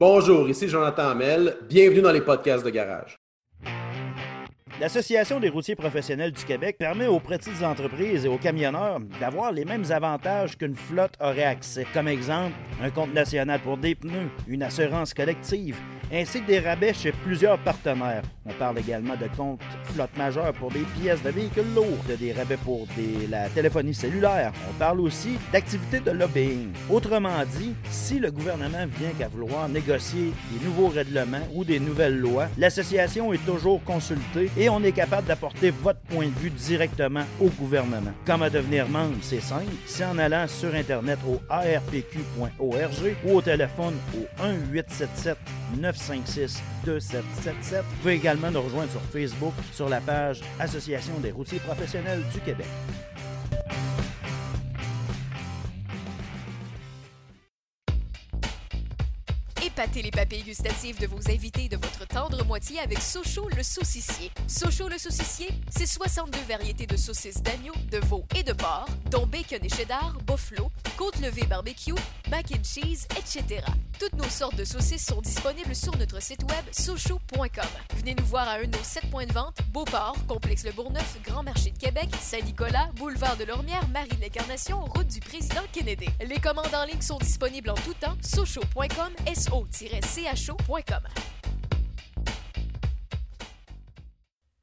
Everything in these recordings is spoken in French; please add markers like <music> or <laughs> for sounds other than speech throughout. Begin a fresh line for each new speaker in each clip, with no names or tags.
Bonjour, ici Jonathan Hamel. Bienvenue dans les podcasts de Garage.
L'Association des routiers professionnels du Québec permet aux petites entreprises et aux camionneurs d'avoir les mêmes avantages qu'une flotte aurait accès. Comme exemple, un compte national pour des pneus, une assurance collective, ainsi que des rabais chez plusieurs partenaires. On parle également de comptes flotte majeure pour des pièces de véhicules lourds, des rabais pour la téléphonie cellulaire. On parle aussi d'activités de lobbying. Autrement dit, si le gouvernement vient qu'à vouloir négocier des nouveaux règlements ou des nouvelles lois, l'association est toujours consultée on est capable d'apporter votre point de vue directement au gouvernement. Comment devenir membre, c'est simple. C'est en allant sur Internet au arpq.org ou au téléphone au 1877 956 2777. Vous pouvez également nous rejoindre sur Facebook sur la page Association des routiers professionnels du Québec.
Épatez les papilles gustatives de vos invités et de votre tendre moitié avec Sochaux le saucissier. Sochaux le saucissier, c'est 62 variétés de saucisses d'agneau, de veau et de porc, dont bacon et cheddar, buffalo, côte levée barbecue, mac and cheese, etc. Toutes nos sortes de saucisses sont disponibles sur notre site web sochaux.com. Venez nous voir à un de nos 7 points de vente, Beauport, Complexe Le Bourgneuf, Grand Marché de Québec, Saint-Nicolas, Boulevard de Lormière, Marie de route du Président Kennedy. Les commandes en ligne sont disponibles en tout temps, sochaux.com,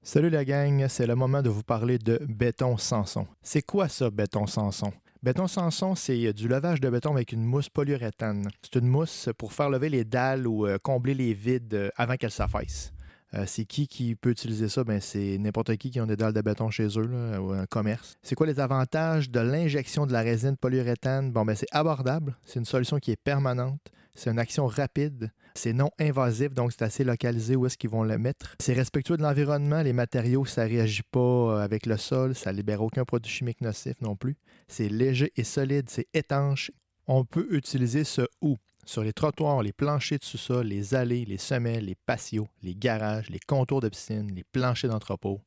Salut la gang, c'est le moment de vous parler de béton Sanson. C'est quoi ça, béton Sanson? Béton Sanson, c'est du levage de béton avec une mousse polyuréthane. C'est une mousse pour faire lever les dalles ou euh, combler les vides euh, avant qu'elles s'affaissent. Euh, c'est qui qui peut utiliser ça? Ben, c'est n'importe qui qui ont des dalles de béton chez eux ou un commerce. C'est quoi les avantages de l'injection de la résine polyuréthane? Bon, ben, c'est abordable. C'est une solution qui est permanente. C'est une action rapide. C'est non invasif, donc c'est assez localisé où est-ce qu'ils vont le mettre. C'est respectueux de l'environnement. Les matériaux, ça réagit pas avec le sol. Ça libère aucun produit chimique nocif non plus. C'est léger et solide. C'est étanche. On peut utiliser ce ou sur les trottoirs, les planchers de sous-sol, les allées, les semelles, les patios, les garages, les contours de piscine, les planchers d'entrepôt,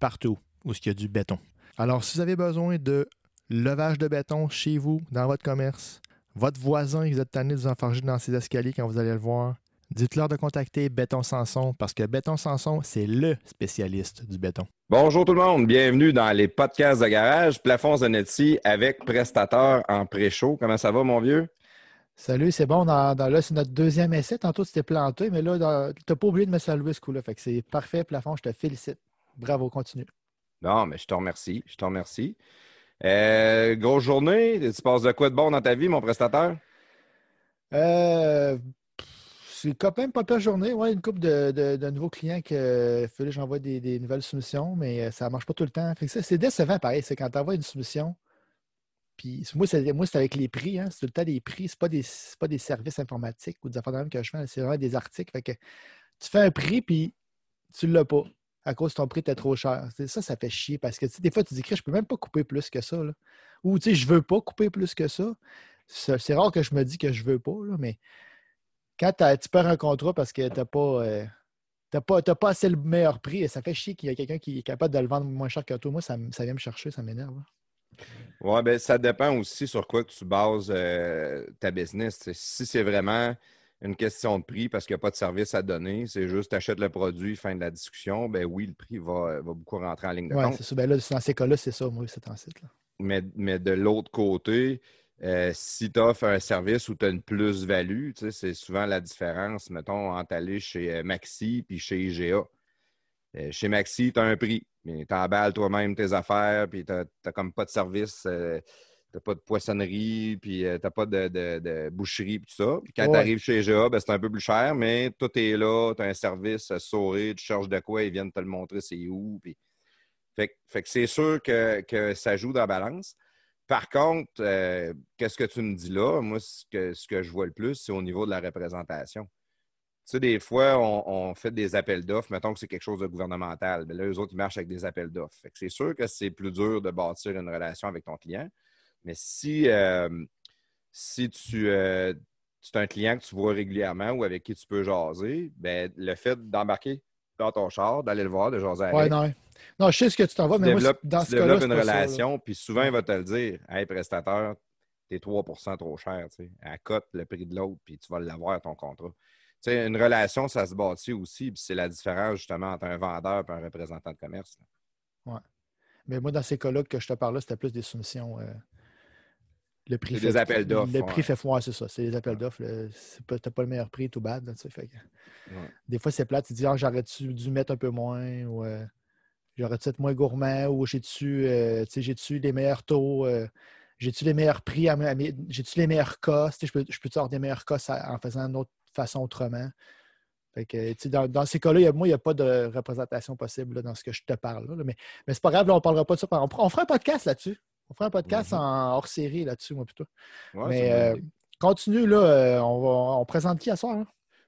partout où il y a du béton. Alors, si vous avez besoin de levage de béton chez vous, dans votre commerce, votre voisin, qui vous êtes tanné de vous enfarger dans ses escaliers quand vous allez le voir, dites-leur de contacter Béton Sanson parce que Béton Sanson, c'est le spécialiste du béton.
Bonjour tout le monde, bienvenue dans les podcasts de garage, Plafonds Zanetti avec prestateur en pré-show. Comment ça va, mon vieux?
Salut, c'est bon. Dans, là, c'est notre deuxième essai. Tantôt, tu t'es planté, mais là, tu n'as pas oublié de me saluer ce coup-là. Fait que c'est parfait, Plafond. Je te félicite. Bravo, continue.
Non, mais je te remercie. Je te remercie. Euh, grosse journée. Tu passes de quoi de bon dans ta vie, mon prestataire?
Euh, c'est quand même pas pire journée. Ouais, une couple de, nouveaux clients que fallait j'envoie des, nouvelles soumissions, mais euh, ça ne marche pas tout le temps. c'est décevant, pareil. C'est quand tu envoies une soumission. Puis moi, c'est avec les prix. Hein, c'est tout le temps des prix. Ce pas, des, pas des services informatiques ou des affaires que je fais. C'est vraiment des articles. Fait que tu fais un prix, puis tu ne l'as pas à cause de ton prix était trop cher. Ça, ça fait chier parce que des fois, tu dis que je peux même pas couper plus que ça. Ou tu sais, je veux pas couper plus que ça. C'est rare que je me dis que je veux pas, mais quand tu perds un contrat parce que tu n'as pas, euh, pas, pas assez le meilleur prix, et ça fait chier qu'il y a quelqu'un qui est capable de le vendre moins cher que toi. Moi, ça, ça vient me chercher, ça m'énerve.
Oui, ben ça dépend aussi sur quoi tu bases euh, ta business. Si c'est vraiment une question de prix parce qu'il n'y a pas de service à donner. C'est juste tu achètes le produit, fin de la discussion. Ben oui, le prix va, beaucoup rentrer en ligne de compte.
Oui, c'est ça. Ben là, dans ces cas-là, c'est ça, moi, c'est en site. Là.
Mais, mais de l'autre côté, euh, si tu offres un service où tu as une plus-value, c'est souvent la différence, mettons, entre aller chez euh, Maxi puis chez IGA. Euh, chez Maxi, tu as un prix. Tu emballes toi-même tes affaires, puis tu n'as comme pas de service t'as pas de poissonnerie, puis euh, t'as pas de, boucherie, puis tout ça. Puis quand tu arrives chez GA, ben, c'est un peu plus cher, mais tout est là, tu as un service à saurer, tu cherches de quoi, ils viennent te le montrer, c'est où. Puis... Fait, que c'est sûr que, ça joue dans la balance. Par contre, euh, qu'est-ce que tu me dis là? Moi, ce que, ce que je vois le plus, c'est au niveau de la représentation. Tu sais, des fois, on, fait des appels d'offres, mettons que c'est quelque chose de gouvernemental. Mais là, eux autres, ils marchent avec des appels d'offres. C'est sûr que c'est plus dur de bâtir une relation avec ton client. Mais si, euh, si tu, euh, tu as un client que tu vois régulièrement ou avec qui tu peux jaser, ben, le fait d'embarquer dans ton char, d'aller le voir, de jaser avec.
Ouais, non. non, je sais ce que tu t'en vas, mais moi, dans
tu développes une relation, puis souvent, il va te le dire Hey, prestataire, tu es 3 trop cher. tu sais. Elle cote le prix de l'autre, puis tu vas l'avoir, ton contrat. Tu sais, une relation, ça se bâtit aussi, puis c'est la différence justement entre un vendeur et un représentant de commerce. là.
Mais moi, dans ces cas-là que je te parlais, c'était plus des soumissions. euh, le prix fait-
des appels d'offres,
Le
ouais.
prix fait foi, c'est ça. C'est des appels d'offres. là. C'est pas- le meilleur prix, tout bad. là, tu fait que-
Ouais.
Des fois, c'est plate. Tu dis, ah, j'aurais-tu dû mettre un peu moins ou euh, j'aurais-tu être moins gourmand ou j'ai-tu euh, tu les meilleurs taux, euh, j'ai-tu les meilleurs prix, j'ai-tu les meilleurs cas? Tu sais, Je peux- je peux-tu avoir des meilleurs cas ça- en faisant d'une autre façon autrement? Fait que, tu dans, dans ces cas-là, moi, il n'y a pas de représentation possible là, dans ce que je te parle. là, mais mais c'est pas grave, on ne parlera pas de ça. On, on fera un podcast là-dessus. On fera un podcast
Mhm.
en hors série là-dessus, moi, plutôt.
Ouais,
mais euh, continue, là. euh, on, va, on présente qui à soir? là?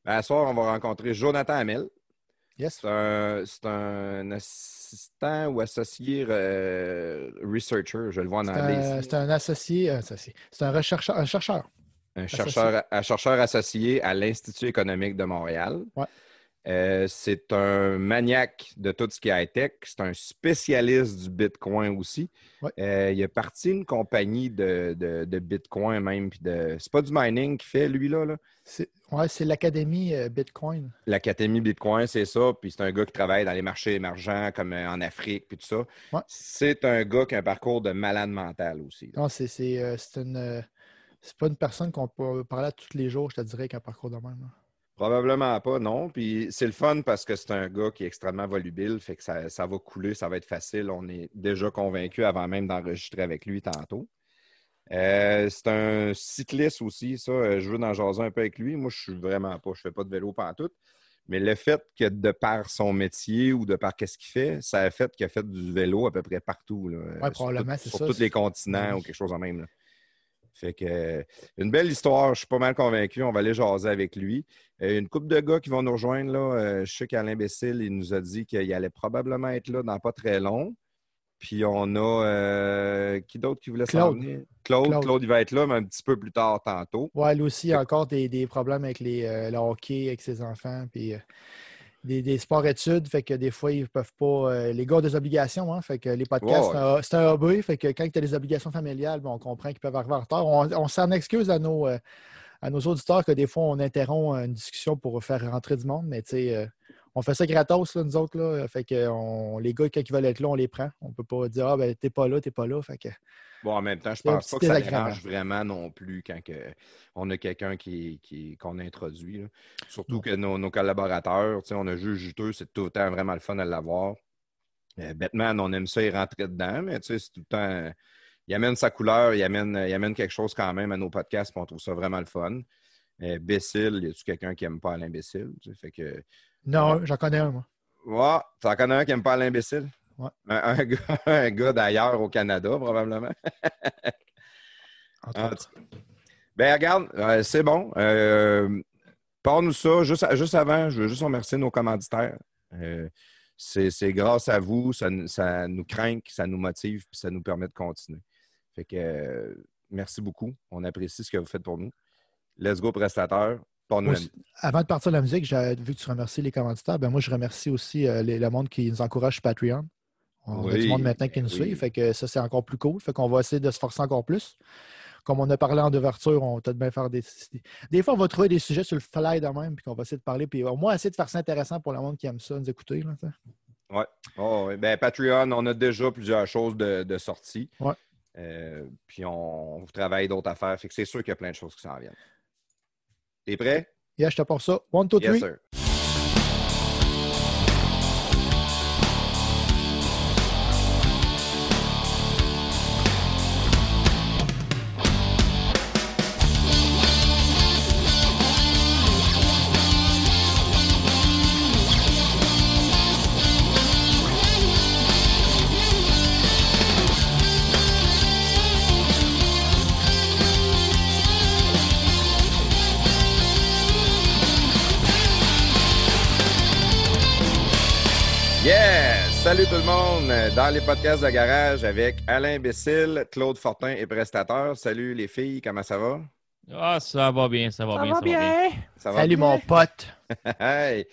Ben, à soir, on va rencontrer Jonathan Hamel.
Yes.
C'est un, assistant ou associé euh, researcher, je le vois en anglais.
c'est un associé, associé. C'est un rechercheur. Un chercheur.
Un
associé.
chercheur, un chercheur associé à l'Institut économique de Montréal.
Ouais.
Euh, c'est un maniaque de tout ce qui est high-tech. C'est un spécialiste du Bitcoin aussi.
Ouais.
Euh, il a parti une compagnie de, de- de Bitcoin même. De... C'est pas du mining qu'il fait, lui, là. là.
C'est ouais, l'Académie euh, Bitcoin.
L'Académie Bitcoin, c'est ça. Puis c'est un gars qui travaille dans les marchés émergents comme en Afrique, puis tout ça.
Ouais.
C'est un gars qui a un parcours de malade mental aussi. là.
Non, c'est euh, une. c'est pas une personne qu'on peut parler à tous les jours, je te dirais, qu'un parcours de même. là.
Probablement pas, non. Puis c'est le fun parce que c'est un gars qui est extrêmement volubile, fait que ça, ça va couler, ça va être facile. On est déjà convaincu avant même d'enregistrer avec lui tantôt. Euh, c'est un cycliste aussi, ça. euh, Je veux en jaser un peu avec lui. Moi, je suis vraiment pas, je fais pas de vélo tout. Mais le fait que de par son métier ou de par qu'est-ce qu'il fait, ça a fait qu'il a fait du vélo à peu près partout. Là, euh, sur
probablement,
tout- sur
ça,
tous les continents
Oui.
ou quelque chose en même. là. Fait que euh, une belle histoire, je suis pas mal convaincu. On va aller jaser avec lui. Euh, une couple de gars qui vont nous rejoindre. Là. Euh, je sais qu'Alain Bessil, il nous a dit qu'il allait probablement être là dans pas très long. Puis on a euh, qui d'autre qui voulait s'en venir? Claude.
Claude.
Claude, il va être là, mais un petit peu plus tard tantôt.
Ouais, lui aussi, il a encore des, des problèmes avec les, euh, le hockey, avec ses enfants, puis euh, des, des sports-études. Fait que des fois, ils peuvent pas. euh, les gars ont des obligations, hein, fait que les podcasts, c'est un- hobby. Fait que quand tu as des obligations familiales, ben, on comprend qu'ils peuvent arriver en retard. On, on s'en excuse à nos, euh, à nos auditeurs que des fois, on interrompt une discussion pour faire rentrer du monde, mais tu sais. On fait ça gratos, là, nous autres. Là. Fait que on- les gars, quand ils veulent être là, on les prend. On peut pas dire Ah ben t'es pas là, t'es pas là. Fait que
Bon, en même temps, je pense pas que ça dérange vraiment non plus quand que on a quelqu'un qui, qui- qu'on introduit. là. Surtout que nos, nos collaborateurs, on a juste juteux, c'est tout le temps vraiment le fun de l'avoir. Euh, Batman, on aime ça, il rentrer dedans, mais tu sais, c'est tout le temps. Il amène sa couleur, il amène, il amène quelque chose quand même à nos podcasts, puis on trouve ça vraiment le fun. Euh, Bécile, y a-tu quelqu'un qui aime pas l'imbécile? Fait que.
Non, j'en connais un, moi.
Ouais, t'en connais un qui aime pas l'imbécile?
Ouais.
Un, un gars, <laughs> un gars d'ailleurs au Canada, probablement.
entre
Ah. Ben regarde, euh, c'est bon. Euh, Parle-nous ça. Juste, juste avant, je veux juste remercier nos commanditaires. Euh, c'est grâce à vous, ça, nous- ça nous craint, ça nous motive, puis ça nous permet de continuer. Fait que euh, merci beaucoup. On apprécie ce que vous faites pour nous. Let's go, prestataire.
Aussi- Avant de partir de la musique, vu que tu remercies les commanditaires. Ben moi, je remercie aussi euh, les- le monde qui nous encourage sur Patreon. On a
Oui,
du monde maintenant qui
ben
nous
oui.
suit. Fait que ça, c'est encore plus cool. Fait qu'on va essayer de se forcer encore plus. Comme on a parlé en ouverture, on va peut-être bien faire des. Des fois, on va trouver des sujets sur le fly de même, puis qu'on va essayer de parler, puis au moins essayer de faire ça intéressant pour le monde qui aime ça, nous écouter. Là, sais.
Oh, oui. ben, Patreon, on a déjà plusieurs choses de, de sorties.
Ouais.
Euh, puis on, on travaille d'autres affaires. Fait que c'est sûr qu'il y a plein de choses qui s'en viennent. T'es prêt?
Yeah, je te pour ça. One, two, three.
Sir. Dans les podcasts de garage avec Alain Bessil, Claude Fortin et Prestateur. Salut les filles, comment ça va?
Ah, ça va bien, ça va bien, ça va bien.
Ça va
Salut,
bien?
mon pote. <laughs>
Hey!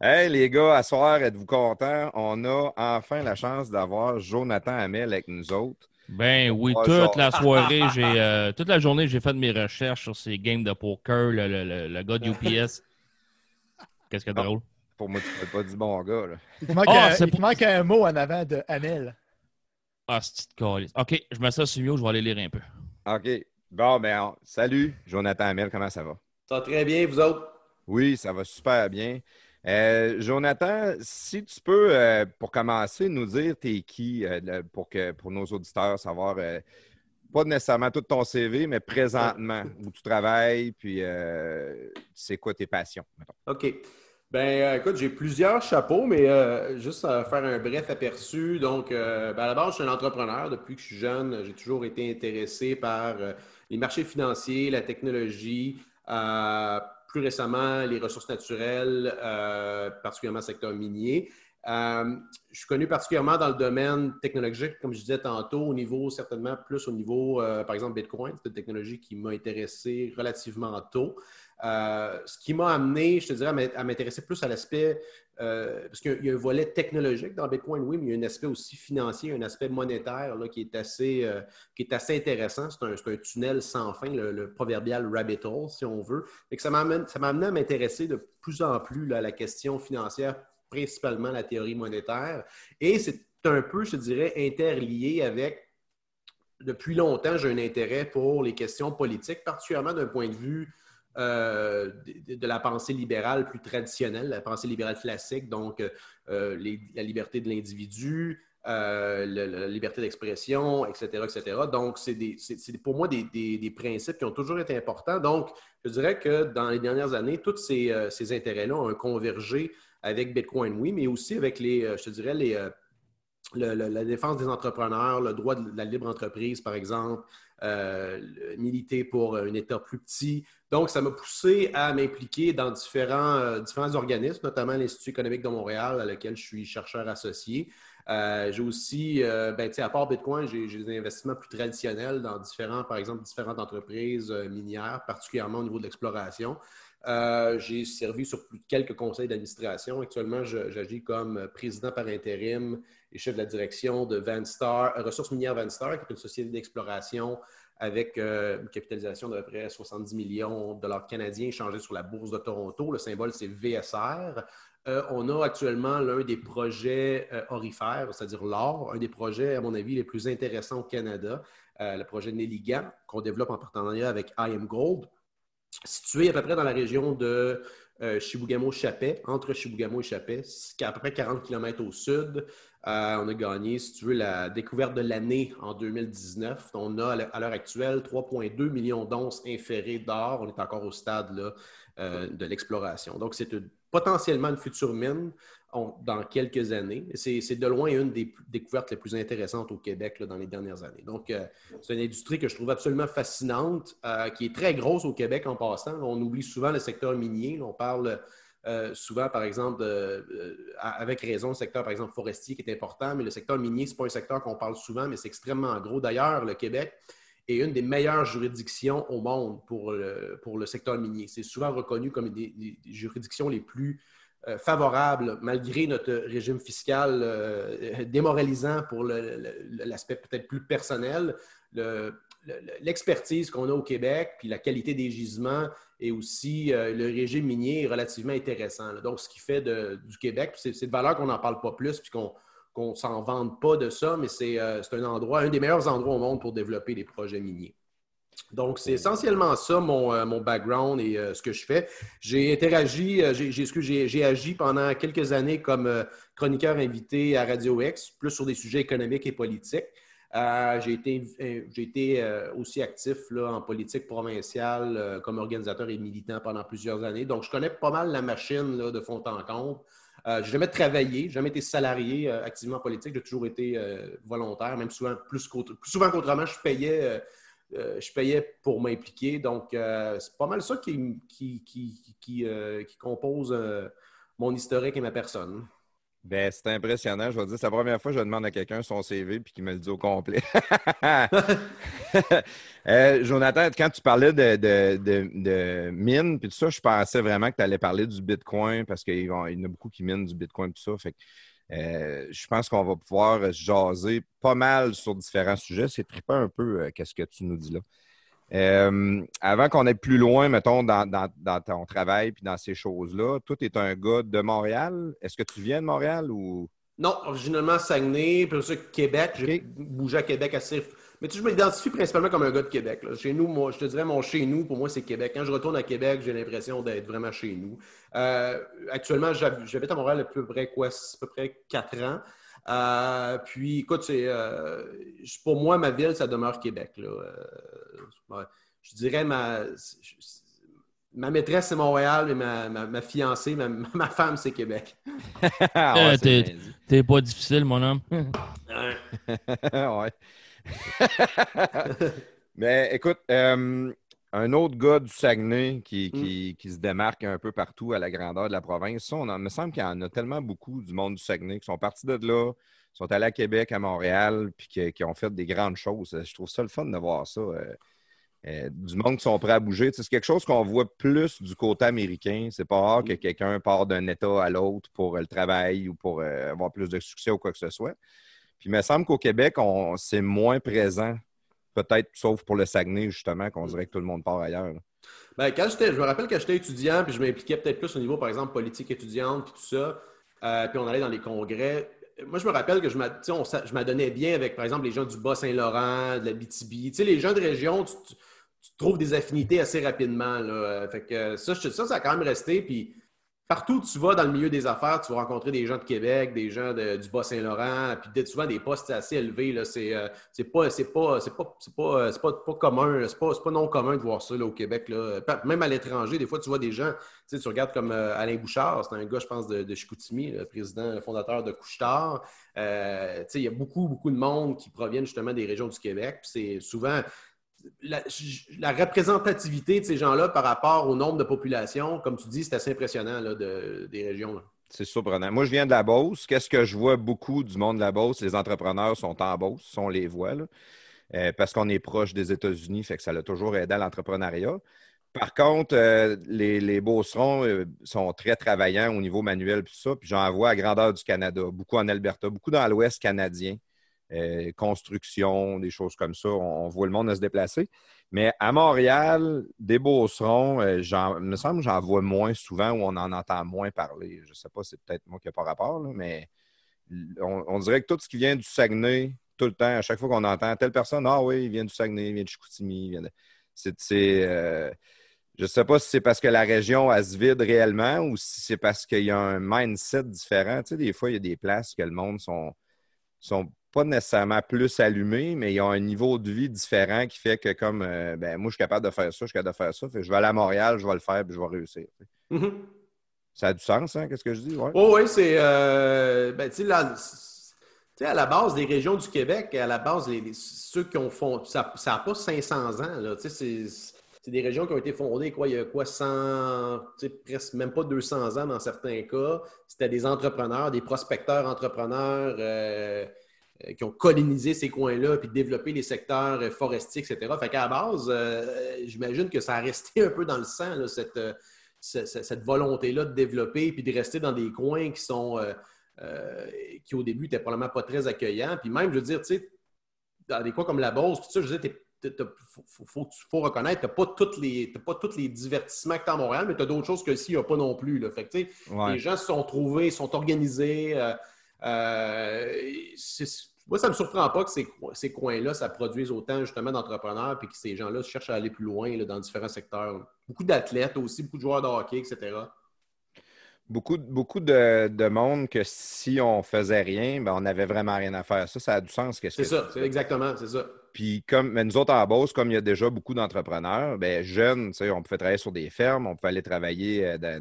Hey, les gars, à soir, êtes-vous contents? On a enfin la chance d'avoir Jonathan Hamel avec nous autres.
Ben oui, toute la <laughs> soirée, j'ai toute la journée, j'ai fait mes recherches sur ces games de poker, le, le, le, gars de <laughs> UPS. Qu'est-ce que drôle?
Pour moi, tu fais pas du bon gars. Là.
Il te manque, ah, un, il manque un mot en avant de Amel.
Ah, c'est petite OK, je mets ça sur mieux, je vais aller lire un peu.
OK. Bon, ben, salut, Jonathan Amel, comment ça va?
Ça va très bien, vous autres?
Oui, ça va super bien. Euh, Jonathan, si tu peux, euh, pour commencer, nous dire t'es qui euh, pour, que, pour nos auditeurs, savoir pas nécessairement tout ton CV, mais présentement, où tu travailles, puis c'est quoi tes passions?
OK. Ben, écoute, j'ai plusieurs chapeaux, mais juste à faire un bref aperçu. Donc, ben, à la base, je suis un entrepreneur. Depuis que je suis jeune, j'ai toujours été intéressé par les marchés financiers, la technologie plus récemment les ressources naturelles, euh, particulièrement le secteur minier. Euh, je suis connu particulièrement dans le domaine technologique, comme je disais tantôt, au niveau, certainement plus au niveau, euh, par exemple, Bitcoin. C'est une technologie qui m'a intéressé relativement tôt. Ce qui m'a amené, je te dirais, à m'intéresser plus à l'aspect euh, parce qu'il y a un volet technologique dans Bitcoin, oui, mais il y a un aspect aussi financier, un aspect monétaire là, qui, est assez, euh, qui est assez intéressant. C'est un, un, tunnel sans fin, le, proverbial rabbit hole, si on veut. Et que ça m'a amené à m'intéresser de plus en plus à la question financière, principalement la théorie monétaire. Et c'est un peu, je dirais, interlié avec depuis longtemps, j'ai un intérêt pour les questions politiques, particulièrement d'un point de vue euh, de, la pensée libérale plus traditionnelle, la pensée libérale classique, donc euh, la liberté de l'individu, euh, la, liberté d'expression, etc., etc. Donc, c'est pour moi des, principes qui ont toujours été importants. Donc, je dirais que dans les dernières années, tous ces, intérêts-là ont convergé avec Bitcoin, oui, mais aussi avec les, je dirais, la défense des entrepreneurs, le droit de la libre entreprise, par exemple, militer pour un État plus petit. Donc, ça m'a poussé à m'impliquer dans différents, euh, différents organismes, notamment l'Institut économique de Montréal, à lequel je suis chercheur associé. Euh, j'ai aussi, ben, à part Bitcoin, j'ai des investissements plus traditionnels dans différents, par exemple, différentes entreprises minières, particulièrement au niveau de l'exploration. j'ai servi sur plus de quelques conseils d'administration. Actuellement, j'agis comme président par intérim et chef de la direction de Vanstar, euh, Ressources minières Vanstar, qui est une société d'exploration avec euh, une capitalisation de près 70 millions de dollars canadiens échangés sur la bourse de Toronto. Le symbole, c'est VSR. Euh, on a actuellement l'un des projets orifères, c'est-à-dire l'or, un des projets, à mon avis, les plus intéressants au Canada, le projet Nelligan, qu'on développe en partenariat avec IM Gold, situé à peu près dans la région de Chibougamau-Chapet, entre Chibougamau et Chapet, à peu près 40 km au sud. Euh, on a gagné, si tu veux, la découverte de l'année en 2019. On a à l'heure actuelle 3,2 millions d'onces inférées d'or. On est encore au stade euh, de l'exploration. Donc, c'est potentiellement une future mine dans quelques années. C'est de loin une des découvertes les plus intéressantes au Québec dans les dernières années. Donc, euh, c'est une industrie que je trouve absolument fascinante, qui est très grosse au Québec en passant. On oublie souvent le secteur minier. On parle euh, souvent, par exemple, euh, avec raison, le secteur, par exemple, forestier qui est important, mais le secteur minier, ce n'est pas un secteur qu'on parle souvent, mais c'est extrêmement gros. D'ailleurs, le Québec est une des meilleures juridictions au monde pour le, pour le secteur minier. C'est souvent reconnu comme des, des, juridictions les plus euh, favorables, malgré notre régime fiscal <laughs> démoralisant pour l'aspect peut-être plus personnel. L'expertise qu'on a au Québec, puis la qualité des gisements et aussi euh, le régime minier est relativement intéressant. Donc, ce qui fait du Québec, c'est de valeur qu'on n'en parle pas plus, puis qu'on ne s'en vante pas de ça, mais euh, c'est un endroit, un des meilleurs endroits au monde pour développer des projets miniers. Donc, c'est essentiellement ça mon, euh, mon background et ce que je fais. J'ai interagi, j'ai agi pendant quelques années comme chroniqueur invité à Radio X, plus sur des sujets économiques et politiques. Euh, j'ai été, euh, j'ai été euh, aussi actif là, en politique provinciale comme organisateur et militant pendant plusieurs années. Donc, je connais pas mal la machine de fond en comble. Je n'ai jamais travaillé, jamais été salarié activement en politique. J'ai toujours été volontaire, même souvent plus, souvent qu'autrement, je payais, je payais pour m'impliquer. Donc, c'est pas mal ça qui, qui, qui, qui compose mon historique et ma personne.
Ben, c'est impressionnant. Je vais dire, c'est la première fois que je demande à quelqu'un son CV et qu'il me le dit au complet. <laughs> Euh, Jonathan, quand tu parlais de, de, de, mine puis tout ça, je pensais vraiment que tu allais parler du Bitcoin parce qu'il y en a beaucoup qui minent du Bitcoin et tout ça. Fait Euh, je pense qu'on va pouvoir jaser pas mal sur différents sujets. C'est trippant un peu euh, qu'est-ce que tu nous dis là. Euh, avant qu'on aille plus loin, mettons, dans, dans ton travail puis dans ces choses-là, toi, tu es un gars de Montréal. Est-ce que tu viens de Montréal ou?
Non, originalement Saguenay, puis ça, Québec. J'ai bougé à Québec assez. Mais tu sais, je m'identifie principalement comme un gars de Québec. Chez nous, moi, je te dirais, mon chez nous, pour moi, c'est Québec. Quand je retourne à Québec, j'ai l'impression d'être vraiment chez nous. Euh, actuellement, j'habite à Montréal à peu près quoi, à peu près quatre ans. Euh, puis, écoute, c'est euh, pour moi, ma ville, ça demeure Québec. Là. je dirais ma ma maîtresse, c'est Montréal, mais ma, ma, fiancée, ma, ma, femme, c'est Québec. <laughs>
ah, T'es pas difficile, mon homme.
ouais. <laughs> <laughs> mais écoute, euh, un autre gars du Saguenay qui, qui, mm. qui, se démarque un peu partout à la grandeur de la province, ça, on me semble qu'il y en a tellement beaucoup du monde du Saguenay qui sont partis de là, sont allés à Québec, à Montréal, puis qui, qui ont fait des grandes choses. Je trouve ça le fun de voir ça. Euh, euh, du monde qui sont prêts à bouger. c'est quelque chose qu'on voit plus du côté américain. C'est pas rare que mm. quelqu'un part d'un État à l'autre pour le travail ou pour euh, avoir plus de succès ou quoi que ce soit. Puis il me semble qu'au Québec, c'est moins présent, peut-être sauf pour le Saguenay, justement, qu'on dirait que tout le monde part ailleurs.
Ben, quand je me rappelle quand j'étais étudiant, puis je m'impliquais peut-être plus au niveau, par exemple, politique étudiante, puis tout ça, euh, puis on allait dans les congrès. Moi, je me rappelle que je m'adonnais bien avec, par exemple, les gens du Bas-Saint-Laurent, de la BTB. Tu sais, les gens de région, tu, tu trouves des affinités assez rapidement. Là. Fait que ça, ça, ça a quand même resté. Puis partout où tu vas dans le milieu des affaires, tu vas rencontrer des gens de Québec, des gens du Bas-Saint-Laurent, puis souvent des postes assez élevés. C'est, euh, pas, c'est pas, c'est pas, c'est pas, c'est pas, pas, commun, c'est pas, pas non commun de voir ça là, au Québec. Là. Même à l'étranger, des fois, tu vois des gens, tu, sais, tu regardes comme euh, Alain Bouchard, c'est un gars, je pense, de, de Chicoutimi, le président, le fondateur de Couchetard. Euh, il y a beaucoup, beaucoup de monde qui proviennent justement des régions du Québec. C'est souvent, la, représentativité de ces gens-là par rapport au nombre de populations, comme tu dis, c'est assez impressionnant des régions.
C'est surprenant. Moi, je viens de la Beauce. Qu'est-ce que je vois beaucoup du monde de la Beauce? Les entrepreneurs sont en Beauce, on les voit, euh, parce qu'on est proche des États-Unis, fait que ça a toujours aidé à l'entrepreneuriat. Par contre, euh, les, Beaucerons euh, sont très travaillants au niveau manuel, tout ça. Puis j'en vois à grandeur du Canada, beaucoup en Alberta, beaucoup dans l'Ouest canadien. Euh, construction, des choses comme ça. On, voit le monde se déplacer. Mais à Montréal, des beaucerons, euh, il me semble que j'en vois moins souvent ou on en entend moins parler. Je ne sais pas, c'est peut-être moi qui n'ai pas rapport, mais on, dirait que tout ce qui vient du Saguenay, tout le temps, à chaque fois qu'on entend telle personne, ah oui, il vient du Saguenay, il vient de Chicoutimi. C'est. Euh, je ne sais pas si c'est parce que la région, elle se vide réellement ou si c'est parce qu'il y a un mindset différent. Tu sais, des fois, il y a des places que le monde sont pas nécessairement plus allumés, mais ils ont un niveau de vie différent qui fait que comme euh, ben, moi, je suis capable de faire ça, je suis capable de faire ça. je vais aller à Montréal, je vais le faire, puis je vais réussir. Mm-hmm. Ça a du sens, hein? Qu'est-ce que je dis? Ouais.
Oh, oui, c'est. Euh, ben, tu sais, à la base des régions du Québec, à la base, les, ceux qui ont fondé, ça n'a pas 500 ans. C'est, c'est des régions qui ont été fondées, quoi, il y a quoi, 100, presque même pas 200 ans dans certains cas. C'était des entrepreneurs, des prospecteurs entrepreneurs. Euh, qui ont colonisé ces coins-là, puis développé les secteurs euh, forestiers, etc. Fait qu'à la base, euh, j'imagine que ça a resté un peu dans le sang, cette, cette, volonté-là de développer, puis de rester dans des coins qui sont, qui au début n'étaient probablement pas très accueillants. Puis même, je veux dire, tu sais, dans des coins comme la Beauce, tout ça, je veux dire, il faut, faut, reconnaître, tu n'as pas, tous les, pas tous les divertissements que tu as à Montréal, mais tu as d'autres choses que ici, il n'y a pas non plus. Là. Fait que, Les gens se sont trouvés, sont organisés. Moi, ça ne me surprend pas que ces, coins-là, ça produise autant justement d'entrepreneurs et que ces gens-là cherchent à aller plus loin dans différents secteurs. Beaucoup d'athlètes aussi, beaucoup de joueurs de hockey, etc.
Beaucoup, beaucoup de, monde que si on faisait rien, ben, on n'avait vraiment rien à faire. Ça, ça a du sens.
C'est ça, c'est exactement, c'est ça.
Puis comme nous autres en Beauce, comme il y a déjà beaucoup d'entrepreneurs, ben, jeunes, on pouvait travailler sur des fermes, on pouvait aller travailler euh,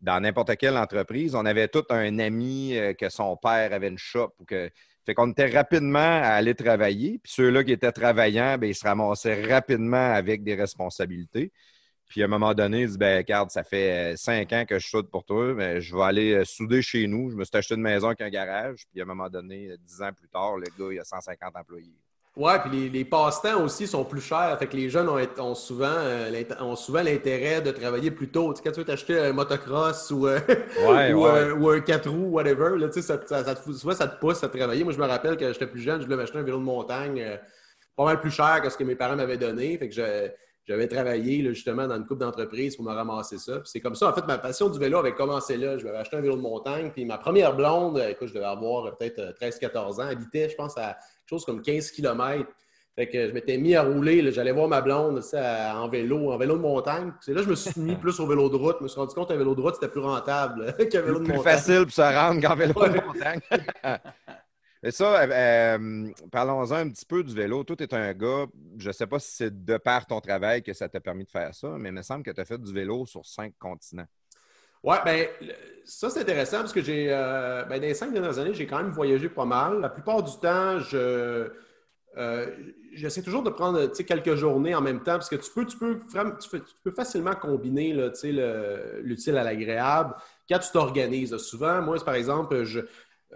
dans, n'importe quelle entreprise. On avait tout un ami euh, que son père avait une shop que fait qu'on était rapidement à aller travailler. Puis ceux-là qui étaient travaillants, bien, ils se ramassaient rapidement avec des responsabilités. Puis à un moment donné, ils disent ben, regarde, ça fait euh, cinq ans que je soude pour toi, mais je vais aller euh, souder chez nous. Je me suis acheté une maison avec un garage. Puis à un moment donné, dix ans plus tard, le gars, il a 150 employés.
Ouais, puis les, les passe-temps aussi sont plus chers. Fait que les jeunes ont, ont souvent, euh, ont souvent l'intérêt de travailler plus tôt. Tu sais, quand tu veux t'acheter un motocross ou, euh,
Ouais, <laughs>
ou,
ouais.
un- ou un 4 roues, whatever, là, tu sais, ça, ça, ça te souvent ça te pousse à travailler. Moi, je me rappelle que j'étais plus jeune, je voulais m'acheter un vélo de montagne euh, pas mal plus cher que ce que mes parents m'avaient donné. Fait que j'avais travaillé là, justement dans une couple d'entreprises pour me ramasser ça. Puis c'est comme ça, en fait, ma passion du vélo avait commencé là. Je m'avais acheté un vélo de montagne. Puis ma première blonde, écoute, je devais avoir peut-être euh, 13-14 ans, habitait, je pense, à chose comme 15 km. Fait que je m'étais mis à rouler. J'allais voir ma blonde à- en vélo, en vélo de montagne. C'est là que je me suis mis <laughs> plus au vélo de route. Je me suis rendu compte qu'un vélo de route, c'était plus rentable <laughs> qu'un vélo de
plus
montagne.
facile pour se rendre qu'en vélo de montagne. <laughs> Mais ça, euh, euh, parlons-en un petit peu du vélo. Toi, tu es un gars, je ne sais pas si c'est de par ton travail que ça t'a permis de faire ça, mais il me semble que tu as fait du vélo sur cinq continents.
Ouais, ben le- ça c'est intéressant parce que j'ai euh, ben, dans les cinq dernières années, j'ai quand même voyagé pas mal. La plupart du temps, je euh, j'essaie toujours de prendre quelques journées en même temps parce que tu peux, tu peux, tu peux facilement combiner le- l'utile à l'agréable quand tu t'organises. Souvent, moi, par exemple, je,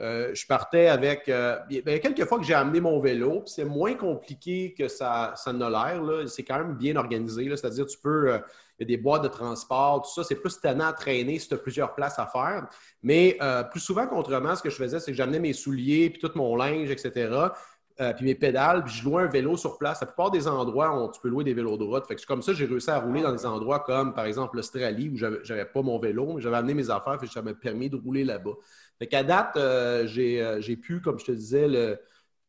euh, je partais avec. euh, il y a quelques fois que j'ai amené mon vélo, c'est moins compliqué que ça, ça l'air. là. C'est quand même bien organisé. là. C'est-à-dire, tu peux. Des boîtes de transport, tout ça. C'est plus tannant à traîner si tu as plusieurs places à faire. Mais euh, plus souvent qu'autrement, ce que je faisais, c'est que j'amenais mes souliers, puis tout mon linge, etc. euh, puis mes pédales, puis je louais un vélo sur place. La plupart des endroits, on- tu peux louer des vélos de route. Fait que comme ça, j'ai réussi à rouler dans des endroits comme, par exemple, l'Australie, où j'avais pas mon vélo, mais j'avais amené mes affaires, puis ça m'a permis de rouler là-bas. Fait qu'à date, euh, j'ai pu, comme je te disais,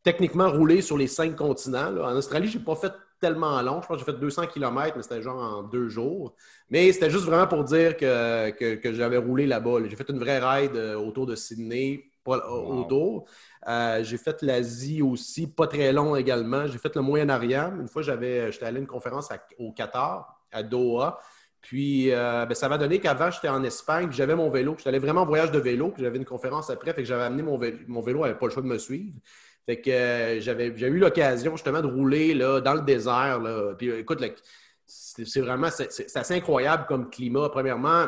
techniquement rouler sur les cinq continents. En Australie, j'ai pas fait tellement long. Je pense que j'ai fait 200 km, mais c'était genre en deux jours. Mais c'était juste vraiment pour dire que, que, que j'avais roulé là-bas. là. J'ai fait une vraie ride euh, autour de Sydney, pas
Wow.
autour. Euh, j'ai fait l'Asie aussi, pas très long également. J'ai fait le Moyen-Orient. Une fois, j'avais, j'étais allé à une conférence à- au Qatar, à Doha. Puis, euh, ben, ça m'a donné qu'avant, j'étais en Espagne, puis j'avais mon vélo. J'étais allé vraiment en voyage de vélo, puis j'avais une conférence après, fait que j'avais amené mon vélo. Mon vélo n'avait pas le choix de me suivre. Fait que euh, j'avais eu l'occasion justement de rouler là, dans le désert. Là. Puis euh, écoute, c'est vraiment c'est assez incroyable comme climat. Premièrement,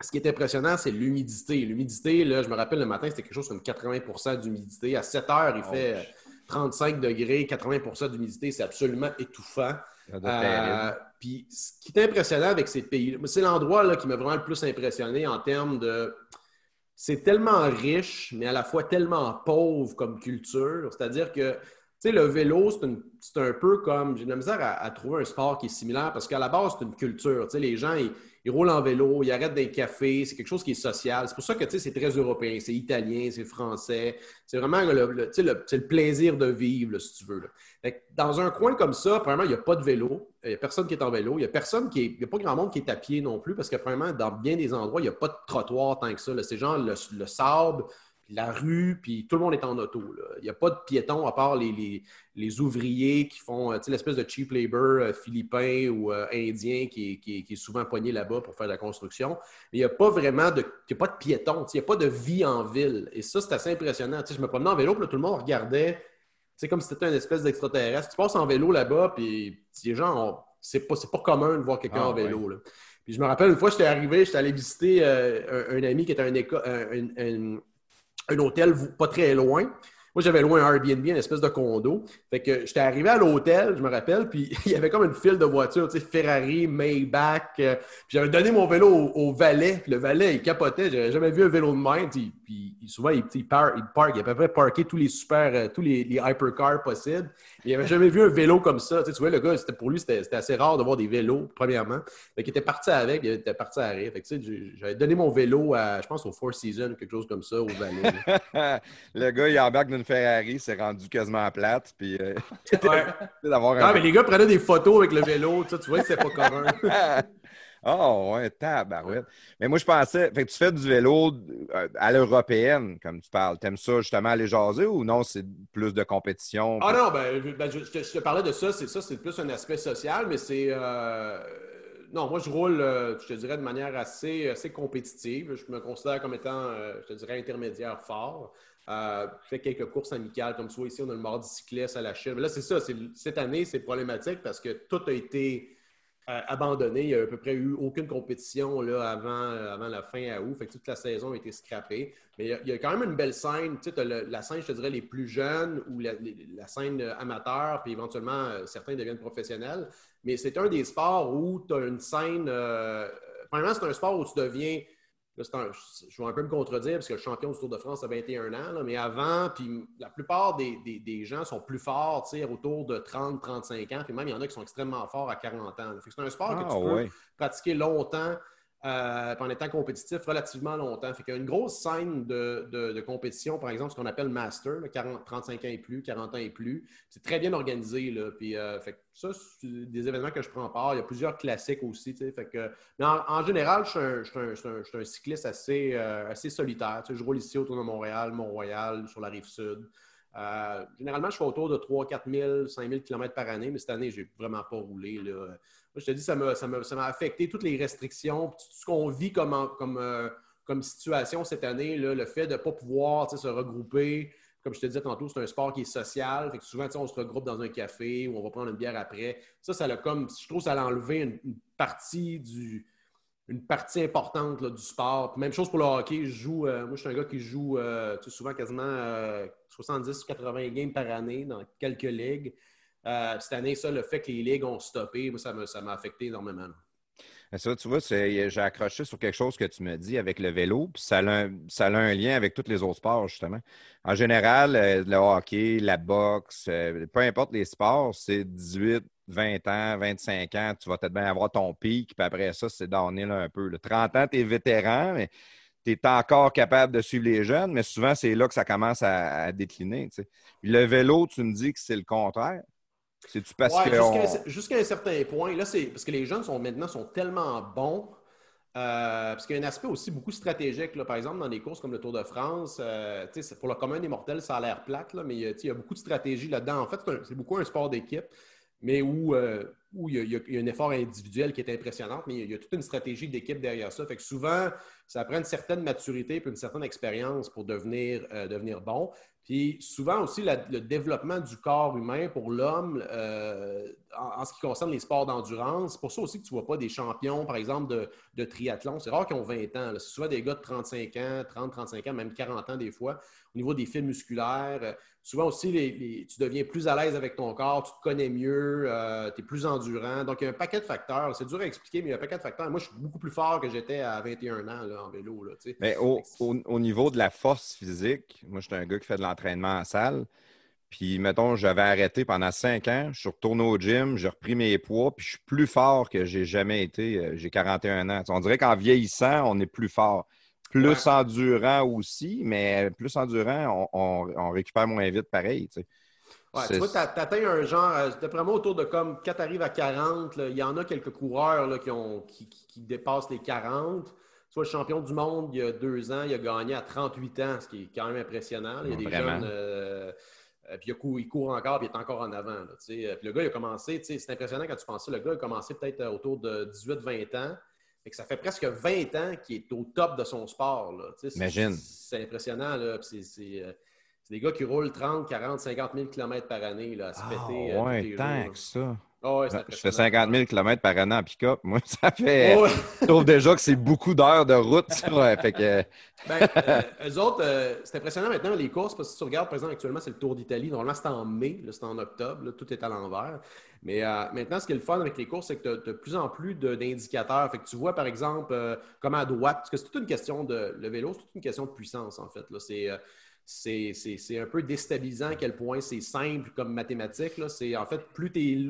ce qui est impressionnant, c'est l'humidité. L'humidité, là, je me rappelle le matin, c'était quelque chose comme 80% d'humidité. À 7 heures, il fait euh, 35 degrés, 80% d'humidité. C'est absolument étouffant. Euh, Puis ce qui est impressionnant avec ces pays, c'est l'endroit qui m'a vraiment le plus impressionné en termes de. C'est tellement riche, mais à la fois tellement pauvre comme culture. C'est-à-dire que, le vélo, c'est un peu comme. J'ai de la misère à, trouver un sport qui est similaire parce qu'à la base, c'est une culture. Les gens, ils, roulent en vélo, ils arrêtent des cafés, c'est quelque chose qui est social. C'est pour ça que, c'est très européen, c'est italien, c'est français. C'est vraiment le, le- plaisir de vivre, si tu veux. Dans un coin comme ça, premièrement, il n'y a pas de vélo. Il n'y a personne qui est en vélo. Il n'y a personne qui a pas grand monde qui est à pied non plus parce que, premièrement, dans bien des endroits, il n'y a pas de trottoir tant que ça. C'est genre le, le sable, la rue, puis tout le monde est en auto. Il n'y a pas de piétons à part les, les- ouvriers qui font euh, l'espèce de cheap labor euh, philippin ou euh, indien qui est, qui est- souvent pogné là-bas pour faire de la construction. Mais il n'y a pas vraiment de, il a pas de piétons. Il n'y a pas de vie en ville. Et ça, c'est assez impressionnant. Je me promenais en vélo, puis tout le monde regardait. C'est comme si c'était une espèce d'extraterrestre. Tu passes en vélo là-bas, puis les gens, c'est pas, pas commun de voir quelqu'un
Ah,
en vélo. là. Puis je me rappelle, une fois, j'étais arrivé, j'étais allé visiter euh, un, un ami qui était un, éco- un, un- un- un hôtel pas très loin. Moi, j'avais loué un Airbnb, une espèce de condo. Fait que j'étais arrivé à l'hôtel, je me rappelle, puis <laughs> il y avait comme une file de voitures, tu sais, Ferrari, Maybach. euh, puis j'avais donné mon vélo au, valet, puis le valet, il capotait. J'avais jamais vu un vélo de sais, Puis souvent, il, il, il park, il à peu près parké tous les super, euh, tous les, hypercars possibles. Il avait jamais vu un vélo comme ça. Tu, vois, le gars, pour lui, c'était, assez rare de voir des vélos, premièrement. Fait qu'il était parti avec, il était parti à rire. Fait que, tu sais, j'avais donné mon vélo à, je pense, au Four Seasons, quelque chose comme ça, au valet. <laughs>
le gars, il embarque d'une Ferrari, c'est rendu quasiment plate, puis euh, <laughs>
Ouais. <laughs>
d'avoir un...
mais les gars prenaient des photos avec le vélo, tu vois, c'est pas commun.
Oh, <laughs> ouais, tabarouette. Mais moi, je pensais, fait que tu fais du vélo euh, à l'européenne, comme tu parles. T'aimes ça justement aller jaser ou non, c'est plus de compétition?
Ah non, ben, je- ben, je, je te, je te parlais de ça, c'est ça, c'est plus un aspect social, mais c'est. euh, non, moi, je roule, je te dirais, de manière assez, assez compétitive. Je me considère comme étant, je te dirais, intermédiaire fort. Euh, fais quelques courses amicales, comme vois ici, on a le mardi cycliste à la Chine. Mais là, c'est ça, cette année, c'est problématique parce que tout a été euh, abandonné. Il n'y a à peu près eu aucune compétition là, avant, euh, avant la fin à août. Fait que toute la saison a été scrappée. Mais il y, a, quand même une belle scène. Tu sais, la scène, je te dirais, les plus jeunes ou la, scène amateur, puis éventuellement, certains deviennent professionnels. Mais c'est un des sports où tu as une scène. premièrement, c'est un sport où tu deviens je vais un peu me contredire parce que le champion du Tour de France a 21 ans, mais avant, puis la plupart des, gens sont plus forts autour de 30-35 ans, puis même il y en a qui sont extrêmement forts à 40 ans. C'est un sport que ah, tu peux pratiquer longtemps euh, en étant compétitif relativement longtemps. Fait qu'il y a une grosse scène de, compétition, par exemple, ce qu'on appelle Master, 40, 35 ans et plus, 40 ans et plus. C'est très bien organisé. Là. Puis, euh, fait ça, c'est des événements que je prends part. Il y a plusieurs classiques aussi. Fait que, mais en, général, je suis un, cycliste assez, euh, solitaire. je roule ici autour de Montréal, Mont-Royal, sur la rive sud. généralement, je fais autour de 3 4 000, 5 000 km par année, mais cette année, je n'ai vraiment pas roulé. Là je te dis, ça m'a, affecté toutes les restrictions, tout ce qu'on vit comme, euh, situation cette année, le fait de ne pas pouvoir se regrouper. Comme je te disais tantôt, c'est un sport qui est social. Fait que souvent, on se regroupe dans un café ou on va prendre une bière après. Ça, ça a comme, je trouve, ça a enlevé une, partie du, partie importante du sport. même chose pour le hockey. Je joue, euh, moi, je suis un gars qui joue euh, souvent quasiment 70 80 games par année dans quelques ligues. Euh, cette année, ça, le fait que les ligues ont stoppé, moi, ça m'a affecté énormément.
Ça, tu vois, j'ai accroché sur quelque chose que tu me dis avec le vélo, puis ça a, un, ça a un lien avec tous les autres sports, justement. En général, euh, le hockey, la boxe, euh, peu importe les sports, c'est 18, 20 ans, 25 ans, tu vas peut-être bien avoir ton pic, puis après ça, c'est là un peu. 30 ans, tu es vétéran, mais tu es encore capable de suivre les jeunes, mais souvent, c'est là que ça commence à, décliner. le vélo, tu me dis que c'est le contraire.
C'est-tu parce que. Jusqu'à un certain point. Là, c'est parce que les jeunes sont maintenant sont tellement bons. Euh, parce qu'il y a un aspect aussi beaucoup stratégique. Là. Par exemple, dans des courses comme le Tour de France, euh, pour le commun des mortels, ça a l'air plate, là, mais il y a beaucoup de stratégie là-dedans. En fait, c'est beaucoup un sport d'équipe, mais où, euh, où il, y a, un effort individuel qui est impressionnant, mais il y a, toute une stratégie d'équipe derrière ça. Fait que souvent, ça prend une certaine maturité et une certaine expérience pour devenir, devenir bon. Puis souvent aussi, le développement du corps humain pour l'homme, euh, en, ce qui concerne les sports d'endurance, c'est pour ça aussi que tu ne vois pas des champions, par exemple, de, triathlon. C'est rare qu'ils ont 20 ans. C'est souvent des gars de 35 ans, 30, 35 ans, même 40 ans des fois. Au niveau des fils musculaires, souvent aussi, tu deviens plus à l'aise avec ton corps, tu te connais mieux, euh, tu es plus endurant. Donc, il y a un paquet de facteurs. C'est dur à expliquer, mais il y a un paquet de facteurs. Moi, je suis beaucoup plus fort que j'étais à 21 ans en vélo.
mais au, niveau de la force physique, moi, je suis un gars qui fait de l'entraînement en salle. Puis, mettons, j'avais arrêté pendant cinq ans. Je suis retourné au gym, j'ai repris mes poids, puis je suis plus fort que j'ai jamais été. Euh, j'ai 41 ans. On dirait qu'en vieillissant, on est plus fort. Plus endurant aussi, mais plus endurant, on, récupère moins vite pareil. Tu,
ouais, tu vois, tu atteins un genre, euh, d'après moi, autour de comme, quand tu arrives à 40, il y en a quelques coureurs là, qui, ont, qui, dépassent les 40. Tu vois, le champion du monde, il y a deux ans, il a gagné à 38 ans, ce qui est quand même impressionnant. Il y a des jeunes. Euh, euh, puis il court, encore, puis il est encore en avant. Puis le gars, il a commencé, c'est impressionnant quand tu penses ça. Le gars a commencé peut-être autour de 18-20 ans. Et que ça fait presque 20 ans qu'il est au top de son sport.
Imagine.
C'est impressionnant. C'est des gars qui roulent 30, 40, 50 000 km par année là, à se
ah,
péter.
ouais, tant que ça. Ah je fais 50 000 km par année en pick-up. Moi, <laughs> ça fait. je trouve déjà que c'est beaucoup d'heures de route. fait que... <laughs>
ben, euh, eux autres, euh, c'est impressionnant maintenant les courses parce que si tu regardes, par exemple, actuellement, c'est le Tour d'Italie. Normalement, c'est en mai, c'est en octobre. tout est à l'envers. Mais euh, maintenant, ce qui est le fun avec les courses, c'est que tu as, de plus en plus d'indicateurs. Fait que tu vois, par exemple, comment à droite, parce que c'est toute une question de. Le vélo, c'est toute une question de puissance, en fait. C'est un peu déstabilisant à quel point c'est simple comme mathématique. C'est en fait, plus tu es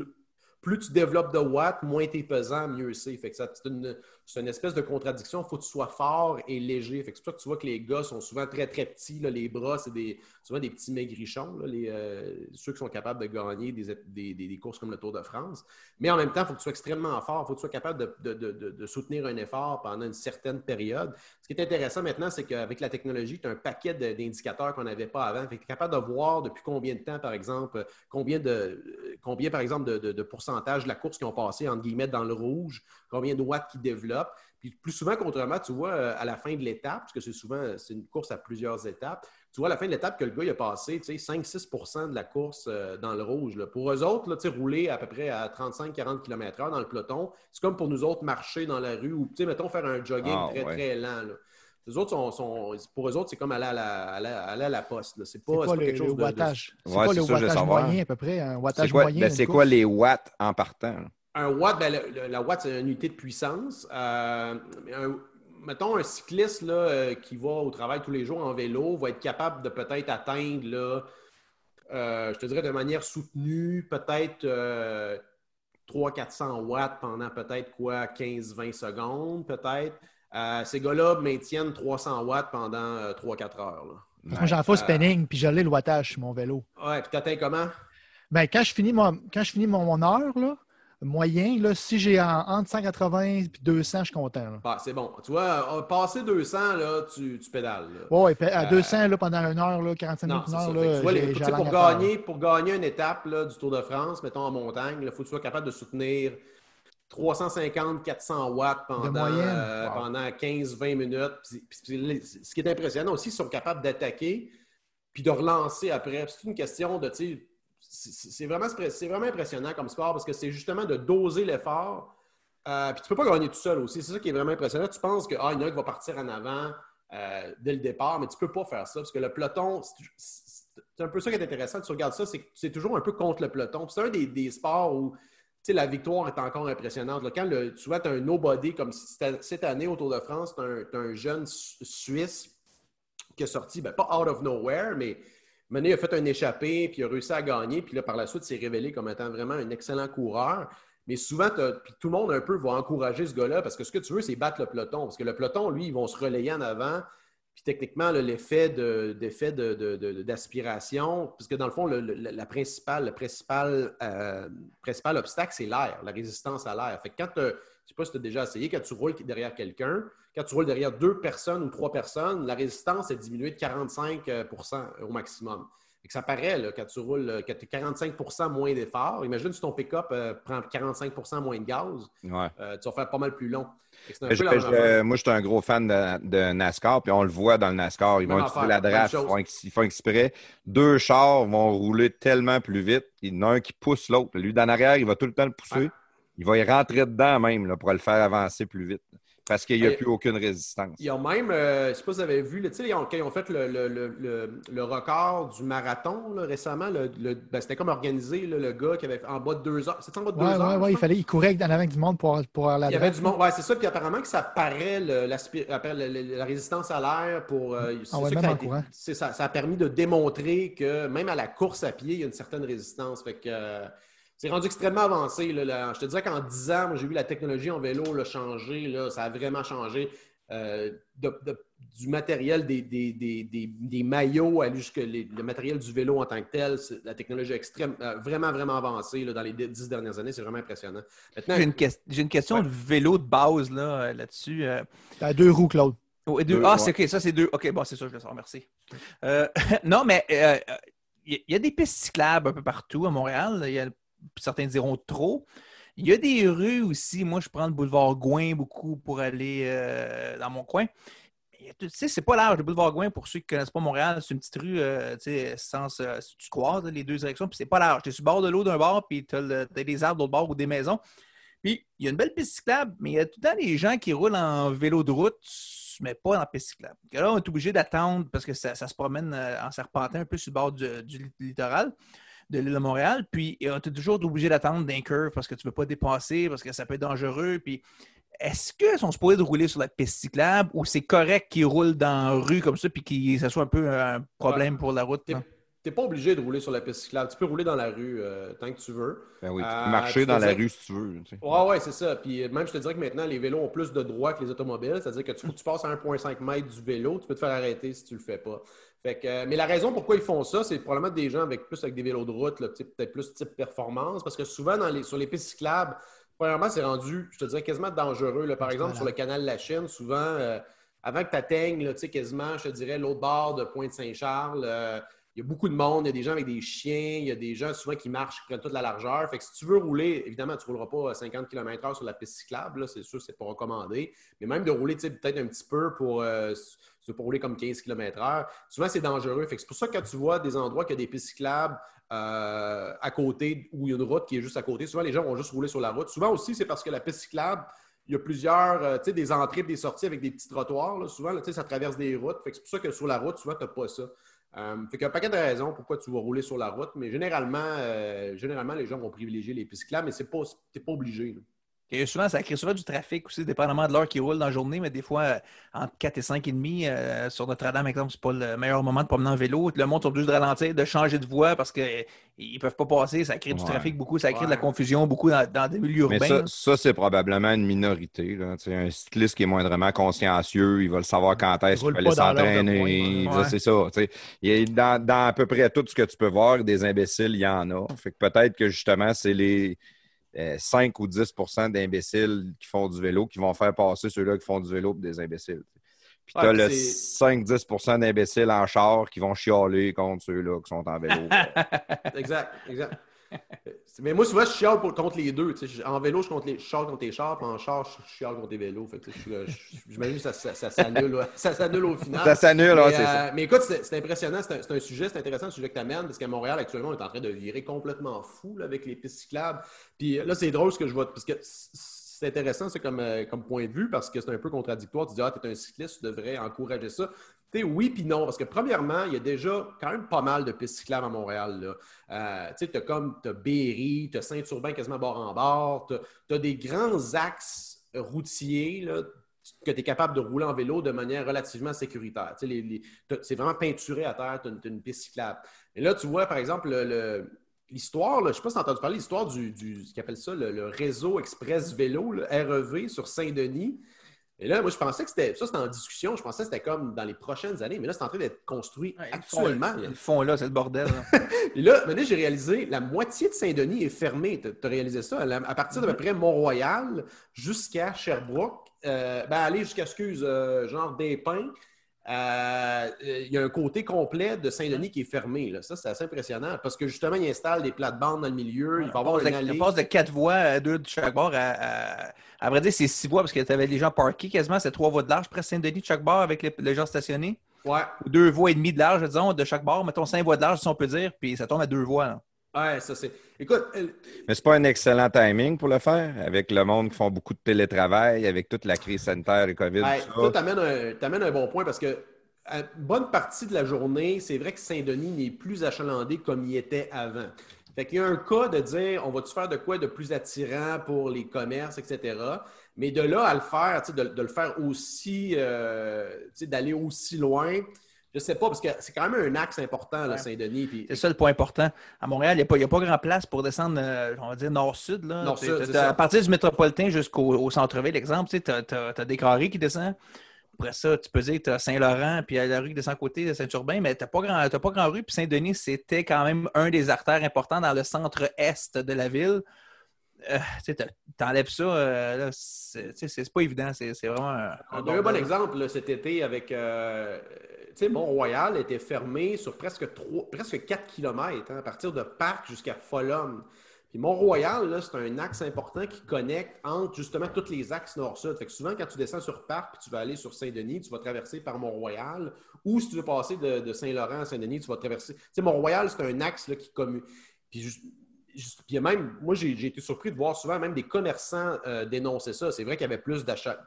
plus tu développes de watts, moins tu es pesant, mieux c'est. Que c'est une, une, espèce de contradiction. Il faut que tu sois fort et léger. C'est pour ça que tu vois que les gars sont souvent très, très petits. les bras, c'est des, souvent des petits maigrichons, les, euh, ceux qui sont capables de gagner des, des, courses comme le Tour de France. Mais en même temps, il faut que tu sois extrêmement fort. Il faut que tu sois capable de, de, de, soutenir un effort pendant une certaine période. Ce qui est intéressant maintenant, c'est qu'avec la technologie, tu as un paquet d'indicateurs qu'on n'avait pas avant. tu es capable de voir depuis combien de temps, par exemple, combien, de, combien par exemple, de, pourcentage de la course qui ont passé, entre guillemets, dans le rouge, combien de watts qui développent. Puis plus souvent qu'autrement, tu vois, euh, à la fin de l'étape, parce que c'est souvent c'est une course à plusieurs étapes, tu vois à la fin de l'étape que le gars il a passé 5-6% de la course euh, dans le rouge. là. Pour eux autres, là, tu sais, rouler à peu près à 35-40 km/h dans le peloton, c'est comme pour nous autres marcher dans la rue ou, tu sais, mettons, faire un jogging
Ah,
très,
ouais.
très lent. là. Les autres sont, sont- pour eux autres, c'est comme aller à la, aller à- aller à la poste. là. C'est pas, pas
le,
quelque chose
le
de- de-
wattage? C'est
Ouais, c'est
le
ça,
wattage moyen à peu près? Un
C'est
wattage
quoi,
moyen?
ben, c'est quoi les watts en partant?
Un watt, ben, le- le- la watt, c'est une unité de puissance. Euh, un- mettons un cycliste là, euh, qui va au travail tous les jours en vélo va être capable de peut-être atteindre, là, euh, je te dirais de manière soutenue, peut-être euh, 300-400 watts pendant peut-être quoi, 15-20 secondes, peut-être. Euh, ces gars-là maintiennent 300 watts pendant euh, 3-4 heures. là.
Moi, j'en fais spinning, puis je l'ai le wattage sur mon vélo.
Ouais, puis t'atteins comment?
Ben, quand je finis mon, quand je finis mon, mon heure, là, moyen, là, si j'ai en- entre 180 et 200, je suis content.
Bah, c'est bon. Tu vois, euh, passer 200, là, tu, tu pédales.
puis à
Euh,
200 là, pendant une heure, là, 45
Non,
minutes, une heure, là,
tu vois, les- tu sais, pour, gagner, pour gagner une étape là, du Tour de France, mettons en montagne, il faut que tu sois capable de soutenir 350-400 watts pendant, euh,
Wow.
pendant 15-20 minutes. Puis- puis- ce qui est impressionnant aussi, ils sont capables d'attaquer puis de relancer après. C'est une question de, tu sais, c'est vraiment, vraiment impressionnant comme sport parce que c'est justement de doser l'effort. Euh, puis tu peux pas gagner tout seul aussi. C'est ça qui est vraiment impressionnant. Tu penses que, ah, il va partir en avant euh, dès le départ, mais tu peux pas faire ça parce que le peloton, c'est- un peu ça qui est intéressant. Tu regardes ça, c'est toujours un peu contre le peloton. C'est un des, sports où tu la victoire est encore impressionnante. Là, quand le, souvent, tu as un nobody, comme cette année au Tour de France, tu as, un jeune Su- Suisse qui est sorti, ben, pas out of nowhere, mais Mené a fait un échappé, puis il a réussi à gagner, puis là, par la suite, s'est révélé comme étant vraiment un excellent coureur. Mais souvent, tout le monde un peu va encourager ce gars-là parce que ce que tu veux, c'est battre le peloton. Parce que le peloton, lui, ils vont se relayer en avant. Puis techniquement, l'effet de- de- de- de- d'aspiration, parce que dans le fond, le, le- euh, principal obstacle, c'est l'air, la résistance à l'air. Fait que quand je ne sais pas si tu as déjà essayé, quand tu roules derrière quelqu'un, quand tu roules derrière deux personnes ou trois personnes, la résistance est diminuée de 45% euh, au maximum. Fait que ça paraît, là, quand tu roules, euh, quand tu as 45% moins d'effort. Imagine si ton pick-up euh, prend 45% moins de gaz,
Ouais.
euh, tu vas faire pas mal plus long. Un peu
je- je-
affaire.
moi, je suis un gros fan de, de NASCAR, puis on le voit dans le NASCAR. Ils
Même
vont utiliser la draft, ils font, exprès. Deux chars vont rouler tellement plus vite. Il y en a un qui pousse l'autre. Lui, d'en arrière, il va tout le temps le pousser. Il va y rentrer dedans même là, pour le faire avancer plus vite. Parce qu'il n'y a
Et-
plus aucune résistance.
Ils ont même, euh, je ne sais pas si vous avez vu, là, tu sais, ils ont- quand ils ont fait le, le- le- le- le record du marathon là, récemment, le- le- ben, c'était comme organisé, là, le gars qui avait fait en bas de deux heures. C'était en bas de deux
Ouais,
heures.
ouais, il fallait, il courait en avant du monde pour, pour la
Il y avait du monde. Ouais, c'est ça. Puis apparemment que ça paraît la résistance à l'air pour. euh,
Ah ouais,
ça, que
même
ça, a ça, ça a permis de démontrer que même à la course à pied, il y a une certaine résistance. Fait que euh, c'est rendu extrêmement avancé. là, là. Je te dirais qu'en 10 ans, moi, j'ai vu la technologie en vélo là, changer. Là, ça a vraiment changé. Euh, de- de- du matériel des, des, des, des, des maillots à jusque les- le matériel du vélo en tant que tel, la technologie extrême, euh, vraiment, vraiment avancée là, dans les 10 dernières années. C'est vraiment impressionnant.
J'ai une, question
Ouais.
de vélo de base là, euh, là-dessus. euh.
T'as deux roues, Claude.
Oh, et deux-
Deux,
Ah,
ouais.
c'est OK, ça c'est deux. OK, bon, c'est ça, je le sors, merci. Euh, <laughs> non, mais euh, il y, a des pistes cyclables un peu partout à Montréal. Il y a, certains diront trop. Il y a des rues aussi. Moi, je prends le boulevard Gouin beaucoup pour aller euh, dans mon coin. Tu sais, c'est pas large, le boulevard Gouin, pour ceux qui connaissent pas Montréal. C'est une petite rue, euh, tu sais, sens, euh, tu croises les deux directions, puis c'est pas large. Tu es sur le bord de l'eau d'un bord, puis tu as, des arbres de l'autre bord ou des maisons. Puis, il y a une belle piste cyclable, mais il y a tout le temps des gens qui roulent en vélo de route, mais pas la piste cyclable. Là, on est obligé d'attendre parce que ça, se promène en serpentin un peu sur le bord du littoral de l'île de Montréal. Puis, on est toujours obligé d'attendre d'un curve parce que tu ne veux pas dépasser, parce que ça peut être dangereux. Puis, est-ce qu'ils sont supposés de rouler sur la piste cyclable ou c'est correct qu'ils roulent dans la rue comme ça puis que ça soit un peu un problème pour la route?
T'es
là?
t'es pas obligé de rouler sur la piste cyclable. Tu peux rouler dans la rue euh, tant que tu veux.
Ben oui, tu peux
Euh,
marcher
tu
dans la rue si tu veux. tu sais.
Ouais, ouais, c'est ça. Puis euh, même, je te dirais que maintenant, les vélos ont plus de droits que les automobiles. C'est-à-dire que tu, faut que tu passes à 1,5 mètre du vélo. Tu peux te faire arrêter si tu le fais pas. Fait que, euh, mais la raison pourquoi ils font ça, c'est probablement des gens avec plus avec des vélos de route, peut-être plus type performance. Parce que souvent, dans les, sur les pistes cyclables, premièrement, c'est rendu, je te dirais, quasiment dangereux. là. Par exemple,
Voilà.
sur le canal de la Chine, souvent, euh, avant que tu atteignes, là, tu sais, quasiment, je te dirais, l'autre bord de Pointe-Saint-Charles, euh, il y a beaucoup de monde, il y a des gens avec des chiens, il y a des gens souvent qui marchent, qui prennent toute la largeur. Fait que si tu veux rouler, évidemment, tu ne rouleras pas à 50 km/h sur la piste cyclable, c'est sûr, c'est pas recommandé. Mais même de rouler peut-être un petit peu pour, euh, pour rouler comme 15 km/h, souvent c'est dangereux. C'est pour ça que tu vois des endroits qui ont des pistes cyclables euh, à côté ou une route qui est juste à côté, souvent les gens vont juste rouler sur la route. Souvent aussi, c'est parce que la piste cyclable, il y a plusieurs, euh, tu sais, des entrées et des sorties avec des petits trottoirs. Souvent, tu sais, ça traverse des routes. C'est pour ça que sur la route, souvent, tu n'as pas ça. Euh, fait qu'il y a un paquet de raisons pourquoi tu vas rouler sur la route, mais généralement, euh, généralement les gens vont privilégier les pistes cyclables, mais ce n'est pas, pas obligé.
Et souvent, ça crée souvent du trafic aussi, dépendamment de l'heure qui roule dans la journée, mais des fois, euh, entre 4 et 5 et demi, euh, sur Notre-Dame, exemple, c'est pas le meilleur moment de promener en vélo. Le monde est obligé de ralentir, de changer de voie parce qu'ils ne peuvent pas passer. Ça crée du trafic beaucoup, ça crée de la confusion beaucoup dans, des milieux urbains.
Ça, c'est probablement une minorité. Un cycliste qui est moindrement consciencieux, il va le savoir quand est-ce qu'il va aller s'entraîner. C'est ça. Il dans, dans à peu près tout ce que tu peux voir, des imbéciles, il y en a. Fait que peut-être que justement, c'est les 5 euh, ou 10% d'imbéciles qui font du vélo qui vont faire passer ceux-là qui font du vélo pour des imbéciles. Puis tu as le 5-10 d'imbéciles en char qui vont chialer contre ceux-là qui sont en vélo. <laughs>
exact, exact. <laughs> Mais moi, souvent, je chiale contre les deux. En vélo, je, contre les, chiale contre les chars, puis en char, je chiale contre les vélos. J'imagine que ça, ça, s'annule ça au final.
Ça s'annule,
c'est
ça.
Euh, mais écoute, c'est impressionnant. C'est un, sujet, c'est intéressant le sujet que tu amènes, parce qu'à Montréal, actuellement, on est en train de virer complètement fou avec les pistes cyclables. Puis là, c'est drôle ce que je vois, parce que c'est intéressant, c'est comme, euh, comme point de vue, parce que c'est un peu contradictoire. Tu dis, ah, tu es un cycliste, tu devrais encourager ça oui puis non, parce que premièrement, il y a déjà quand même pas mal de pistes cyclables à Montréal. Euh, tu as comme as Berry, tu as Saint-Urbain quasiment bord en bord, tu as, des grands axes routiers que tu es capable de rouler en vélo de manière relativement sécuritaire. c'est vraiment peinturé à terre, tu as, une piste cyclable. Et là, tu vois, par exemple, l'histoire, je ne sais pas si tu as entendu parler, l'histoire du, ce appelle ça, le, réseau express vélo, le REV sur Saint-Denis. Et là, moi, je pensais que c'était. Ça, c'était en discussion. Je pensais que c'était comme dans les prochaines années. Mais là, c'est en train d'être construit actuellement.
Ils le font là, c'est le bordel.
Et <laughs> là, maintenant, j'ai réalisé la moitié de Saint-Denis est fermée. Tu as réalisé ça? À partir d'à peu près Mont-Royal jusqu'à Sherbrooke, euh, ben, aller jusqu'à, excuse, euh, genre des pins. Euh, il y a un côté complet de Saint-Denis qui est fermé. Là. Ça, c'est assez impressionnant parce que justement, ils installent des plates-bandes dans le milieu. Il va avoir une allée.
passe de quatre voies, deux de chaque bord. À, à, vrai dire, c'est six voies parce que tu avais les gens parqués quasiment. C'est trois voies de large, presque Saint-Denis de chaque bord avec les, gens stationnés.
Ouais.
deux voies et demie de large, disons, de chaque bord. Mettons cinq voies de large, si on peut dire, puis ça tombe à deux voies. Là.
Ouais, ça c'est. Écoute.
Mais c'est pas un excellent timing pour le faire, avec le monde qui font beaucoup de télétravail, avec toute la crise sanitaire et COVID. Ouais,
tu amènes un, bon point parce que une bonne partie de la journée, c'est vrai que Saint-Denis n'est plus achalandé comme il était avant. Fait qu'il y a un cas de dire on va-tu faire de quoi de plus attirant pour les commerces, etc. Mais de là à le faire, de, le faire aussi, euh, d'aller aussi loin, je ne sais pas, parce que c'est quand même un axe important, Saint-Denis.
C'est ça le point important. À Montréal, il n'y a, pas grand place pour descendre, euh, on va dire, nord-sud. À partir du métropolitain jusqu'au centre-ville, exemple, tu as, des carrés qui descendent. Après ça, tu peux dire que tu as Saint-Laurent, puis à la rue qui descend à côté de Saint-Urbain, mais tu n'as pas, grand, pas grand rue. Puis Saint-Denis, c'était quand même un des artères importants dans le centre-est de la ville. Euh, tu enlèves ça, euh, c'est pas évident. C'est vraiment un,
On a un bon exemple cet été avec. Euh, Mont-Royal était fermé sur presque, 3, presque 4 km, hein, à partir de Parc jusqu'à Folum. Mont-Royal, c'est un axe important qui connecte entre justement tous les axes nord-sud. Fait que souvent, quand tu descends sur Parc et tu vas aller sur Saint-Denis, tu vas traverser par Mont-Royal. Ou si tu veux passer de, Saint-Laurent à Saint-Denis, tu vas traverser. Mont-Royal, c'est un axe qui commune. Puis, puis même, moi, j'ai été surpris de voir souvent même des commerçants euh, dénoncer ça. C'est vrai qu'il y avait plus d'achats.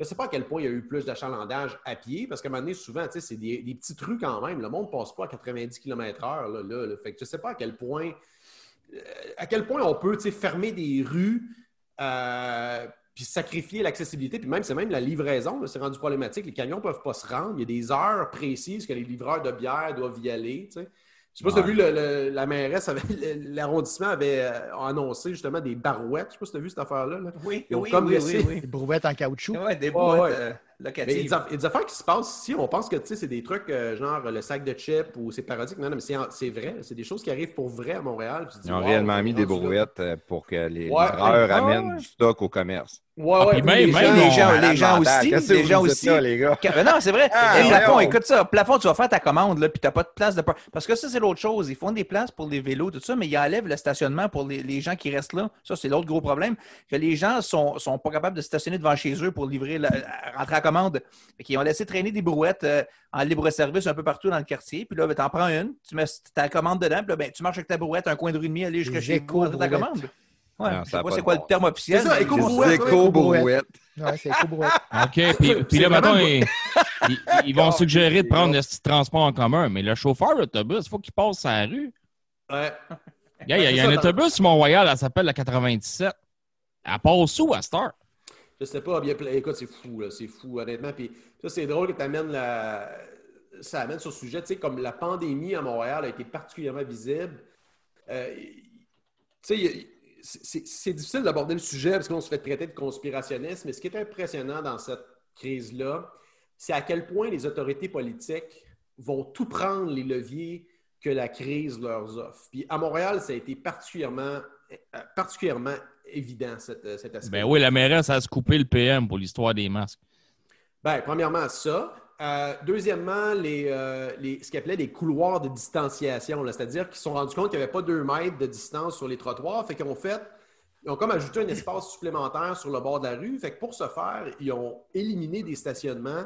Je ne sais pas à quel point il y a eu plus d'achalandage à pied, parce qu'à un moment donné, souvent, c'est des, des petites rues quand même. Le monde ne passe pas à 90 km/h. Là, je ne sais pas à quel point à quel point on peut fermer des rues euh, puis sacrifier l'accessibilité. Puis même, c'est même la livraison, c'est rendu problématique. Les camions ne peuvent pas se rendre. Il y a des heures précises que les livreurs de bière doivent y aller. Je ne sais pas si tu as vu, la mairesse, l'arrondissement avait euh, annoncé justement des barouettes. Je ne sais pas si tu as vu cette affaire-là.
Oui,
oui,
comme
oui, Des brouettes en caoutchouc.
Oui, des brouettes.
Mais il y, a
locative.
il y a des affaires qui se passent ici. On pense que tu sais, c'est des trucs euh, genre le sac de chips ou c'est parodique. Non, non, mais c'est vrai. C'est des choses qui arrivent pour vrai à Montréal. Dis,
Ils ont
wow,
réellement mis des brouettes euh, pour que les
Ouais.
livreurs
Ah,
amènent
ouais.
du stock au commerce.
Ouais,
Ah,
ouais,
même-
les
même
gens-
les gens, les aussi, les
vous
gens aussi.
là, les gars?
Non, c'est vrai.
Ah, ouais.
écoute ça. Plafond, tu vas faire ta commande, là, puis tu n'as pas de place de. par- Parce que ça, c'est l'autre chose. Ils font des places pour les vélos, tout ça, mais ils enlèvent le stationnement pour les, les gens qui restent là. Ça, c'est l'autre gros problème. Que les gens sont, sont pas capables de stationner devant chez eux pour livrer, la, rentrer à commande. Ils ont laissé traîner des brouettes euh, en libre-service un peu partout dans le quartier. Puis là, ben, t'en prends une, tu mets ta commande dedans, puis là, ben, tu marches avec ta brouette un coin de rue et demi, aller jusqu'à chez vous, ta commande. Ouais,
Non,
je
ça a
sais pas
pas
c'est quoi
bon
le terme officiel.
C'est ça,
mais
éco-
je-
brouette, ouais,
Éco-brouette.
Ouais, c'est éco-brouette. <laughs>
OK, puis, puis là,
vraiment-
ils, ils- ils vont suggérer de prendre le petit transport en commun, mais le chauffeur d'autobus, il faut qu'il passe sur la rue.
Ouais.
Il y a, y un autobus sur Mont-Royal, elle s'appelle la 97. Elle passe où à Star?
Je sais pas, écoute, c'est fou, c'est fou, honnêtement. Puis ça, c'est drôle que tu amènes la. Ça amène sur le sujet, tu sais, comme la pandémie à Montréal a été particulièrement visible. Euh, tu sais, c'est- difficile d'aborder le sujet parce qu'on se fait traiter de conspirationniste, mais ce qui est impressionnant dans cette crise-là, c'est à quel point les autorités politiques vont tout prendre les leviers que la crise leur offre. Puis à Montréal, ça a été particulièrement, euh, particulièrement évident, cet, cet aspect.
Ben oui, la mairesse a se coupé le PM pour l'histoire des masques.
Ben, premièrement, ça. Euh, deuxièmement, les, euh, les- ce qu'ils appelaient les couloirs de distanciation, c'est-à-dire qu'ils se sont rendus compte qu'il n'y avait pas deux mètres de distance sur les trottoirs, fait qu'ils ont fait, ils ont comme ajouté un espace supplémentaire sur le bord de la rue, fait que pour ce faire, ils ont éliminé des stationnements.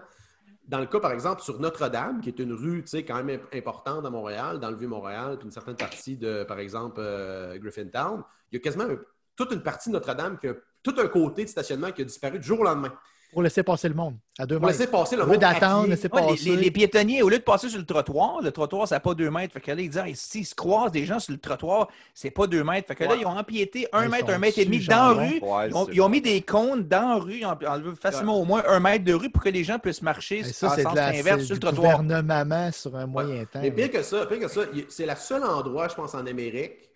Dans le cas, par exemple, sur Notre-Dame, qui est une rue, tu sais, quand même imp- importante à Montréal, dans le Vieux-Montréal, puis une certaine partie de, par exemple, euh, Griffintown, il y a quasiment un- toute une partie de Notre-Dame, qui a- tout un côté de stationnement qui a disparu du jour au lendemain.
Pour laisser passer le monde à deux
Pour
mètres.
laisser passer le
Au lieu
monde à
d'attendre, laisser
Ouais, les-
passer.
les, les piétonniers, au lieu de passer sur le trottoir, le trottoir, ça n'a pas deux mètres. Fait que là, ils disent, Hey, s'ils se croisent des gens sur le trottoir, c'est pas deux mètres. Fait que là,
Ouais.
ils ont empiété un
Ils
mètre,
sont
un mètre et demi
dessus,
dans la rue.
Ouais,
Ils ont,
c'est
ils ont
bon.
mis des cônes dans la rue, en, enlevé facilement au moins un mètre de rue pour que les gens puissent marcher
Et
en
ça, c'est
sens
de la,
inverse
c'est
sur le
du
trottoir.
gouvernement sur un moyen temps.
Mais pire que ça, pire que ça, il- c'est le seul endroit, je pense, en Amérique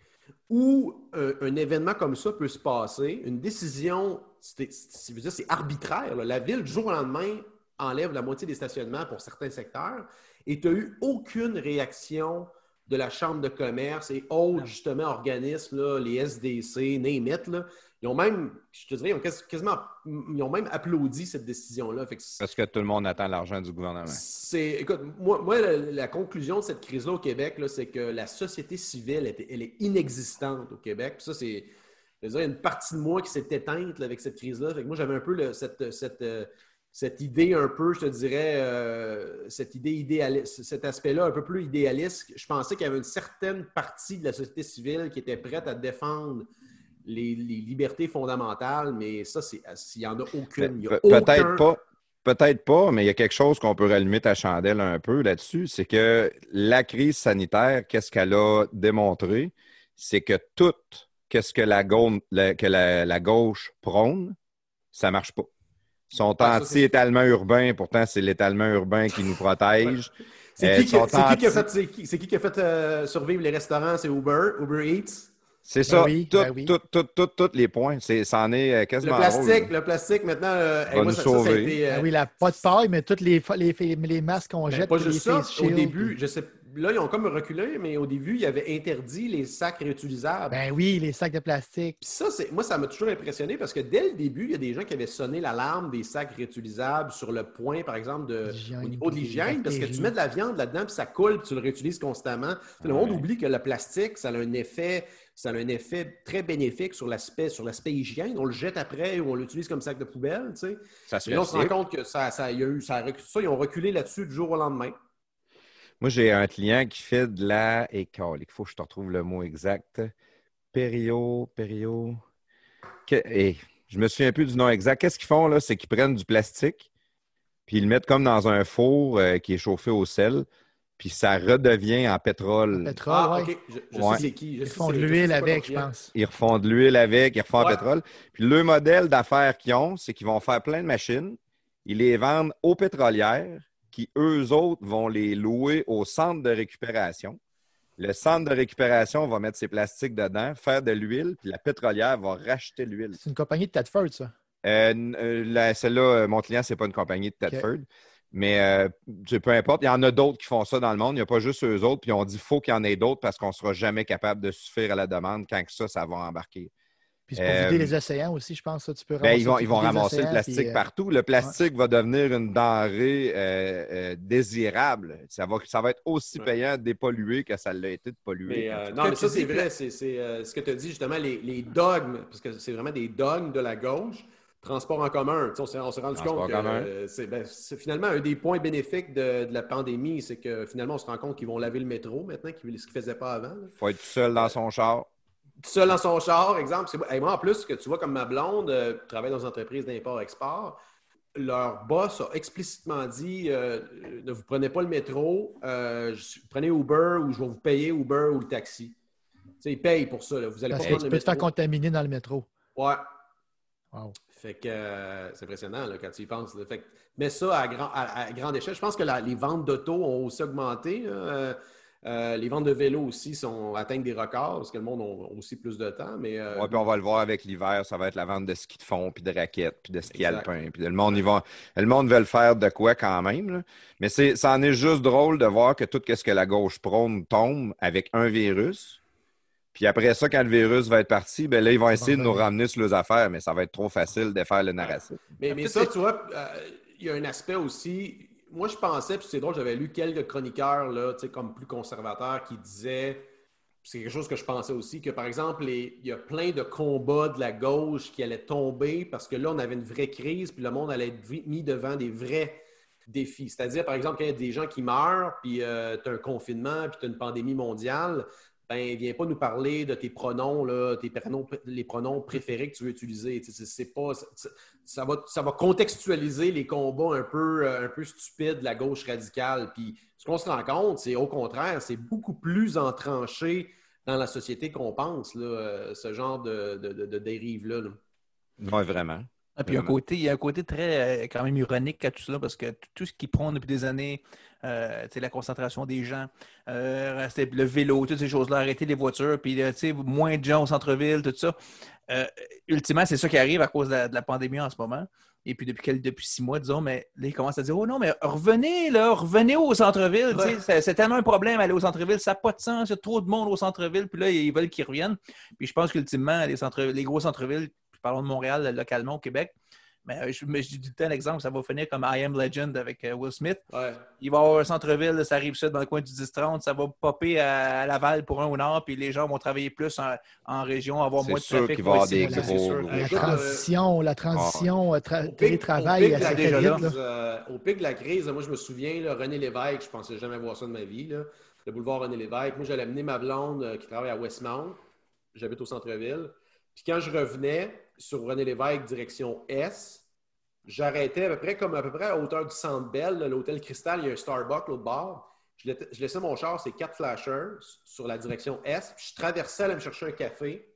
où un, un événement comme ça peut se passer, une décision, c'est arbitraire. là. La ville, du jour au lendemain, enlève la moitié des stationnements pour certains secteurs et tu n'as eu aucune réaction de la Chambre de commerce et autres, justement, organismes, là, les SDC, là. Ils ont même, je te dirais, ils ont quas- quasiment, ils ont même applaudi cette décision-là.
Parce que tout le monde attend l'argent du gouvernement.
c'est, écoute, moi, moi, la, la conclusion de cette crise-là au Québec, c'est que la société civile, elle, elle est inexistante au Québec. Puis ça, c'est, il y a une partie de moi qui s'est éteinte là, avec cette crise-là. Moi, j'avais un peu le- cette, cette, cette idée un peu, je te dirais, euh, cette idée idéaliste, cet aspect-là un peu plus idéaliste. Je pensais qu'il y avait une certaine partie de la société civile qui était prête à défendre les, les libertés fondamentales, mais ça, c'est, il n'y en a aucune. Il y a
Pe-
aucun-
Peut-être pas. Peut-être pas, mais il y a quelque chose qu'on peut rallumer ta chandelle un peu là-dessus. C'est que la crise sanitaire, qu'est-ce qu'elle a démontré? C'est que tout, qu'est-ce que la, gauche, la- que la, la gauche prône, ça marche pas. Ils sont
c'est-
anti-étalement urbain, pourtant c'est l'étalement urbain qui nous <laughs> protège.
C'est
Euh,
qui,
ils
qui-
sont
c'est qui qui a
anti-
fait, c'est qui, c'est qui qui a fait euh, survivre les restaurants? C'est Uber, Uber Eats?
C'est ça,
oui,
tout,
ben oui.
tout, tout, tout, tous les points. C'est, c'en est euh,
Le
quasiment
plastique,
drôle.
le plastique, maintenant, euh,
Va
hey, moi,
nous
ça, ça, ça a
sauver.
été... euh,
oui, la, pas de paille, mais tous les, les, les masques qu'on
ben,
jette.
pas juste
les
ça, au début, je sais, là, ils ont comme reculé, mais au début, ils avaient interdit les sacs réutilisables.
Ben oui, les sacs de plastique.
Puis ça, c'est, moi, ça m'a toujours impressionné parce que dès le début, il y a des gens qui avaient sonné l'alarme des sacs réutilisables sur le point, par exemple, de, au niveau de l'hygiène, parce que tu mets de la viande là-dedans, puis ça coule, puis tu le réutilises constamment. Le monde oublie que le plastique, ça a un effet, ça a un effet très bénéfique sur l'aspect, sur l'aspect hygiène. On le jette après ou on l'utilise comme sac de poubelle, tu sais.
Ça se
Mais là, on se rend compte que ça, ça, y a eu, ça, a recu- ça, ils ont reculé là-dessus du jour au lendemain.
Moi, j'ai un client qui fait de la. Et il faut que je te retrouve le mot exact. Pério, pério. Que- eh, je me souviens plus du nom exact. Qu'est-ce qu'ils font là? C'est qu'ils prennent du plastique, puis ils le mettent comme dans un four euh, qui est chauffé au sel, puis ça redevient en pétrole.
Pétrole,
ah,
ouais.
OK. Je, je
Ouais.
sais c'est qui. Je
Ils font de l'huile avec, je pense.
Ils refont de l'huile avec, ils refont
Ouais.
en pétrole. Puis le modèle d'affaires qu'ils ont, c'est qu'ils vont faire plein de machines, ils les vendent aux pétrolières, qui eux autres vont les louer au centre de récupération. Le centre de récupération va mettre ses plastiques dedans, faire de l'huile, puis la pétrolière va racheter l'huile.
C'est une compagnie de Tedford, ça.
Euh, euh, la- Celle-là, euh, mon client, c'est pas une compagnie de Tedford. Mais euh, peu importe, il y en a d'autres qui font ça dans le monde. Il n'y a pas juste eux autres. Puis on dit qu'il faut qu'il y en ait d'autres parce qu'on ne sera jamais capable de suffire à la demande quand que ça, ça va embarquer.
Puis c'est pour
Euh,
vider les océans aussi, je pense. Ça, tu peux
Ben,
ramasser,
ils vont, ils vont ramasser le plastique
puis, euh,
partout. Le plastique va devenir une denrée euh, euh, désirable. Ça va, ça va être aussi
Ouais.
payant de dépolluer que ça l'a été de polluer.
Mais, euh, non, mais ça, c'est vrai. C'est c'est, euh, ce que tu as dit, justement, les, les dogmes, parce que c'est vraiment des dogmes de la gauche. Transport en commun. Tu sais, On s'est rendu
Transport
compte que euh, c'est ben, c'est finalement un des points bénéfiques de, de la pandémie, c'est que finalement, on se rend compte qu'ils vont laver le métro maintenant, qu'ils- ce qu'ils ne faisaient pas avant. là.
faut être tout seul dans son char.
Tout seul dans son char, exemple. c'est- hey, moi, en plus, que tu vois, comme ma blonde euh, travaille dans une entreprise d'import-export, leur boss a explicitement dit euh, ne vous prenez pas le métro, euh, je- prenez Uber ou je vais vous payer Uber ou le taxi. Tu sais, ils payent pour ça. là. Vous allez
Parce
pas
que
prendre
tu
le
peux te faire contaminer dans le métro.
Ouais.
Wow.
Fait que euh, c'est impressionnant là, quand tu y penses. là. Fait que, mais ça, à, grand- à- à grande échelle, je pense que la- les ventes d'auto ont aussi augmenté. Euh, euh, les ventes de vélos aussi sont, atteignent des records parce que le monde a aussi plus de temps. Mais,
Ouais, puis on va le voir avec l'hiver, ça va être la vente de ski de fond, puis de raquettes, puis de ski
Exact.
alpin. Puis le monde, ils vont- le monde veut le faire de quoi quand même. là. Mais c'est, ça en est juste drôle de voir que tout ce que la gauche prône tombe avec un virus. Puis après ça, quand le virus va être parti, ben là, ils vont essayer de nous ramener sur les affaires, mais ça va être trop facile de faire le narratif.
Mais, mais ça, tu vois, euh, il y a un aspect aussi. Moi, je pensais, puis c'est drôle, j'avais lu quelques chroniqueurs, là, tu sais, comme plus conservateurs, qui disaient, c'est quelque chose que je pensais aussi, que par exemple, les- il y a plein de combats de la gauche qui allaient tomber parce que là, on avait une vraie crise, puis le monde allait être mis devant des vrais défis. C'est-à-dire, par exemple, quand il y a des gens qui meurent, puis tu as un confinement, puis tu as une pandémie mondiale, ben, viens pas nous parler de tes pronoms, là, tes les pronoms préférés que tu veux utiliser. Pas, ça, va, ça va contextualiser les combats un peu, euh, un peu stupides de la gauche radicale. Puis ce qu'on se rend compte, c'est au contraire, c'est beaucoup plus entranché dans la société qu'on pense, là, euh, ce genre de, de, de- de dérive-là. là.
Oui, vraiment.
Ah, puis il y a un côté, il y a un côté très euh, quand même ironique à tout cela parce que tout ce qu'ils prônent depuis des années, euh, la concentration des gens, euh, le vélo, toutes ces choses-là, arrêter les voitures, puis euh, moins de gens au centre-ville, tout ça. Euh, ultimement, c'est ça qui arrive à cause de la, de la pandémie en ce moment. Et puis depuis, depuis six mois, disons, mais là, ils commencent à dire Oh non, mais revenez, là, revenez au centre-ville.
Ouais.
C'est tellement un problème aller au centre-ville, ça n'a pas de sens, il y a trop de monde au centre-ville, puis là, ils veulent qu'ils reviennent. Puis je pense qu'ultimement, les, les gros centres-villes, parlons de Montréal localement au Québec, mais euh, je, mais je dis tout le temps l'exemple, ça va finir comme I Am Legend avec euh, Will Smith.
Ouais.
Il va y avoir un centre-ville, ça arrive ça dans le coin du 10-30, ça va popper à, à Laval pour un au nord, puis les gens vont travailler plus en, en région, avoir moins de
sûr
trafic.
qu'il va y avoir des gros,
sûr.
La transition, la transition euh, tra- télétravail,
au pic. Euh, au pic de la crise, moi, je me souviens, là, René Lévesque, je pensais jamais voir ça de ma vie. là. Le boulevard René Lévesque. Moi, j'allais amener ma blonde euh, qui travaille à Westmount. J'habite au centre-ville. Puis quand je revenais sur René Lévesque, direction S, j'arrêtais à peu près comme à peu près à hauteur du Centre l'hôtel Cristal, il y a un Starbucks l'autre bord. Je laissais mon char, c'est quatre flashers sur la direction S. Puis je traversais aller me chercher un café.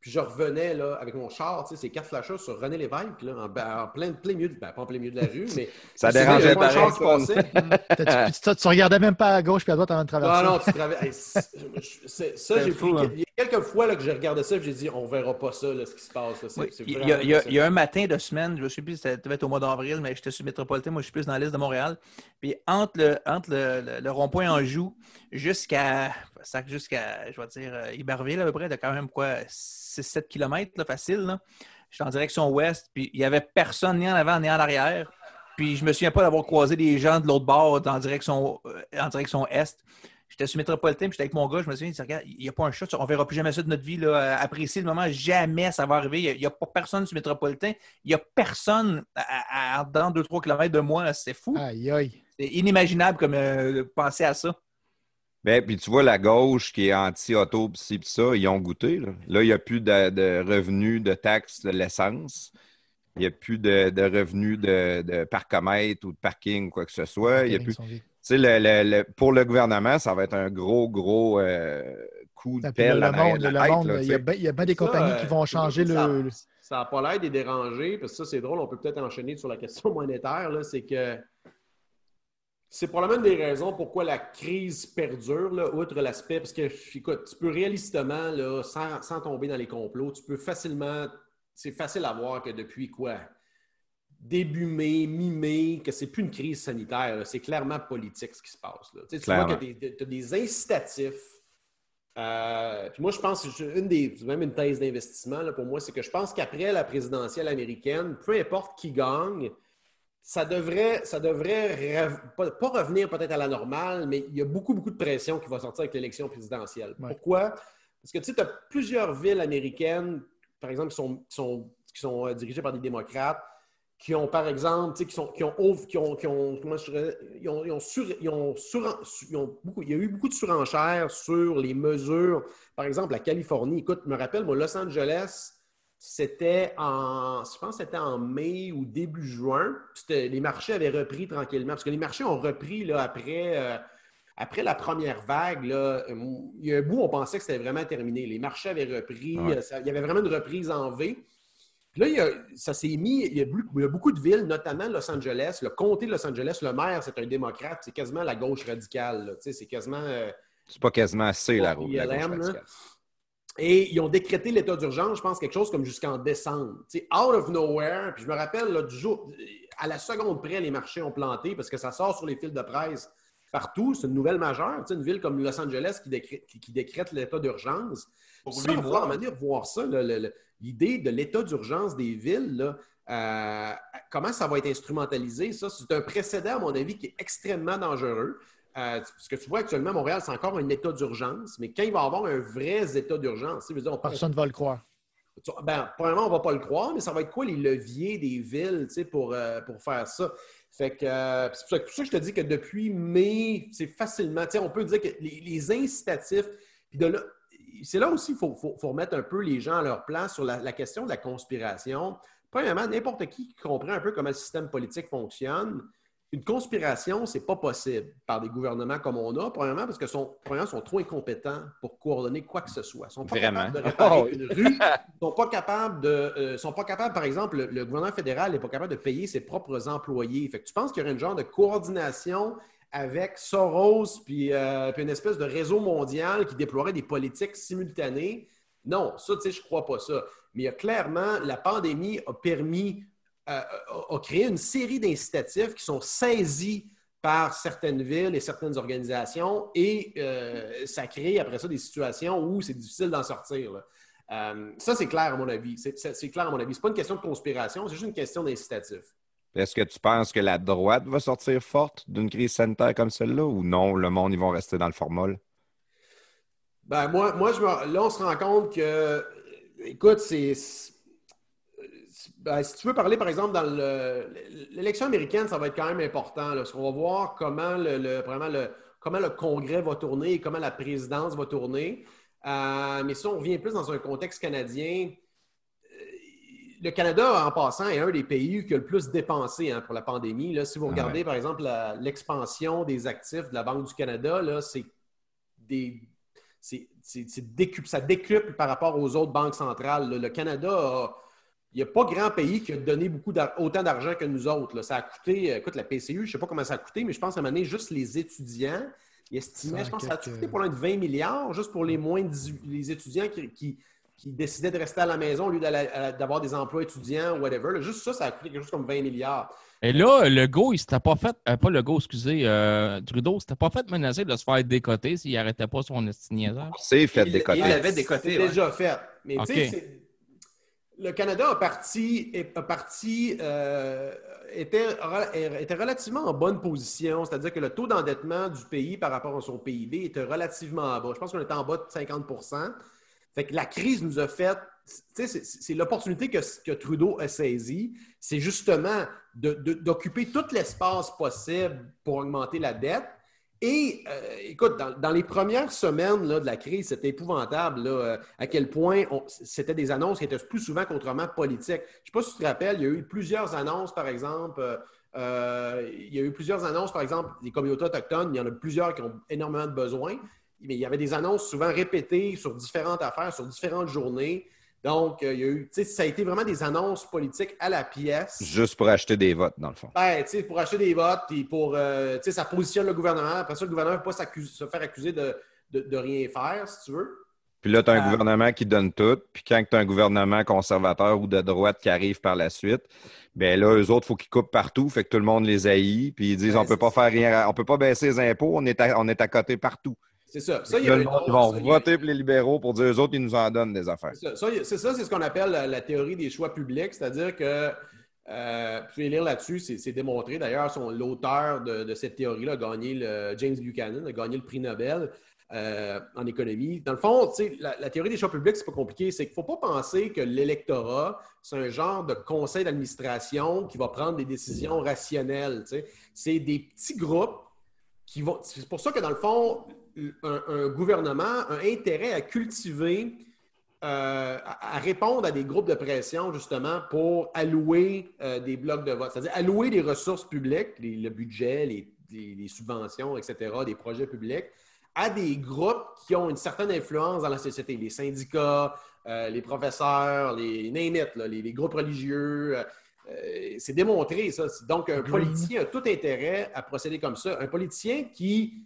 Puis je revenais là, avec mon char, tu sais, c'est quatre flashers sur René Lévesque, là, en, ben, en plein, plein milieu, de- ben, pas en plein milieu de la rue, mais. <laughs>
Ça dérangeait
pas char qui passait. <laughs>
Tu, regardais même pas à gauche puis à droite avant de traverser.
Non, non, tu hey, c'est- ça, j'ai
fou,
pris.
hein.
Il y a quelques fois là, que j'ai regardé ça et j'ai dit, on verra pas ça, là, ce qui se passe. là. C'est-
Oui,
c'est
il, y a,
vraiment
il y a- il y a un matin de semaine, je ne sais plus, ça devait être au mois d'avril, mais j'étais sur Métropolitain, moi je suis plus dans l'est de Montréal. Puis entre le, entre le, le- le rond-point Anjou jusqu'à ça- jusqu'à, je vais dire, euh, Iberville à peu près, de quand même quoi, 6-7 km là, facile. Là. J'étais en direction ouest, puis il n'y avait personne ni en avant ni en arrière. Puis je me souviens pas d'avoir croisé des gens de l'autre bord en direction, euh, en direction est. J'étais sur Métropolitain, puis j'étais avec mon gars, je me souviens, il dit, regarde, il n'y a pas un chat, on verra plus jamais ça de notre vie. Là. Apprécier le moment, jamais ça va arriver. Il n'y a, pas personne sur Métropolitain. Il n'y a personne à, à- dans 2-3 km de moi. C'est fou.
Aïe, aïe.
C'est inimaginable comme euh, de penser à ça.
Ben, puis tu vois, la gauche qui est anti-auto, pis ci, pis ça, ils ont goûté. Là, Là, il n'y a plus de, de revenus de taxes de l'essence. Il n'y a plus de, de revenus de, de parcomètre ou de parking ou quoi que ce soit. Il y a plus... Le- le- le- pour le gouvernement, ça va être un gros, gros euh, coup de
là,
pelle
le
en arrière
monde,
de la
le
tête,
monde,
là,
il y a bien il y a bien des
Ça,
compagnies qui vont changer
ça-
le.
Ça n'a pas l'air de les déranger, parce que ça, c'est drôle, on peut peut-être enchaîner sur la question monétaire, là, c'est que c'est probablement une des raisons pourquoi la crise perdure, là, outre l'aspect, parce que, écoute, tu peux réalistement, là, sans, sans tomber dans les complots, tu peux facilement c'est facile à voir que depuis quoi? Début mai, mi-mai, que c'est plus une crise sanitaire, c'est clairement politique ce qui se passe. là. Tu vois que tu as des incitatifs. Euh, puis moi, je pense, une des, même une thèse d'investissement pour moi, c'est que je pense qu'après la présidentielle américaine, peu importe qui gagne, ça devrait, ça devrait rev- pas, pas revenir peut-être à la normale, mais il y a beaucoup, beaucoup de pression qui va sortir avec l'élection présidentielle.
Ouais.
Pourquoi? Parce que tu sais, tu as plusieurs villes américaines, par exemple, qui sont, qui sont, qui sont euh, dirigées par des démocrates, qui ont, par exemple, tu sais, qui, sont, qui ont, qui ont, qui ont- comment je dirais, ils ont, ils ont sur- ils ont suren- ils ont beaucoup, il y a eu beaucoup de surenchères sur les mesures. Par exemple, la Californie, écoute, je me rappelle, moi, Los Angeles, c'était en, je pense c'était en mai ou début juin. Les marchés avaient repris tranquillement. Parce que les marchés ont repris là, après, euh, après la première vague. Là, il y a un bout, on pensait que c'était vraiment terminé. Les marchés avaient repris.
Ouais.
euh, ça- il y avait vraiment une reprise en V. Puis là, il y a- ça s'est mis. Il y, a, beaucoup- il y a beaucoup de villes, notamment Los Angeles. Le comté de Los Angeles, le maire, c'est un démocrate. C'est quasiment la gauche radicale. C'est quasiment. euh,
C'est pas quasiment assez la la gauche radicale.
Et ils ont décrété l'état d'urgence, je pense, quelque chose comme jusqu'en décembre. Tu sais, out of nowhere. Puis je me rappelle, là, du jour, à la seconde près, les marchés ont planté parce que ça sort sur les fils de presse partout. C'est une nouvelle majeure. Tu sais, une ville comme Los Angeles qui décrète, qui- qui décrète l'état d'urgence.
Pour
Ça, moment donné revoir ça, l'idée de l'état d'urgence des villes. là, euh, comment ça va être instrumentalisé? Ça, c'est un précédent, à mon avis, qui est extrêmement dangereux. Euh, ce que tu vois actuellement Montréal, c'est encore un état d'urgence, mais quand il va y avoir un vrai état d'urgence, on
Personne ne va le croire.
ben, premièrement, on ne va pas le croire, mais ça va être quoi les leviers des villes tu sais, pour, euh, pour faire ça? Fait que euh, c'est pour ça, pour ça que je te dis que depuis mai, c'est facilement, tu sais, on peut dire que les, les incitatifs, puis de là, c'est là aussi qu'il faut, faut- faut remettre un peu les gens à leur place sur la, la question de la conspiration. Premièrement, n'importe qui qui comprend un peu comment le système politique fonctionne, une conspiration, c'est pas possible par des gouvernements comme on a. Premièrement, parce que sont, premièrement, sont trop incompétents pour coordonner quoi que ce soit. Ils sont pas
Vraiment.
capables de <laughs> réparer
Oh.
une rue. Ils sont pas capables de, euh, sont pas capables, par exemple, le, le gouvernement fédéral n'est pas capable de payer ses propres employés. Fait que tu penses qu'il y aurait une genre de coordination avec Soros puis, euh, puis une espèce de réseau mondial qui déploierait des politiques simultanées? Non, ça, tu sais, je crois pas ça. Mais il y a clairement, la pandémie a permis, euh, a, a créé une série d'incitatifs qui sont saisis par certaines villes et certaines organisations et euh, ça crée après ça des situations où c'est difficile d'en sortir. là. Euh, ça, c'est clair à mon avis. C'est clair à mon avis. C'est pas une question de conspiration, c'est juste une question d'incitatif.
Est-ce que tu penses que la droite va sortir forte d'une crise sanitaire comme celle-là ou non, le monde, ils vont rester dans le formol?
Ben, moi, moi je me- là, on se rend compte que, écoute, c'est. Ben, si tu veux parler, par exemple, dans le- l'élection américaine, ça va être quand même important. Là, parce qu'on va voir comment le, le- vraiment le, comment le Congrès va tourner et comment la présidence va tourner. Euh, mais si on revient plus dans un contexte canadien, euh, le Canada, en passant, est un des pays qui a le plus dépensé hein, pour la pandémie. Là, si vous
Ah
regardez,
ouais.
par exemple, l'expansion des actifs de la Banque du Canada, là, c'est des. décuple- ça décuple par rapport aux autres banques centrales. Le Canada a- Il n'y a pas grand pays qui a donné beaucoup autant d'argent que nous autres. là. Ça a coûté, euh, écoute, la PCU, je ne sais pas comment ça a coûté, mais je pense à un moment donné, juste les étudiants, ils estimaient,
Ça,
je pense que ça a coûté pour l'un de 20 milliards, juste pour les moins de 18 les étudiants qui, qui- qui décidaient de rester à la maison au lieu d'avoir des emplois étudiants ou whatever. là. Juste ça, ça a coûté quelque chose comme 20 milliards.
Et là, le go, il s'était pas fait, euh, pas le go, excusez, euh, Trudeau, s'était pas fait menacer de se faire décoter s'il arrêtait pas son estigneur.
C'est fait
Il-
décoter.
il avait décoté,
déjà fait. Mais tu sais, le Canada a parti, euh, était, re- était relativement en bonne position, c'est-à-dire que le taux d'endettement du pays par rapport à son PIB était relativement en bas. Je pense qu'on était en bas de 50% Fait que la crise nous a fait. C'est l'opportunité que, Trudeau a saisie, c'est justement d'occuper tout l'espace possible pour augmenter la dette. Et euh, écoute, dans, les premières semaines là, de la crise, c'était épouvantable là, euh, à quel point c'était des annonces qui étaient plus souvent qu'autrement politiques. Je ne sais pas si tu te rappelles, il y a eu plusieurs annonces, par exemple. euh, il y a eu plusieurs annonces, par exemple, des communautés autochtones. Il y en a plusieurs qui ont énormément de besoins. Mais il y avait des annonces souvent répétées sur différentes affaires, sur différentes journées. Donc, euh, il y a eu, ça a été vraiment des annonces politiques à la pièce.
Juste pour acheter des votes, dans le fond.
Ben, pour acheter des votes, puis pour, euh, tu sais, ça positionne le gouvernement. Après ça, le gouvernement ne peut pas se faire accuser de, de- de rien faire, si tu veux.
Puis là, tu as un
Ah.
gouvernement qui donne tout. Puis quand tu as un gouvernement conservateur ou de droite qui arrive par la suite, ben là, eux autres, il faut qu'ils coupent partout. Fait que tout le monde les haït. Puis ils disent on peut pas faire rien, on peut pas baisser les impôts, on est à, on est à côté partout.
C'est ça. Ça, il y a autre-
ils vont
ça,
voter pour les libéraux pour dire eux autres, ils nous en donnent des affaires.
C'est ça, c'est ce qu'on appelle la, la théorie des choix publics, c'est-à-dire que, euh, vous pouvez lire là-dessus, c'est démontré. D'ailleurs, l'auteur de, de cette théorie-là a gagné le, James Buchanan, a gagné le prix Nobel euh, en économie. Dans le fond, la, la théorie des choix publics, c'est pas compliqué. C'est qu'il ne faut pas penser que l'électorat, c'est un genre de conseil d'administration qui va prendre des décisions rationnelles. C'est des petits groupes qui vont. C'est pour ça que, dans le fond, un, un gouvernement a intérêt à cultiver, euh, à, à répondre à des groupes de pression, justement, pour allouer euh, des blocs de vote. C'est-à-dire allouer des ressources publiques, les- le budget, les, les- les subventions, etc., des projets publics, à des groupes qui ont une certaine influence dans la société. Les syndicats, euh, les professeurs, les là, les, groupes religieux. c'est démontré, ça. Donc, un politicien a tout intérêt à procéder comme ça. Un politicien qui,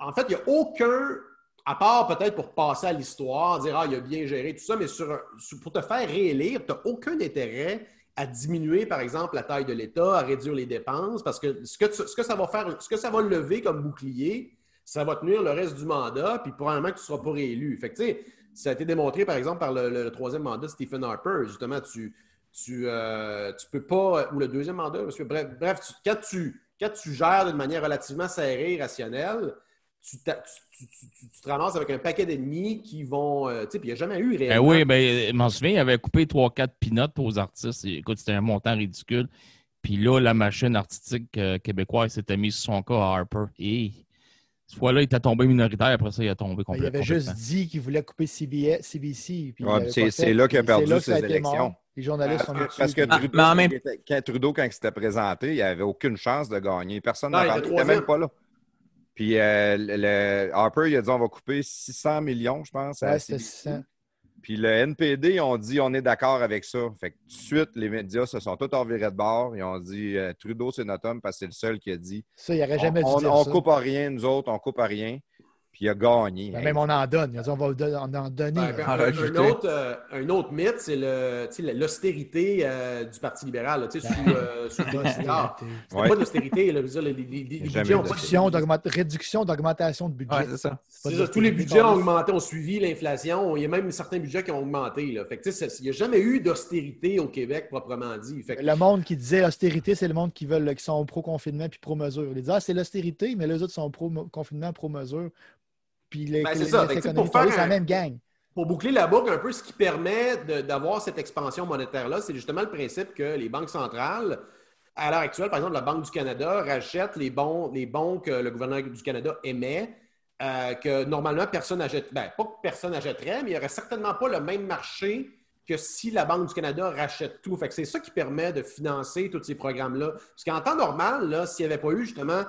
en fait, il n'y a aucun, à part peut-être pour passer à l'histoire, dire, ah, il a bien géré tout ça, mais sur, pour te faire réélire, tu n'as aucun intérêt à diminuer, par exemple, la taille de l'État, à réduire les dépenses, parce que ce que, tu- ce que ça va faire, ce que ça va lever comme bouclier, ça va tenir le reste du mandat, puis probablement que tu ne seras pas réélu. Fait que, ça a été démontré, par exemple, par le, troisième mandat de Stephen Harper. Justement, tu tu, euh, tu peux pas, ou le deuxième mandat, parce que bref, bref tu- quand, tu, quand tu gères d'une manière relativement serrée rationnelle, tu, t'a- tu- tu- tu- tu- tu te ramasses avec un paquet d'ennemis qui vont. euh, tu sais, puis il n'y a jamais eu
Ben
réellement.
oui, ben, je m'en souviens, il avait coupé 3-4 peanuts aux artistes. Et, écoute, c'était un montant ridicule. Puis là, la machine artistique euh, québécoise s'était mise sur son cas à Harper. Et cette fois-là, il était tombé minoritaire. Après ça, il a tombé
Ben,
complètement.
il avait juste dit qu'il voulait couper CBS, CBC.
Ouais, c'est- là qu'il a perdu
a
ses élections.
mort. Les journalistes sont
Parce,
venus
parce que
dessus, puis-
Trudeau,
mais en même-
quand Trudeau, quand il s'était présenté, il n'avait aucune chance de gagner. Personne n'était même pas là. Puis euh, le, Harper, il a dit on va couper 600 millions, je pense. à
Ouais, c'était
CBC.
600.
Puis le NPD, ils ont dit on est d'accord avec ça. Fait que tout de suite, les médias se sont tous revirés de bord. Ils ont dit euh, Trudeau, c'est notre homme parce que c'est le seul qui a dit
Ça, il n'aurait jamais
on,
dû dire
on
ça.
coupe à rien, nous autres, on coupe à rien. Puis il a gagné.
Ben,
Hey,
Même on en donne. Dit on va on en donner.
Ben,
En
un,
rajouter.
un autre, euh, un autre mythe, c'est le- tu sais, l'austérité euh, du Parti libéral, là, tu sais, sous, euh, sous. C'était
Ouais.
pas pas-
Réduction d'augment- réduction d'augmentation de budget.
Ouais, ça.
Ça, tous les budgets ont augmenté, ont suivi l'inflation. Il y a même certains budgets qui ont augmenté. Là. Fait que, il n'y a jamais eu d'austérité au Québec proprement dit. Fait que-
Le monde qui disait austérité, c'est le monde qui veulent, qui sont pro-confinement puis pro-mesure. Ils disent Ah, c'est l'austérité, mais les autres sont pro-confinement, pro-mesure. Puis les,
Ben,
les-
ça.
les économies
pour faire
c'est la même gang.
pour boucler la boucle un peu, ce qui permet d'avoir cette expansion monétaire-là, c'est justement le principe que les banques centrales, à l'heure actuelle, par exemple, la Banque du Canada rachète les bons, les bons que le gouvernement du Canada émet, euh, que normalement personne n'achète. Ben, pas que personne n'achèterait, mais il n'y aurait certainement pas le même marché que si la Banque du Canada rachète tout. Fait que c'est ça qui permet de financer tous ces programmes-là. Parce qu'en temps normal, s'il n'y avait pas eu justement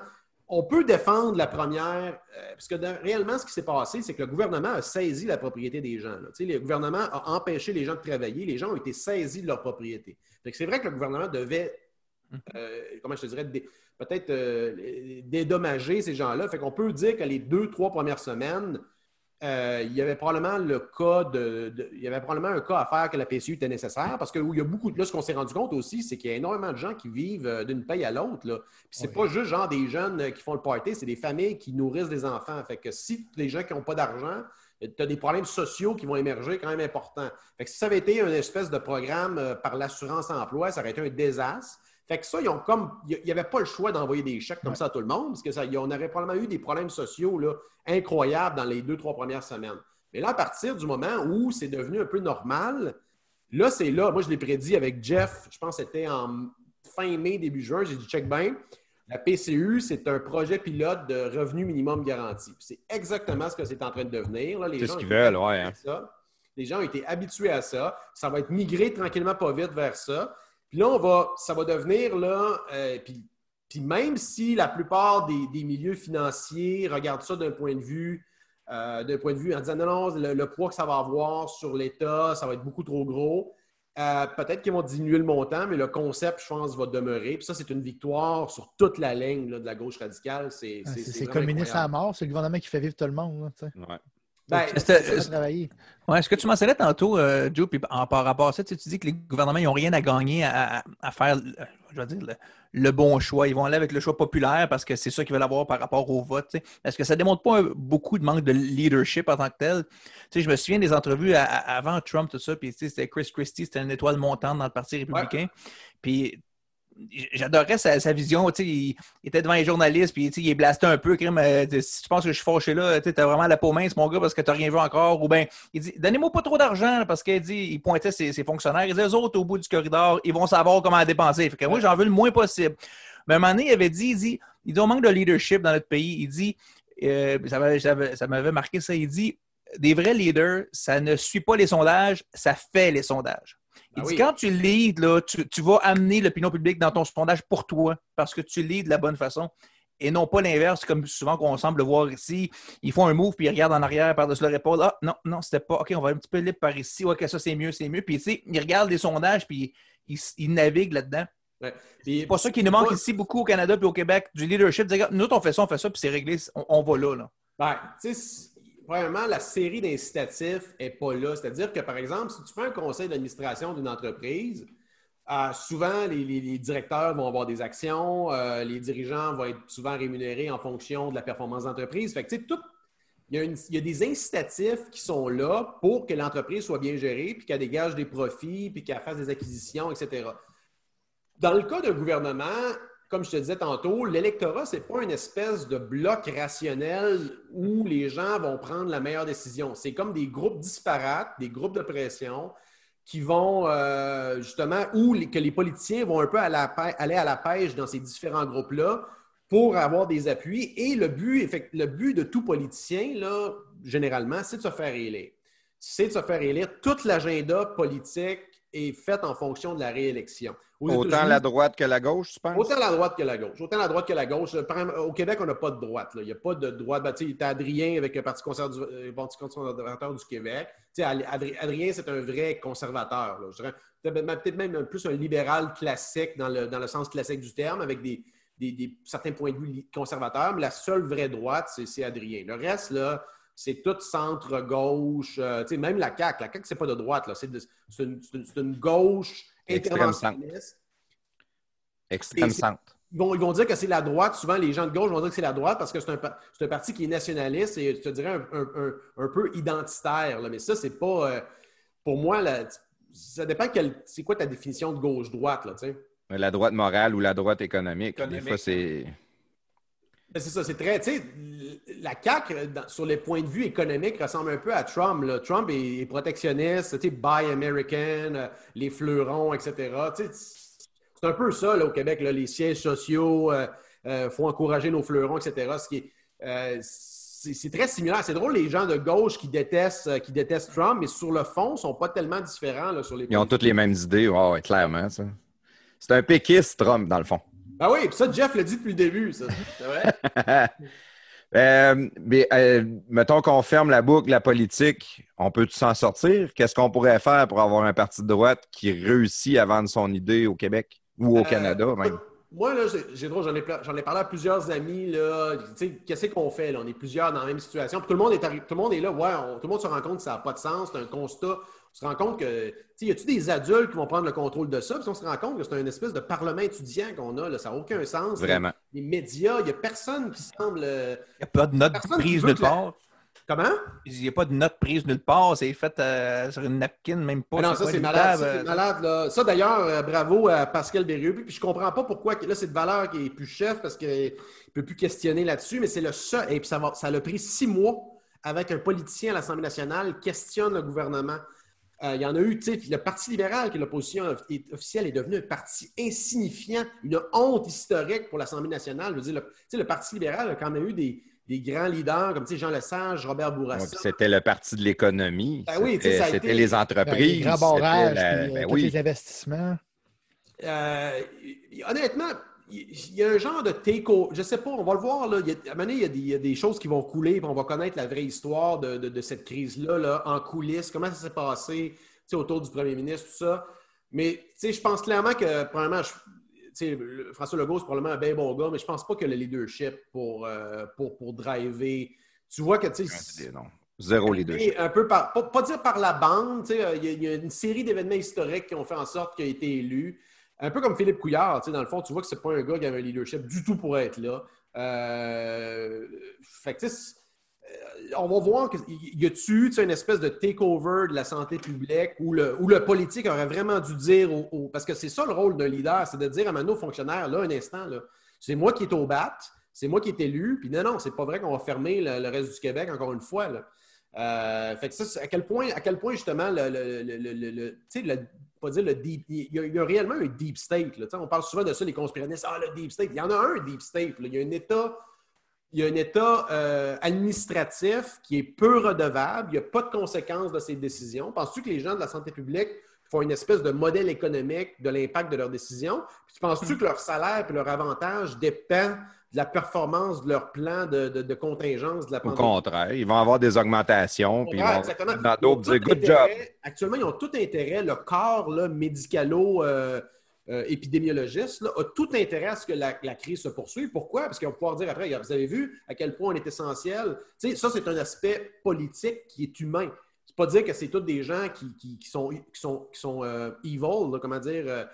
on peut défendre la première, euh, parce que de- réellement, ce qui s'est passé, c'est que le gouvernement a saisi la propriété des gens. là. Le gouvernement a empêché les gens de travailler, les gens ont été saisis de leur propriété. C'est vrai que le gouvernement devait, euh, comment je te dirais, peut-être euh, dédommager ces gens-là. Fait qu'on peut dire que les deux, trois premières semaines, euh, il y avait probablement le cas de, de- il y avait probablement un cas à faire que la PCU était nécessaire parce que où il y a beaucoup de là ce qu'on s'est rendu compte aussi c'est qu'il y a énormément de gens qui vivent euh, d'une paye à l'autre là. Puis c'est
Oui.
pas juste genre des jeunes euh, qui font le party, c'est des familles qui nourrissent des enfants. Fait que si des gens qui n'ont pas d'argent, tu as des problèmes sociaux qui vont émerger quand même importants. Fait que si ça avait été une espèce de programme par l'assurance emploi, ça aurait été un désastre. Fait que ça, ils ont comme. Il n'y avait pas le choix d'envoyer des chèques comme
Ouais.
ça à tout le monde, parce que ça, on aurait probablement eu des problèmes sociaux là, incroyables dans les deux, trois premières semaines. Mais là, à partir du moment où c'est devenu un peu normal, là, c'est là. Moi, je l'ai prédit avec Jeff, je pense que c'était en fin mai, début juin. J'ai dit check bien. La PCU, c'est un projet pilote de revenu minimum garanti. C'est exactement ce que c'est en train de devenir. Là, les
C'est
gens
ce qu'ils veulent, ouais, hein.
habitués à ça. Les gens ont été habitués à ça. Ça va être migré tranquillement, pas vite vers ça. Puis là, on va, ça va devenir là. euh, puis, puis même si la plupart des, des milieux financiers regardent ça d'un point de vue, euh, d'un point de vue en disant non, non, le, le poids que ça va avoir sur l'État, ça va être beaucoup trop gros. Euh, peut-être qu'ils vont diminuer le montant, mais le concept, je pense, va demeurer. Puis ça, c'est une victoire sur toute la ligne là, de la gauche radicale. C'est
Ah, communiste à mort, c'est le gouvernement qui fait vivre tout le monde. là, tu sais.
Ouais.
Ben,
C'était-
Ça va travailler.
Ouais, ce que tu mentionnais tantôt, euh, Joe, puis en, par rapport à ça, tu, sais, tu dis que les gouvernements n'ont rien à gagner à, à- à faire euh, je veux dire, le, le bon choix. Ils vont aller avec le choix populaire parce que c'est ça qu'ils veulent avoir par rapport au vote. tu sais. Est-ce que ça ne démontre pas un- beaucoup de manque de leadership en tant que tel? Tu sais, je me souviens des entrevues à- à- avant Trump, tout ça, puis tu sais, c'était Chris Christie, c'était une étoile montante dans le Parti républicain. Puis j'adorais sa, vision. Il, était devant les journalistes, puis il est blasté un peu. Crime, euh, si tu penses que je suis fâché là, tu as vraiment la peau mince, mon gars, parce que tu n'as rien vu encore. Ou bien, il dit Donnez-moi pas trop d'argent, parce qu'il dit il pointait ses, ses fonctionnaires. Il disait Eux autres, au bout du corridor, ils vont savoir comment dépenser. Fait que moi, j'en veux le moins possible. Mais à un moment donné, il avait dit il dit, il dit On manque de leadership dans notre pays. Il dit euh, ça m'avait marqué ça. Il dit Des vrais leaders, ça ne suit pas les sondages, ça fait les sondages. Il
Ah
dit
oui.
quand tu leads, là, tu, tu vas amener l'opinion publique dans ton sondage pour toi parce que tu leads de la bonne façon et non pas l'inverse, comme souvent qu'on semble le voir ici. Ils font un move puis ils regardent en arrière par-dessus leur épaule. Ah, non, non, c'était pas. OK, on va un petit peu libre par ici. OK, ça c'est mieux, c'est mieux. Puis, tu sais, ils regardent les sondages puis ils, ils naviguent là-dedans.
Ouais.
C'est pour ça qu'il nous manque ici beaucoup au Canada puis au Québec du leadership. Dire, nous, on fait ça, on fait ça, puis c'est réglé, on, on va là. là.
Ben, tu sais, c- premièrement, la série d'incitatifs n'est pas là. C'est-à-dire que, par exemple, si tu fais un conseil d'administration d'une entreprise, euh, souvent, les, directeurs vont avoir des actions, euh, les dirigeants vont être souvent rémunérés en fonction de la performance d'entreprise. Fait tout. Il y, a il y a des incitatifs qui sont là pour que l'entreprise soit bien gérée, puis qu'elle dégage des profits, puis qu'elle fasse des acquisitions, etc. Dans le cas d'un gouvernement, comme je te disais tantôt, l'électorat, ce n'est pas une espèce de bloc rationnel où les gens vont prendre la meilleure décision. C'est comme des groupes disparates, des groupes de pression qui vont euh, justement, où les- que les politiciens vont un peu aller à la pêche dans ces différents groupes-là pour avoir des appuis. Et le but, le but de tout politicien, là, généralement, c'est de se faire élire. C'est de se faire élire. Tout l'agenda politique est fait en fonction de la réélection. Aux
Autant la droite que la gauche, tu penses?
Autant la droite que la gauche. Autant la droite que la gauche. Au Québec, on n'a pas de droite. là. Il n'y a pas de droite. Ben, tu sais, Adrien avec le Parti conservateur, euh, conservateur du Québec. Tu sais, Adri- Adrien, c'est un vrai conservateur. là. Je dirais, peut-être même- plus un libéral classique dans le, dans le sens classique du terme, avec des, des- des- certains points de vue conservateurs. Mais la seule vraie droite, c'est c'est Adrien. Le reste, là, c'est tout centre-gauche. euh, tu sais, même la CAQ. La CAQ, c'est pas de droite. là. C'est une, une- gauche interventionniste.
Extrême centre.
Ils vont, ils vont dire que c'est la droite. Souvent, les gens de gauche vont dire que c'est la droite parce que c'est un, un parti qui est nationaliste et, je te dirais, un, un- un- un peu identitaire. là. Mais ça, c'est pas. euh, pour moi, là, ça dépend quel- c'est quoi ta définition de gauche-droite. là, tu sais.
La droite morale ou la droite économique.
Économique.
Des fois, c'est.
Ben, C'est ça, c'est très. Tu sais, la CAQ, dans- sur les points de vue économiques, ressemble un peu à Trump. là. Trump est, est protectionniste, tu sais, Buy American, euh, les fleurons, etc. Tu sais, c'est un peu ça, là, au Québec, là, les sièges sociaux, il faut encourager nos fleurons, etc. Ce qui est, euh, c'est très similaire. C'est drôle, les gens de gauche qui détestent, euh, qui détestent Trump, mais sur le fond, ils ne sont pas tellement différents là, sur les
Ils ont toutes les mêmes idées. Ouais, ouais, clairement. C'est un péquiste, Trump, dans le fond.
Ah oui, puis ça, Jeff l'a dit depuis le début. Ça. C'est vrai? <laughs>
Euh, mais, euh, mettons qu'on ferme la boucle, la politique, on peut s'en sortir? Qu'est-ce qu'on pourrait faire pour avoir un parti de droite qui réussit à vendre son idée au Québec ou au
Euh,
Canada même?
Moi, là, j'ai- j'en ai, parlé à plusieurs amis. Là, Tu sais, qu'est-ce qu'on fait? Là? On est plusieurs dans la même situation. Puis tout le monde est, tout le monde est là. Ouais, on- tout le monde se rend compte que ça n'a pas de sens. C'est un constat. On se rend compte que, tu sais, y a-tu des adultes qui vont prendre le contrôle de ça? Puis on se rend compte que c'est une espèce de parlement étudiant qu'on a. Là. Ça n'a aucun sens.
Vraiment.
Les médias, il n'y a personne qui semble. euh,
Il n'y a pas de note prise nulle
la-
part.
Comment?
Il n'y a pas de note prise nulle part. C'est fait euh, sur une napkin, même pas.
Ah non,
sur
ça, c'est
une
malade. Ça, c'est
euh,
malade là. Ça, d'ailleurs, euh, bravo à Pascal Berrieux. Puis je comprends pas pourquoi. Là, c'est de valeur qui est plus chef parce qu'il ne peut plus questionner là-dessus, mais c'est le seul. Et puis ça, va, ça l'a pris six mois avec un politicien à l'Assemblée nationale questionne le gouvernement. Euh, il y en a eu, tu sais, puis le Parti libéral, qui est l'opposition off- officielle, est devenu un parti insignifiant, une honte historique pour l'Assemblée nationale. Je veux dire, le, tu sais, le Parti libéral a quand même eu des, des grands leaders comme tu sais, Jean Lesage, Robert
Ouais,
Bourassa.
puis C'était le parti de l'économie.
Ben oui, tu sais,
C'était
été-
les
Ben,
entreprises.
les grands
c'était
barrages,
la-
euh,
ben oui.
les investissements.
Euh, honnêtement, il y, a un genre de take-over. Je sais pas, on va le voir. Là. Il y a, à un moment donné, il y a des- il y, a des choses qui vont couler, puis on va connaître la vraie histoire de, de- de cette crise-là là, en coulisses, comment ça s'est passé autour du premier ministre, tout ça. Mais je pense clairement que, je- le- François Legault, c'est probablement un bien bon gars, mais je pense pas que le leadership pour, euh, pour, pour driver. Tu vois que, tu sais,
Non. Zéro leadership.
Et un peu par, pas, pas dire par la bande, euh, il y, a- il y a une série d'événements historiques qui ont fait en sorte qu'il a été élu. Un peu comme Philippe Couillard, dans le fond, tu vois que c'est pas un gars qui avait un leadership du tout pour être là. Euh, fait que, euh, on va voir qu'il y a-tu une espèce de takeover de la santé publique où le, le politique aurait vraiment dû dire au, parce que c'est ça le rôle d'un leader, c'est de dire à nos fonctionnaires, là, un instant, c'est moi qui est au bat, c'est moi qui est élu, puis non, non, c'est pas vrai qu'on va fermer le, reste du Québec encore une fois. Là. Euh, fait que ça, à quel point, à quel point justement, le, le- le- pas dire le deep, il y, a, il y a réellement un deep state. là. On parle souvent de ça, les conspirationnistes, ah, le deep state. Il y en a un deep state. là. Il y a un État, il y a un État euh, administratif qui est peu redevable. Il n'y a pas de conséquences de ses décisions. Penses-tu que les gens de la santé publique font une espèce de modèle économique de l'impact de leurs décisions? Puis tu penses-tu que leur salaire et leur avantage dépend de la performance de leur plan de, de- de contingence de la
Au
pandémie?
contraire, ils vont avoir des augmentations, puis ils
Ouais,
vont
exactement.
dans d'autres dire good job.
Actuellement, ils ont tout intérêt, le corps là, médicalo euh, euh, épidémiologiste là, a tout intérêt à ce que la, la crise se poursuive. Pourquoi? Parce qu'ils vont pouvoir dire après, vous avez vu à quel point on est essentiel. Tu sais, ça, c'est un aspect politique qui est humain. C'est pas dire que c'est tous des gens qui, qui- qui sont, qui sont, qui sont euh, evil, là, comment dire,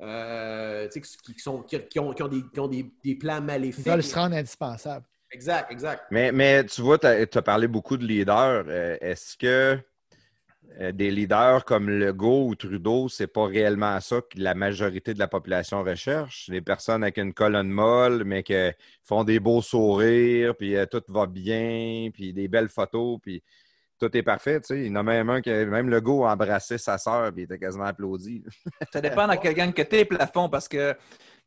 euh, qui, sont, qui, qui ont, qui ont des, qui ont des- des plans
Ils
maléfiques.
veulent se rendre indispensables.
Exact, exact.
Mais, mais tu vois, tu as, parlé beaucoup de leaders. Euh, Est-ce que euh, des leaders comme Legault ou Trudeau, c'est pas réellement ça que la majorité de la population recherche? Des personnes avec une colonne molle, mais qui font des beaux sourires, puis tout va bien, puis des belles photos, puis tout est parfait. Tu sais. Il y en a même un qui, même Legault a embrassé sa sœur, puis il était quasiment applaudi. <laughs>
Ça dépend dans quel gang que t'es, plafond, parce que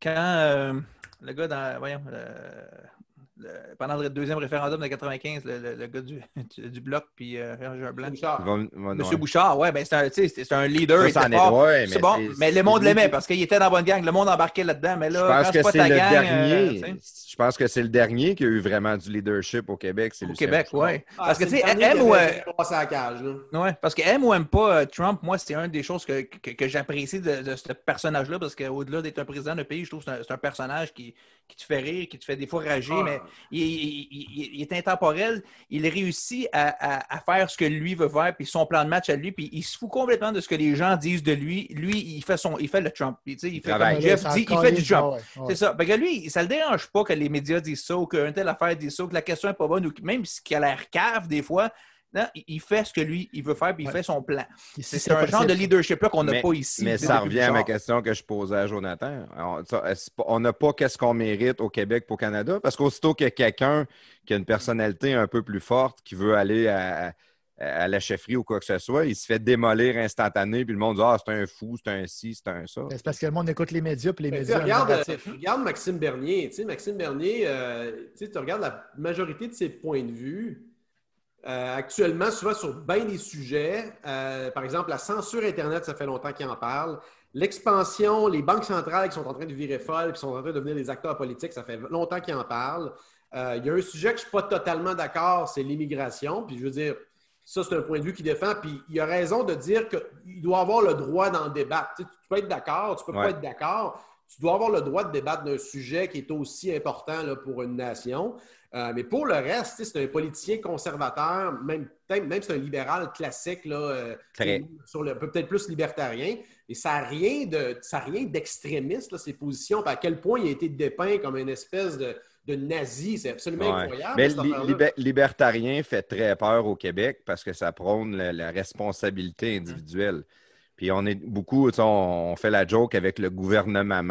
quand euh, le gars dans. Voyons. le- le- pendant le deuxième référendum de 95, le, le- le gars du, <laughs> du, du bloc, puis euh, blanc.
Bouchard.
Monsieur
ouais.
Bouchard, ouais, ben c'est un, c'est un leader.
Ça, ouais,
c'est
mais
bon, mais le monde l'aimait parce qu'il était dans la bonne gang. Le monde embarquait là-dedans. Mais
Je
là,
pense
quand
que
c'est pas
c'est
ta
le
gang.
dernier.
euh, sais,
je pense que c'est le dernier qui a eu vraiment du leadership au Québec. c'est
au
Lucien
Québec, oui.
Ah,
Parce que, tu sais,
dernier
aime ou. euh. Ouais, parce que aime ou aime pas euh, Trump, moi, c'est une des choses que, que, que j'apprécie de, de ce personnage-là, parce qu'au-delà d'être un président d'un pays, je trouve que c'est un, c'est un personnage qui, qui te fait rire, qui te fait des fois rager,
Ah.
mais il, il- il- il est intemporel. Il réussit à, à- à faire ce que lui veut faire, puis son plan de match à lui, puis il se fout complètement de ce que les gens disent de lui. Lui, il fait, son, il fait le Trump. Puis, tu sais, il fait comme Jeff dit, il fait du Trump.
ouais, ouais.
C'est ça. Fait que lui, ça le dérange pas que les médias disent ça ou qu'une telle affaire dise ça ou que la question n'est pas bonne ou que même ce qui a l'air cave des fois. Non, il- fait ce que lui, il veut faire puis il
Ouais.
fait son plan. C'est un genre de leadership-là qu'on n'a pas ici.
Mais ça revient à ma question que je posais à Jonathan. On n'a pas qu'est-ce qu'on mérite au Québec pour au Canada, parce qu'aussitôt qu'il y a quelqu'un qui a une personnalité un peu plus forte, qui veut aller à, la chefferie ou quoi que ce soit, il se fait démolir instantané, puis le monde dit Ah, c'est un fou, c'est un ci, c'est un ça.
C'est parce que le monde écoute les médias, puis les
Mais sais,
médias.
regarde, euh, regarde Maxime Bernier. Tu sais, Maxime Bernier, euh, tu sais, tu regardes la majorité de ses points de vue. Euh, actuellement, souvent sur bien des sujets, euh, par exemple, la censure Internet, ça fait longtemps qu'il en parle. L'expansion, les banques centrales qui sont en train de virer folles, qui sont en train de devenir des acteurs politiques, ça fait longtemps qu'ils en parlent. Euh, il y a un sujet que je ne suis pas totalement d'accord, c'est l'immigration. Puis je veux dire, ça, c'est un point de vue qu'il défend. Puis il a raison de dire qu'il doit avoir le droit d'en débattre. Tu, sais, tu peux être d'accord, tu peux
Ouais.
pas être d'accord. Tu dois avoir le droit de débattre d'un sujet qui est aussi important là, pour une nation. Euh, mais pour le reste, c'est un politicien conservateur, même, même c'est un libéral classique, là, euh,
Très.
sur le peut-être plus libertarien. Et ça n'a rien de ça a rien d'extrémiste, ces positions. À quel point il a été dépeint comme une espèce de, de nazi. C'est absolument
Ouais.
incroyable.
Mais li- libertarien fait très peur au Québec parce que ça prône la, la responsabilité individuelle. Puis on est beaucoup, on, on fait la joke avec le gouvernement,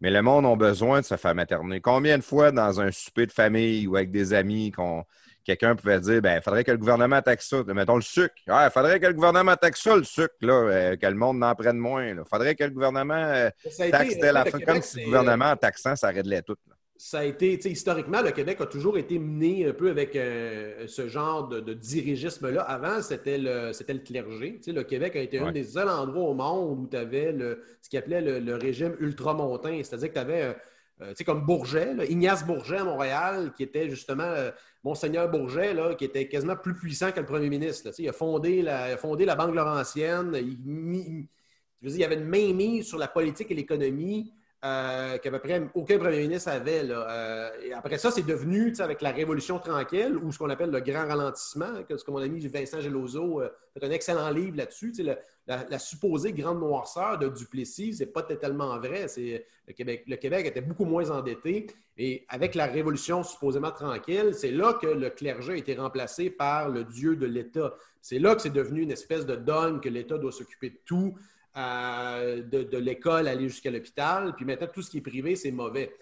mais le monde a besoin de se faire materner. Combien de fois dans un souper de famille ou avec des amis qu'on quelqu'un pouvait dire ben il faudrait que le gouvernement taxe ça. Mettons le sucre. Il faudrait que le gouvernement taxe ça, le sucre, là, euh, que le monde n'en prenne moins. Il faudrait que le gouvernement euh,
été,
taxe
euh,
telle
le
affaire.
Québec,
Comme si le gouvernement en taxant, ça réglait tout.
Ça a été, tu sais, historiquement, le Québec a toujours été mené un peu avec euh, ce genre de, de dirigisme-là. Avant, c'était le, c'était le clergé. Tu sais, le Québec a été
Ouais.
un des seuls endroits au monde où tu avais le, ce qu'ils appelait le, le régime ultramontain. C'est-à-dire que tu avais, tu sais, comme Bourget, là, Ignace Bourget à Montréal, qui était justement euh, Monseigneur Bourget, là, qui était quasiment plus puissant que le premier ministre. là. Tu sais, il, a fondé la, il a fondé la Banque Laurentienne. Il, mi- je veux dire, il avait une main mise sur la politique et l'économie euh, qu'à peu près aucun premier ministre avait. Là. Euh, et après ça, c'est devenu, avec la Révolution tranquille, ou ce qu'on appelle le grand ralentissement, que que mon ami Vincent Gelozo a fait un excellent livre là-dessus. La, supposée grande noirceur de Duplessis, c'est pas tellement vrai. Le Québec était beaucoup moins endetté. Et avec la Révolution supposément tranquille, c'est là que le clergé a été remplacé par le dieu de l'État. C'est là que c'est devenu une espèce de donne que l'État doit s'occuper de tout, euh, de, de l'école aller jusqu'à l'hôpital. Puis maintenant, tout ce qui est privé, c'est mauvais.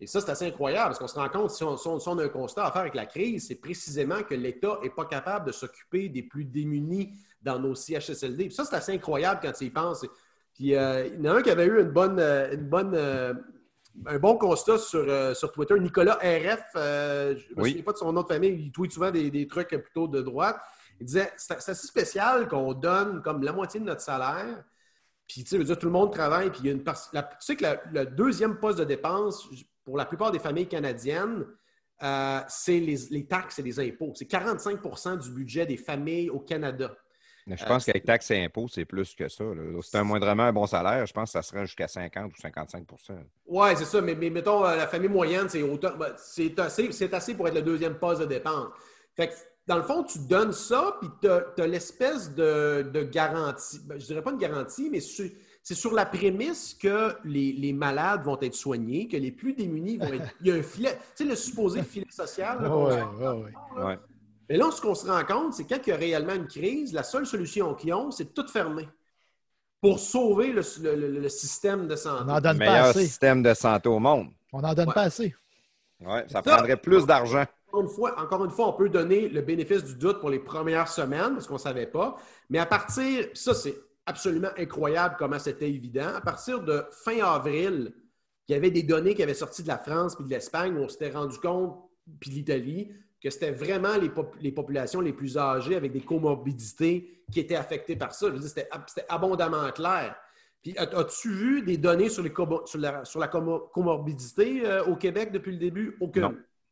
Et ça, c'est assez incroyable parce qu'on se rend compte, si on, si on- a un constat à faire avec la crise, c'est précisément que l'État n'est pas capable de s'occuper des plus démunis dans nos CHSLD. Puis ça, c'est assez incroyable quand tu y penses. Puis euh, il y en a un qui avait eu une bonne, euh, une bonne, euh, un bon constat sur, euh, sur Twitter, Nicolas RF. je ne me souviens pas de son nom de famille, il tweet souvent des, des trucs plutôt de droite. Il disait c'est c'est assez spécial qu'on donne comme la moitié de notre salaire. Puis, tu sais, dire, tout le monde travaille. Puis, il y a une par- la- tu sais que la- le deuxième poste de dépense pour la plupart des familles canadiennes, euh, c'est les, les taxes et les impôts. C'est 45% du budget des familles au Canada.
Mais Je
Euh,
pense qu'avec taxes et impôts, c'est plus que ça. Si tu as moindrement un bon salaire, je pense que ça serait jusqu'à 50 ou 55%
Oui, c'est ça. Mais, mais mettons, euh, la famille moyenne, c'est autant. ben, c'est assez, c'est assez pour être le deuxième poste de dépense. Fait que, dans le fond, tu donnes ça, puis tu as, l'espèce de, de garantie. Ben, je dirais pas une garantie, mais c'est sur la prémisse que les, les malades vont être soignés, que les plus démunis vont être. Il y a un filet. Tu sais, le supposé filet social. là, qu'on
Ouais,
sort,
ouais.
Mais là, ce qu'on se rend compte, c'est quand il y a réellement une crise, la seule solution qu'ils ont, c'est de tout fermer pour sauver le, le- le- le système de santé.
On n'en
Le
donne pas
meilleur
assez.
système de santé au monde.
On n'en donne
Ouais.
pas assez.
Ouais, ça
Ça-
prendrait plus d'argent.
Encore une, fois, encore une fois, on peut donner le bénéfice du doute pour les premières semaines parce qu'on ne savait pas. Mais à partir, ça, c'est absolument incroyable comment c'était évident. À partir de fin avril, il y avait des données qui avaient sorti de la France puis de l'Espagne où on s'était rendu compte, puis de l'Italie, que c'était vraiment les, pop- les populations les plus âgées avec des comorbidités qui étaient affectées par ça. C'était ab- c'était abondamment clair. Puis, as- as-tu vu des données sur, les la, comorbidité euh, au Québec depuis le début? Aucune.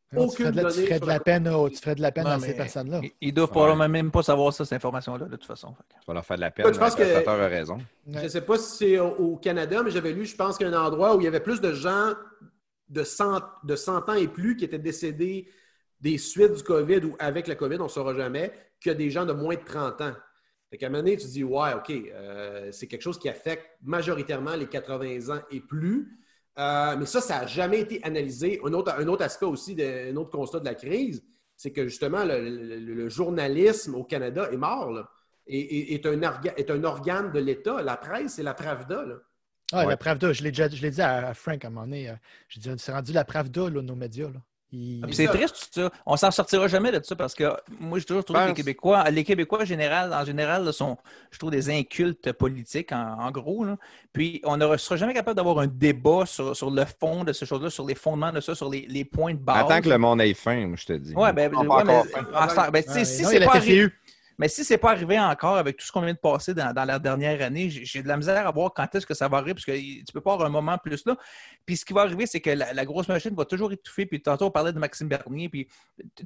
Tu
Aucune
ferais de la, tu
donnée
ferais
sur
de la
la-
peine, au- tu ferais de la peine
Non,
à ces personnes-là.
Ils, ils doivent probablement même pas savoir ça, cette information-là, de toute façon.
Tu vas leur faire de la peine.
Ouais, je pense
le
que-
a raison.
Je ne sais pas si c'est au, Canada, mais j'avais lu, je pense qu'il y a un endroit où il y avait plus de gens de 100, de 100 ans et plus qui étaient décédés des suites du COVID ou avec le COVID, on ne saura jamais, que des gens de moins de 30 ans. Fait qu'à un moment donné, tu te dis, ouais, OK, euh, c'est quelque chose qui affecte majoritairement les 80 ans et plus. Euh, mais ça, ça n'a jamais été analysé. Un autre, un autre aspect aussi, de- un autre constat de la crise, c'est que justement, le, le- le journalisme au Canada est mort. Là, et, et- est, un orga- est un organe de l'État. La presse, c'est la Pravda. Là.
Ah,
Ouais.
la Pravda, je l'ai déjà- je l'ai dit à, à Frank à un moment donné. euh, J'ai dit, c'est rendu la Pravda, là, nos médias. Là.
Puis C'est triste, tout ça. On s'en sortira jamais de ça parce que moi, je toujours trouvé que les. Québécois, les Québécois en général, en général, là, sont, je trouve, des incultes politiques, en, en gros. là. Puis, on ne sera jamais capable d'avoir un débat sur, sur le fond de ces choses-là, sur les fondements de ça, sur les, les points de base.
Attends que le monde ait faim, moi, je te dis.
Ouais, ben, ouais, mais,
faim.
ben,
Ouais,
si c'est pas arrivé. Mais si c'est pas arrivé encore avec tout ce qu'on vient de passer dans, dans la dernière année, j'ai de la misère à voir quand est-ce que ça va arriver, parce que tu peux pas avoir un moment plus là. Puis ce qui va arriver, c'est que la, la grosse machine va toujours étouffer. Puis tantôt, on parlait de Maxime Bernier, puis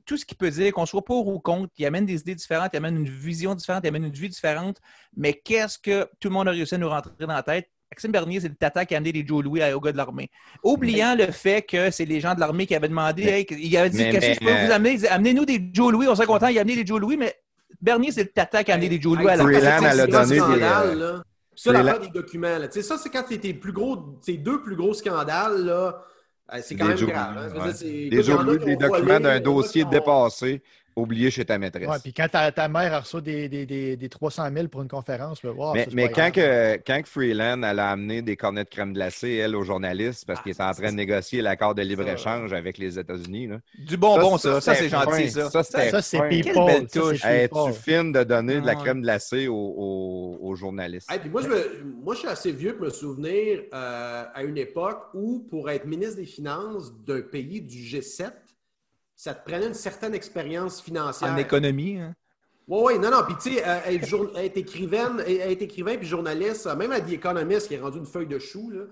tout ce qu'il peut dire, qu'on soit pour ou contre, il amène des idées différentes, il amène une vision différente, il amène une vie différente. Mais qu'est-ce que tout le monde a réussi à nous rentrer dans la tête? Maxime Bernier, c'est le tata qui a amené les Joe Louis au gars de l'armée. Oubliant le fait que c'est les gens de l'armée qui avaient demandé, hey, il avait dit, qu'est-ce que je peux vous amener? Amenez-nous des Joe Louis, on serait content, il a amené les Joe Louis, mais Bernier, c'est le tata qui a amené les Joe Louis à la
Freeland, elle a donné des,
scandale,
euh,
là. Ça, l'affaire des documents. Là. Tu sais, Ça, c'est quand c'était plus gros, ces deux plus gros scandales, là, euh, c'est quand
Des
même
Joe
grave. hein.
Ouais. Des des documents d'un dossier dépassé, oublié chez ta maîtresse.
Ouais, puis quand ta, ta mère reçoit des, des, des, des 300 000 pour une conférence, là, wow,
mais
ça,
mais quand, que, quand que Freeland elle a amené des cornets de crème glacée, elle, aux journalistes, parce
Ah,
qu'il était en train de négocier l'accord de libre-échange avec les États-Unis. là.
Du bonbon, ça. Ça, c'est gentil, ça.
Ça, c'était
Ça, c'est people.
Quelle belle
ça,
touche.
c'est
Es-tu
people.
fine de donner de la crème glacée aux, aux- aux journalistes?
Hey, puis moi, je me- moi, je suis assez vieux pour me souvenir euh, à une époque où, pour être ministre des Finances d'un pays du G7, ça te prenait une certaine expérience financière.
En économie. hein.
Oui, oui, non, non. Puis, tu sais, euh, être, jour- être écrivaine, être écrivain puis journaliste, euh, même à The Economist, qui est rendu une feuille de chou, là,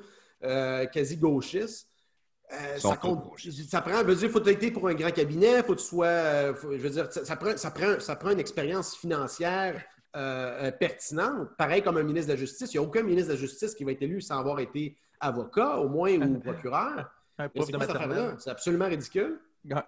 euh, quasi gauchiste, euh, ça, compte, ça prend, veut dire, faut être pour un grand cabinet, faut que tu sois, faut- je veux dire, ça, ça prend, ça prend, ça prend une expérience financière euh, pertinentes. Pareil comme un ministre de la Justice. Il n'y a aucun ministre de la Justice qui va être élu sans avoir été avocat, au moins, ou procureur.
Un prof de?
C'est absolument ridicule.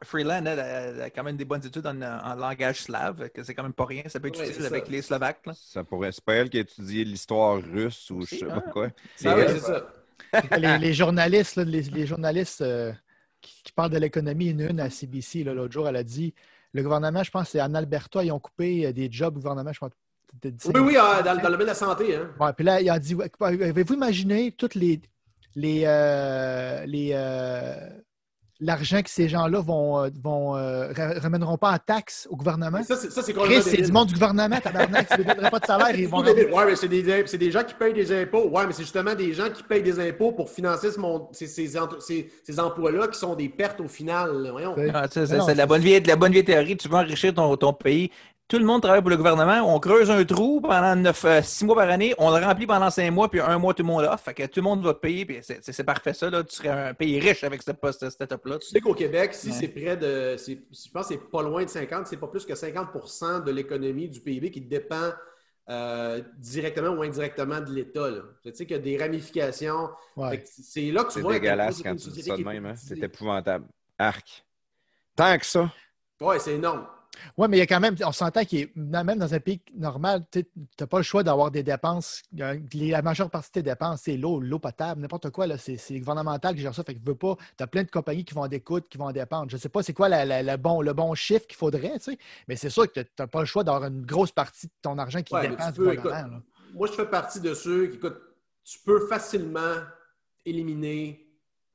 Freeland, elle, elle a quand même des bonnes études en, en langage slave, que c'est quand même pas rien. Ça peut être
Ouais,
utile avec les Slovaques. là.
Ça pourrait... C'est pas elle qui a étudié l'histoire russe ou je sais pas
hein?
quoi. C'est
Ben oui,
elle.
c'est ça.
les, les journalistes, là, les, les journalistes euh, qui, qui parlent de l'économie, une, une à CBC, là, l'autre jour, elle a dit le gouvernement, je pense, c'est en Alberta, ils ont coupé euh, des jobs au gouvernement, je pense. peut-être
Oui, oui, euh, dans, dans le domaine de la santé. Hein.
Ouais, puis là, il a dit avez-vous imaginé toutes les. les, euh, les euh, L'argent que ces gens-là vont, euh, vont euh, ra- ramèneront pas en taxes au gouvernement?
Mais Ça, c'est c'est
du monde du gouvernement, tabarnak, tu ne donnerais pas de salaire, ils vont.
Ouais, mais c'est des, c'est des gens qui payent des impôts. Ouais, mais c'est justement des gens qui payent des impôts pour financer ce monde- ces, ces, ces- ces emplois-là qui sont des pertes au final.
Ah, c'est de la bonne vieille, de la bonne vieille théorie. Tu veux enrichir ton, ton pays. Tout le monde travaille pour le gouvernement. On creuse un trou pendant neuf, euh, six mois par année. On le remplit pendant cinq mois, puis un mois, tout le monde offre. Fait que tout le monde va te payer. Puis c'est- c'est c'est parfait, ça. Là. Tu serais un pays riche avec ce poste, cette setup-là.
Tu sais qu'au Québec, si
Ouais.
c'est près de. c'est- Je pense que c'est pas loin de 50, c'est pas plus que 50% de l'économie du PIB qui dépend euh, directement ou indirectement de l'État. là. Tu sais qu'il y a des ramifications.
Ouais.
C'est là que tu
C'est
vois. point
dégueulasse
c'est
quand tu dis ça de même. Hein? C'est épouvantable. Arc. Tant que ça.
Ouais, c'est énorme.
Oui, mais il y a quand même, on s'entend qu'il est, même dans un pays normal, tu n'as pas le choix d'avoir des dépenses. euh, La majeure partie de tes dépenses, c'est l'eau, l'eau potable, n'importe quoi. là, C'est c'est gouvernemental qui gère ça. Fait que veux pas. Tu as plein de compagnies qui vont en découdre, qui vont en dépendre. Je ne sais pas c'est quoi la- la- la bon, le bon chiffre qu'il faudrait, tu sais, mais c'est sûr que tu n'as pas le choix d'avoir une grosse partie de ton argent qui
Ouais,
dépend du
peux,
gouvernement.
écoute. Moi, je fais partie de ceux qui, écoute, tu peux facilement éliminer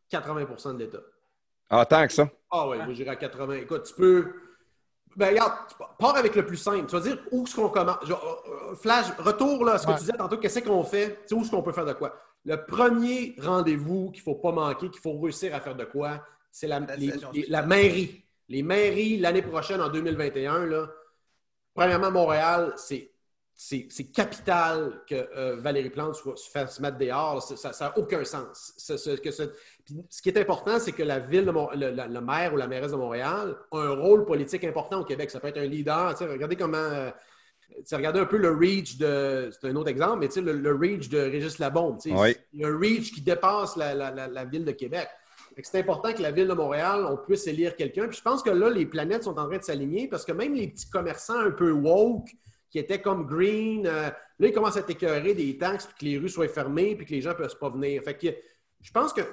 80% de l'État.
Ah, tant que ça.
Ah ouais, moi j'irai à 80. Écoute, tu peux. Ben regarde, pars avec le plus simple. Tu vas dire où est-ce qu'on commence. Genre, euh, Flash, retour là, à ce que tu disais tantôt, qu'est-ce qu'on fait? Tu sais, où est-ce qu'on peut faire de quoi? Le premier rendez-vous qu'il ne faut pas manquer, qu'il faut réussir à faire de quoi, c'est la,
La
les-
session
les-
spéciale.
la mairie. Les mairies, l'année prochaine, en 2021, là, premièrement, Montréal, c'est. C'est capital que euh, Valérie Plante soit, se fasse mettre dehors. Ça n'a aucun sens. Ce- ce- que ce- puis ce qui est important, c'est que la ville, de le, maire ou la mairesse de Montréal a un rôle politique important au Québec. Ça peut être un leader. Tu sais, regardez comment. euh, tu sais, regardez un peu le reach de. C'est un autre exemple, mais tu sais, le, le reach de Régis Labombe. tu sais,
Oui.
Il y a un reach qui dépasse la, la- la- la ville de Québec. C'est important que la ville de Montréal, on puisse élire quelqu'un. Puis je pense que là, les planètes sont en train de s'aligner parce que même les petits commerçants un peu woke, qui étaient comme green, euh, là, ils commencent à t'écœurer des taxes, puis que les rues soient fermées, puis que les gens ne peuvent pas venir. Fait que je pense qu'un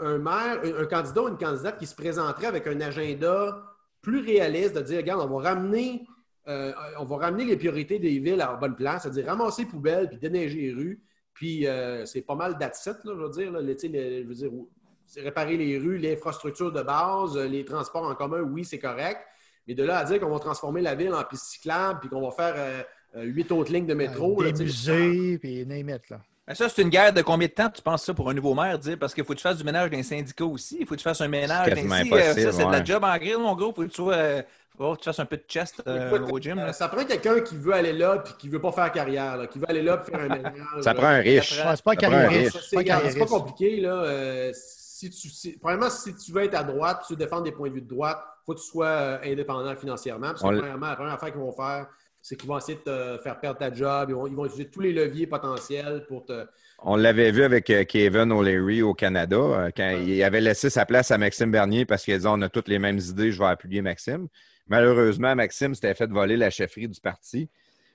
un, maire, un, candidat ou une candidate qui se présenterait avec un agenda plus réaliste, de dire, regarde, on va ramener, euh, on va ramener les priorités des villes à bonne place, c'est-à-dire ramasser les poubelles, puis déneiger les rues, puis euh, c'est pas mal d'asset, là, je veux dire, là, je veux dire, réparer les rues, l'infrastructure de base, euh, les transports en commun, oui, c'est correct. Mais de là à dire qu'on va transformer la ville en piste cyclable, puis qu'on va faire huit autres lignes de métro. là,
des
sais,
musées, puis name it, là.
Mais ça, c'est une guerre de combien de temps tu penses ça pour un nouveau maire? Dire? Parce qu'il faut que tu fasses du ménage dans les syndicats aussi. Il faut que tu fasses un ménage
impossible,
ça, c'est de la
ouais.
job en grill, mon gros. Faut que tu, sois, euh, faut que tu fasses un peu de chest euh,
Écoute,
au gym.
euh, ça prend quelqu'un qui veut aller là puis qui veut pas faire carrière, là, qui veut aller là puis faire un <laughs> ménage.
Ça
là.
prend un riche.
Ça
Ouais, c'est pas
Ça prend un
carriériste.
riche.
C'est
C'est pas
c'est pas
carriériste.
compliqué. Là. Euh, si tu, si- premièrement, si tu veux être à droite, tu veux défendre des points de vue de droite, il faut que tu sois euh, indépendant financièrement. Parce que,
On
premièrement, la première affaire qu'ils vont faire, c'est qu'ils vont essayer de te faire perdre ta job. Ils vont, ils vont utiliser tous les leviers potentiels pour te.
On l'avait vu avec euh, Kevin O'Leary au Canada, euh, quand il avait laissé sa place à Maxime Bernier parce qu'il dit on a toutes les mêmes idées, je vais appuyer Maxime. Malheureusement, Maxime s'était fait voler la chefferie du parti.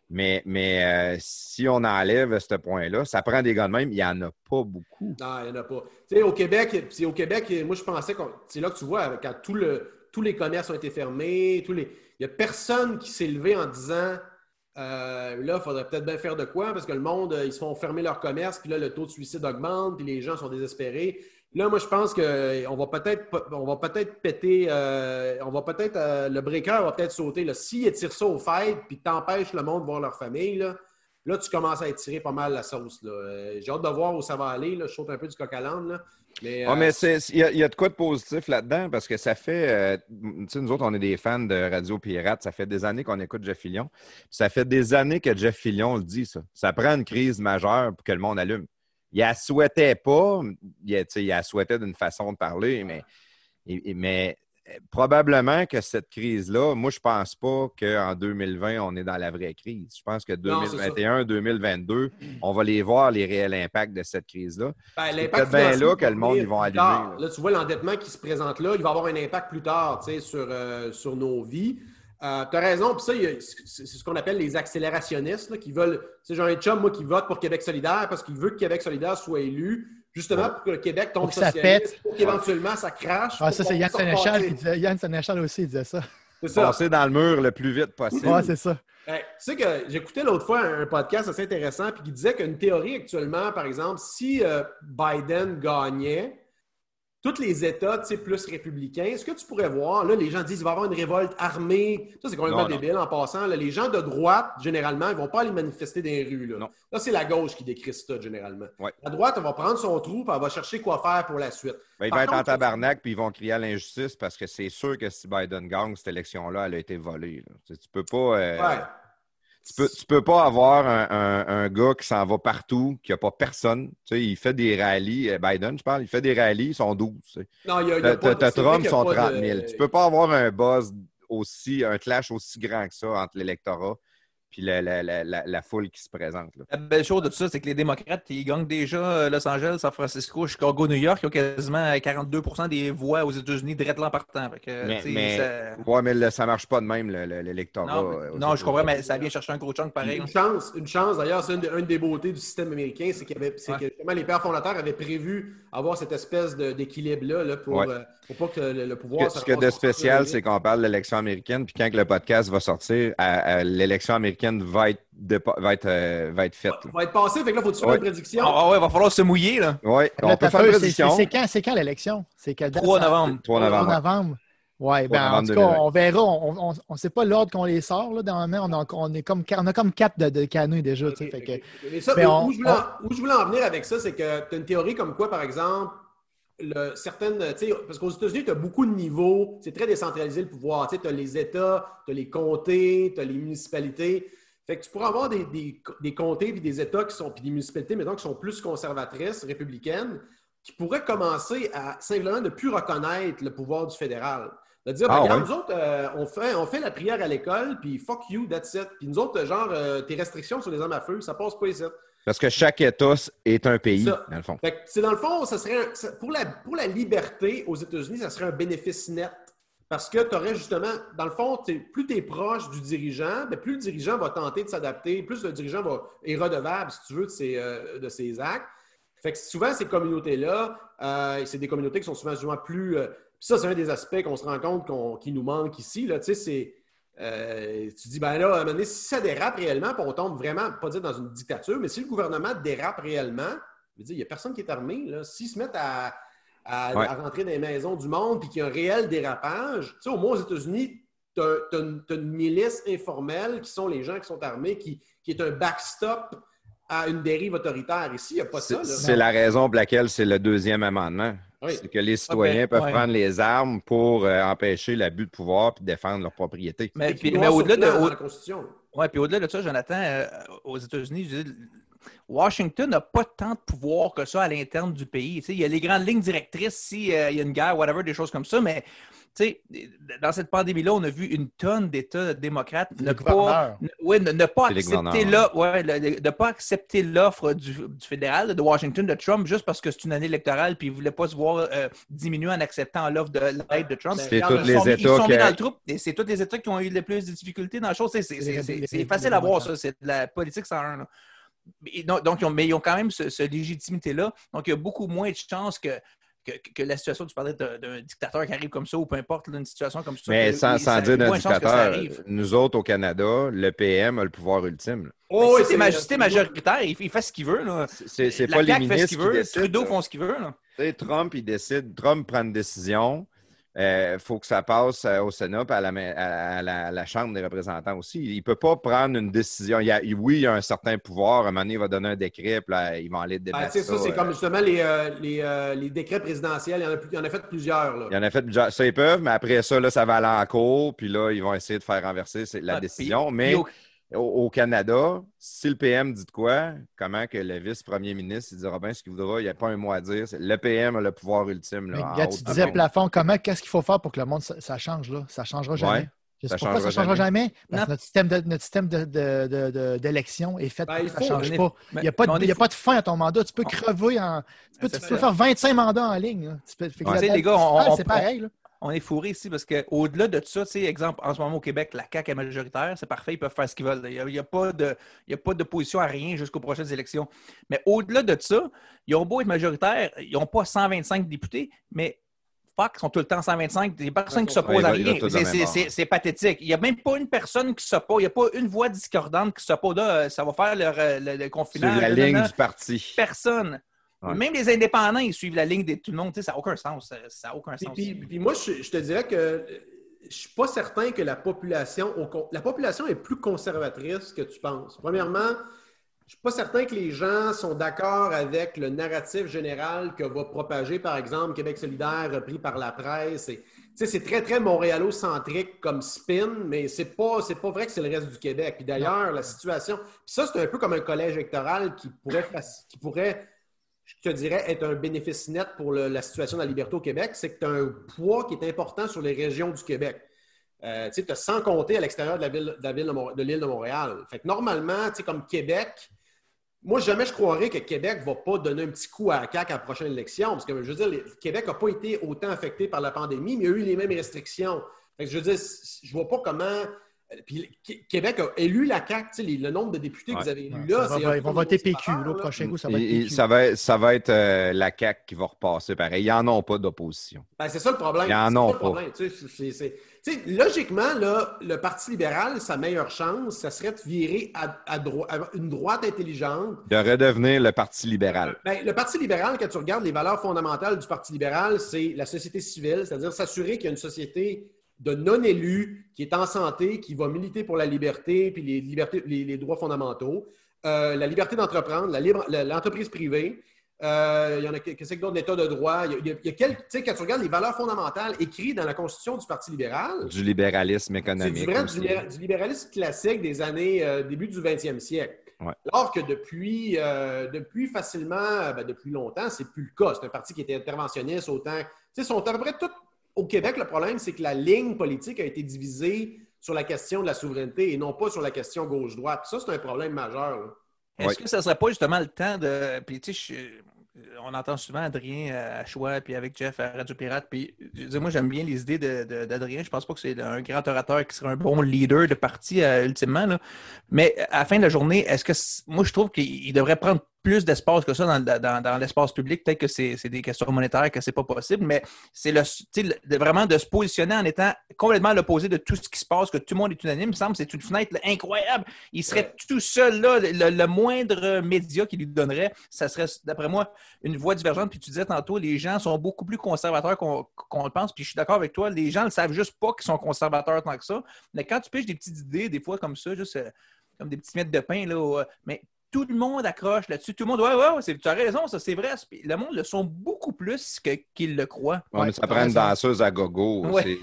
Mais, mais euh, si on enlève ce point-là, ça prend des gars de même, il n'y en a pas beaucoup.
Non, il n'y en a pas. Tu sais, au Québec, au Québec, moi, je pensais que c'est là que tu vois, quand tout le, tous les commerces ont été fermés, tous les, n'y a personne qui s'est levé en disant euh, là, il faudrait peut-être bien faire de quoi parce que le monde, euh, ils se font fermer leur commerce, puis là, le taux de suicide augmente, puis les gens sont désespérés. Là, moi, je pense qu'on va peut-être on va peut-être péter, euh, on va peut-être, euh, le breaker va peut-être sauter. S'il étire ça au fait, puis t'empêches le monde de voir leur famille, là, là, tu commences à étirer pas mal la sauce. là. Euh, J'ai hâte de voir où ça va aller. Là. Je saute un peu du coq à l'âne.
Ah, mais il y, a- il y a de quoi de positif là-dedans parce que ça fait. euh, tu sais, nous autres, on est des fans de Radio Pirate. Ça fait des années qu'on écoute Jeff Fillion. Ça fait des années que Jeff Fillion le dit, ça. Ça prend une crise majeure pour que le monde allume. Il la souhaitait pas. Il, la souhaitait d'une façon de parler, mais probablement que cette crise-là, moi, je pense pas qu'en 2020, on est dans la vraie crise. Je pense que
Non, c'est ça.
2021, 2022, on va les voir, les réels impacts de cette crise-là.
Ben,
C'est
l'impact
bien là que le monde, ils vont allumer, là.
Là, tu vois l'endettement qui se présente là, il va avoir un impact plus tard sur, euh, sur nos vies. tu as raison, puis ça, c'est c'est ce qu'on appelle les accélérationnistes là, qui veulent. C'est genre un chum, moi, qui vote pour Québec solidaire parce qu'il veut que Québec solidaire soit élu, justement pour que le Québec tombe
Pour que ça
socialiste,
pète.
pour qu'éventuellement ça crache.
Ah, ça, c'est Yann Sénéchal qui disait. Yann Sénéchal aussi, il disait ça.
C'est ça.
Passer dans le mur le plus vite possible.
Ouais, c'est ça.
Ben, tu sais que j'écoutais l'autre fois un, un podcast assez intéressant puis qui disait qu'une théorie actuellement, par exemple, si euh, Biden gagnait, tous les États tu sais, plus républicains, est-ce que tu pourrais voir, là, les gens disent qu'il va y avoir une révolte armée. Ça, c'est complètement
Non, non.
débile en passant. là. les gens de droite, généralement, ils ne vont pas aller manifester dans les rues. Là, c'est la gauche qui décrit ça, généralement.
Ouais.
La droite, elle va prendre son trou et elle va chercher quoi faire pour la suite.
Ben, il va être en tabarnak puis ils vont crier à l'injustice parce que c'est sûr que si Biden gagne, cette élection-là, elle a été volée. Tu, tu peux pas. euh,
Ouais.
Tu peux, tu peux pas avoir un, un- un gars qui s'en va partout, qui n'a pas personne. Tu sais, il fait des rallyes. euh, Biden, je parle, il fait des rallyes, ils sont 12. tu sais.
Non, il y a, y a pas
t'as-
de-
Trump, ils sont
pas
30
de-
000. Tu peux pas avoir un buzz aussi, un clash aussi grand que ça entre l'électorat puis la, la- la- la- la foule qui se présente. là.
La belle chose de tout ça, c'est que les démocrates, ils gagnent déjà euh, Los Angeles, San Francisco, Chicago, New York. Ils ont quasiment 42 des voix aux États-Unis direct l'an partant. Que,
Mais,
sais,
mais,
ça-
ouais, mais le- ça marche pas de même, le- le- l'électorat.
Non,
euh,
je comprends, mais ça vient chercher un gros chunk pareil.
Une chance, une chance. D'ailleurs, c'est une, de- une des beautés du système américain, c'est
Ouais.
que justement, les pères fondateurs avaient prévu avoir cette espèce d'équilibre-là là, pour,
Ouais.
euh, pour pas que le, le
Ce
pouvoir.
que- ce que de spécial, c'est qu'on parle de l'élection américaine, puis quand que le podcast va sortir, l'élection américaine va être, va être, euh, va être faite. là.
va être passé. Fait que là, faut-tu faire
Ouais.
une prédiction?
Ah ouais, il va falloir se mouiller. Là.
Oui,
Là,
on peut faire une
c'est-
prédiction.
C'est quand, c'est quand l'élection? C'est quelle date?
3
ça?
novembre.
3
3
novembre.
novembre. Ouais,
3
ben, en
novembre
tout cas,
2020.
on verra. On ne sait pas l'ordre qu'on les sort. Là, dans la main. on, a, on, est comme, on a comme quatre de, de canaux déjà. tu sais,
Ok,
fait
ok,
que-
ok. Mais ça,
Mais
où,
on-
où je voulais en, où je voulais en venir avec ça, c'est que tu as une théorie comme quoi, par exemple, le, certaines, parce qu'aux États-Unis, tu as beaucoup de niveaux, c'est très décentralisé le pouvoir. Tu as les États, tu as les comtés, tu as les municipalités. Fait que tu pourras avoir des, des, des comtés puis des États qui sont, puis des municipalités, mettons, qui sont plus conservatrices, républicaines, qui pourraient commencer à simplement ne plus reconnaître le pouvoir du fédéral. De dire, ben,
Ah,
regarde,
ouais.
nous autres, euh, on, fait, on fait la prière à l'école, puis fuck you, that's it. Puis nous autres, genre, euh, tes restrictions sur les armes à feu, ça passe pas ici.
Parce que chaque État est un pays,
Ça.
dans le fond.
Fait que c'est dans le fond, ça serait un- ça- pour, la, pour la liberté aux États-Unis, ça serait un bénéfice net. Parce que tu aurais justement, dans le fond, plus tu es proche du dirigeant, ben, plus le dirigeant va tenter de s'adapter, plus le dirigeant va, est redevable, si tu veux, de ses, euh, de ses actes. Fait que souvent, ces communautés-là, euh, c'est des communautés qui sont souvent, souvent plus. euh, ça, c'est un des aspects qu'on se rend compte qu'on- qui nous manque ici. Là, tu sais, c'est. Euh, tu dis, ben là, à un moment donné, si ça dérape réellement, puis on tombe vraiment, pas dire dans une dictature, mais si le gouvernement dérape réellement, je veux dire, il n'y a personne qui est armé. S'ils se mettent à, à-
Ouais.
à rentrer dans les maisons du monde puis qu'il y a un réel dérapage, tu sais, au moins aux États-Unis, tu as, une, milice informelle qui sont les gens qui sont armés, qui, qui est un backstop à une dérive autoritaire. Ici, il n'y a pas ça.
C'est la raison pour laquelle c'est le deuxième amendement.
Oui.
C'est que les citoyens
ben,
peuvent
ouais.
prendre les armes pour euh, empêcher l'abus de pouvoir et défendre leur propriété.
Mais, puis- mais au-delà de,
dans
au-
la Constitution.
Ouais, puis au-delà de ça, Jonathan, euh, aux États-Unis, je dis, Washington n'a pas tant de pouvoir que ça à l'interne du pays. Tu sais, il y a les grandes lignes directrices s'il y a une guerre, whatever, des choses comme ça, mais sais, dans cette pandémie-là, on a vu une tonne d'États démocrates ne pas, ne- ouais, ne, ne pas accepter l'o- ouais, le- de pas accepter l'offre du, du fédéral de Washington de Trump juste parce que c'est une année électorale puis ils ne voulaient pas se voir euh, diminuer en acceptant l'offre de l'aide de Trump.
C'est tous
ils
les
sont mis- ils
États
sont mis dans le troupe et c'est tous les États qui ont eu le plus de difficultés dans la chose. C'est- facile à voir, ça. C'est de la politique 101. là. Mais, donc, donc, ils ont, mais ils ont quand même ce, ce légitimité-là. Donc, il y a beaucoup moins de chances que, que, que la situation, tu parlais d'un dictateur qui arrive comme ça ou peu importe, là, une situation comme ça.
Mais
que-
sans,
oui,
sans
ça-
dire d'un dictateur, nous autres au Canada, le PM a le pouvoir ultime. là.
Oh,
c'est ma-
c'est-
si c'est majoritaire, il, il fait ce qu'il veut. là.
C'est pas les
CAQ fait ce
ministres
qu'il
qui
veut,
décident.
Trudeau
là.
font ce qu'il veut. là.
Tu sais, Trump, il décide, Trump prend une décision. Il faut que ça passe euh, au Sénat et à, la, à la- à la Chambre des représentants aussi. Il ne peut pas prendre une décision. Il a- oui, il y a un certain pouvoir. À un moment donné, il va donner un décret, puis là, ils vont aller
Ben,
débattre.
tu sais, ça, c'est
euh,
comme justement les, euh, les, euh, les décrets présidentiels. Il y en a, plus- il y en a fait plusieurs. Là.
Il y en a fait plusieurs. Ça, ils peuvent, mais après ça, là, ça va aller en cours, puis là, ils vont essayer de faire renverser la
Ah,
décision.
puis-
mais
puis au-
Canada, si le PM dit de quoi, comment que le vice-premier ministre il dira bien ce qu'il voudra, il n'y a pas un mot à dire. C'est- Le PM a le pouvoir ultime. Là,
Mais, gars, tu disais plafond, comment, qu'est-ce qu'il faut faire pour que le monde, ça, ça change, là? Ça changera jamais.
Ouais,
Je sais
ça
pourquoi ça ne
changera
jamais. Parce que notre système de- notre système de- de- de- de- d'élection est fait
Ben,
pour
il
que ça ne change pas. Il n'y a, pas de- y a pas de fin à ton mandat. Tu peux
On-
crever en. Tu peux, tu peux faire 25 mandats en ligne. là. Tu peux-
Ouais. les gars, on- on-
c'est
on-
pareil. là.
On est fourré ici parce qu'au-delà de ça, tu sais, exemple, en ce moment au Québec, la CAQ est majoritaire, c'est parfait, ils peuvent faire ce qu'ils veulent. Il n'y a, il y a pas de- il y a pas d'opposition à rien jusqu'aux prochaines élections. Mais au-delà de ça, ils ont beau être majoritaires, ils n'ont pas 125 députés, mais fuck, ils sont tout le temps 125. Il n'y a personne qui s'oppose
Ouais,
à rien. C'est-
de
pathétique. Il n'y a même pas une personne qui s'oppose. Il n'y a pas une voix discordante qui s'oppose. Là, ça va faire le, le- le
Sur
confinement.
la
là,
ligne
là.
du parti.
Personne.
Ouais.
Même les indépendants, ils suivent la ligne de tout le monde. Tu sais, Ça n'a aucun sens. Ça- Ça n'a aucun
Puis,
sens.
puis- puis moi, je, je te dirais que euh, je suis pas certain que la population, la population est plus conservatrice que tu penses. Premièrement, je suis pas certain que les gens sont d'accord avec le narratif général que va propager, par exemple, Québec solidaire, repris par la presse. Et, tu sais, c'est très, très montréalo-centrique comme spin, mais c'est pas, c'est pas vrai que c'est le reste du Québec. Puis d'ailleurs, la situation... Puis ça, c'est un peu comme un collège électoral qui pourrait, qui pourrait je te dirais, être un bénéfice net pour la situation de la liberté au Québec, c'est que tu as un poids qui est important sur les régions du Québec. Euh, tu as sans compter à l'extérieur de ville de l'île de Montréal. Fait que normalement, tu comme Québec, moi, jamais je croirais que Québec ne va pas donner un petit coup à la CAQ à la prochaine élection. Parce que, je veux dire, Québec n'a pas été autant affecté par la pandémie, mais il y a eu les mêmes restrictions. Fait que, je veux dire, je vois pas comment. Puis Qu- Québec a élu la CAQ. Tu sais, les- le nombre de députés que vous avez élus là,
va- ils vont voter PQ. là. prochain coup, ça va être PQ.
ça va être, ça va être euh, la CAQ qui va repasser pareil. Ils n'en ont pas d'opposition.
Ben, c'est ça le problème.
Ils en
C'est ça
ont
le
pas.
problème. Tu sais, c'est- logiquement, là, le Parti libéral, sa meilleure chance, ça serait de virer à, à droi- à une droite intelligente.
De redevenir le Parti libéral.
Ben, le Parti libéral, quand tu regardes les valeurs fondamentales du Parti libéral, c'est la société civile, c'est-à-dire s'assurer qu'il y a une société de non-élus qui est en santé, qui va militer pour la liberté puis les, libertés, les, les droits fondamentaux, Euh, la liberté d'entreprendre, l'entreprise privée. Euh, il y en a qu'est-ce que d'autre, l'état de droit. Il y a, il y a- quelques- quand tu regardes les valeurs fondamentales écrites dans la Constitution du Parti libéral,
Du libéralisme
c'est
économique.
du vrai
aussi.
du, libéra- du libéralisme classique des années euh, début du 20e siècle.
Ouais.
Alors que depuis, euh, depuis facilement, ben, depuis longtemps, c'est plus le cas. C'est un parti qui était interventionniste autant. Tu sais, sont à peu près tous au Québec. Le problème, c'est que la ligne politique a été divisée sur la question de la souveraineté et non pas sur la question gauche-droite. Ça, c'est un problème majeur. là.
Est-ce que ça serait pas justement le temps de. Puis, tu sais, je- on entend souvent Adrien à Choix, puis avec Jeff à Radio Pirate. Puis, je dire, moi, j'aime bien les idées de- de- d'Adrien. Je pense pas que c'est un grand orateur qui serait un bon leader de parti, euh, ultimement. là. Mais à la fin de la journée, est-ce que. Moi, je trouve qu'il il devrait prendre plus d'espace que ça dans, dans- dans l'espace public. Peut-être que c'est des questions monétaires, que c'est pas possible, mais c'est le, vraiment de se positionner en étant complètement à l'opposé de tout ce qui se passe, que tout le monde est unanime. Il me semble que c'est une fenêtre là, incroyable. Il serait tout seul là, le, le moindre média qui lui donnerait, ça serait, d'après moi, une voie divergente. Puis tu disais tantôt, les gens sont beaucoup plus conservateurs qu'on le pense. Puis je suis d'accord avec toi, les gens ne le savent juste pas qu'ils sont conservateurs tant que ça. Mais quand tu piches des petites idées, des fois comme ça, juste euh, comme des petits miettes de pain, là, euh, mais tout le monde accroche là-dessus. Tout le monde, ouais, ouais, ouais, tu as raison, ça, c'est vrai. Le monde le sont beaucoup plus que- qu'ils le croient.
Ouais, mais ça prend une danseuse à gogo.
Ouais.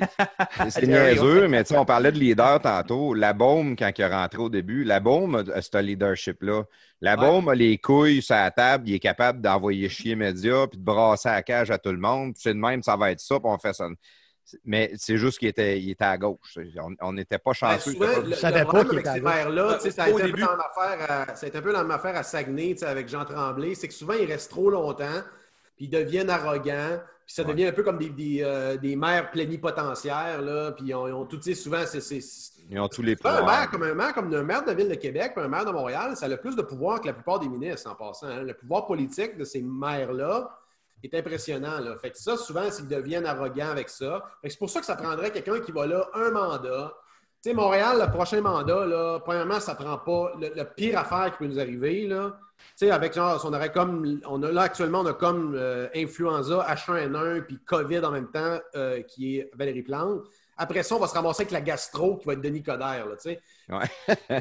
C'est- <laughs> niaiseux, mais tu sais, on parlait de leader tantôt. La Baume, quand il est rentré au début, la Baume a ce leadership-là. La. Baume a les couilles sur la table, il est capable d'envoyer chier médias puis de brasser la cage à tout le monde. C'est de même, ça va être ça, puis on fait ça. Mais c'est juste qu'il était, il était à gauche. On- n'était pas
Ben,
chanceux.
souvent,
pas-
le,
savais
le
pas
problème
qu'il
avec ces
gauche.
maires-là, tu sais, ça a été un peu
début.
la même affaire à- ça a été un peu la même affaire à Saguenay, tu sais, avec Jean Tremblay, c'est que souvent, ils restent trop longtemps, puis ils deviennent arrogants, puis ça devient un peu comme des, des, euh, des maires plénipotentiaires, là, puis ils ont, ils ont tout, tu sais, souvent, c'est... c'est- c'est-
Ils ont tous les
un
pouvoirs.
maire comme un maire comme un maire de la ville de Québec, puis un maire de Montréal, ça a le plus de pouvoir que la plupart des ministres, en passant. hein. Le pouvoir politique de ces maires-là est impressionnant. Là. Fait que ça, souvent, qu'ils deviennent arrogants avec ça. C'est pour ça que ça prendrait quelqu'un qui va là un mandat. Tu sais, Montréal, le prochain mandat, là, premièrement, ça prend pas le, pire affaire qui peut nous arriver. Là. Avec genre, on aurait comme, on a là actuellement, on a comme euh, influenza, H1N1 puis COVID en même temps, euh, qui est Valérie Plante. après ça, on va se ramasser avec la gastro qui va être Denis Coderre. Là.
Ouais. <laughs>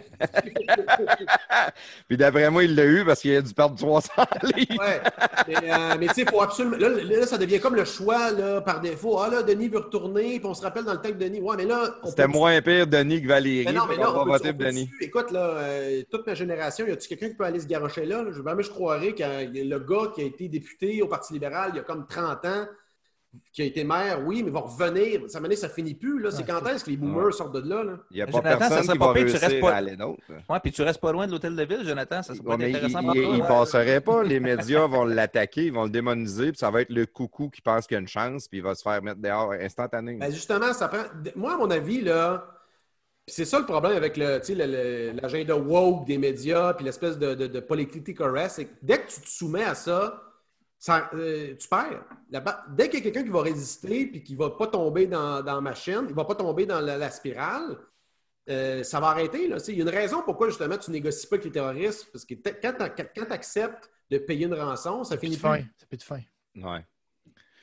Puis d'après moi, il l'a eu parce qu'il a dû perdre 300 <laughs> livres.
Ouais. Mais, euh, mais tu sais, il faut absolument. Là, là, ça devient comme le choix là, par défaut. Ah là, Denis veut retourner, puis on se rappelle dans le temps que Denis. Ouais, mais là.
C'était moins pire Denis que Valérie.
Mais non, mais là, on
va voter Denis.
Écoute, là, euh, toute ma génération, y a-tu quelqu'un qui peut aller se garocher là? Je, moi, je croirais que le gars qui a été député au Parti libéral il y a comme 30 ans, qui a été maire, oui, mais va revenir. Ça, ça, ça finit plus. Là. C'est
Ouais,
quand est-ce que les boomers sortent de là? là?
Il n'y a pas
Jonathan, ça
personne
serait
qui
pas
va
pire, tu restes pas-
à aller d'autre.
Ouais, puis tu restes pas loin de l'hôtel de ville, Jonathan. Ça serait pas
Ouais, il
intéressant
il-
pour toi.
il
ouais.
passerait pas. Les médias vont l'attaquer, ils vont le démoniser, puis ça va être le coucou qui pense qu'il a une chance, puis il va se faire mettre dehors instantanément.
Ben, justement, ça prend. Moi, à mon avis, là, puis c'est ça le problème avec le, tu sais, le- le- l'agenda woke des médias, puis l'espèce de, de, de correct, c'est que dès que tu te soumets à ça, ça, euh, tu perds. La dès qu'il y a quelqu'un qui va résister puis qui ne va pas tomber dans, dans la machine, il ne va pas tomber dans la, la spirale, euh, ça va arrêter. Là. Tu sais, Il y a une raison pourquoi justement tu ne négocies pas avec les terroristes. Parce que quand tu acceptes de payer une rançon, ça finit
fin. C'est plus de fin.
Ouais.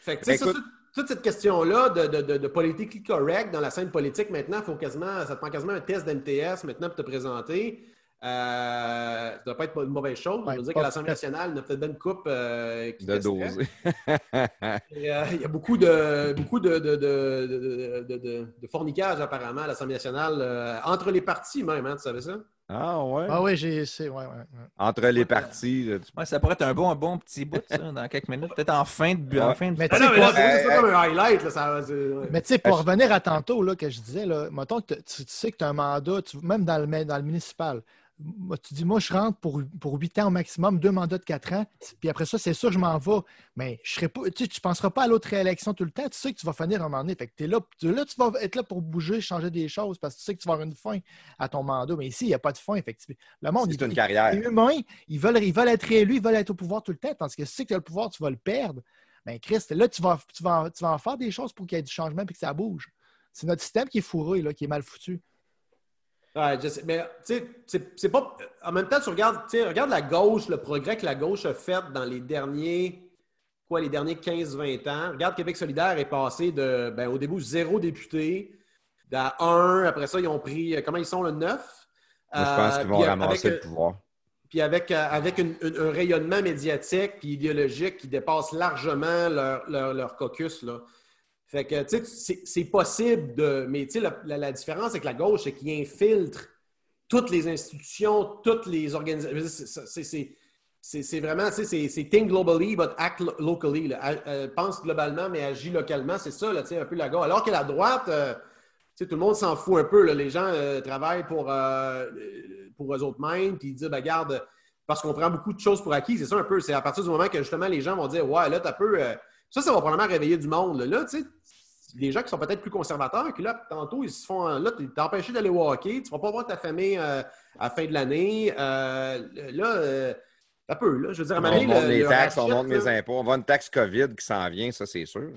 Fait que, tu sais,
Ben,
ça,
écoute-
ça, toute cette question-là de, de, de, de politically correct dans la scène politique, maintenant, faut quasiment, ça te prend quasiment un test d'MTS maintenant pour te présenter. Euh, ça ne doit pas être une mauvaise chose.
Ouais,
Je veux dire
pas-
qu'à l'Assemblée nationale, il y a peut-être bien une coupe euh, qui
De. <laughs>
Et, euh, il y a beaucoup de, beaucoup de, de, de, de, de- de- de fornicage apparemment à l'Assemblée nationale, euh, entre les partis même, hein, tu savais ça?
Ah ouais.
Ah oui, j'ai. c'est- Ouais, ouais, ouais.
Entre les partis, là, tu-
Ouais, ça pourrait être un bon, un bon petit bout, ça, dans quelques minutes. Peut-être en fin de, bu- en
Ouais.
fin de
Mais
Ah
tu sais,
comme un highlight. Là, ça, c'est- ouais.
Mais tu sais, pour revenir à tantôt, là, que je disais, là, mettons que tu, tu sais que tu as un mandat, tu- même dans le, dans le municipal, moi, tu dis, moi, je rentre pour, pour 8 ans au maximum, deux mandats de 4 ans, puis après ça, c'est sûr, je m'en vais. Mais je serai pas, tu ne penseras pas à l'autre réélection tout le temps. Tu sais que tu vas finir un moment donné. Fait que es là, tu, là, tu vas être là pour bouger, changer des choses, parce que tu sais que tu vas avoir une fin à ton mandat. Mais ici, il n'y a pas de fin, effectivement. Le monde,
c'est une
il-
carrière.
les humains, ils veulent, ils veulent être réélus, ils veulent être au pouvoir tout le temps, tandis que si tu sais que tu as le pouvoir, tu vas le perdre. Ben, Christ, là, tu vas, tu, vas, tu vas en faire des choses pour qu'il y ait du changement et que ça bouge. C'est notre système qui est fourré, là, qui est mal foutu.
Ouais, je sais, mais tu sais, c'est- pas. En même temps, tu regardes, regarde la gauche, le progrès que la gauche a fait dans les derniers, quoi, les derniers 15-20 ans. Regarde, Québec solidaire est passé de, ben, au début, zéro député, à un. Après ça, ils ont pris, comment ils sont, le 9?
Moi, je pense qu'ils vont
puis
ramasser
avec,
le pouvoir.
Puis avec, euh, avec une- une- un rayonnement médiatique puis idéologique qui dépasse largement leur, leur, leur caucus. Là. Fait que, c'est- possible de. Mais, tu sais, la, la- la différence avec la gauche, c'est qu'il infiltre toutes les institutions, toutes les organisations. C'est- vraiment, tu sais, c'est think globally, but act lo- locally. euh, pense globalement, mais agit localement. C'est ça, tu sais, un peu la gauche. Alors que la droite, euh, tu sais, tout le monde s'en fout un peu. Les gens euh, travaillent pour, pour eux autres mêmes, puis ils disent, ben, garde, parce qu'on prend beaucoup de choses pour acquis. C'est ça un peu. C'est à partir du moment que justement les gens vont dire, ouais, là, t'as peu. ça, ça va probablement réveiller du monde. Là, tu sais, les gens qui sont peut-être plus conservateurs, qui là, tantôt, ils se font. Là, t'es empêché d'aller au hockey, tu vas pas voir ta famille euh, à la fin de l'année. Euh, là, euh, t'as peu, là. Je veux dire, à un
On monte
le-
les
le
taxes, on monte
là,
les impôts. On va une taxe COVID qui s'en vient, ça, c'est sûr.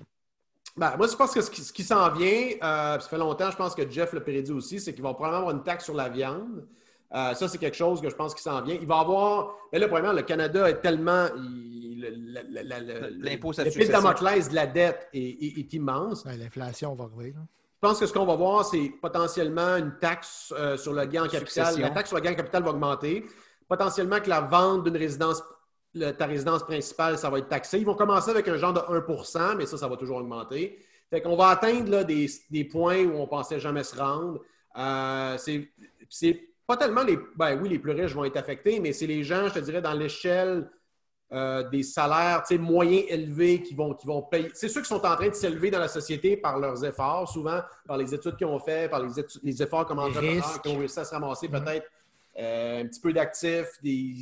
Ben, moi, je pense que ce qui, s'en vient, euh, ça fait longtemps, je pense que Jeff l'a prédit aussi, c'est qu'il va probablement avoir une taxe sur la viande. Ça, c'est quelque chose que je pense qui s'en vient. Il va avoir. Mais là, premièrement, le Canada est tellement. il-
L'impôt sur la
Le fil
succession.
Damoclès de la dette est, est- est immense.
Ouais, L'inflation va arriver. là.
Je pense que ce qu'on va voir, c'est potentiellement une taxe euh, sur le gain en capital.
Succession.
La taxe sur le gain en capital va augmenter. Potentiellement que la vente d'une résidence, le- ta résidence principale, ça va être taxé. Ils vont commencer avec un genre de 1% mais ça, ça va toujours augmenter. Fait qu'on va atteindre là, des, des points où on pensait jamais se rendre. Euh, c'est c'est pas tellement les. Ben oui, les plus riches vont être affectés, mais c'est les gens, je te dirais, dans l'échelle euh, des salaires moyens élevés qui vont, qui vont payer. C'est ceux qui sont en train de s'élever dans la société par leurs efforts, souvent par les études qu'ils ont fait, par les, études- les efforts comme entrepreneurs qui ont réussi à se ramasser
Mhm.
peut-être euh, un petit peu d'actifs, des,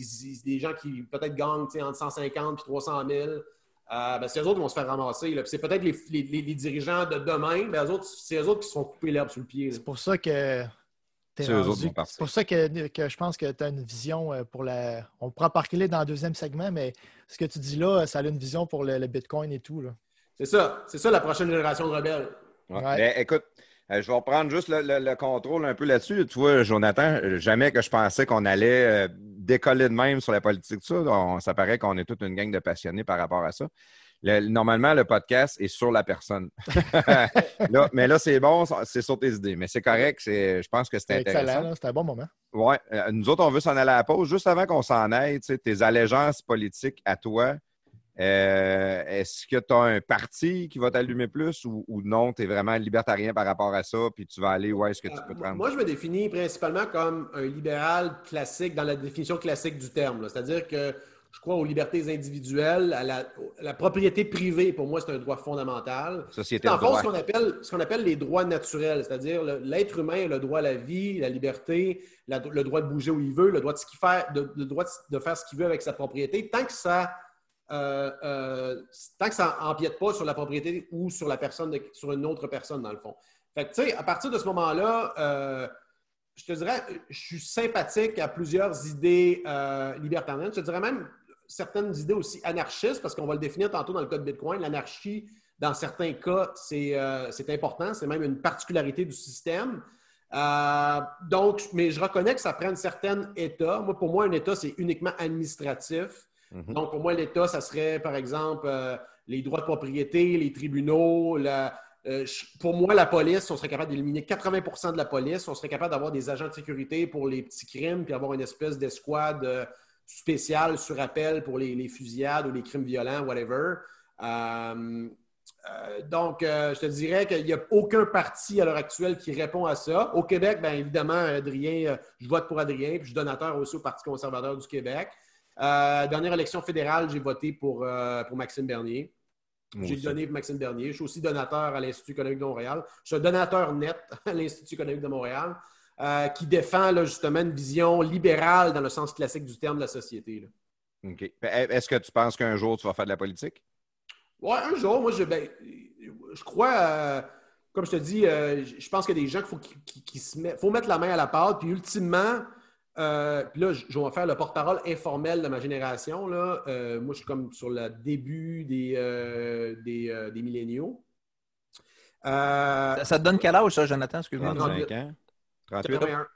des gens qui peut-être gagnent entre 150 et 300 000. Euh, ben, c'est eux autres qui vont se faire ramasser. C'est peut-être les, les- les- les dirigeants de demain, ben, eux autres, c'est eux autres qui se font couper l'herbe sur le pied.
C'est pour ça que.
C'est eux
rendu-
autres qui vont partir.
C'est pour ça que, que je pense que tu as une vision euh, pour la. On pourra parler dans le deuxième segment, mais ce que tu dis là, ça a une vision pour le, le Bitcoin et tout. Là.
C'est ça. C'est ça la prochaine génération de rebelles.
Ouais.
Ouais.
Ben, écoute, euh, je vais reprendre juste le, le- le contrôle un peu là-dessus. Tu vois, Jonathan, jamais que je pensais qu'on allait euh, décoller de même sur la politique. Tout ça, On- ça paraît qu'on est toute une gang de passionnés par rapport à ça. Le- normalement, le podcast est sur la personne. <laughs> Là, mais là, c'est bon, c'est sur tes idées. Mais c'est correct. c'est- Je pense que
excellent,
intéressant.
c'était un bon moment.
Ouais. Euh, Nous autres, on veut s'en aller à la pause. Juste avant qu'on s'en aille, tu sais, tes allégeances politiques à toi, euh, est-ce que tu as un parti qui va t'allumer plus ou, ou non, tu es vraiment libertarien par rapport à ça, puis tu vas aller où est-ce que tu peux te
Euh,
rendre?
Moi, je me définis principalement comme un libéral classique dans la définition classique du terme. C'est-à-dire que je crois aux libertés individuelles, à la, à la propriété privée. Pour moi, c'est un droit fondamental.
Société
C'est en fond ce qu'on appelle, ce qu'on appelle les droits naturels, c'est-à-dire l'être humain a le droit à la vie, la liberté, la- le droit de bouger où il veut, le droit de, ce qu'il fait, de, le droit de, de faire ce qu'il veut avec sa propriété, tant que ça euh, euh, tant que ça empiète pas sur la propriété ou sur la personne, de- sur une autre personne, dans le fond. Fait que, tu sais, à partir de ce moment-là, euh, je te dirais, je suis sympathique à plusieurs idées euh, libertariennes. Je te dirais même certaines idées aussi anarchistes, parce qu'on va le définir tantôt dans le code Bitcoin. L'anarchie, dans certains cas, c'est euh, important. C'est même une particularité du système. Euh, donc, mais je reconnais que ça prend un certain état. Moi, pour moi, un état, c'est uniquement administratif.
Mhm.
Donc, pour moi, l'État, ça serait, par exemple, les droits de propriété, les tribunaux. la- euh, pour moi, la police, on serait capable d'éliminer 80% de la police. On serait capable d'avoir des agents de sécurité pour les petits crimes, puis avoir une espèce d'escouade euh, spéciale sur appel pour les, fusillades ou les crimes violents, whatever. Euh, donc, je te dirais qu'il n'y a aucun parti à l'heure actuelle qui répond à ça. Au Québec, bien évidemment, Adrien, je vote pour Adrien, puis je suis donateur aussi au Parti conservateur du Québec. Dernière élection fédérale, j'ai voté pour, pour Maxime Bernier. J'ai donné pour Maxime Bernier. Je suis aussi donateur à l'Institut économique de Montréal. Je suis un donateur net <laughs> à l'Institut économique de Montréal euh, qui défend là, justement une vision libérale dans le sens classique du terme de la société. là.
OK. Est-ce que tu penses qu'un jour, tu vas faire de la politique?
Ouais, un jour, moi, je, ben, je crois, euh, comme je te dis, euh, je pense qu'il y a des gens qu'il faut se mettent, faut mettre la main à la pâte, puis ultimement, euh, puis là, je, je vais faire le porte-parole informel de ma génération. Là. Euh, moi, je suis comme sur le début des, euh, des, euh, des milléniaux. Euh,
Ça, ça te donne quel âge, ça, Jonathan? Excuse-moi.
35 ans? 38 ans?
81.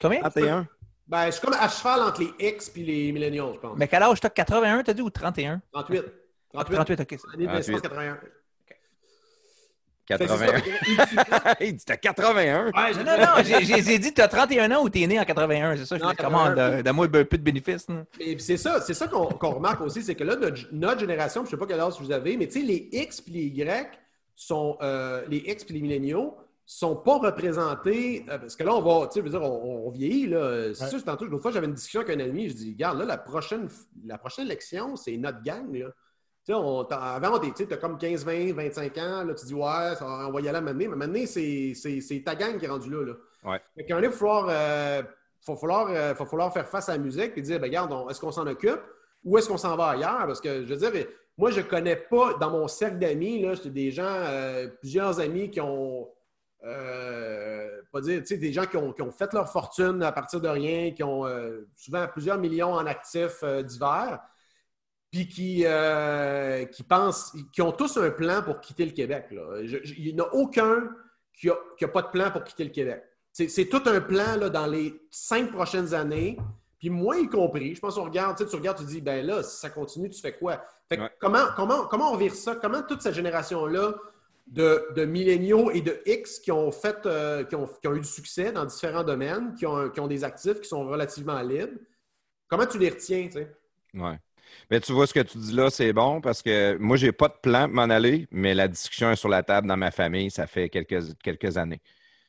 Combien?
31?
Ben, je suis comme à cheval entre les X et les milléniaux, je pense.
Mais quel âge t'as? 81, t'as dit, ou 31?
38. 38.
38, OK.
Année de naissance
38.
81.
81. <laughs> Il dit t'as 81.
Ouais,
Non, non, non, j'ai- dit, t'as 31 ans ou t'es né en 81, c'est ça? Je?
81.
Donne-moi un peu de bénéfices. là.
Et puis c'est ça, c'est ça qu'on remarque aussi, c'est que là, notre, notre génération, je ne sais pas quel âge vous avez, mais tu sais, les X et les Y sont, euh, les X et les milléniaux sont pas représentés, euh, parce que là, on va, tu sais, je veux dire, on, on vieillit, là. C'est
Ouais.
sûr, tantôt, l'autre fois, j'avais une discussion avec un ami, je dis, regarde, là, la prochaine, la prochaine élection, c'est notre gang, là. On, avant, tu as comme 15, 20, 25 ans, là, tu dis, ouais, ça, on va y aller à m'amener, mais maintenant, c'est ta gang qui est rendue là, là.
Ouais.
Fait qu'à un moment donné, il va falloir, euh, euh, falloir faire face à la musique et dire, ben, regarde, est-ce qu'on s'en occupe ou est-ce qu'on s'en va ailleurs? Parce que, je veux dire, moi, je ne connais pas, dans mon cercle d'amis, j'ai des gens, euh, plusieurs amis qui ont, euh, pas dire, des gens qui ont, qui ont fait leur fortune à partir de rien, qui ont euh, souvent plusieurs millions en actifs divers, puis qui, euh, qui pensent, qui ont tous un plan pour quitter le Québec. là. Je- je- il n'y en a aucun qui n'a pas de plan pour quitter le Québec. C'est tout un plan là, dans les cinq prochaines années. Puis moi y compris, je pense qu'on regarde, tu regardes, tu dis, ben là, si ça continue, tu fais quoi? Fait que
Ouais.
comment, comment, comment on vire ça? Comment toute cette génération-là de, de milléniaux et de X qui ont fait, euh, qui, ont, qui ont eu du succès dans différents domaines, qui ont, qui ont des actifs qui sont relativement libres, comment tu les retiens?
Ouais. Mais tu vois ce que tu dis là, c'est bon parce que moi, j'ai pas de plan pour m'en aller, mais la discussion est sur la table dans ma famille, ça fait quelques, quelques années.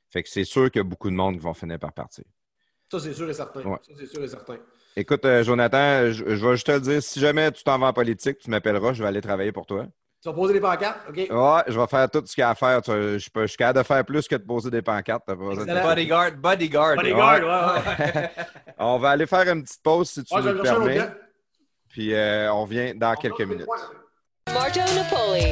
Fait que c'est sûr qu'il y a beaucoup de monde qui vont finir par partir.
Ça, c'est sûr et certain.
Ouais.
Ça, c'est sûr et certain.
Écoute, euh, Jonathan, je, je vais juste te le dire, si jamais tu t'en vas en politique, tu m'appelleras, je vais aller travailler pour toi.
Tu vas poser des pancartes, OK?
Ouais, je vais faire tout ce qu'il y a à faire. Tu- je, peux- je suis capable de faire plus que de poser des pancartes. de-.
Bodyguard, bodyguard.
Bodyguard, ouais, ouais. <laughs>
On va aller faire une petite pause si tu
Ouais, je
nous le
chercher un autre
permets. Puis euh, on vient dans quelques minutes.
Marjo Napoli.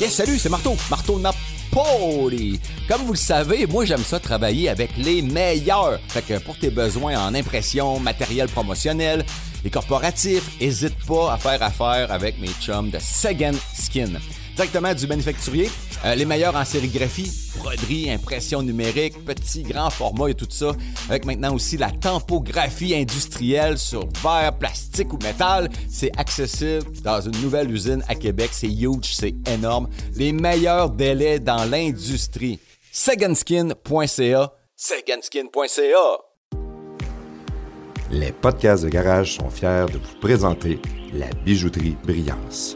Yes, salut, c'est Marteau. Marteau Napoli. Comme vous le savez, moi, j'aime ça travailler avec les meilleurs. Fait que pour tes besoins en impression, matériel promotionnel, les corporatifs, hésite pas à faire affaire avec mes chums de Second Skin. Directement du manufacturier, Euh, les meilleurs en sérigraphie, broderie, impression numérique, petit, grand format et tout ça. Avec maintenant aussi la tempographie industrielle sur verre, plastique ou métal. C'est accessible dans une nouvelle usine à Québec. C'est huge, c'est énorme. Les meilleurs délais dans l'industrie. Seganskin.ca. Seganskin.ca.
Les podcasts de garage sont fiers de vous présenter la bijouterie Brillance.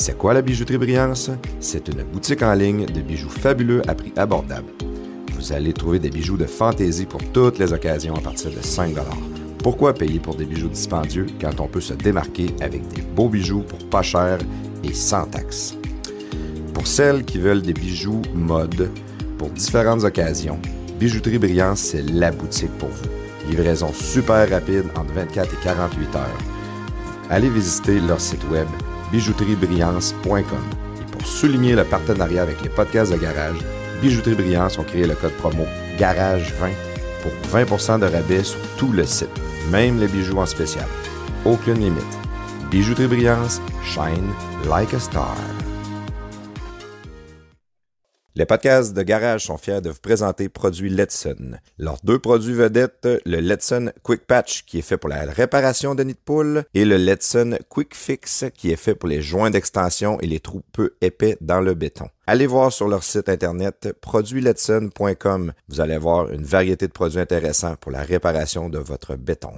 C'est quoi la bijouterie Brillance? C'est une boutique en ligne de bijoux fabuleux à prix abordable. Vous allez trouver des bijoux de fantaisie pour toutes les occasions à partir de 5 Pourquoi payer pour des bijoux dispendieux quand on peut se démarquer avec des beaux bijoux pour pas cher et sans taxes? Pour celles qui veulent des bijoux mode pour différentes occasions, Bijouterie Brillance, c'est la boutique pour vous. Livraison super rapide entre 24 et 48 heures. Allez visiter leur site web bijouteriebrillance.com. Et pour souligner le partenariat avec les podcasts de garage, Bijouterie Brillance ont créé le code promo GARAGE20 pour 20 de rabais sur tout le site, même les bijoux en spécial. Aucune limite. Bijouterie Brillance, shine like a star. Les podcasts de garage sont fiers de vous présenter produits Letson. Leurs deux produits vedettes, le Letson Quick Patch qui est fait pour la réparation de nids de poule et le Letson Quick Fix qui est fait pour les joints d'extension et les trous peu épais dans le béton. Allez voir sur leur site internet produitsletson.com. Vous allez voir une variété de produits intéressants pour la réparation de votre béton.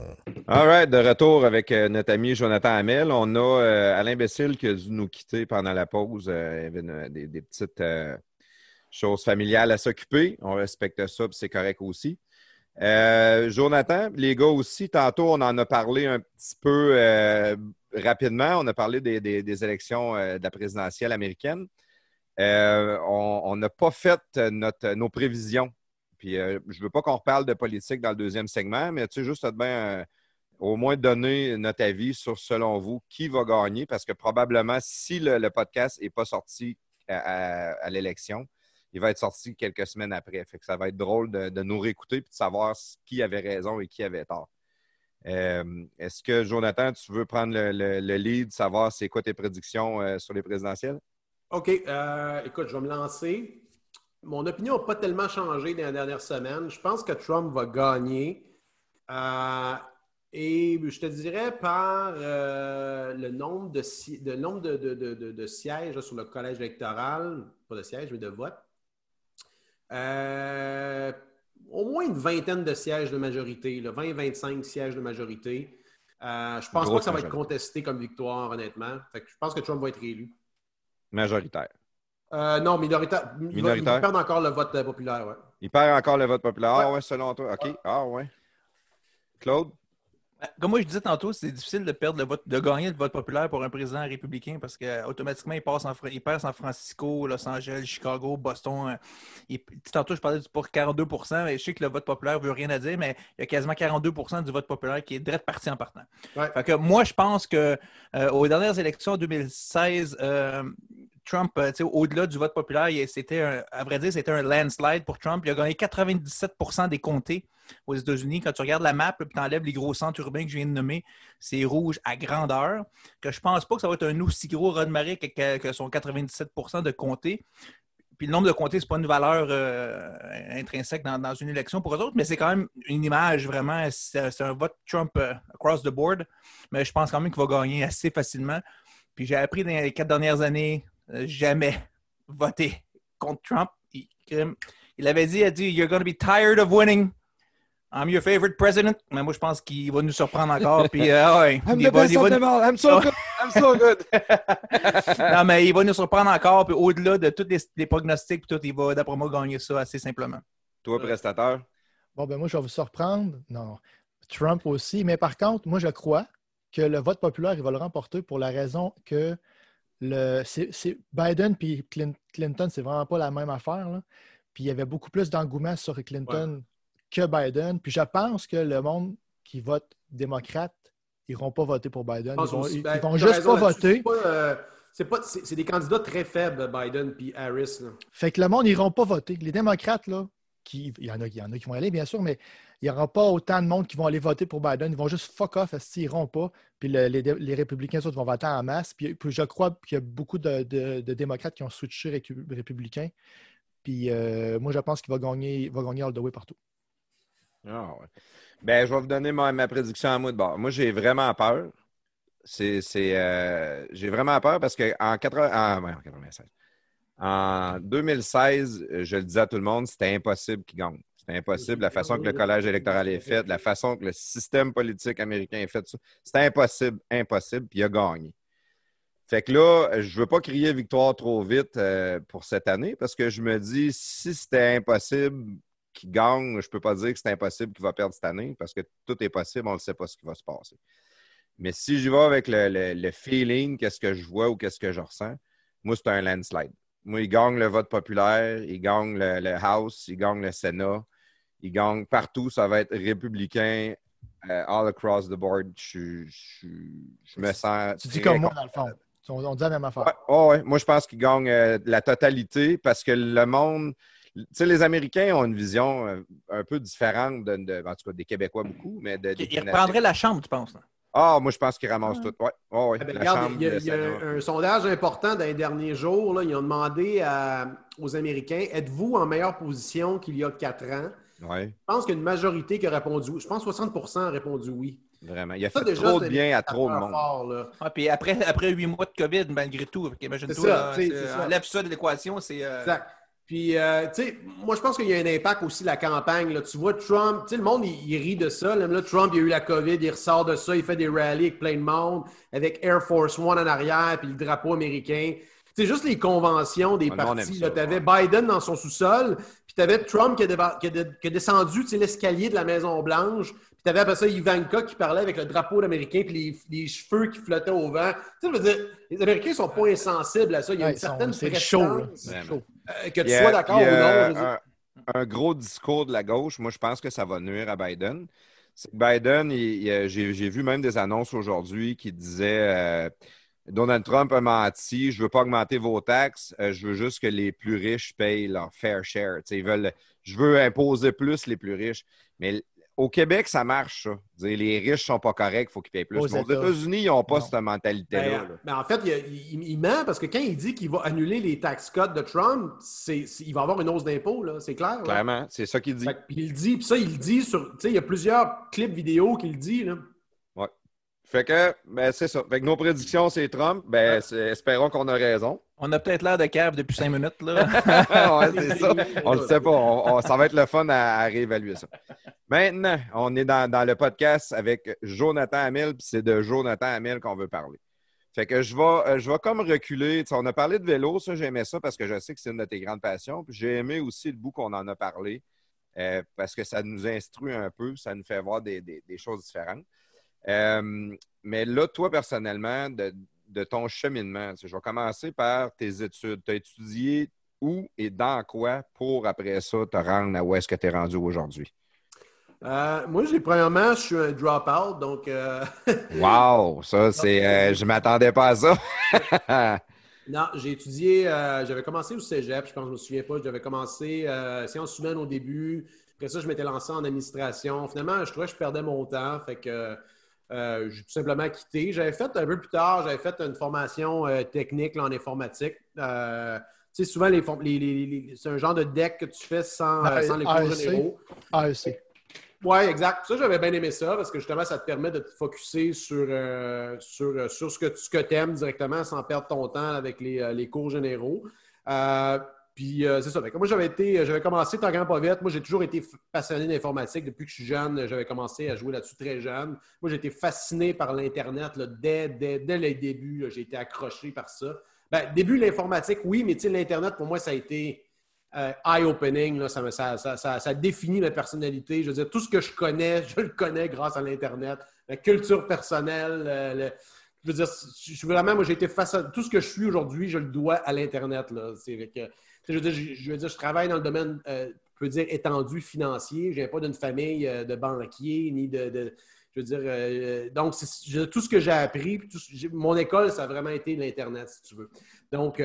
All de retour avec euh, notre ami Jonathan Hamel. On a euh, Alain Bessil qui a dû nous quitter pendant la pause. Euh, une- des, des petites euh, choses familiales à s'occuper. On respecte ça, c'est correct aussi. Euh, Jonathan, les gars aussi, tantôt, on en a parlé un petit peu euh, rapidement. On a parlé des, des- élections euh, de la présidentielle américaine. On n'a pas fait notre, nos prévisions. Puis je ne veux pas qu'on reparle de politique dans le deuxième segment, mais tu sais, juste bien, au moins donner notre avis sur, selon vous, qui va gagner, parce que probablement, si le, podcast n'est pas sorti à l'élection, il va être sorti quelques semaines après. Fait que ça va être drôle de, nous réécouter et de savoir qui avait raison et qui avait tort. Euh, Est-ce que, Jonathan, tu veux prendre le, le- le lead, savoir c'est quoi tes prédictions euh, sur les présidentielles?
OK. euh, écoute, je vais me lancer. Mon opinion n'a pas tellement changé dans les dernières semaines. Je pense que Trump va gagner. Et je te dirais par le nombre de, de, de, sièges sur le collège électoral, pas de sièges, mais de votes. Euh, au moins une vingtaine de sièges de majorité, 20-25 sièges de majorité. Euh, je pense
Grosse
pas que ça va être contesté comme victoire, honnêtement. Fait que je pense que Trump va être réélu.
Majoritaire.
Euh, non, minoritaire. Il va-
Minoritaire?
Il perd encore le vote euh, populaire, ouais.
Il perd encore le vote populaire. Ah ouais, selon toi. OK. Ah ouais. Claude?
Ben, Comme moi, je disais tantôt, c'est difficile de perdre le vote, de gagner le vote populaire pour un président républicain parce qu'automatiquement, il, passe en il perd San Francisco, Los Angeles, Chicago, Boston. euh, il- tantôt, je parlais du pour 42 mais je sais que le vote populaire ne veut rien à dire, mais il y a quasiment 42% du vote populaire qui est direct parti en partant.
Ouais.
Fait que moi, je pense que euh, aux dernières élections en 2016, euh, Trump, euh, au-delà du vote populaire, c'était un- à vrai dire, c'était un landslide pour Trump. Il a gagné 97% des comtés aux États-Unis. Quand tu regardes la map, tu enlèves les gros centres urbains que je viens de nommer, c'est rouge à grandeur. Que je pense pas que ça va être un aussi gros raz-de-marée que, que- que son 97% de comtés. Puis le nombre de comtés, c'est pas une valeur euh, intrinsèque dans, une élection pour eux autres, mais c'est quand même une image vraiment. C'est un vote Trump euh, across the board. Mais je pense quand même qu'il va gagner assez facilement. Puis j'ai appris dans les quatre dernières années, jamais voter contre Trump. Il, il avait dit, il a dit, You're going to be tired of winning. I'm your favorite president. Mais moi, je pense qu'il va nous surprendre encore. Puis, euh, ah ouais,
I'm
il
the
va-
best
il va-
of them all. I'm so good. <laughs> I'm so good. <laughs>
non, mais il va nous surprendre encore. Puis au-delà de tous les, les prognostics, puis tout, il va, d'après moi, gagner ça assez simplement.
Toi, prestateur?
Bon, ben moi, je vais vous surprendre. Non. Trump aussi. Mais par contre, moi, je crois que le vote populaire, il va le remporter pour la raison que le, Biden puis Clin- Clinton, c'est vraiment pas la même affaire. là. Puis il y avait beaucoup plus d'engouement sur Clinton que Biden. Puis je pense que le monde qui vote démocrate, ils n'iront pas voter pour Biden.
Je
Ils vont, ils-
Ben,
ils vont juste pas voter.
C'est pas, euh, c'est des candidats très faibles, Biden puis Harris. là.
Fait que le monde, ils n'iront pas voter. Les démocrates, là, Il y, en a, il y en a qui vont aller, bien sûr, mais il n'y aura pas autant de monde qui vont aller voter pour Biden. Ils vont juste fuck off, s'ils n'iront pas? Puis le- les, républicains, autres, vont voter en masse. Puis, je crois qu'il y a beaucoup de, démocrates qui ont switché récu- républicains. Puis euh, moi, je pense qu'il va gagner, il va gagner way partout.
Ah ouais. Ben, je vais vous donner ma, prédiction à moi de bord. Moi, j'ai vraiment peur. C'est, euh, j'ai vraiment peur parce qu'en 80, en, ouais, en 96, en 2016, euh, je le disais à tout le monde, c'était impossible qu'il gagne. C'était impossible. La façon que le collège électoral est fait, la façon que le système politique américain est fait, c'était impossible, impossible, puis il a gagné. Fait que là, je ne veux pas crier victoire trop vite euh, pour cette année parce que je me dis, si c'était impossible qu'il gagne, je ne peux pas dire que c'est impossible qu'il va perdre cette année parce que tout est possible, on ne sait pas ce qui va se passer. Mais si j'y vais avec le, le- le feeling, qu'est-ce que je vois ou qu'est-ce que je ressens, moi, c'est un landslide. Moi, il gagne le vote populaire, il gagne le, le House, il gagne le Sénat, il gagne partout, ça va être républicain, euh, all across the board. Je, je- je me sens.
Tu dis comme moi, dans le fond. On, on dit la même affaire.
Ouais. Moi, je pense qu'ils gagnent euh, la totalité parce que le monde. Tu sais, les Américains ont une vision euh, un peu différente, de, de- en tout cas des Québécois beaucoup, mais de, des
Il
Canadiens.
reprendrait la chambre, tu penses? là?
Ah, moi, je pense qu'ils ramassent tout. Ouais, ouais, ouais.
Ah ben, regarde, il y a, il y a un, un sondage important dans les derniers jours. là. Ils ont demandé à- aux Américains êtes-vous en meilleure position qu'il y a quatre ans?
Ouais,
Je pense qu'il y a une majorité qui a répondu oui. Je pense que 60% ont répondu oui.
vraiment. Il a
Ça,
fait
déjà,
trop de bien à trop de monde.
forts, là.
Ah, puis après, après huit mois de COVID, malgré tout, imagine-toi, enlève ça de l'équation, c'est. euh,
Exact. Puis, euh, tu sais, moi, je pense qu'il y a un impact aussi de la campagne. Là. Tu vois, Trump, tu sais, le monde, il, il rit de ça. Là, là, Trump, il a eu la COVID, il ressort de ça, il fait des rallyes avec plein de monde, avec Air Force One en arrière, puis le drapeau américain. C'est juste les conventions des
monde
partis. Tu avais Biden dans son sous-sol, puis tu avais Trump qui a, déba- qui a dé- qui a descendu tu sais, l'escalier de la Maison-Blanche, puis tu avais après ça Ivanka qui parlait avec le drapeau américain, puis les, les cheveux qui flottaient au vent. Tu sais, je veux dire, les Américains sont pas insensibles à ça. Il y a
Ouais,
une certaine
c'est chaud.
Euh, que tu sois d'accord ou non.
a
je veux dire.
un, gros discours de la gauche, moi, je pense que ça va nuire à Biden. C'est que Biden, il- il- j'ai j'ai vu même des annonces aujourd'hui qui disaient euh, Donald Trump a menti, je ne veux pas augmenter vos taxes, euh, je veux juste que les plus riches payent leur fair share. Tu sais, ils veulent, je veux imposer plus les plus riches. Mais au Québec, ça marche, ça. Dire, les riches ne sont pas corrects, il faut qu'ils payent plus.
Aux
Mais aux
États.
États-Unis, ils n'ont pas
Non.
cette mentalité-là.
Ben,
là.
ben, en fait, il, il- il ment parce que quand il dit qu'il va annuler les tax cuts de Trump, il va avoir une hausse d'impôts, c'est clair. là.
Clairement, c'est ça qu'il dit.
Fait il le dit, puis ça, il le dit sur. Tu sais, il y a plusieurs clips vidéo qu'il le dit. Là.
Fait que, ben, c'est ça. Fait que nos prédictions, c'est Trump. Ben, espérons qu'on a raison.
On a peut-être l'air de cave depuis cinq minutes. Là. <laughs>
ouais, c'est ça. On le sait pas. On- on- ça va être le fun à, à réévaluer ça. Maintenant, on est dans, dans le podcast avec Jonathan Hamel, puis c'est de Jonathan Hamel qu'on veut parler. Fait que je vais, euh, je vais comme reculer. On a parlé de vélo, ça, j'aimais ça parce que je sais que c'est une de tes grandes passions. Puis j'ai aimé aussi le bout qu'on en a parlé euh, parce que ça nous instruit un peu, ça nous fait voir des, des- des choses différentes. Euh, mais là, toi, personnellement, de, de ton cheminement, je vais commencer par tes études. Tu as étudié où et dans quoi pour après ça te rendre à où est-ce que tu es rendu aujourd'hui?
Euh, moi, j'ai premièrement, je suis un drop-out, donc. euh, <laughs>
Wow! Ça, c'est. euh, je m'attendais pas à ça. <laughs>
Non, j'ai étudié, euh, j'avais commencé au cégep, je pense, je me souviens pas. J'avais commencé euh, sciences humaines au début. Après ça, je m'étais lancé en administration. Finalement, je trouvais que je perdais mon temps. Fait que euh, j'ai tout simplement quitté. J'avais fait un peu plus tard, j'avais fait une formation euh, technique là, en informatique. Euh, tu sais, souvent, les, c'est un genre de deck que tu fais sans, sans les cours
AEC.
généraux.
AEC.
Oui, exact. Ça, j'avais bien aimé ça parce que justement, ça te permet de te focusser sur, sur, sur ce que tu aimes directement sans perdre ton temps avec les, les cours généraux. Euh, puis euh, c'est ça. Moi, j'avais été, j'avais commencé tant pas vite. Moi, j'ai toujours été passionné d'informatique depuis que je suis jeune. J'avais commencé à jouer là-dessus très jeune. Moi, j'ai été fasciné par l'Internet dès, dès, dès les débuts. J'ai été accroché par ça. Ben, début l'informatique, oui, mais l'Internet, pour moi, ça a été euh, eye-opening. Ça, ça, ça, ça- définit ma personnalité. Je veux dire, tout ce que je connais, <laughs> je le connais grâce à l'Internet. La culture personnelle, euh, le- je veux dire, je vraiment, moi, j'ai été face tout ce que je suis aujourd'hui, je le dois à l'Internet. là. C'est euh, je, veux dire, je, travaille dans le domaine, euh, je peux dire, étendu financier. Je viens pas d'une famille euh, de banquiers, ni de. je veux dire, euh, donc, tout ce que j'ai appris, mon école, ça a vraiment été l'Internet, si tu veux. Donc,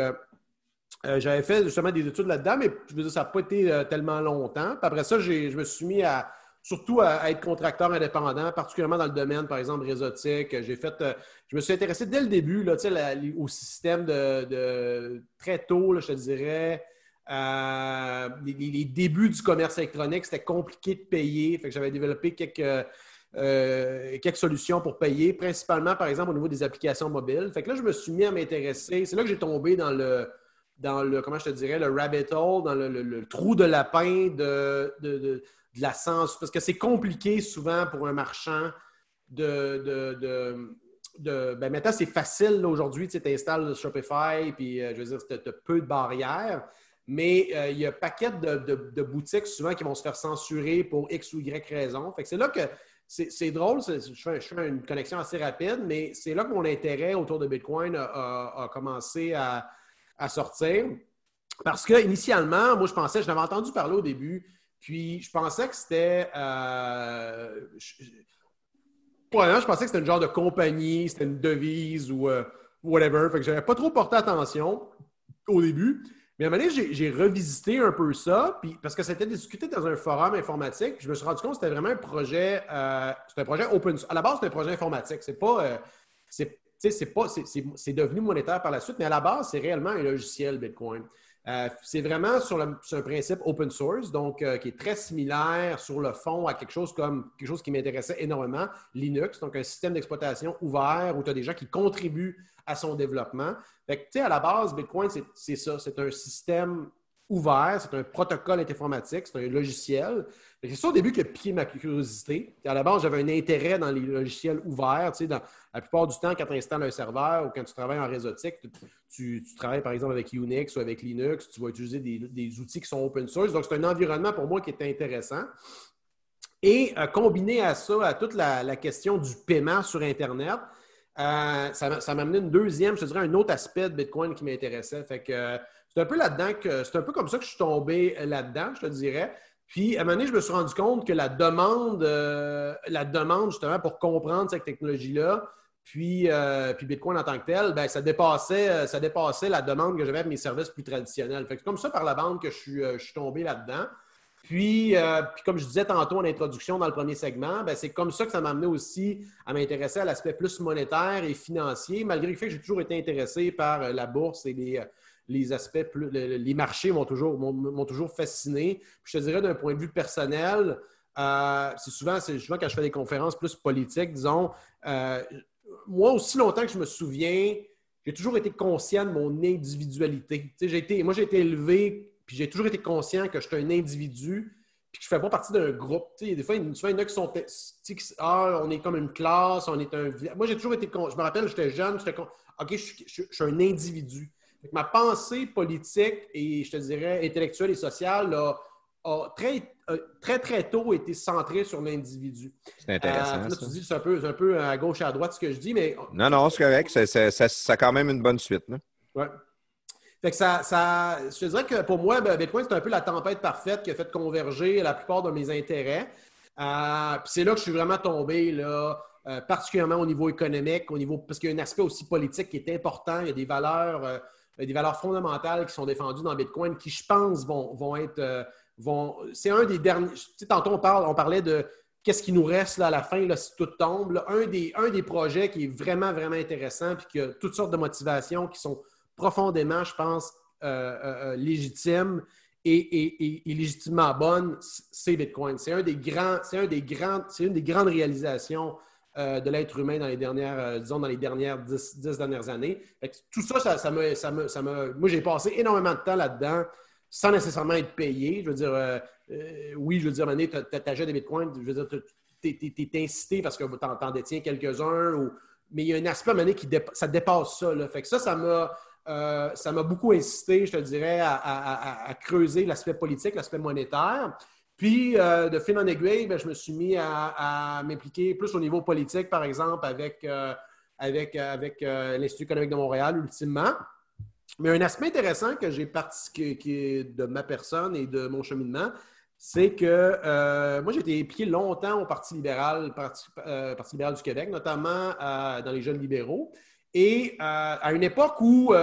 j'avais fait justement des études là-dedans, mais je veux dire, ça n'a pas été tellement longtemps. Puis après ça, je me suis mis à surtout à, être contracteur indépendant, particulièrement dans le domaine, par exemple, réseautique. J'ai fait, euh, je me suis intéressé dès le début là, la- au système de, très tôt, là, je te dirais. les, débuts du commerce électronique, c'était compliqué de payer. Fait que j'avais développé quelques, euh, quelques solutions pour payer, principalement, par exemple, au niveau des applications mobiles. Fait que là, je me suis mis à m'intéresser. C'est là que j'ai tombé dans le, dans le, comment je te dirais, le rabbit hole, dans le, trou de lapin de, de- de la sens. Parce que c'est compliqué souvent pour un marchand de. de, de- ben maintenant, c'est facile aujourd'hui. Tu installes Shopify, puis euh, je veux dire, tu as peu de barrières. Mais euh, il y a un paquet de, de- boutiques souvent qui vont se faire censurer pour X ou Y raison. C'est là que c'est drôle, je fais, je fais une connexion assez rapide, mais c'est là que mon intérêt autour de Bitcoin a, a- a commencé à, à sortir. Parce que initialement, moi, je pensais, je l'avais entendu parler au début, puis je pensais que c'était. euh, Probablement, je pensais que c'était une genre de compagnie, c'était une devise ou euh, whatever. Fait que j'avais pas trop porté attention au début. Mais à un moment donné, j'ai- revisité un peu ça, puis, parce que c'était discuté dans un forum informatique, je me suis rendu compte que c'était vraiment un projet, euh, un projet open source. À la base, c'est un projet informatique. C'est pas, euh, c'est, pas, c'est devenu monétaire par la suite, mais à la base, c'est réellement un logiciel Bitcoin. Euh, c'est vraiment sur, le- un principe open source, donc euh, qui est très similaire sur le fond à quelque chose comme quelque chose qui m'intéressait énormément, Linux, donc un système d'exploitation ouvert où tu as des gens qui contribuent à son développement. Fait à la base, Bitcoin, c'est ça, c'est un système ouvert, c'est un protocole informatique, c'est un logiciel. C'est ça au début qui a piqué ma curiosité. À la base, j'avais un intérêt dans les logiciels ouverts. La plupart du temps, quand tu installes un serveur ou quand tu travailles en réseautique, tu, tu- travailles par exemple avec Unix ou avec Linux, tu vas utiliser des, des outils qui sont open source. Donc, c'est un environnement pour moi qui est intéressant. Et euh, combiné à ça, à toute la, question du paiement sur Internet, euh, ça m'a ça m'a amené une deuxième, je te dirais, un autre aspect de Bitcoin qui m'intéressait. Fait que euh, c'est un peu là-dedans que c'est un peu comme ça que je suis tombé là-dedans, je te dirais. Puis à un moment donné, je me suis rendu compte que la demande, euh, la demande justement pour comprendre cette technologie-là, puis, euh, puis Bitcoin en tant que tel, ben, ça, dépassait, euh, ça dépassait la demande que j'avais de mes services plus traditionnels. C'est comme ça par la bande que je suis, tombé là-dedans. Puis, puis, comme je disais tantôt en introduction dans le premier segment, ben, c'est comme ça que ça m'a amené aussi à m'intéresser à l'aspect plus monétaire et financier, malgré le fait que j'ai toujours été intéressé par la bourse et les, les aspects, plus, le- les marchés m'ont toujours, toujours fasciné. Puis je te dirais d'un point de vue personnel, euh, c'est souvent, souvent quand je fais des conférences plus politiques, disons, euh, moi, aussi longtemps que je me souviens, j'ai toujours été conscient de mon individualité. Été, moi, j'ai été élevé, puis j'ai toujours été conscient que je suis un individu, puis que je ne fais pas partie d'un groupe. Tu sais, des fois, il y en a qui sont. Ah, on est comme une classe, on est un. Moi, j'ai toujours été. Je me rappelle, j'étais jeune, j'étais. OK, je- je suis un individu. Ma pensée politique et, je te dirais, intellectuelle et sociale a, a très, a très, très tôt été centrée sur l'individu.
C'est intéressant.
Euh, là,
ça.
tu dis, c'est un, peu, un peu à gauche et à droite ce que je dis, mais
Non, non, c'est correct. Ça, a quand même une bonne suite. là.
Ouais. Fait que ça, ça, je te dirais que pour moi, ben, Bitcoin, c'est un peu la tempête parfaite qui a fait converger la plupart de mes intérêts. Euh, puis c'est là que je suis vraiment tombé, là, euh, particulièrement au niveau économique, au niveau, parce qu'il y a un aspect aussi politique qui est important. Il y a des valeurs, des valeurs fondamentales qui sont défendues dans Bitcoin qui, je pense, vont, vont être. euh, vont, c'est un des derniers. Tantôt, on, parle, on parlait de qu'est-ce qui nous reste là, à la fin, là, si tout tombe. un, des, un des projets qui est vraiment, vraiment intéressant, puis qui a toutes sortes de motivations qui sont profondément, je pense, euh, euh, légitimes et- et légitimement bonnes, c'est Bitcoin. C'est un des grands, c'est un des grands, c'est une des grandes réalisations euh, de l'être humain dans les dernières, euh, disons, dans les dernières dix, dix dernières années. Tout ça, ça, me, ça me- ça me- moi, j'ai passé énormément de temps là-dedans sans nécessairement être payé. Je veux dire, euh, oui, je veux dire, donné, tu achètes des bitcoins, je veux dire, tu es, incité parce que tu en, détiens quelques-uns, mais il y a un aspect donné qui ça dépasse ça. là. Fait que ça, ça m'a ça m'a beaucoup incité, je te dirais, à- à creuser l'aspect politique, l'aspect monétaire. Puis, euh, de fil en aiguille, ben, je me suis mis à, m'impliquer plus au niveau politique, par exemple, avec, euh, avec, euh, l'Institut économique de Montréal, ultimement. Mais un aspect intéressant que j'ai parti qui- qui est de ma personne et de mon cheminement, c'est que moi, j'ai été impliqué longtemps au Parti libéral, Parti, libéral du Québec, notamment dans les jeunes libéraux. Et à une époque où,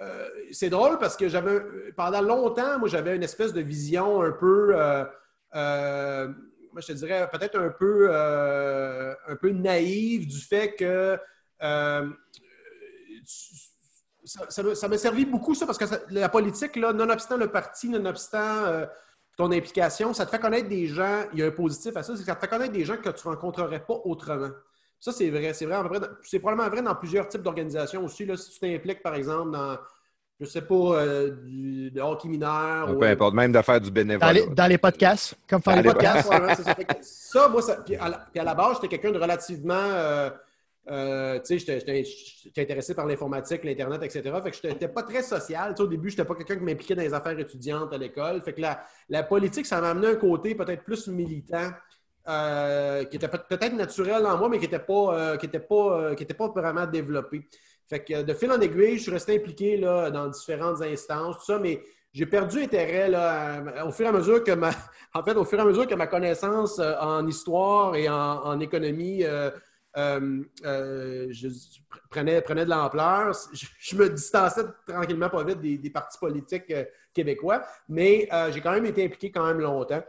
euh, c'est drôle parce que j'avais, pendant longtemps, moi, j'avais une espèce de vision un peu, euh, euh, moi, je te dirais, peut-être un peu, un peu naïve du fait que ça, m'a- servi beaucoup, ça, parce que la politique, là, nonobstant le parti, nonobstant ton implication, ça te fait connaître des gens. Il y a un positif à ça, c'est que ça te fait connaître des gens que tu ne rencontrerais pas autrement. Ça, c'est vrai. C'est vrai, c'est probablement vrai dans plusieurs types d'organisations aussi. Là, si tu t'impliques, par exemple, dans, je sais pas, euh, du, de hockey mineur. ou-
Peu importe, même de faire du
Dans
bénévolat.
les, dans les podcasts, comme faire
Dans
les
les
podcasts.
Ouais, ouais, c'est ça. Moi, ça- puis, à la, puis à la base, j'étais quelqu'un de relativement. euh, euh, tu sais, j'étais- j'étais j'étais intéressé par l'informatique, l'Internet, etc. Fait que j'étais pas très social. Tu sais, au début, j'étais pas quelqu'un qui m'impliquait dans les affaires étudiantes à l'école. Fait que la, la politique, ça m'a amené un côté peut-être plus militant, euh, qui était peut- peut-être naturel en moi, mais qui n'était pas, euh, pas, euh, pas vraiment développé. Fait que de fil en aiguille, je suis resté impliqué là, dans différentes instances, tout ça, mais j'ai perdu intérêt là, au fur et à mesure que ma, <laughs> en fait, au fur et à mesure que ma connaissance en histoire et en, économie prenais, prenait de l'ampleur, je, me distançais tranquillement pas vite des, des partis politiques québécois, mais j'ai quand même été impliqué quand même longtemps.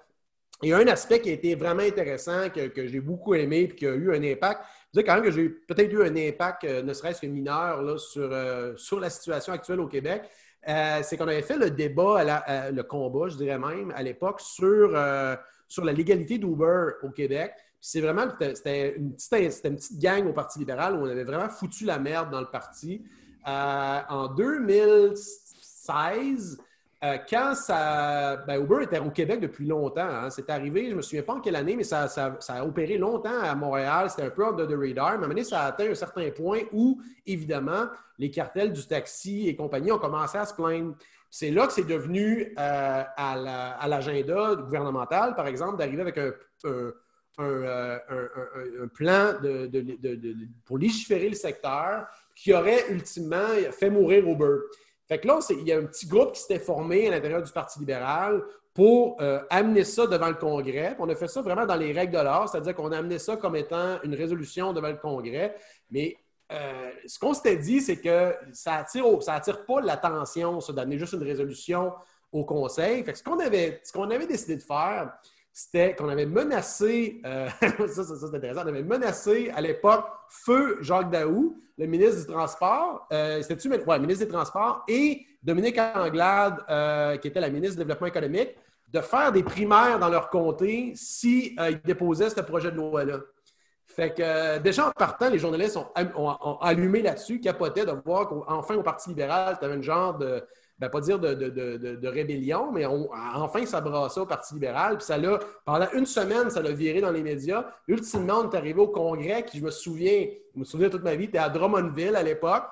Il y a un aspect qui a été vraiment intéressant, que, j'ai beaucoup aimé et qui a eu un impact. Je quand même que j'ai peut-être eu un impact, euh, ne serait-ce que mineur, là, sur, euh, sur la situation actuelle au Québec. Euh, c'est qu'on avait fait le débat, le combat, je dirais même, à l'époque, sur, sur la légalité d'Uber au Québec. C'est vraiment, c'était une, petite, gang au Parti libéral où on avait vraiment foutu la merde dans le parti. En 2016, euh, quand ça. Ben, Uber était au Québec depuis longtemps. hein. C'est arrivé, je ne me souviens pas en quelle année, mais ça, a opéré longtemps à Montréal. C'était un peu under the radar. Mais à un moment donné, ça a atteint un certain point où, évidemment, les cartels du taxi et compagnie ont commencé à se plaindre. C'est là que c'est devenu euh, à la- l'agenda gouvernemental, par exemple, d'arriver avec un, plan de- de- de- de- pour légiférer le secteur qui aurait ultimement fait mourir Uber. Fait que là, il y a un petit groupe qui s'était formé à l'intérieur du Parti libéral pour euh, amener ça devant le Congrès. On a fait ça vraiment dans les règles de l'art, c'est-à-dire qu'on a amené ça comme étant une résolution devant le Congrès. Mais euh, ce qu'on s'était dit, c'est que ça attire, ça attire pas l'attention, ça, d'amener juste une résolution au Conseil. Fait que ce qu'on avait, ce qu'on avait décidé de faire, c'était qu'on avait menacé, euh, <laughs> ça, c'est intéressant, on avait menacé à l'époque Feu Jacques Daou, le ministre du Transport, euh, c'était-tu, ouais, ministre des Transports, et Dominique Anglade, euh, qui était la ministre du Développement économique, de faire des primaires dans leur comté si déposaient ce projet de loi-là. Fait que déjà en partant, les journalistes ont, allumé là-dessus, capotaient de voir qu'enfin au Parti libéral, avais une genre de, ben, pas dire de, rébellion, mais on- enfin ça brassait au Parti libéral. Puis ça l'a, pendant une semaine, ça l'a viré dans les médias. Ultimement, on est arrivé au congrès qui, je me souviens, je me souviens toute ma vie, était à Drummondville à l'époque.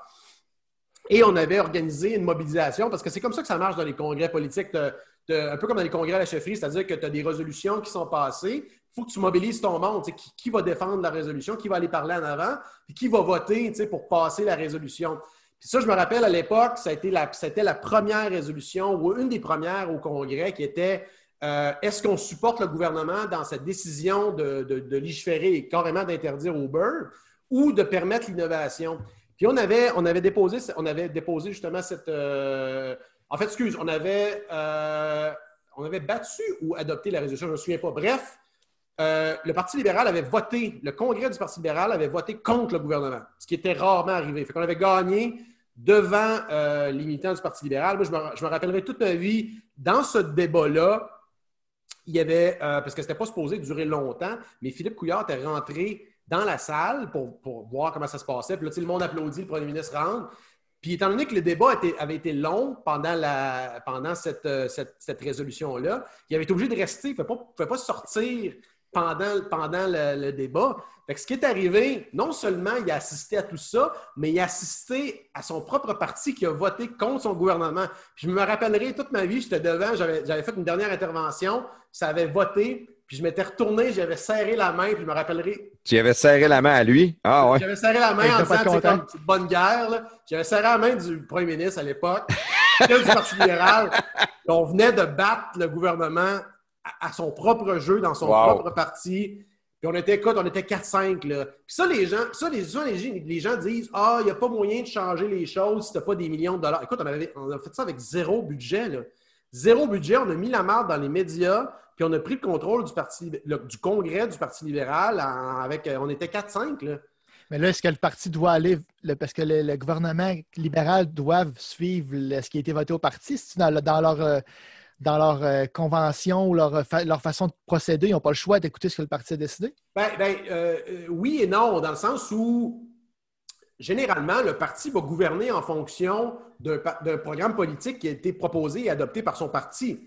Et on avait organisé une mobilisation parce que c'est comme ça que ça marche dans les congrès politiques. Un peu comme dans les congrès à la chefferie, c'est-à-dire que tu as des résolutions qui sont passées. Il faut que tu mobilises ton monde. Qui, qui va défendre la résolution, qui va aller parler en avant, puis qui va voter pour passer la résolution. Ça, je me rappelle à l'époque, été la- c'était la première résolution ou une des premières au Congrès qui était euh, est-ce qu'on supporte le gouvernement dans cette décision de, légiférer et carrément d'interdire Uber ou de permettre l'innovation? Puis on avait, on avait, déposé, on avait déposé justement cette. euh, en fait, excuse, on avait, euh, on avait battu ou adopté la résolution, je ne me souviens pas. Bref, le Parti libéral avait voté, le congrès du Parti libéral avait voté contre le gouvernement, ce qui était rarement arrivé. Fait qu'on avait gagné devant euh, les militants du Parti libéral. Moi, je me, rappellerai toute ma vie, dans ce débat-là, il y avait, euh, parce que c'était pas supposé durer longtemps, mais Philippe Couillard est rentré dans la salle pour, voir comment ça se passait. Puis là, le monde applaudit, le premier ministre rentre. Puis étant donné que le débat était- avait été long pendant, la, pendant cette, euh, cette, cette résolution-là, il avait été obligé de rester. Il ne pouvait pas sortir pendant, pendant le, le débat. Fait que ce qui est arrivé, non seulement il a assisté à tout ça, mais il a assisté à son propre parti qui a voté contre son gouvernement. Puis je me rappellerai toute ma vie, j'étais devant, j'avais j'avais fait une dernière intervention, ça avait voté, puis je m'étais retourné, j'avais serré la main, puis je me rappellerai
Tu avais serré la main à lui? Ah ouais.
j'avais serré la main en disant, c'est comme une petite bonne guerre. là. J'avais serré la main du premier ministre à l'époque, <laughs> du Parti libéral. Et On venait de battre le gouvernement à, à son propre jeu, dans son
Wow.
propre parti. Puis on était, écoute, on était 4-5, là. Puis ça, les gens, ça, les, ça, les, gens- les gens disent Ah, il n'y a pas moyen de changer les choses si tu n'as pas des millions de dollars. Écoute, on, avait, on a fait ça avec zéro budget, là. Zéro budget, on a mis la marde dans les médias, puis on a pris le contrôle du, parti, le- du congrès du Parti libéral en- avec. On était 4-5, là.
Mais là, est-ce que le parti doit aller, le- parce que le, le gouvernement libéral doit suivre le- ce qui a été voté au parti? C'est dans, le- dans leur, euh, dans leur euh, convention ou leur, fa- leur façon de procéder, ils n'ont pas le choix d'écouter ce que le parti a décidé?
Ben, ben, euh, euh, oui et non, dans le sens où généralement, le parti va gouverner en fonction d'un programme politique qui a été proposé et adopté par son parti.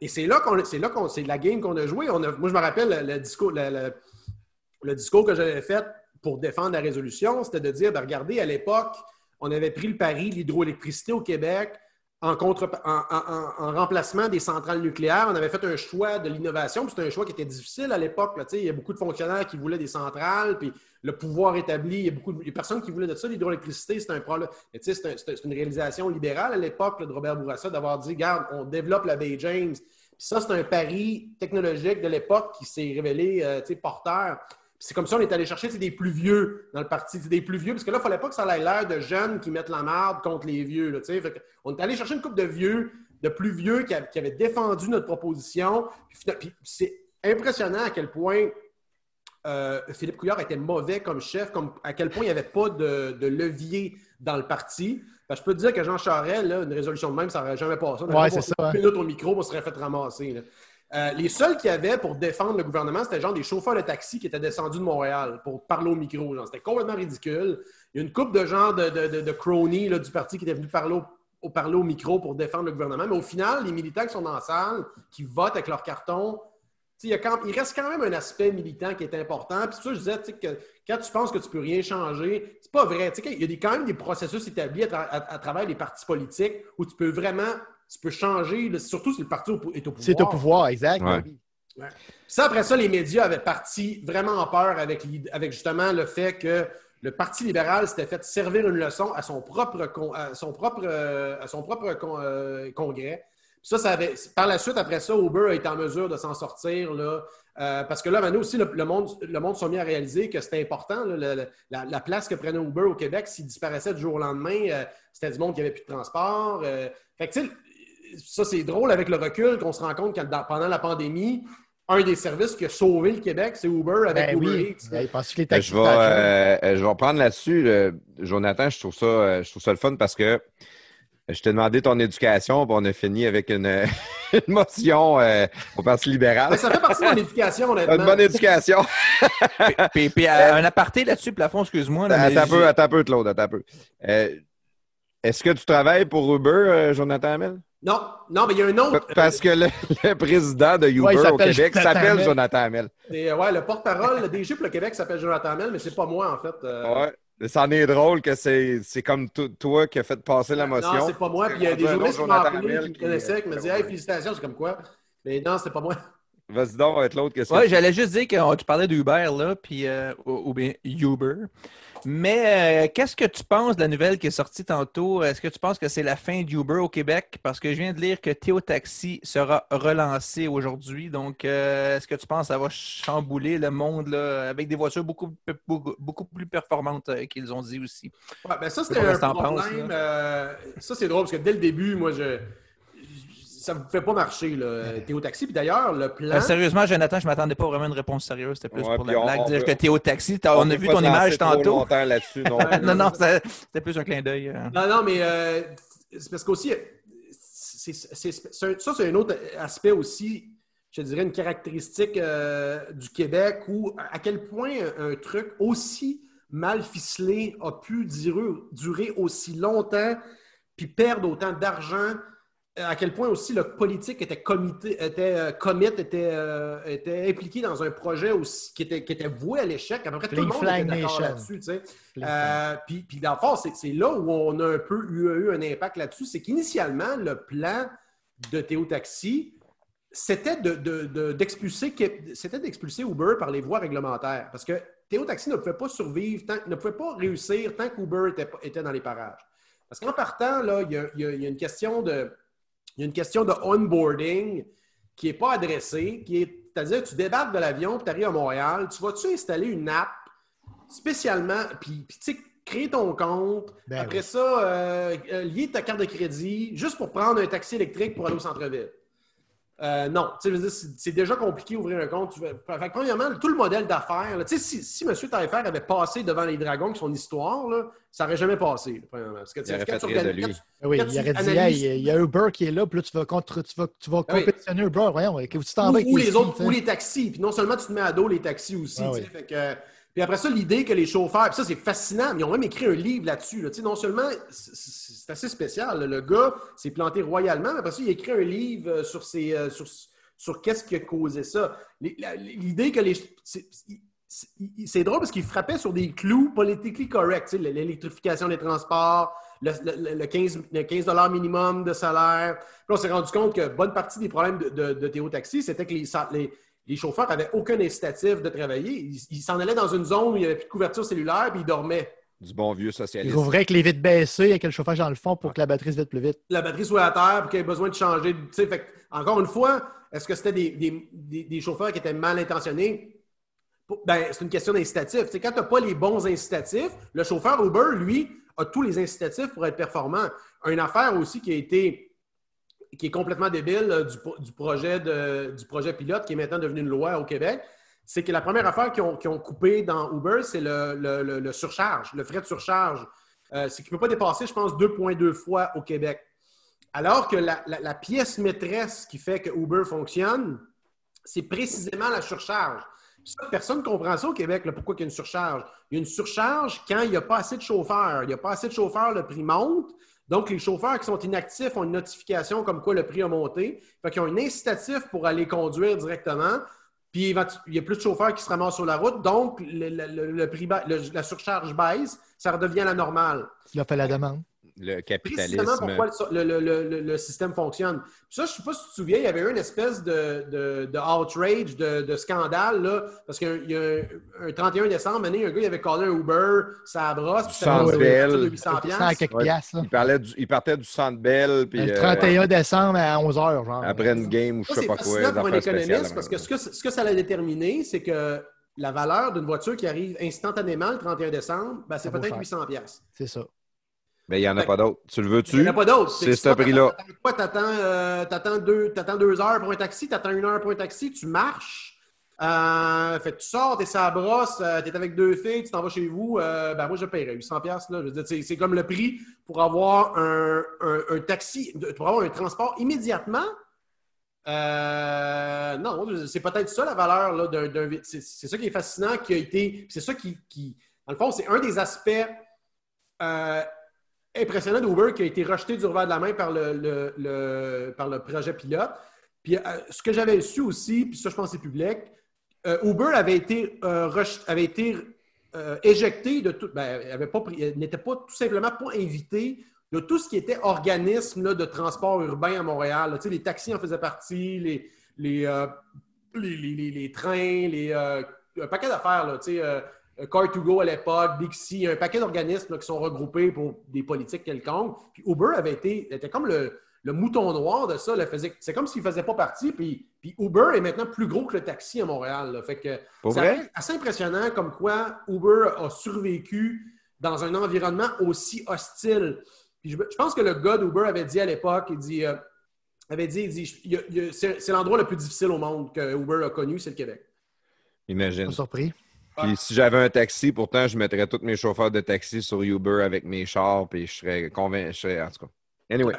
Et c'est là qu'on c'est là qu'on la game qu'on a joué. On a- moi, je me rappelle le, discours, le, discours que j'avais fait pour défendre la résolution, c'était de dire, ben, regardez, à l'époque, on avait pris le pari l'hydroélectricité au Québec en, remplacement des centrales nucléaires. On avait fait un choix de l'innovation, puis c'était un choix qui était difficile à l'époque. Il y a beaucoup de fonctionnaires qui voulaient des centrales, puis le pouvoir établi, il y a beaucoup de personnes qui voulaient de ça. L'hydroélectricité, c'est un problème. C'est un- c'est un- c'est une réalisation libérale à l'époque de Robert Bourassa d'avoir dit, regarde, on développe la baie James. Puis ça, c'est un pari technologique de l'époque qui s'est révélé euh, porteur. C'est comme ça on est allé chercher des plus vieux dans le parti, des plus vieux, parce que là, il ne fallait pas que ça ait l'air de jeunes qui mettent la marde contre les vieux. Là. Fait on est allé chercher une couple de vieux, de plus vieux qui, avaient défendu notre proposition. Puis, c'est impressionnant à quel point euh, Philippe Couillard était mauvais comme chef, comme, à quel point il n'y avait pas de, de levier dans le parti. Je peux te dire que Jean Charest, là, une résolution de même, ça n'aurait jamais passé. On aurait
Ouais,
passé
ça,
une minute au micro, on se serait fait ramasser. là. Euh, les seuls qu'il y avait pour défendre le gouvernement, c'était genre des chauffeurs de taxi qui étaient descendus de Montréal pour parler au micro. C'était complètement ridicule. Il y a une couple de gens de, de, de, cronies du parti qui étaient venus parler au, parler au micro pour défendre le gouvernement. Mais au final, les militants qui sont dans la salle, qui votent avec leur carton, il, reste quand même un aspect militant qui est important. Puis ça je disais que quand tu penses que tu peux rien changer, c'est pas vrai. Il y a quand même des processus établis à travers les partis politiques où tu peux vraiment tu peux changer, là, surtout si le parti au- est au pouvoir.
C'est au pouvoir, exact.
Ouais.
Ça, après ça, les médias avaient parti vraiment en peur avec, justement le fait que le Parti libéral s'était fait servir une leçon à son propre, con- à son propre, euh, à son propre con- euh, congrès. Puis Ça, ça avait, par la suite, après ça, Uber a été en mesure de s'en sortir. Là, euh, parce que là, maintenant aussi, le, le monde, le monde s'est mis à réaliser que c'était important. là, le- le- la, la place que prenait Uber au Québec, s'il disparaissait du jour au lendemain, euh, c'était du monde qui n'avait plus de transport. euh. fait que, tu sais, ça, c'est drôle avec le recul qu'on se rend compte que pendant la pandémie, un des services qui a sauvé le Québec, c'est Uber avec
Ben
Uber
oui.
Eats.
Ben,
Ben,
taxis
je, vais, euh, euh, je vais reprendre là-dessus. Jonathan, je trouve, ça, euh, je trouve ça le fun parce que je t'ai demandé ton éducation, puis on a fini avec une, <laughs> une motion euh, au Parti libéral.
Ben, ça fait partie de mon éducation, honnêtement. <laughs>
Une bonne éducation.
Puis, puis, euh, un aparté là-dessus, plafond, excuse-moi. là,
Attends un peu, attends un peu, Claude, attends un peu. Euh, Est-ce que tu travailles pour Uber, euh, Jonathan Hamel?
Non, non, mais il y a un autre.
Parce que le, le président de Uber
Ouais,
au Québec s'appelle. Jonathan Hamel.
C'est, euh, ouais, le porte-parole, le DG pour le Québec s'appelle Jonathan Hamel, mais c'est pas moi, en fait. euh.
Ouais. Ça en est drôle que c'est c'est comme to- toi qui as fait passer la motion.
Non, c'est pas moi. Puis il y a des journalistes qui m'ont appelé, qui me connaissaient, qui me disaient Hey, félicitations, c'est comme quoi? Mais non, c'est pas moi.
Vas-y donc avec l'autre question.
Ouais, j'allais juste dire que tu parlais d'Uber, là, puis, euh, ou, ou bien Uber. Mais euh, qu'est-ce que tu penses de la nouvelle qui est sortie tantôt? Est-ce que tu penses que c'est la fin d'Uber au Québec? Parce que je viens de lire que Théo Taxi sera relancé aujourd'hui. Donc, euh, est-ce que tu penses que ça va chambouler le monde là, avec des voitures beaucoup, beaucoup, beaucoup plus performantes euh, qu'ils ont dit aussi?
Ouais, ben ça, c'était un problème. ça, c'est drôle parce que dès le début, moi, je. Ça ne fait pas marcher, là, Théo Taxi. Puis d'ailleurs, le plan.
Euh, sérieusement, Jonathan, je ne m'attendais pas vraiment à une réponse sérieuse. C'était plus
Ouais,
pour la
on-
blague.
on
dire
veut-
que Théo Taxi, on, a vu ton image
trop
tantôt.
longtemps là-dessus, non. <laughs>
non, c'était plus un clin d'œil. euh.
Non, non, mais euh, c'est parce qu'aussi, c'est- c'est- c'est un- ça, c'est un autre aspect aussi, je dirais, une caractéristique euh, du Québec où à quel point un, un truc aussi mal ficelé a pu durer, durer aussi longtemps puis perdre autant d'argent. À quel point aussi le politique était comité, était euh, commit, était, euh, était impliqué dans un projet aussi, qui, était, qui était voué à l'échec. À peu près tout le monde était d'accord là-dessus. tu sais. Euh, puis, puis dans le fond, c'est, c'est là où on a un peu eu, eu un impact là-dessus. C'est qu'initialement, le plan de Théo Taxi, c'était de, de- de- d'expulser, d'expulser Uber par les voies réglementaires. Parce que Théo Taxi ne pouvait pas survivre, tant- ne pouvait pas réussir tant qu'Uber était, était dans les parages. Parce qu'en partant, là, il y a- il y a une question de, il y a une question de onboarding qui n'est pas adressée, qui est C'est-à-dire, tu débarques de l'avion, tu arrives à Montréal, tu vas-tu installer une app spécialement, puis, puis tu sais, créer ton compte,
Ben
après
oui.
ça, euh, euh, lier ta carte de crédit, juste pour prendre un taxi électrique pour aller au centre-ville? Euh, non, tu veux dire, c'est déjà compliqué d'ouvrir un compte. Veux- Fait que, premièrement, tout le modèle d'affaires, tu sais, si, si M. Taillefer avait passé devant les Dragons avec son histoire, là, ça n'aurait jamais passé. là, premièrement. Parce que,
Il aurait
quand
fait
tu
rire de lui.
quand
Oui,
quand
il aurait dit,
analyses-
Hey, il y a Uber qui est là, puis là, tu vas, contre- tu vas, tu vas,
Ah oui.
compétitionner Uber. Voyons, que tu t'en
ou,
vas
les autres, ou taxis. Puis non seulement tu te mets à dos les taxis aussi.
Ah
tu sais,
oui.
fait que- puis après ça, l'idée que les chauffeurs, puis ça c'est fascinant, mais ils ont même écrit un livre là-dessus. non seulement, c'est- assez spécial, le gars s'est planté royalement, mais après ça, il a écrit un livre euh, sur, ses, euh, sur, sur qu'est-ce qui a causé ça. L'idée que les... c'est- drôle parce qu'il frappait sur des clous politiquement corrects, l'électrification des transports, le, le- le 15, le 15 minimum de salaire. Puis on s'est rendu compte que bonne partie des problèmes de, de, de Théo Taxi, c'était que les, les chauffeurs n'avaient aucun incitatif de travailler. Ils ils s'en allaient dans une zone où il n'y avait plus de couverture cellulaire, puis ils dormaient.
Du bon vieux
Il
socialiste.
rouvrait avec les vitres baissées, avec le chauffage dans le fond pour que la batterie se vide plus vite.
La batterie soit à terre, puis qu'il y ait besoin de changer. fait que, encore une fois, est-ce que c'était des, des- des- des chauffeurs qui étaient mal intentionnés? Ben, c'est une question d'incitatif. Quand tu n'as pas les bons incitatifs, le chauffeur Uber, lui, a tous les incitatifs pour être performant. Une affaire aussi qui a été qui est complètement débile euh, du, du projet de- du projet pilote qui est maintenant devenu une loi au Québec, c'est que la première affaire qu'ils ont, ont coupé dans Uber, c'est le, le- le- surcharge, le frais de surcharge. Euh, c'est ne peut pas dépasser, je pense, 2,2 fois au Québec. Alors que la, la- pièce maîtresse qui fait que Uber fonctionne, c'est précisément la surcharge. Personne ne comprend ça au Québec, pourquoi il y a une surcharge. Il y a une surcharge quand il n'y a pas assez de chauffeurs. Il n'y a pas assez de chauffeurs, le prix monte. Donc, les chauffeurs qui sont inactifs ont une notification comme quoi le prix a monté. Fait qu'ils ont un incitatif pour aller conduire directement. Puis, il y a plus de chauffeurs qui se ramassent sur la route. Donc, la surcharge baisse. Ça redevient la normale
Il a fait la demande.
Le
précisément
capitalisme.
pourquoi le, le- le- le- système fonctionne. Puis ça, je ne sais pas si tu te souviens, il y avait eu une espèce de, de, de outrage, de, de scandale, là, parce qu'il y a un, un 31 décembre, année, un gars il avait collé un Uber, ça brosse, puis ça de 800
100 quelques
Ouais.
piastres.
Il, parlait du- il partait du Centre Bell, puis
Le
euh,
31 décembre à 11h, genre.
après une game ou je
Ça,
sais
c'est
pas quoi, des
pour un économiste, parce que ce que, ce que ça allait déterminer, c'est que la valeur d'une voiture qui arrive instantanément le 31 décembre, ben, c'est peut-être
cher.
800 pièces.
C'est ça.
Mais il n'y en a pas d'autres. Tu le
Il n'y
veux-tu?
en a pas d'autres.
C'est ce prix-là.
quoi? T'attends, euh, t'attends deux, t'attends deux heures pour un taxi, t'attends une heure pour un taxi, tu marches. Euh, fait que tu sors, t'es sa brosse, euh, t'es avec deux filles, tu t'en vas chez vous. euh, ben moi, je paierais 800 pièces là. Je veux dire, c'est, c'est comme le prix pour avoir un, un- un taxi, pour avoir un transport immédiatement. Euh, non, c'est peut-être ça la valeur là, d'un, d'un- c'est, c'est ça qui est fascinant, qui a été, c'est ça qui, qui- dans le fond, c'est un des aspects euh, impressionnants d'Uber qui a été rejeté du revers de la main par le, par le projet pilote. Puis euh, ce que j'avais su aussi, puis ça je pense c'est public, euh, Uber avait été, euh, avait été éjecté de tout, ben, n'était pas tout simplement pas invité de tout ce qui était organisme de transport urbain à Montréal. les taxis en faisaient partie, les, les, les, les- trains, les, un paquet d'affaires. Car2Go à l'époque, Dixie, un paquet d'organismes qui sont regroupés pour des politiques quelconques. Puis Uber avait été, était comme le, le mouton noir de ça. C'est comme s'il ne faisait pas partie. Puis, puis Uber est maintenant plus gros que le taxi à Montréal. là. Fait que
Pour
c'est assez impressionnant comme quoi Uber a survécu dans un environnement aussi hostile. Puis je, je pense que le gars d'Uber avait dit à l'époque, il dit, euh, avait dit, c'est c'est l'endroit le plus difficile au monde que Uber a connu, c'est le Québec.
Imagine.
Pas surpris.
Puis si j'avais un taxi, pourtant, je mettrais tous mes chauffeurs de taxi sur Uber avec mes chars, puis je serais convaincu. Je serais, en tout cas. Anyway.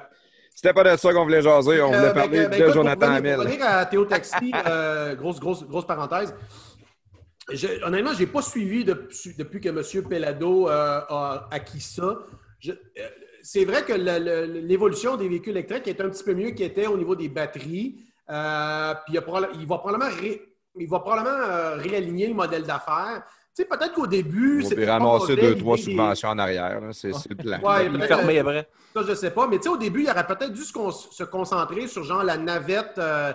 C'était pas de ça qu'on voulait jaser. On voulait
Euh, ben,
parler
ben,
de
écoute,
Jonathan
pour
Hamel.
Pour revenir à Théo Taxi, <laughs> euh, grosse, grosse, grosse parenthèse. Je- honnêtement, je n'ai pas suivi depuis, depuis que M. Pellado euh, a acquis ça. C'est vrai que l'évolution des véhicules électriques est un petit peu mieux qu'il était au niveau des batteries. Euh, puis il va probablement, ré- il va probablement euh, réaligner le modèle d'affaires. Tu sais, peut-être qu'au début,
On peut ramasser deux, trois subventions en arrière. C'est le plan.
Ouais,
fermait
euh,
après.
ça, je sais pas. Mais tu sais, au début, il aurait peut-être dû se, con- se concentrer sur genre la navette euh,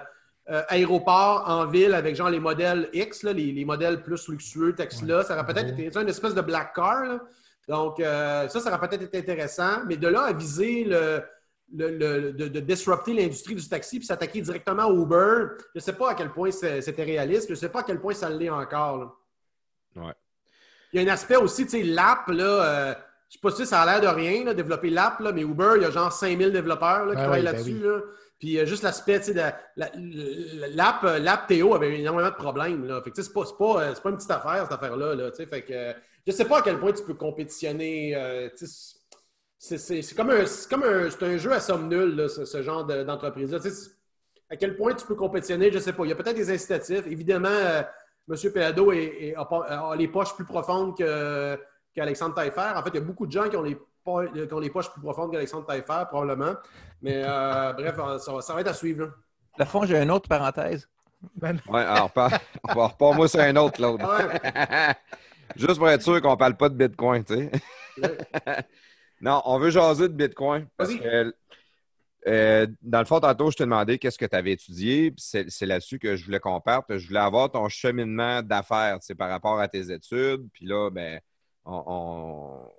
euh, aéroport en ville avec genre les modèles X, là, les, les modèles plus luxueux, Tesla. Ça aurait peut-être été une espèce de black car. là. Donc, euh, ça, ça aurait peut-être été intéressant. Mais de là à viser le, le- le- de, de disrupter l'industrie du taxi puis s'attaquer directement au Uber. Je ne sais pas à quel point c'était réaliste. Je ne sais pas à quel point ça l'est encore. là.
Ouais.
Il y a un aspect aussi, tu sais, l'app, là, euh, je sais pas si ça a l'air de rien, là, développer l'app, là, mais Uber, il y a genre 5000 développeurs là, qui
Ouais,
travaillent
ben
là-dessus.
oui.
là. Puis euh, juste l'aspect, tu sais, de la- la- l'app, euh, l'app Théo avait énormément de problèmes. Là. Fait que, tu sais, c'est pas, c'est pas, c'est pas une petite affaire, cette affaire-là. Là, tu sais. fait que, euh, je sais pas à quel point tu peux compétitionner. euh, tu sais, c'est, comme un, c'est comme un, c'est un jeu à somme nulle, là, ce, ce genre de- d'entreprise-là. Tu sais, c'est- à quel point tu peux compétitionner, je ne sais pas. Il y a peut-être des incitatifs. Évidemment, euh, M. Est- a, les poches plus profondes que, qu'Alexandre Taillefer. En fait, il y a beaucoup de gens qui ont les, po- qui ont les poches plus profondes qu'Alexandre Taillefer, probablement. Mais euh, <laughs> bref, ça va, ça va être à suivre. là.
Le fond, j'ai une autre parenthèse.
Ben,
Ouais, alors, pas, moi sur un autre, l'autre. <laughs> Juste pour être sûr qu'on ne parle pas de Bitcoin, tu sais. Non, on veut jaser de Bitcoin. Parce
Vas-y.
que, euh, dans le fond, tantôt, je t'ai demandé qu'est-ce que tu avais étudié. C'est là-dessus que je voulais qu'on parte. Je voulais avoir ton cheminement d'affaires par rapport à tes études. Puis là, ben, on, on-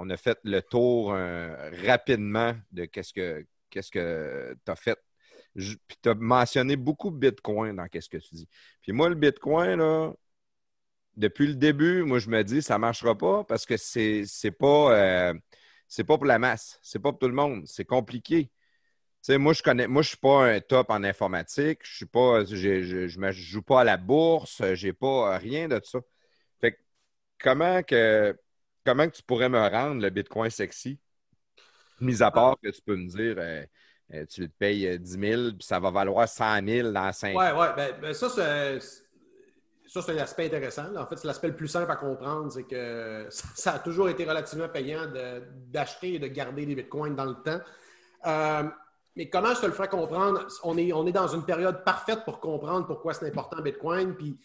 on a fait le tour euh, rapidement de qu'est-ce que qu'est-ce que tu as fait. Je- Puis tu as mentionné beaucoup Bitcoin dans qu'est-ce que tu dis. Puis moi, le Bitcoin, là, depuis le début, moi, je me dis, ça ne marchera pas parce que c'est c'est pas, euh, c'est pas pour la masse. C'est pas pour tout le monde. C'est compliqué. Moi, je connais, moi, je suis pas un top en informatique. Je suis pas, je, joue pas à la bourse. J'ai pas euh, rien de ça. Fait que comment que, comment que tu pourrais me rendre le Bitcoin sexy? Mis à part que tu peux me dire, euh, euh, tu le payes euh, 10 000 puis ça va valoir 100 000 dans 5 ans.
Ouais, ouais. Ben, ben ça, c'est, ça, c'est un aspect intéressant. En fait, c'est l'aspect le plus simple à comprendre, c'est que <laughs> ça, a toujours été relativement payant d'acheter et de garder des bitcoins dans le temps. Euh, mais comment je te le ferai comprendre? On est, on est dans une période parfaite pour comprendre pourquoi c'est important Bitcoin. Puis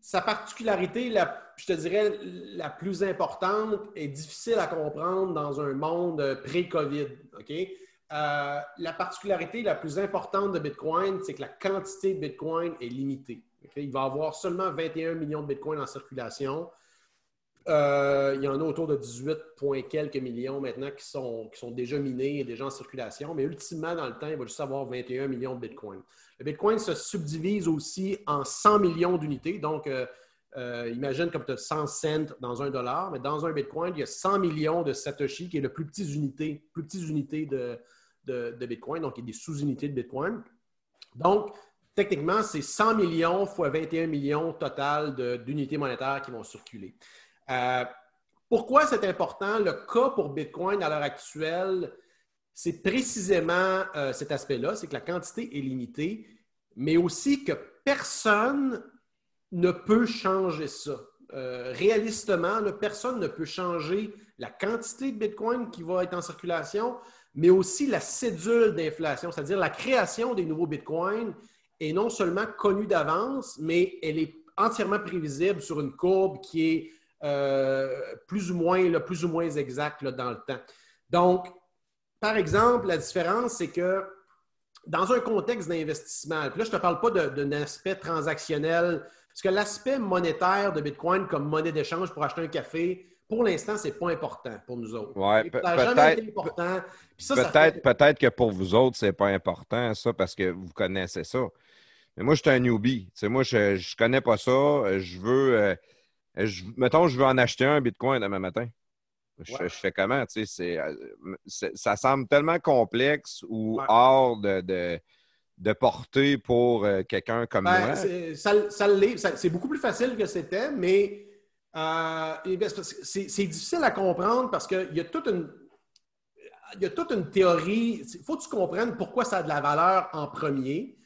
sa particularité, la, je te dirais, la plus importante est difficile à comprendre dans un monde pré-COVID. Euh, la particularité la plus importante de Bitcoin, c'est que la quantité de Bitcoin est limitée. Il va avoir seulement 21 millions de Bitcoin en circulation. Euh, il y en a autour de 18 points quelques millions maintenant qui sont, déjà minés et déjà en circulation. Mais ultimement, dans le temps, il va juste avoir 21 millions de Bitcoin. Le Bitcoin se subdivise aussi en 100 millions d'unités. Donc, euh, euh, imagine comme tu as 100 cents dans un dollar, mais dans un Bitcoin, il y a 100 millions de Satoshi, qui est le plus petite unité, plus petite unité de, de, de Bitcoin, donc il y a des sous-unités de Bitcoin. Donc, techniquement, c'est 100 millions fois 21 millions total d'unités monétaires qui vont circuler. Euh, pourquoi c'est important? Le cas pour Bitcoin à l'heure actuelle, c'est précisément euh, cet aspect-là, c'est que la quantité est limitée, mais aussi que personne ne peut changer ça. Euh, réalistement, personne ne peut changer la quantité de Bitcoin qui va être en circulation, mais aussi la cédule d'inflation, c'est-à-dire la création des nouveaux Bitcoins est non seulement connue d'avance, mais elle est entièrement prévisible sur une courbe qui est euh, plus ou moins, là, plus ou moins exacte dans le temps. Donc, par exemple, la différence, c'est que dans un contexte d'investissement, puis là, je ne te parle pas d'un aspect transactionnel, parce que l'aspect monétaire de Bitcoin comme monnaie d'échange pour acheter un café, pour l'instant, ce n'est pas important pour nous autres.
Ouais, peut-être-
important. Fait-
Peut-être peut-être que pour vous autres, c'est pas important, ça, parce que vous connaissez ça. Mais moi, je suis un newbie. Tu sais, moi, je ne connais pas ça. Je veux. euh, je- mettons, je veux en acheter un Bitcoin demain matin. Je,
Ouais.
je fais comment? Tu sais, c'est, euh, ça semble tellement complexe ou
Ouais.
hors de, de, de portée pour euh, quelqu'un comme
Ben,
moi.
c'est- ça, ça C'est beaucoup plus facile que c'était, mais euh, c'est difficile à comprendre parce qu'il y a toute une. Il y a toute une théorie. Il faut que tu comprennes pourquoi ça a de la valeur en premier.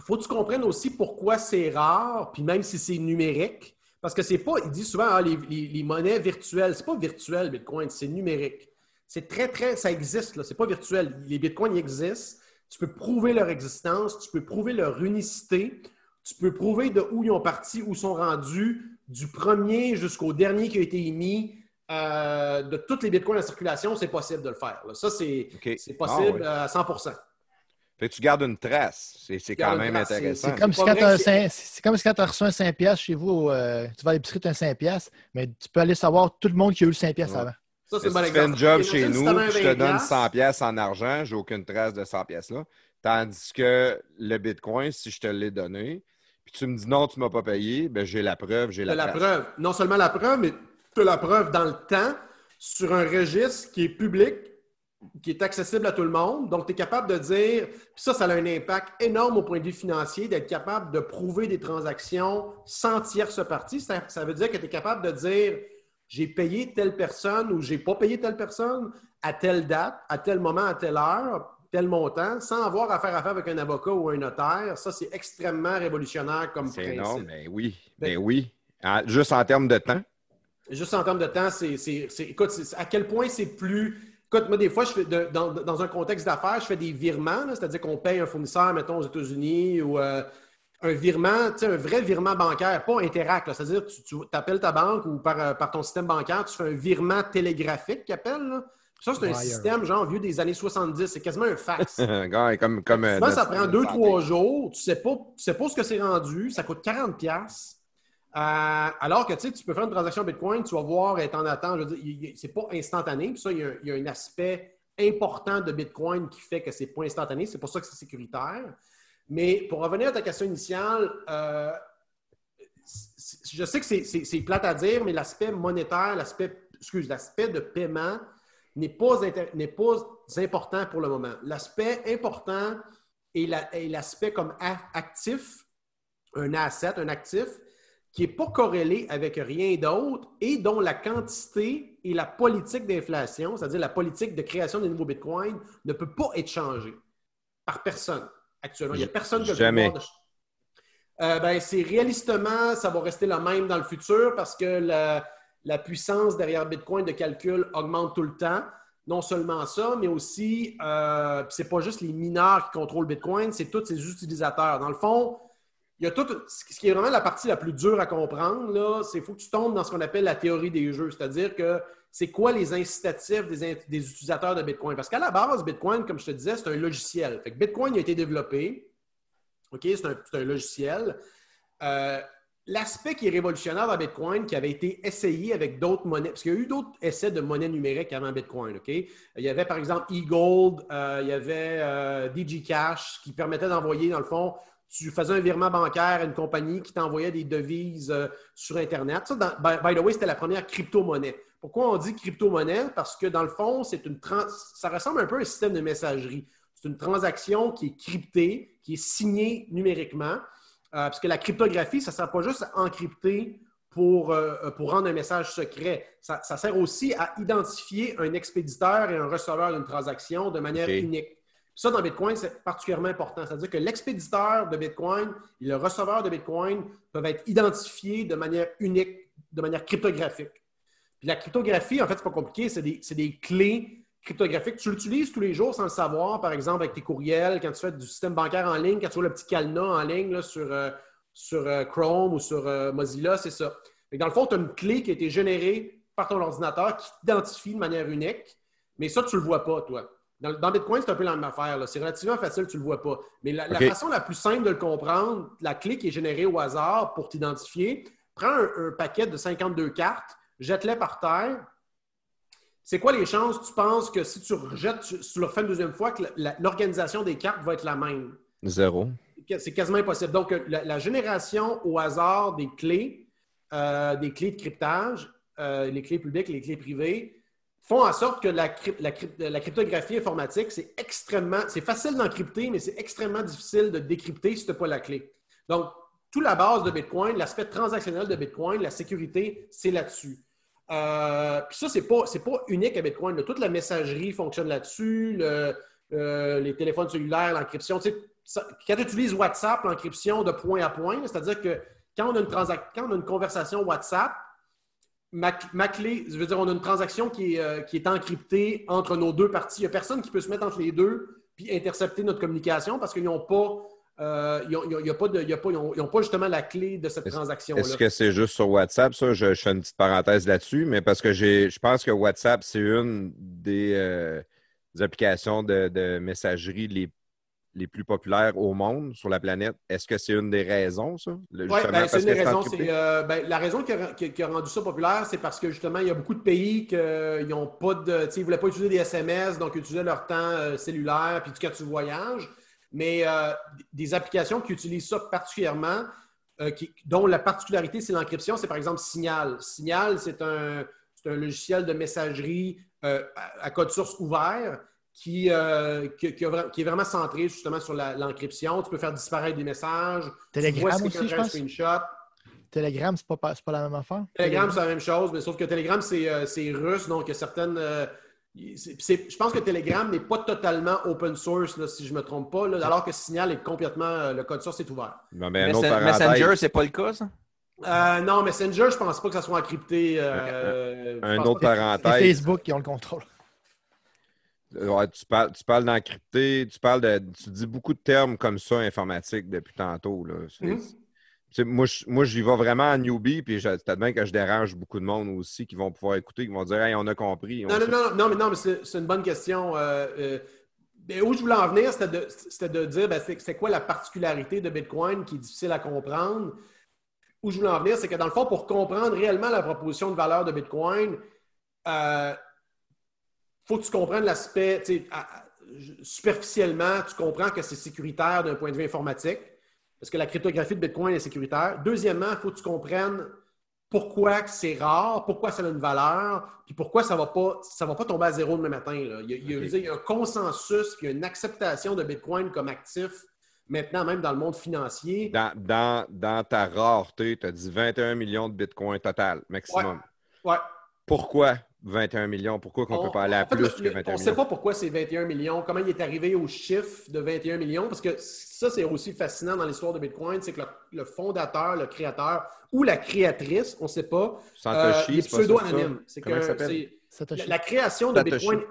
Il faut que tu comprennes aussi pourquoi c'est rare, puis même si c'est numérique. Parce que c'est pas, il dit souvent, ah, les, les- les monnaies virtuelles, c'est pas virtuel, Bitcoin, c'est numérique. C'est très, très, ça existe, là, c'est pas virtuel. Les Bitcoins ils existent. Tu peux prouver leur existence, tu peux prouver leur unicité, tu peux prouver de où ils ont parti, où ils sont rendus, du premier jusqu'au dernier qui a été émis. euh, de toutes les bitcoins en circulation, c'est possible de le faire. là. Ça, c'est possible
Ah, ouais.
à 100
Fait que tu gardes une trace. C'est, c'est quand même
trace,
intéressant.
C'est comme, si quand un comme si tu as reçu un 5$ piastres chez vous, euh, tu vas à l'épicerie, tu as un 5$, piastres, mais tu peux aller savoir tout le monde qui a eu le 5$ piastres
Ouais.
avant.
Ça, c'est un
Si
bon
tu fais une job chez nous,
un
je te
20
donne
piastres.
100 pièces en argent, j'ai aucune trace de 100 pièces là. Tandis que le Bitcoin, si je te l'ai donné, puis tu me dis non, tu ne m'as pas payé, ben j'ai la preuve, j'ai
Tu
la,
as la
trace.
preuve. Non seulement la preuve, mais tu as la preuve dans le temps sur un registre qui est public, qui est accessible à tout le monde. Donc, tu es capable de dire, puis ça, ça a un impact énorme au point de vue financier, d'être capable de prouver des transactions sans tierce partie. Ça, ça veut dire que tu es capable de dire, j'ai payé telle personne ou j'ai pas payé telle personne à telle date, à tel moment, à telle heure, tel montant, sans avoir à faire affaire avec un avocat ou un notaire. Ça, c'est extrêmement révolutionnaire comme principe.
énorme, ben oui.
Ben-
Ben oui. En- juste en termes de temps?
Juste en termes de temps, c'est. Écoute, à quel point c'est plus. Écoute, moi, des fois, je fais de- dans, dans un contexte d'affaires, je fais des virements, c'est-à-dire qu'on paye un fournisseur, mettons, aux États-Unis ou euh, un virement, tu sais, un vrai virement bancaire, pas Interact. C'est-à-dire, tu, tu appelles ta banque ou par, euh, par ton système bancaire, tu fais un virement télégraphique qu'ils appellent. Ça, c'est un
Wire.
système, genre, vieux des années 70. C'est quasiment un fax.
Gars, <laughs> comme, comme, euh,
Souvent, ça prend
notre
deux,
santé.
trois jours. Tu ne sais, pas- tu sais pas ce que c'est rendu. Ça coûte 40$. Euh, alors que tu peux faire une transaction Bitcoin, tu vas voir, être en attente. C'est pas instantané. Puis ça, il y, a, un aspect important de Bitcoin qui fait que c'est pas instantané. C'est pour ça que c'est sécuritaire. Mais pour revenir à ta question initiale, euh, je sais que c'est- plate à dire, mais l'aspect monétaire, l'aspect, excuse, l'aspect de paiement n'est pas, important pour le moment. L'aspect important est la- est l'aspect comme actif, un asset, un actif, qui n'est pas corrélé avec rien d'autre et dont la quantité et la politique d'inflation, c'est-à-dire la politique de création des nouveaux bitcoins, ne peut pas être changée par personne actuellement. Il n'y a personne qui
Jamais.
de- Euh, ben, c'est réalistement, ça va rester le même dans le futur parce que la, la puissance derrière Bitcoin de calcul augmente tout le temps. Non seulement ça, mais aussi, euh, c'est pas juste les mineurs qui contrôlent Bitcoin, c'est tous ses utilisateurs. Dans le fond, il y a tout, ce qui est vraiment la partie la plus dure à comprendre, là, c'est qu'il faut que tu tombes dans ce qu'on appelle la théorie des jeux, c'est-à-dire que c'est quoi les incitatifs des, utilisateurs de Bitcoin? Parce qu'à la base, Bitcoin, comme je te disais, c'est un logiciel. Fait que Bitcoin a été développé, OK, c'est un, logiciel. Euh, L'aspect qui est révolutionnaire dans Bitcoin, qui avait été essayé avec d'autres monnaies, parce qu'il y a eu d'autres essais de monnaie numérique avant Bitcoin, OK? Il y avait par exemple eGold, euh, il y avait euh, DigiCash qui permettait d'envoyer, dans le fond, tu faisais un virement bancaire à une compagnie qui t'envoyait des devises euh, sur Internet. Ça, dans- by, by the way, c'était la première crypto-monnaie. Pourquoi on dit crypto-monnaie? Parce que dans le fond, c'est une trans- ça ressemble un peu à un système de messagerie. C'est une transaction qui est cryptée, qui est signée numériquement. Euh, parce que la cryptographie, ça ne sert pas juste à encrypter pour, euh, pour rendre un message secret. Ça, ça sert aussi à identifier un expéditeur et un receveur d'une transaction de manière unique. Ça, dans Bitcoin, c'est particulièrement important. C'est-à-dire que l'expéditeur de Bitcoin et le receveur de Bitcoin peuvent être identifiés de manière unique, de manière cryptographique. Puis la cryptographie, en fait, c'est pas compliqué, c'est des, des clés cryptographiques. Tu l'utilises tous les jours sans le savoir, par exemple avec tes courriels, quand tu fais du système bancaire en ligne, quand tu vois le petit cadenas en ligne là, sur, euh, sur euh, Chrome ou sur euh, Mozilla, c'est ça. Dans le fond, tu as une clé qui a été générée par ton ordinateur qui t'identifie de manière unique, mais ça, tu ne le vois pas, toi. Dans, dans Bitcoin, c'est un peu la même affaire. C'est relativement facile, tu ne le vois pas. Mais la, façon la plus simple de le comprendre, la clé qui est générée au hasard pour t'identifier, prends un, un paquet de 52 cartes, jette-les par terre. C'est quoi les chances, tu penses, que si tu rejettes, tu, le refais une deuxième fois, que l'organisation des cartes va être la même?
Zéro.
C'est quasiment impossible. Donc, la, la génération au hasard des clés, euh, des clés de cryptage, euh, les clés publiques, les clés privées, font en sorte que la, cryp- la cryp- la cryptographie informatique, c'est extrêmement, c'est facile d'encrypter, mais c'est extrêmement difficile de décrypter si tu n'as pas la clé. Donc, toute la base de Bitcoin, l'aspect transactionnel de Bitcoin, la sécurité, c'est là-dessus. Euh, Puis ça, c'est pas, pas unique à Bitcoin. Toute la messagerie fonctionne là-dessus, euh, les téléphones cellulaires, l'encryption. Quand tu utilises WhatsApp, l'encryption de point à point, c'est-à-dire que quand on, a une quand on a une conversation WhatsApp, ma, ma clé, je veux dire, on a une transaction qui est, euh, qui est encryptée entre nos deux parties. Il n'y a personne qui peut se mettre entre les deux puis intercepter notre communication parce qu'ils n'ont pas, euh, ils ont- ils ont- il y a pas de- il y a pas- ils ont- ils ont pas justement la clé de cette transaction-là.
Est-ce que c'est juste sur WhatsApp? Ça, je, je fais une petite parenthèse là-dessus, mais parce que je pense que WhatsApp, c'est une des, euh, des applications de, de messagerie les les plus populaires au monde sur la planète. Est-ce que c'est une des raisons, ça?
Oui, ben, c'est une des raisons. euh, ben, la raison qui a, qui- qui a rendu ça populaire, c'est parce que justement, il y a beaucoup de pays qui n'ont pas de. Ils ne voulaient pas utiliser des SMS, donc ils utilisaient leur temps euh, cellulaire, puis quand tu voyages. Mais euh, des applications qui utilisent ça particulièrement, qui- dont la particularité, c'est l'encryption, c'est par exemple Signal. Signal, c'est un, un logiciel de messagerie à, à code source ouvert qui, euh, qui- qui a vra- qui est vraiment centré justement sur l'encryption. Tu peux faire disparaître des messages. tu
Telegram
vois
aussi, je
un screenshot.
Telegram, c'est pas, c'est pas la même affaire?
Telegram, c'est la même chose, mais sauf que Telegram, c'est euh, c'est russe, donc il y a certaines. euh, je pense que Telegram n'est pas totalement open source, là, si je ne me trompe pas, là, alors que Signal est complètement. euh, le code source est ouvert.
Messen-
parenthèse.
Messenger, c'est pas le cas, ça?
Euh, non, Messenger, je pense pas que ça soit encrypté. euh, <laughs>
Un autre parenthèse.
Facebook qui ont le contrôle.
Ouais, tu parles, tu parles d'encrypté, tu parles de. Tu dis beaucoup de termes comme ça informatiques depuis tantôt. Là.
Mhm.
sais, moi, moi, j'y vais vraiment en newbie, puis peut-être bien que je dérange beaucoup de monde aussi qui vont pouvoir écouter, qui vont dire Hey, on a compris. on
Non, non, non, non, mais non, mais c'est une bonne question. Euh, euh, mais où je voulais en venir, c'était de, dire ben, c'est quoi la particularité de Bitcoin qui est difficile à comprendre? Où je voulais en venir, c'est que dans le fond, pour comprendre réellement la proposition de valeur de Bitcoin, il faut que tu comprennes l'aspect, superficiellement, tu comprends que c'est sécuritaire d'un point de vue informatique, parce que la cryptographie de Bitcoin est sécuritaire. Deuxièmement, il faut que tu comprennes pourquoi c'est rare, pourquoi ça a une valeur, puis pourquoi ça ne va, pas- ça va pas tomber à zéro demain matin. là. Il, y a, il y a-
Ok.
je veux dire, il y a un consensus, puis il y a une acceptation de Bitcoin comme actif, maintenant même dans le monde financier.
Dans, dans, dans ta rareté, tu as dit 21 millions de bitcoins total, maximum.
Ouais.
Pourquoi? 21 millions? Pourquoi qu'on ne peut pas aller à plus
le-
que
le-
21
On ne sait
millions?
pas pourquoi c'est 21 millions, comment il est arrivé au chiffre de 21 millions, parce que ça, c'est aussi fascinant dans l'histoire de Bitcoin, c'est que le, le fondateur, le créateur ou la créatrice, on ne sait pas,
Satoshi,
euh,
c'est
pseudo-anonyme. C'est que la, la création de
Satoshi.
Bitcoin.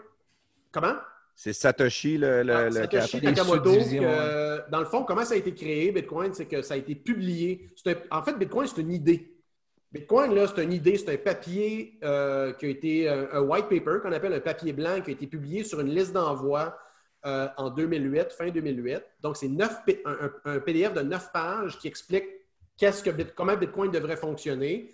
Comment?
C'est Satoshi, le, le,
Ah,
le
Satoshi
créateur?
Nakamoto. Dans le fond, comment ça a été créé, Bitcoin? C'est que ça a été publié. C'est un- En fait, Bitcoin, c'est une idée. Bitcoin, là, c'est une idée, c'est un papier euh, qui a été euh, un white paper qu'on appelle un papier blanc qui a été publié sur une liste d'envoi euh, en 2008, fin 2008. Donc, c'est un, PDF de 9 pages qui explique comment Bitcoin devrait fonctionner.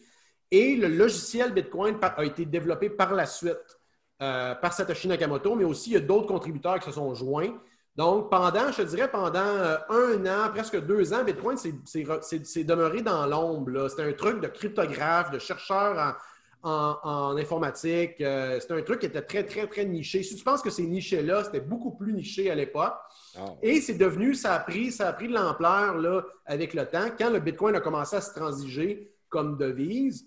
Et le logiciel Bitcoin a été développé par la suite par Satoshi Nakamoto, mais aussi il y a d'autres contributeurs qui se sont joints. Donc, pendant, je te dirais, pendant euh, un an, presque deux ans, Bitcoin, c'est- c'est c'est c'est demeuré dans l'ombre. C'était un truc de cryptographe, de chercheurs en, en- en informatique. Euh, C'était un truc qui était très, très, très niché. Si tu penses que ces nichés-là, c'était beaucoup plus niché à l'époque.
Ah.
Et c'est devenu, ça a pris, ça a pris de l'ampleur avec le temps, quand le Bitcoin a commencé à se transiger comme devise.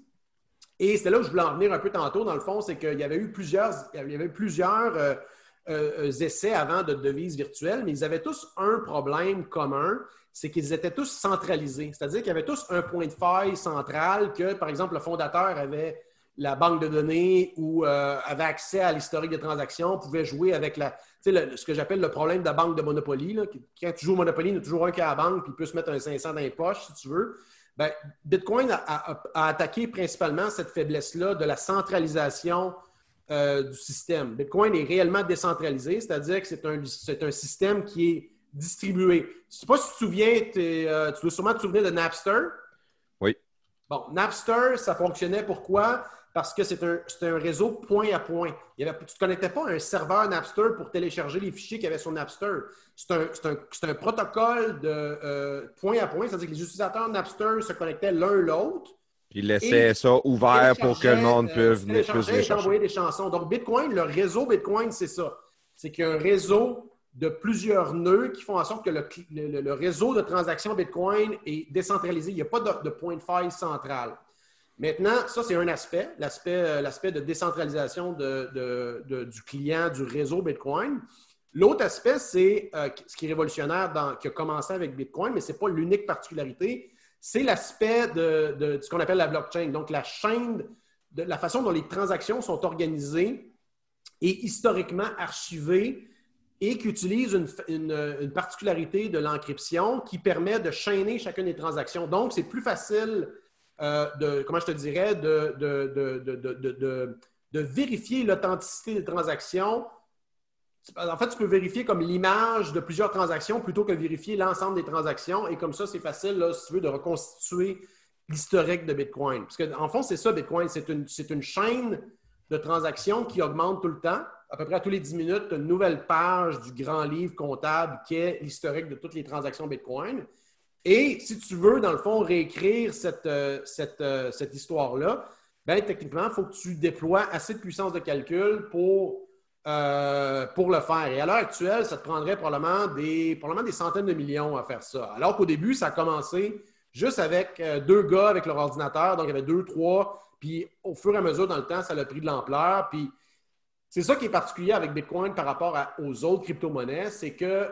Et c'est là où je voulais en venir un peu tantôt, dans le fond, c'est qu'il y avait eu plusieurs, il y avait eu plusieurs euh, euh, essais avant de devises virtuelles, mais ils avaient tous un problème commun, c'est qu'ils étaient tous centralisés. C'est-à-dire qu'ils avaient tous un point de faille central que, par exemple, le fondateur avait la banque de données ou euh, avait accès à l'historique des transactions, pouvait jouer avec la, ce que j'appelle le problème de la banque de Monopoly. là. Quand tu joues au Monopoly, il y a toujours un qui à la banque, puis il peut se mettre un 500 dans les poches, si tu veux. Ben, Bitcoin a attaqué principalement cette faiblesse-là de la centralisation euh, du système. Bitcoin est réellement décentralisé, c'est-à-dire que c'est un, un système qui est distribué. Je ne sais pas si tu te souviens, euh, tu dois sûrement te souvenir de Napster.
Oui.
Bon, Napster, ça fonctionnait pourquoi? Parce que c'est un, un réseau point à point. Il y avait- tu ne connectais pas à un serveur Napster pour télécharger les fichiers qu'il y avait sur Napster. C'est un, un- protocole de euh, point à point, c'est-à-dire que les utilisateurs Napster se connectaient l'un l'autre.
Puis il laissait ça ouvert pour que le monde puisse venir, puisse
envoyer des chansons. Donc, Bitcoin, le réseau Bitcoin, c'est ça. C'est qu'il y a un réseau de plusieurs nœuds qui font en sorte que le, réseau de transactions Bitcoin est décentralisé. Il n'y a pas de, de point de faille central. Maintenant, ça, c'est un aspect, l'aspect, euh, de décentralisation de- de- de- du client, du réseau Bitcoin. L'autre aspect, c'est euh, ce qui est révolutionnaire, dans- qui a commencé avec Bitcoin, mais ce n'est pas l'unique particularité, c'est l'aspect de, ce qu'on appelle la blockchain. Donc, la chaîne, de la façon dont les transactions sont organisées et historiquement archivées et qui utilise une, particularité de l'encryption qui permet de chaîner chacune des transactions. Donc, c'est plus facile euh, de, comment je te dirais, de vérifier l'authenticité des transactions En fait, tu peux vérifier comme l'image de plusieurs transactions plutôt que vérifier l'ensemble des transactions. Et comme ça, c'est facile, là, si tu veux, de reconstituer l'historique de Bitcoin. Parce qu'en fond, c'est ça, Bitcoin. C'est une, chaîne de transactions qui augmente tout le temps. À peu près à tous les 10 minutes, une nouvelle page du grand livre comptable qui est l'historique de toutes les transactions Bitcoin. Et si tu veux, dans le fond, réécrire cette, euh, euh, histoire-là, ben, techniquement, il faut que tu déploies assez de puissance de calcul pour, euh, pour le faire. Et à l'heure actuelle, ça te prendrait probablement des, probablement des centaines de millions à faire ça. Alors qu'au début, ça a commencé juste avec deux gars avec leur ordinateur. Donc, il y avait deux, trois. Puis au fur et à mesure, dans le temps, ça a pris de l'ampleur. Puis c'est ça qui est particulier avec Bitcoin par rapport aux autres crypto-monnaies, c'est que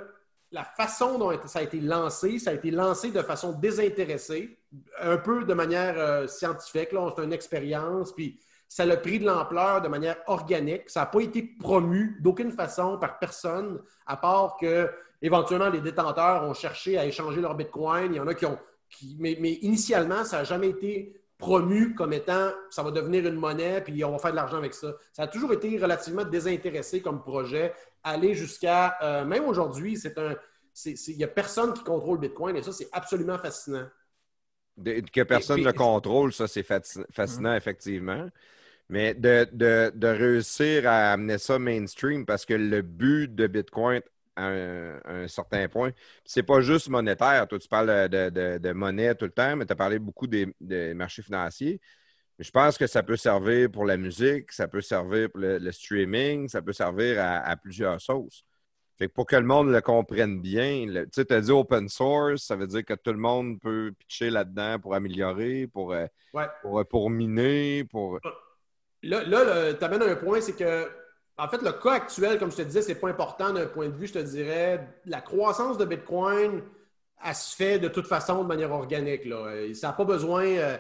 la façon dont ça a été lancé, ça a été lancé de façon désintéressée, un peu de manière euh, scientifique. C'est une expérience, puis ça a pris de l'ampleur de manière organique. Ça n'a pas été promu d'aucune façon par personne, à part que éventuellement les détenteurs ont cherché à échanger leur Bitcoin. Il y en a qui ont. mais, initialement, ça n'a jamais été promu comme étant ça va devenir une monnaie puis on va faire de l'argent avec ça. Ça a toujours été relativement désintéressé comme projet aller jusqu'à, euh, même aujourd'hui, c'est un, il n'y a personne qui contrôle Bitcoin et ça, c'est absolument fascinant.
Que personne ne <laughs> contrôle, ça, c'est fascinant, hum. effectivement. Mais de, de, réussir à amener ça mainstream, parce que le but de Bitcoin, à un, certain point, c'est pas juste monétaire. Toi, tu parles de, de monnaie tout le temps, mais tu as parlé beaucoup des, des marchés financiers. Je pense que ça peut servir pour la musique, ça peut servir pour le, streaming, ça peut servir à, plusieurs sauces. Fait que pour que le monde le comprenne bien, tu sais, tu as dit open source, ça veut dire que tout le monde peut pitcher là-dedans pour améliorer, pour, euh, pour, pour, miner, pour.
Là, là tu amènes un point, c'est que, en fait, le cas actuel, comme je te disais, c'est pas important d'un point de vue, je te dirais, la croissance de Bitcoin, elle se fait de toute façon de manière organique. Là. Ça n'a pas besoin. Euh,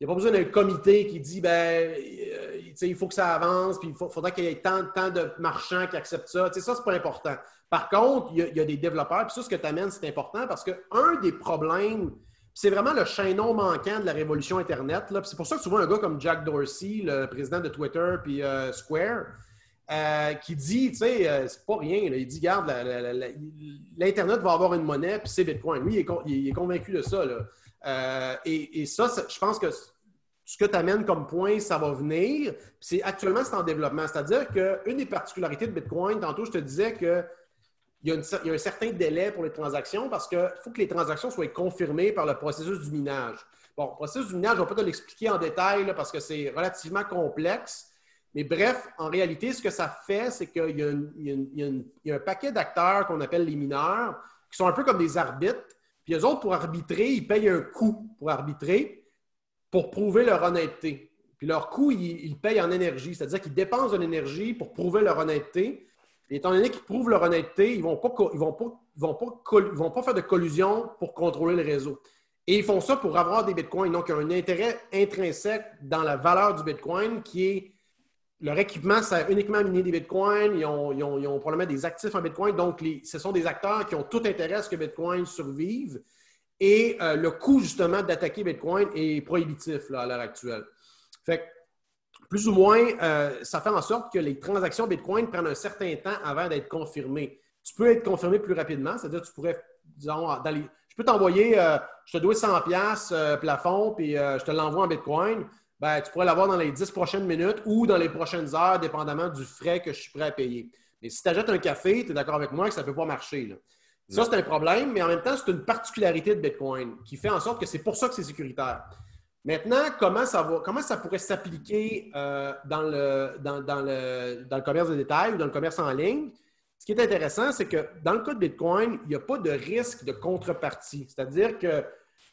il n'y a pas besoin d'un comité qui dit ben, euh, il faut que ça avance, puis il faudra qu'il y ait tant, tant, de marchands qui acceptent ça. ça, c'est pas important. Par contre, il y, a, des développeurs, puis ça, ce que tu amènes, c'est important parce qu'un des problèmes, c'est vraiment le chaînon manquant de la révolution Internet. C'est pour ça que souvent un gars comme Jack Dorsey, le président de Twitter puis euh, Square, euh, qui dit, tu sais, c'est pas rien. il dit, garde, l'Internet va avoir une monnaie, puis c'est Bitcoin. Lui, il est, convaincu de ça. Euh, et, ça, je pense que ce que tu amènes comme point, ça va venir. C'est actuellement, c'est en développement. C'est-à-dire qu'une des particularités de Bitcoin, tantôt, je te disais qu'il y, a un certain délai pour les transactions parce qu'il faut que les transactions soient confirmées par le processus du minage. Bon, le processus du minage, je ne vais pas te l'expliquer en détail parce que c'est relativement complexe. Mais bref, en réalité, ce que ça fait, c'est qu'il y, a un paquet d'acteurs qu'on appelle les mineurs, qui sont un peu comme des arbitres, puis eux autres, pour arbitrer, ils payent un coût pour arbitrer pour prouver leur honnêteté. Puis leur coût, ils, payent en énergie, c'est-à-dire qu'ils dépensent de l'énergie pour prouver leur honnêteté. Étant donné qu'ils prouvent leur honnêteté, ils ne vont, pas, ils vont, pas, vont, pas, vont pas faire de collusion pour contrôler le réseau. Et ils font ça pour avoir des bitcoins. Donc, il y a un intérêt intrinsèque dans la valeur du bitcoin qui est leur équipement sert uniquement à miner des bitcoins. Ils ont, ils ont, probablement des actifs en bitcoin. Donc, ce sont des acteurs qui ont tout intérêt à ce que bitcoin survive. Et euh, le coût, justement, d'attaquer bitcoin est prohibitif à l'heure actuelle. Fait plus ou moins, euh, ça fait en sorte que les transactions bitcoin prennent un certain temps avant d'être confirmées. Tu peux être confirmé plus rapidement, c'est-à-dire que tu pourrais, disons, dans les, je peux t'envoyer, euh, je te dois 100$ plafond, puis je te l'envoie en bitcoin ben, tu pourrais l'avoir dans les 10 prochaines minutes ou dans les prochaines heures, dépendamment du frais que je suis prêt à payer. Mais si tu achètes un café, tu es d'accord avec moi que ça ne peut pas marcher. Ça, c'est un problème, mais en même temps, c'est une particularité de Bitcoin qui fait en sorte que c'est pour ça que c'est sécuritaire. Maintenant, comment ça, va, comment ça pourrait s'appliquer euh, dans, le, dans, le, dans le commerce de détail ou dans le commerce en ligne? Ce qui est intéressant, c'est que dans le cas de Bitcoin, il n'y a pas de risque de contrepartie. C'est-à-dire que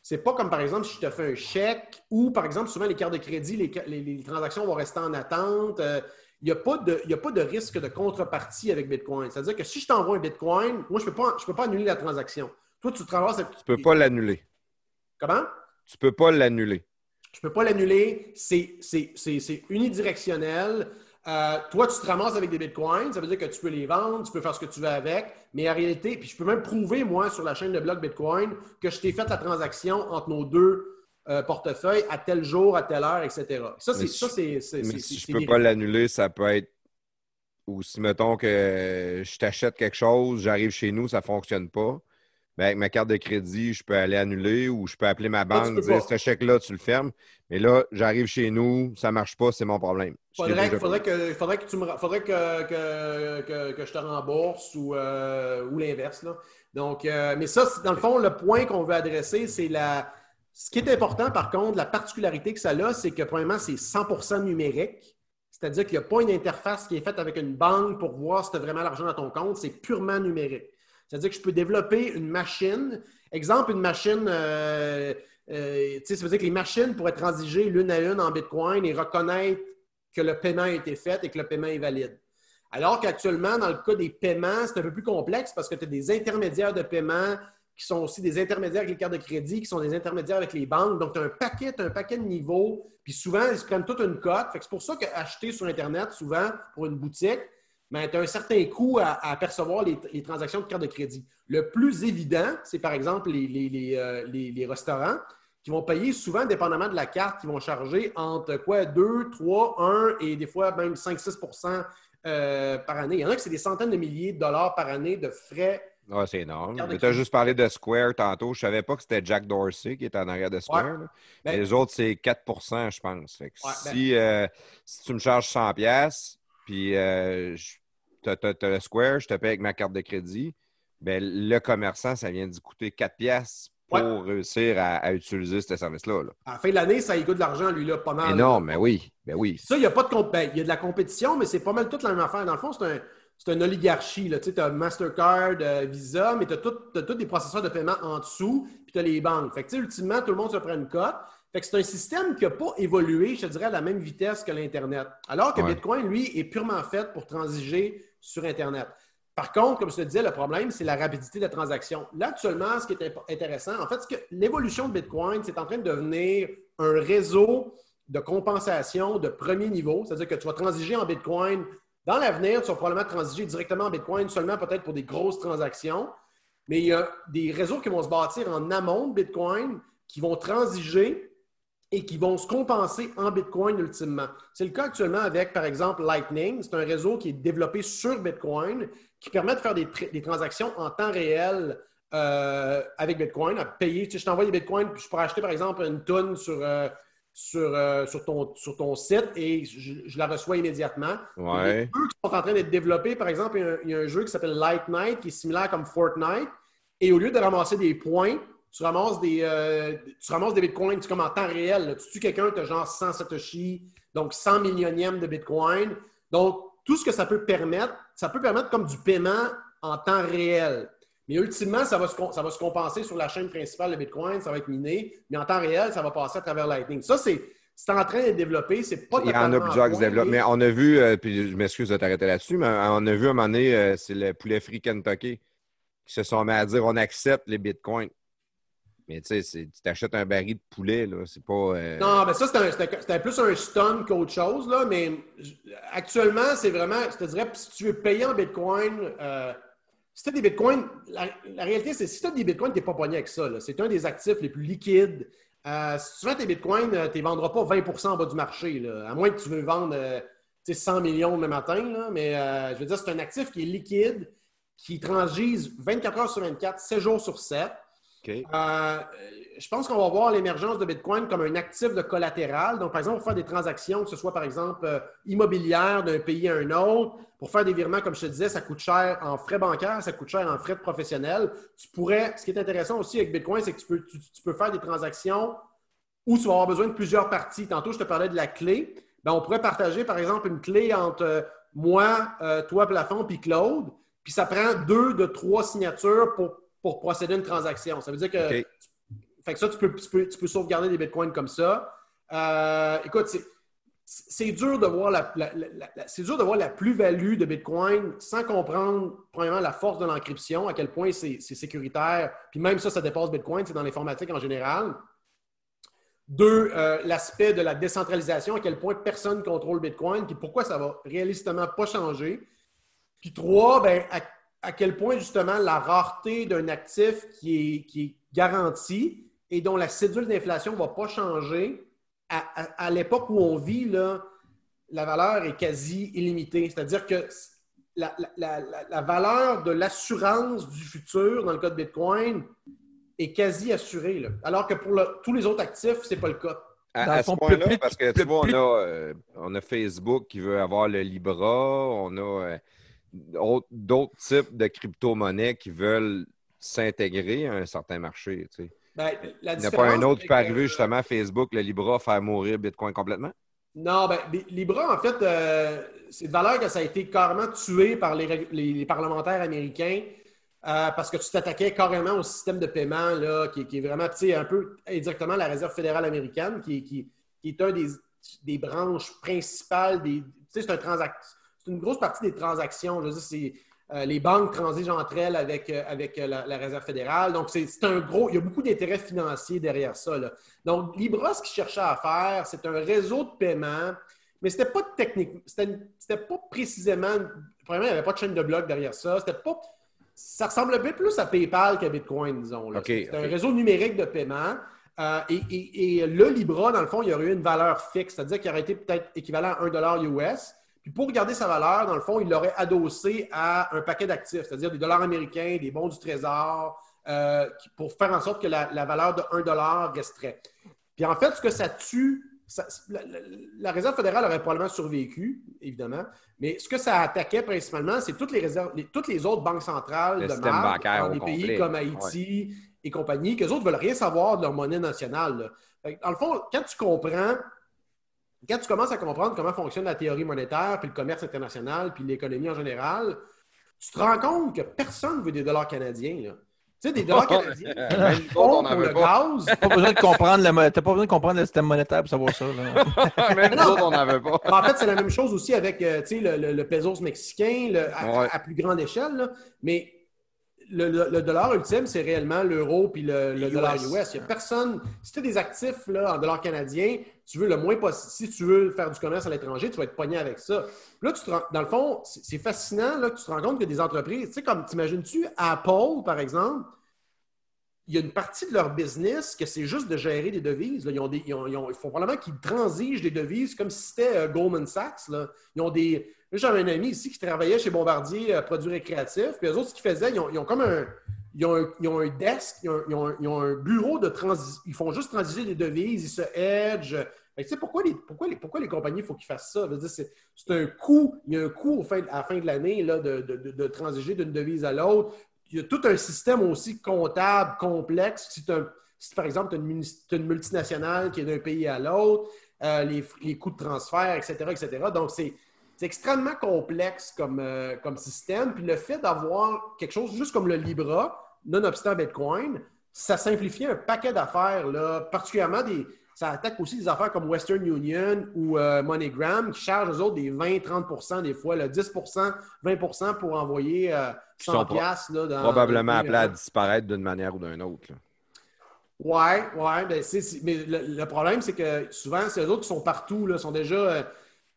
c'est pas comme par exemple si je te fais un chèque ou par exemple souvent les cartes de crédit, les, transactions vont rester en attente. Euh, il n'y a, pas de, a pas de risque de contrepartie avec Bitcoin. C'est-à-dire que si je t'envoie un Bitcoin, moi, je ne peux, pas, peux pas annuler la transaction. Toi, tu traverses.
Tu ne peux pas l'annuler.
Comment?
Tu ne peux pas l'annuler.
Je ne peux pas l'annuler. C'est unidirectionnel. Euh, toi, tu te ramasses avec des bitcoins, ça veut dire que tu peux les vendre, tu peux faire ce que tu veux avec, mais en réalité, puis je peux même prouver, moi, sur la chaîne de blog Bitcoin, que je t'ai fait la transaction entre nos deux euh, portefeuilles à tel jour, à telle heure, etc. Ça, c'est.
mais si je ne peux pas l'annuler, ça peut être ou si, mettons, que je t'achète quelque chose, j'arrive chez nous, ça ne fonctionne pas, ben, avec ma carte de crédit, je peux aller annuler ou je peux appeler ma
tu
banque dire ce chèque-là, tu le fermes. Mais là, j'arrive chez nous, ça ne marche pas, c'est mon problème. L'ai
Faudrait, que, faudrait que tu me faudrait que, que, que, que je te rembourse ou, euh, ou l'inverse. là. Donc, euh, mais ça, c'est- dans le fond, le point qu'on veut adresser, c'est la. Ce qui est important, par contre, la particularité que ça a, c'est que, premièrement, c'est 100% numérique. C'est-à-dire qu'il n'y a pas une interface qui est faite avec une banque pour voir si tu as vraiment l'argent dans ton compte. C'est purement numérique. C'est-à-dire que je peux développer une machine. Exemple, une machine. euh, euh, ça veut dire que les machines pourraient transiger l'une à une en Bitcoin et reconnaître que le paiement a été fait et que le paiement est valide. Alors qu'actuellement, dans le cas des paiements, c'est un peu plus complexe parce que tu as des intermédiaires de paiement qui sont aussi des intermédiaires avec les cartes de crédit, qui sont des intermédiaires avec les banques. Donc, tu as un paquet, t'as un paquet de niveaux. Puis souvent, ils se prennent toute une cote. C'est pour ça qu'acheter sur Internet, souvent, pour une boutique, ben, tu as un certain coût à, à percevoir les, les transactions de carte de crédit. Le plus évident, c'est par exemple les, les- les, euh, les- restaurants qui vont payer souvent, dépendamment de la carte, qui vont charger entre quoi 2, 3, 1 et des fois même 5-6% euh, par année. Il y en a que c'est des centaines de milliers de dollars par année de frais.
Ouais, c'est énorme. Mais tu as juste parlé de Square tantôt. Je ne savais pas que c'était Jack Dorsey qui était en arrière de Square.
Ouais. Ben-
les autres, c'est 4% je pense. Fait que
Ouais, ben-
si, euh, si tu me charges 100 pièces puis euh, tu as, le Square, je te paye avec ma carte de crédit, ben, le commerçant, ça vient d'y coûter 4 pièces pour
Ouais.
réussir à, à utiliser ce service-là. là.
À la fin de l'année, ça y coûte de l'argent, lui, là, pas mal.
Énorme, mais oui. Ben oui.
Ça, il y a pas de comp- ben, il y a de la compétition, mais c'est pas mal toute la même affaire. Dans le fond, c'est un, c'est une oligarchie. Tu as Mastercard, euh, Visa, mais tu as tous des processeurs de paiement en dessous, puis tu as les banques. Fait que, tu sais, ultimement, tout le monde se prend une cote. Fait que c'est un système qui n'a pas évolué, je te dirais, à la même vitesse que l'Internet. Alors que
Ouais.
Bitcoin, lui, est purement fait pour transiger sur Internet. Par contre, comme je te disais, le problème, c'est la rapidité de la transaction. Là, actuellement, ce qui est intéressant, en fait, c'est que l'évolution de Bitcoin, c'est en train de devenir un réseau de compensation de premier niveau. C'est-à-dire que tu vas transiger en Bitcoin. Dans l'avenir, tu vas probablement transiger directement en Bitcoin, seulement peut-être pour des grosses transactions. Mais il y a des réseaux qui vont se bâtir en amont de Bitcoin, qui vont transiger et qui vont se compenser en Bitcoin ultimement. C'est le cas actuellement avec, par exemple, Lightning. C'est un réseau qui est développé sur Bitcoin, qui permet de faire des, tra- des transactions en temps réel euh, avec Bitcoin, à payer. Tu sais, je t'envoie des Bitcoins, puis je pourrais acheter, par exemple, une tonne sur, euh, sur, euh, sur, ton, sur ton site et je, je la reçois immédiatement. Il y a
Ouais.
des jeux qui sont en train d'être développés. Par exemple, il y a un, il y a un jeu qui s'appelle Light Night, qui est similaire comme Fortnite. Et au lieu de ramasser des points, tu ramasses des, euh, tu ramasses des bitcoins, c'est comme en temps réel. là. Tu tues quelqu'un, tu as genre 100 Satoshi, donc 100 millionièmes de bitcoin. Donc, tout ce que ça peut permettre, ça peut permettre comme du paiement en temps réel. Mais ultimement, ça va, se, ça va se compenser sur la chaîne principale de Bitcoin, ça va être miné, mais en temps réel, ça va passer à travers Lightning. Ça, c'est c'est en train d'être développé. C'est pas
Il y en a plusieurs qui se développent.
mais-
on a vu, euh, puis je m'excuse de t'arrêter là-dessus, mais on a vu à un moment donné, euh, c'est le poulet frit Kentucky qui se sont mis à dire on accepte les bitcoins. Mais tu sais, tu t'achètes un baril de poulet, là, c'est pas. euh,
Non, mais ça, c'était plus un stun qu'autre chose, là. Mais actuellement, c'est vraiment, je te dirais, si tu veux payer en Bitcoin, euh, si tu as des Bitcoins, la, réalité, c'est si tu as des Bitcoins, tu n'es pas pogné avec ça. C'est un des actifs les plus liquides. Euh, si tu vends tes Bitcoins, tu ne les vendras pas 20% en bas du marché, là, à moins que tu veux vendre euh, tu sais, 100 millions le matin. là. mais je veux dire, c'est un actif qui est liquide, qui transige 24 heures sur 24, 7 jours sur 7.
OK.
Euh, je pense qu'on va voir l'émergence de Bitcoin comme un actif de collatéral. Donc, par exemple, pour faire des transactions, que ce soit par exemple euh, immobilières d'un pays à un autre, pour faire des virements, comme je te disais, ça coûte cher en frais bancaires, ça coûte cher en frais professionnels. Tu pourrais, ce qui est intéressant aussi avec Bitcoin, c'est que tu peux, faire des transactions où tu vas avoir besoin de plusieurs parties. Tantôt, je te parlais de la clé. Ben, on pourrait partager, par exemple, une clé entre euh, moi, euh, toi, Plafond, puis Claude. Puis ça prend deux de trois signatures pour, pour procéder à une transaction. Ça veut dire que fait que ça, tu peux, tu peux, tu peux sauvegarder des bitcoins comme ça. Euh, écoute, c'est- c'est dur de voir la, la- la- la- c'est dur de voir la plus-value de Bitcoin sans comprendre, premièrement, la force de l'encryption, à quel point c'est sécuritaire. Puis même ça, ça dépasse Bitcoin, c'est dans l'informatique en général. Deux, euh, l'aspect de la décentralisation, à quel point personne ne contrôle Bitcoin, puis pourquoi ça va réalistement pas changer. Puis trois, ben, à, à quel point justement la rareté d'un actif qui est, qui est garanti et dont la cédule d'inflation ne va pas changer, à, à- à l'époque où on vit, là, la valeur est quasi illimitée. C'est-à-dire que la, la- la- la valeur de l'assurance du futur dans le cas de Bitcoin est quasi assurée. là. Alors que pour le- tous les autres actifs, ce n'est pas le cas.
À, ce point-là, parce que tu vois, on a, euh, on a Facebook qui veut avoir le Libra, on a euh, d'autres types de crypto-monnaies qui veulent s'intégrer à un certain marché. tu sais.
Ben, la
Il n'y a pas un autre qui peut arriver
euh,
justement à Facebook, le Libra, faire mourir Bitcoin complètement?
Non, ben, Libra, en fait, euh, c'est de valeur que ça a été carrément tué par les, les- les parlementaires américains euh, parce que tu t'attaquais carrément au système de paiement là, qui, qui est vraiment, tu sais, un peu indirectement la Réserve fédérale américaine, qui, qui- qui est un des, des branches principales des. Tu sais, c'est un transac- c'est une grosse partie des transactions. Je veux dire, c'est. euh, les banques transigent entre elles avec, euh, avec euh, la, la Réserve fédérale. Donc, c'est c'est un gros. Il y a beaucoup d'intérêts financiers derrière ça. là. Donc, Libra, ce qu'il cherchait à faire, c'est un réseau de paiement, mais c'était pas technique. C'était pas précisément. Premièrement, il n'y avait pas de chaîne de blocs derrière ça. C'était pas. Ça ressemblait bien plus à PayPal qu'à Bitcoin, disons. là.
OK,
C'était un réseau numérique de paiement. Euh, et, et- et le Libra, dans le fond, il y aurait eu une valeur fixe, c'est-à-dire qu'il aurait été peut-être équivalent à 1 US. Puis pour garder sa valeur, dans le fond, il l'aurait adossé à un paquet d'actifs, c'est-à-dire des dollars américains, des bons du trésor, euh, pour faire en sorte que la, la valeur de 1 resterait. Puis en fait, ce que ça tue, ça- la, la- la Réserve fédérale aurait probablement survécu, évidemment, mais ce que ça attaquait principalement, c'est toutes les, réserves, les- toutes les autres banques centrales
Le
de
bancaire
dans des
complet.
pays comme Haïti et compagnie, qu'eux autres ne veulent rien savoir de leur monnaie nationale. Fait Dans le fond, quand tu comprends, quand tu commences à comprendre comment fonctionne la théorie monétaire, puis le commerce international, puis l'économie en général, tu te rends compte que personne ne veut des dollars canadiens. là. Tu sais, des <laughs> dollars canadiens, <laughs>
autres, on
font
n'en
pour le
pas.
gaz.
T'as pas besoin de comprendre le, pas besoin de comprendre le système monétaire pour savoir ça. là. <laughs>
Même nous autres, on n'en veut pas.
En fait, c'est la même chose aussi avec euh, tu sais, le, le- le pesos mexicain le- à,
Ouais.
à plus grande échelle. là. Mais le, le- le dollar ultime, c'est réellement l'euro puis le, dollar
US.
Il n'y a personne. Si tu as des actifs là, en dollars canadiens, tu veux le moins possible. Si tu veux faire du commerce à l'étranger, tu vas être pogné avec ça. Puis là, tu te dans le fond, c'est c'est fascinant là, que tu te rends compte que des entreprises, tu sais, comme t'imagines-tu, Apple, par exemple, il y a une partie de leur business que c'est juste de gérer des devises. Ils, ont des, ils, ont- ils ont- il faut probablement qu'ils transigent des devises comme si c'était euh, Goldman Sachs. Ils ont des. J'avais un ami ici qui travaillait chez Bombardier euh, Produits récréatifs. Puis eux autres, ce qu'ils faisaient, ils ont, comme un. Ils ont un, ils ont un desk, ils ont, un, ont un bureau de transition. Ils font juste transiger des devises, ils se que, tu sais, pourquoi, les, pourquoi, les, pourquoi les compagnies, il qu'ils fassent ça? C'est un coût. Il y a un coût fin- à la fin de l'année de, de- de transiger d'une devise à l'autre il y a tout un système aussi comptable complexe. Si, si, par exemple, tu as une, multinationale qui est d'un pays à l'autre, euh, les, les coûts de transfert, etc., etc. Donc, c'est extrêmement complexe comme, euh, comme système. Puis le fait d'avoir quelque chose juste comme le Libra, nonobstant Bitcoin, ça simplifie un paquet d'affaires, particulièrement des. Ça attaque aussi des affaires comme Western Union ou euh, MoneyGram qui chargent aux autres des 20-30% des fois, là, 10 20% pour envoyer euh,
Qui
100
sont pro-
piastres,
Probablement appelés à disparaître d'une manière ou d'une autre. là.
Ouais, ouais. Ben c'est- c'est- mais le, le problème, c'est que souvent, c'est eux autres qui sont partout, là, sont déjà. euh,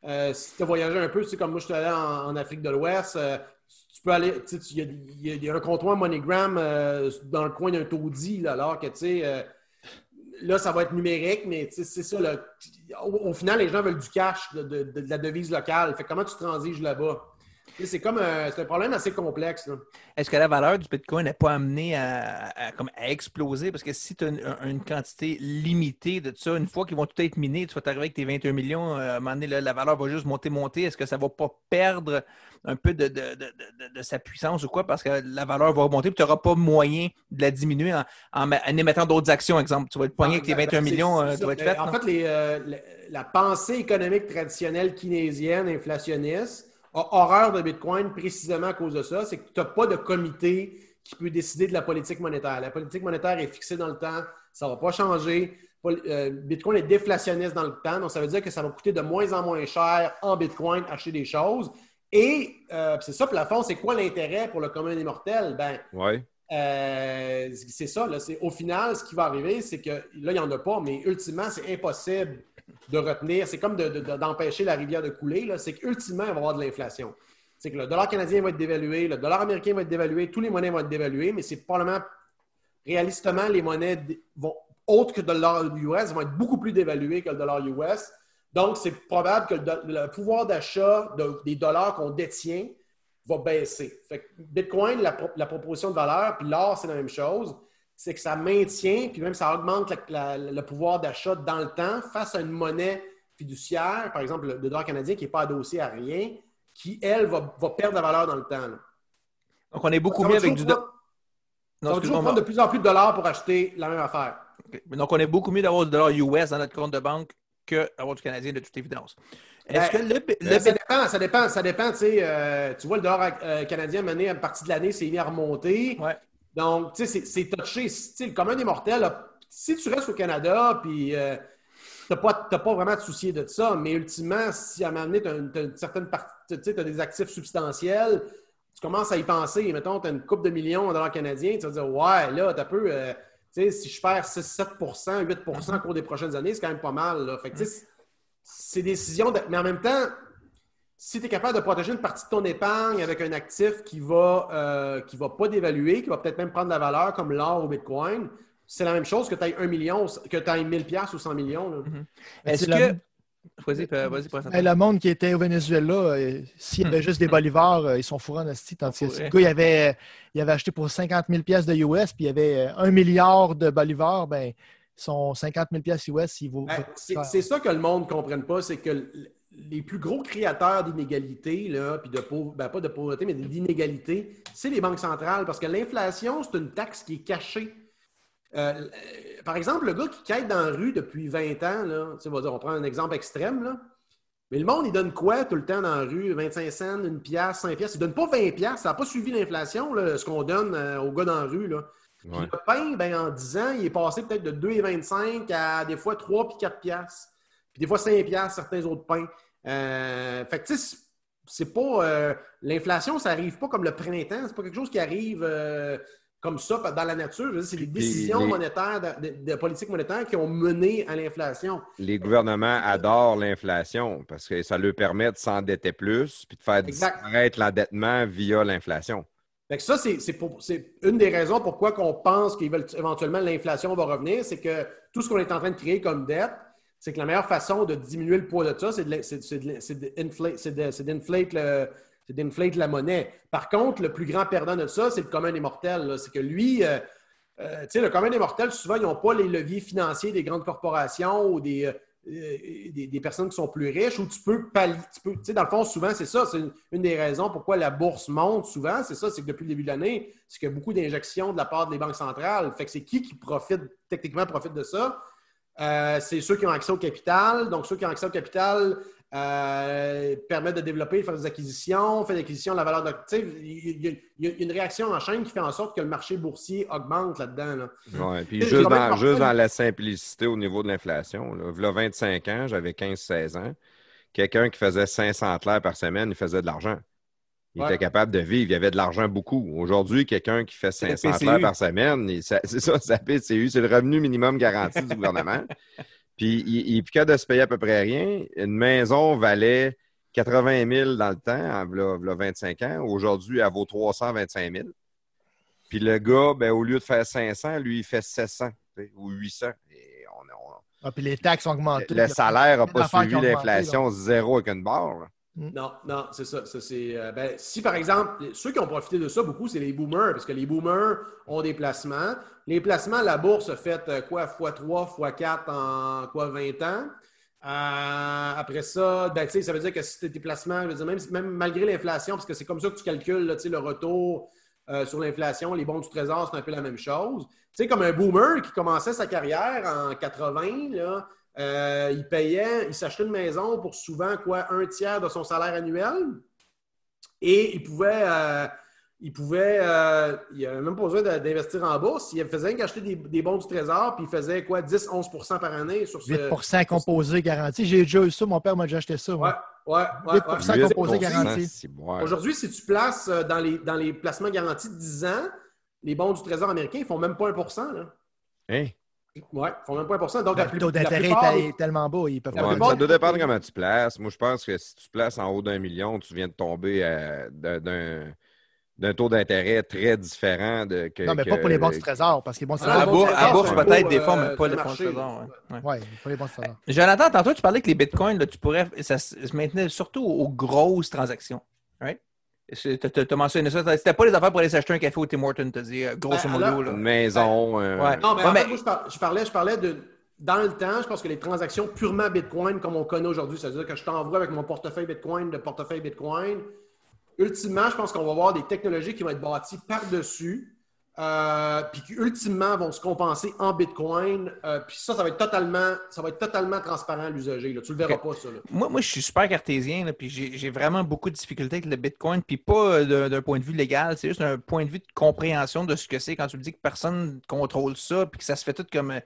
euh, si tu as voyagé un peu, tu sais, comme moi, je suis allé en, en Afrique de l'Ouest, tu peux aller. tu sais, tu- Il y, y y a un comptoir MoneyGram dans le coin d'un taudis, là, alors que, tu sais. Là, ça va être numérique, mais c'est ça. Au, final, les gens veulent du cash, de, de- de la devise locale. Fait comment tu transiges là-bas? C'est comme un, c'est un problème assez complexe.
Est-ce que la valeur du Bitcoin n'est pas amenée à, à- comme à exploser? Parce que si tu as une, une quantité limitée de ça, une fois qu'ils vont tout être minés, tu vas t'arriver avec tes 21 millions, euh, à un moment donné, la valeur va juste monter, monter. Est-ce que ça ne va pas perdre un peu de, de- de- de- sa puissance ou quoi? Parce que la valeur va remonter et tu n'auras pas moyen de la diminuer en, en en émettant d'autres actions, exemple. Tu vas être poigné avec tes
Ben,
21
ben,
millions, euh,
c'est
tu vas être fait.
En
non?
fait, les, euh, la, la pensée économique traditionnelle keynésienne, inflationniste, horreur de Bitcoin précisément à cause de ça. C'est que tu n'as pas de comité qui peut décider de la politique monétaire. La politique monétaire est fixée dans le temps. Ça ne va pas changer. Euh, Bitcoin est déflationniste dans le temps. Donc, ça veut dire que ça va coûter de moins en moins cher en Bitcoin acheter des choses. Et euh, c'est ça, plafond, c'est quoi l'intérêt pour le commun des mortels? Ben,
Ouais.
euh, c'est ça, là, au final, ce qui va arriver, c'est que là, il n'y en a pas, mais ultimement, c'est impossible de retenir. C'est comme de- de- d'empêcher la rivière de couler. C'est qu'ultimement, il va y avoir de l'inflation. C'est que le dollar canadien va être dévalué, le dollar américain va être dévalué, tous les monnaies vont être dévaluées, mais c'est probablement, réalistement, les monnaies vont, autres que le dollar US vont être beaucoup plus dévaluées que le dollar US. Donc, c'est probable que le, pouvoir d'achat de- des dollars qu'on détient va baisser. Fait que Bitcoin, la, la proposition de valeur, puis l'or, c'est la même chose. C'est que ça maintient, puis même ça augmente la- la- le pouvoir d'achat dans le temps face à une monnaie fiduciaire, par exemple le, le dollar canadien qui n'est pas adossé à rien, qui, elle, va, va perdre la valeur dans le temps. là.
Donc, on est beaucoup mieux avec du.
toujours
do-
prendre-
Non,
ça va toujours prendre de plus en plus de dollars pour acheter la même affaire.
Donc, on est beaucoup mieux d'avoir du dollar US dans notre compte de banque que d'avoir du Canadien, de toute évidence. Est-ce que
Ben,
le, bi- le
Ben, ça dépend, ça dépend, ça dépend. Tu euh, tu vois, le dollar euh, canadien, mené à une partie de l'année, c'est mis à remonter.
Ouais.
Donc, tu sais, c'est- touché. Le commun des mortels, là, si tu restes au Canada, puis euh, tu n'as pas, t'as pas vraiment à te soucier de ça, mais ultimement, si à un moment donné, tu as une, certaine partie, tu sais, as des actifs substantiels, tu commences à y penser. Mettons, tu as une coupe de millions en dollars canadiens, tu vas dire, ouais, là, tu peu. euh, tu sais, si je perds 6, 7 8% au cours des prochaines années, c'est quand même pas mal. Là. Fait que, tu sais, c'est des décisions. de- Mais en même temps, si tu es capable de protéger une partie de ton épargne avec un actif qui va euh, qui va pas dévaluer, qui va peut-être même prendre de la valeur comme l'or ou Bitcoin, c'est la même chose que tu aies 1 million, que tu aies 1000 pièces ou 100 millions. là.
Est-ce que. Vas-y, vas-y, présente.
Hey, le monde qui était au Venezuela, euh, s'il y avait juste des bolivars, euh, ils sont fourrés en esti. Tandis que ce gars, il avait, il avait acheté pour 50 000 pièces de US, puis il y avait euh, un milliard de bolivars, ben, son 50 000 pièces US, il vaut.
Ben, c'est ça que le monde ne comprenne pas, c'est que les plus gros créateurs d'inégalités, puis de ben, pas de pauvreté, mais d'inégalités, c'est les banques centrales, parce que l'inflation, c'est une taxe qui est cachée. Euh, euh, par exemple, le gars qui quête dans la rue depuis 20 ans, là, on va dire, on prend un exemple extrême, là, mais le monde, il donne quoi tout le temps dans la rue? 25 cents, une pièce, 5 pièces? Il donne pas 20 pièces. Ça n'a pas suivi l'inflation, ce qu'on donne euh, aux gars dans la rue. Là.
Ouais.
le pain, ben, en 10 ans, il est passé peut-être de 2,25 à des fois 3 puis 4 piastres. Puis des fois 5 piastres, certains autres pains. Euh, fait que, c'est- pas... euh, L'inflation, ça arrive pas comme le printemps. C'est pas quelque chose qui arrive euh, comme ça dans la nature. C'est des décisions
les-
monétaires, de, de- politique monétaire qui ont mené à l'inflation.
Les gouvernements adorent l'inflation parce que ça leur permet de s'endetter plus puis de faire disparaître l'endettement via l'inflation.
Fait que ça, c'est une des raisons pourquoi on pense qu'éventuellement l'inflation va revenir, c'est que tout ce qu'on est en train de créer comme dette, c'est que la meilleure façon de diminuer le poids de ça, c'est d'inflate la monnaie. Par contre, le plus grand perdant de ça, c'est le commun des mortels. C'est que lui, euh, euh, le commun des mortels, souvent, ils n'ont pas les leviers financiers des grandes corporations ou des, euh, euh, des, personnes qui sont plus riches, où tu peux pallier. Tu peux, dans le fond, souvent, c'est ça. C'est une, une des raisons pourquoi la bourse monte souvent. C'est ça, c'est que depuis le début de l'année, c'est qu'il y a beaucoup d'injections de la part des banques centrales. Fait que c'est qui qui profite, techniquement, profite de ça? Euh, c'est ceux qui ont accès au capital. Donc, ceux qui ont accès au capital euh, permettent de développer, de faire des acquisitions, faire des acquisitions de la valeur sais, il y, a- il y a une réaction en chaîne qui fait en sorte que le marché boursier augmente là-dedans. là.
Ouais, puis juste dans, juste la simplicité au niveau de l'inflation, là, v'là 25 ans, j'avais 15-16 ans, quelqu'un qui faisait 500 clairs par semaine, il faisait de l'argent. Il
Ouais.
était capable de vivre, il y avait de l'argent beaucoup. Aujourd'hui, quelqu'un qui fait
le
500
PCU.
clairs par semaine, il- ça- <laughs> c'est ça, c'est la PCU, c'est le revenu minimum garanti du gouvernement. <laughs> Puis il il de se payer à peu près rien. Une maison valait 80 000 dans le temps, en v'là- v'là 25 ans. Aujourd'hui, elle vaut 325 000. Puis le gars, ben, au lieu de faire 500, lui, il fait 700 tu sais, ou 800. Et on, on-
Ah, puis les taxes ont augmenté.
le salaire n'a pas suivi l'inflation zéro avec une barre. là.
Non, non, c'est ça. ça, euh, ben, si par exemple, ceux qui ont profité de ça beaucoup, c'est les boomers, parce que les boomers ont des placements. Les placements, la bourse a fait euh, quoi, x3, x4 en quoi, 20 ans. Euh, après ça, ben, ça veut dire que si tes placements, veux dire, même, même malgré l'inflation, parce que c'est comme ça que tu calcules le retour sur l'inflation, les bons du trésor, c'est un peu la même chose. Tu sais, comme un boomer qui commençait sa carrière en 80, là, euh, il payait, il s'achetait une maison pour souvent quoi, un tiers de son salaire annuel. Et il pouvait, euh, il pouvait, euh, il n'avait même pas besoin d'investir en bourse. Il faisait qu'acheter des, des bons du trésor, puis il faisait quoi, 10-11% par année sur ce.
8 composé garanti. J'ai déjà eu ça. Mon père m'a déjà acheté ça.
Ouais, ouais, ouais.
8%
ouais.
composé garanti.
Aujourd'hui, si tu places dans les, dans les placements garantis de 10 ans, les bons du trésor américain, ils font même pas 1 là.
Hein?
Ouais, ils font même pas 1 Donc,
Le taux d'intérêt est tellement bas. Ils peuvent pas
Ouais,
plupart
ça doit dépendre comment tu places. Moi, je pense que si tu places en haut d'un million, tu viens de tomber euh, d'un- taux d'intérêt très différent de que.
Non, mais
que-
pas pour les bons du trésor, parce que les
À
Ah,
la,
trésor.
bon,
bourse,
c'est
à bourse,
peu,
peut-être, des fois, mais pas les
le
fonds de
marché,
trésor.
là.
ouais. Ouais.
Oui, pas les bons du trésor.
Jonathan, tantôt, tu parlais que les bitcoins, là, tu pourrais, ça se se maintenait surtout aux grosses transactions. right? T'as mentionné ça. C'était pas les affaires pour aller s'acheter un café au Tim Hortons, t'as dit, euh, grosso
Ben,
modo.
alors-
là.
Une maison. euh,
Ouais.
Non, mais
Ouais,
en fait, moi, je, par- je parlais, je parlais de. Dans le temps, je pense que les transactions purement Bitcoin, comme on connaît aujourd'hui, c'est-à-dire que je t'envoie avec mon portefeuille Bitcoin de portefeuille Bitcoin, ultimement, je pense qu'on va avoir des technologies qui vont être bâties par-dessus, euh, puis qui ultimement vont se compenser en Bitcoin. euh, puis ça, ça va être totalement, ça va être totalement transparent à l'usager. Tu le verras pas, ça. là.
Moi, moi, je suis super cartésien, là, puis j'ai vraiment beaucoup de difficultés avec le Bitcoin, puis pas euh, d'un point de vue légal, c'est juste un point de vue de compréhension de ce que c'est quand tu me dis que personne ne contrôle ça, puis que ça se fait tout comme,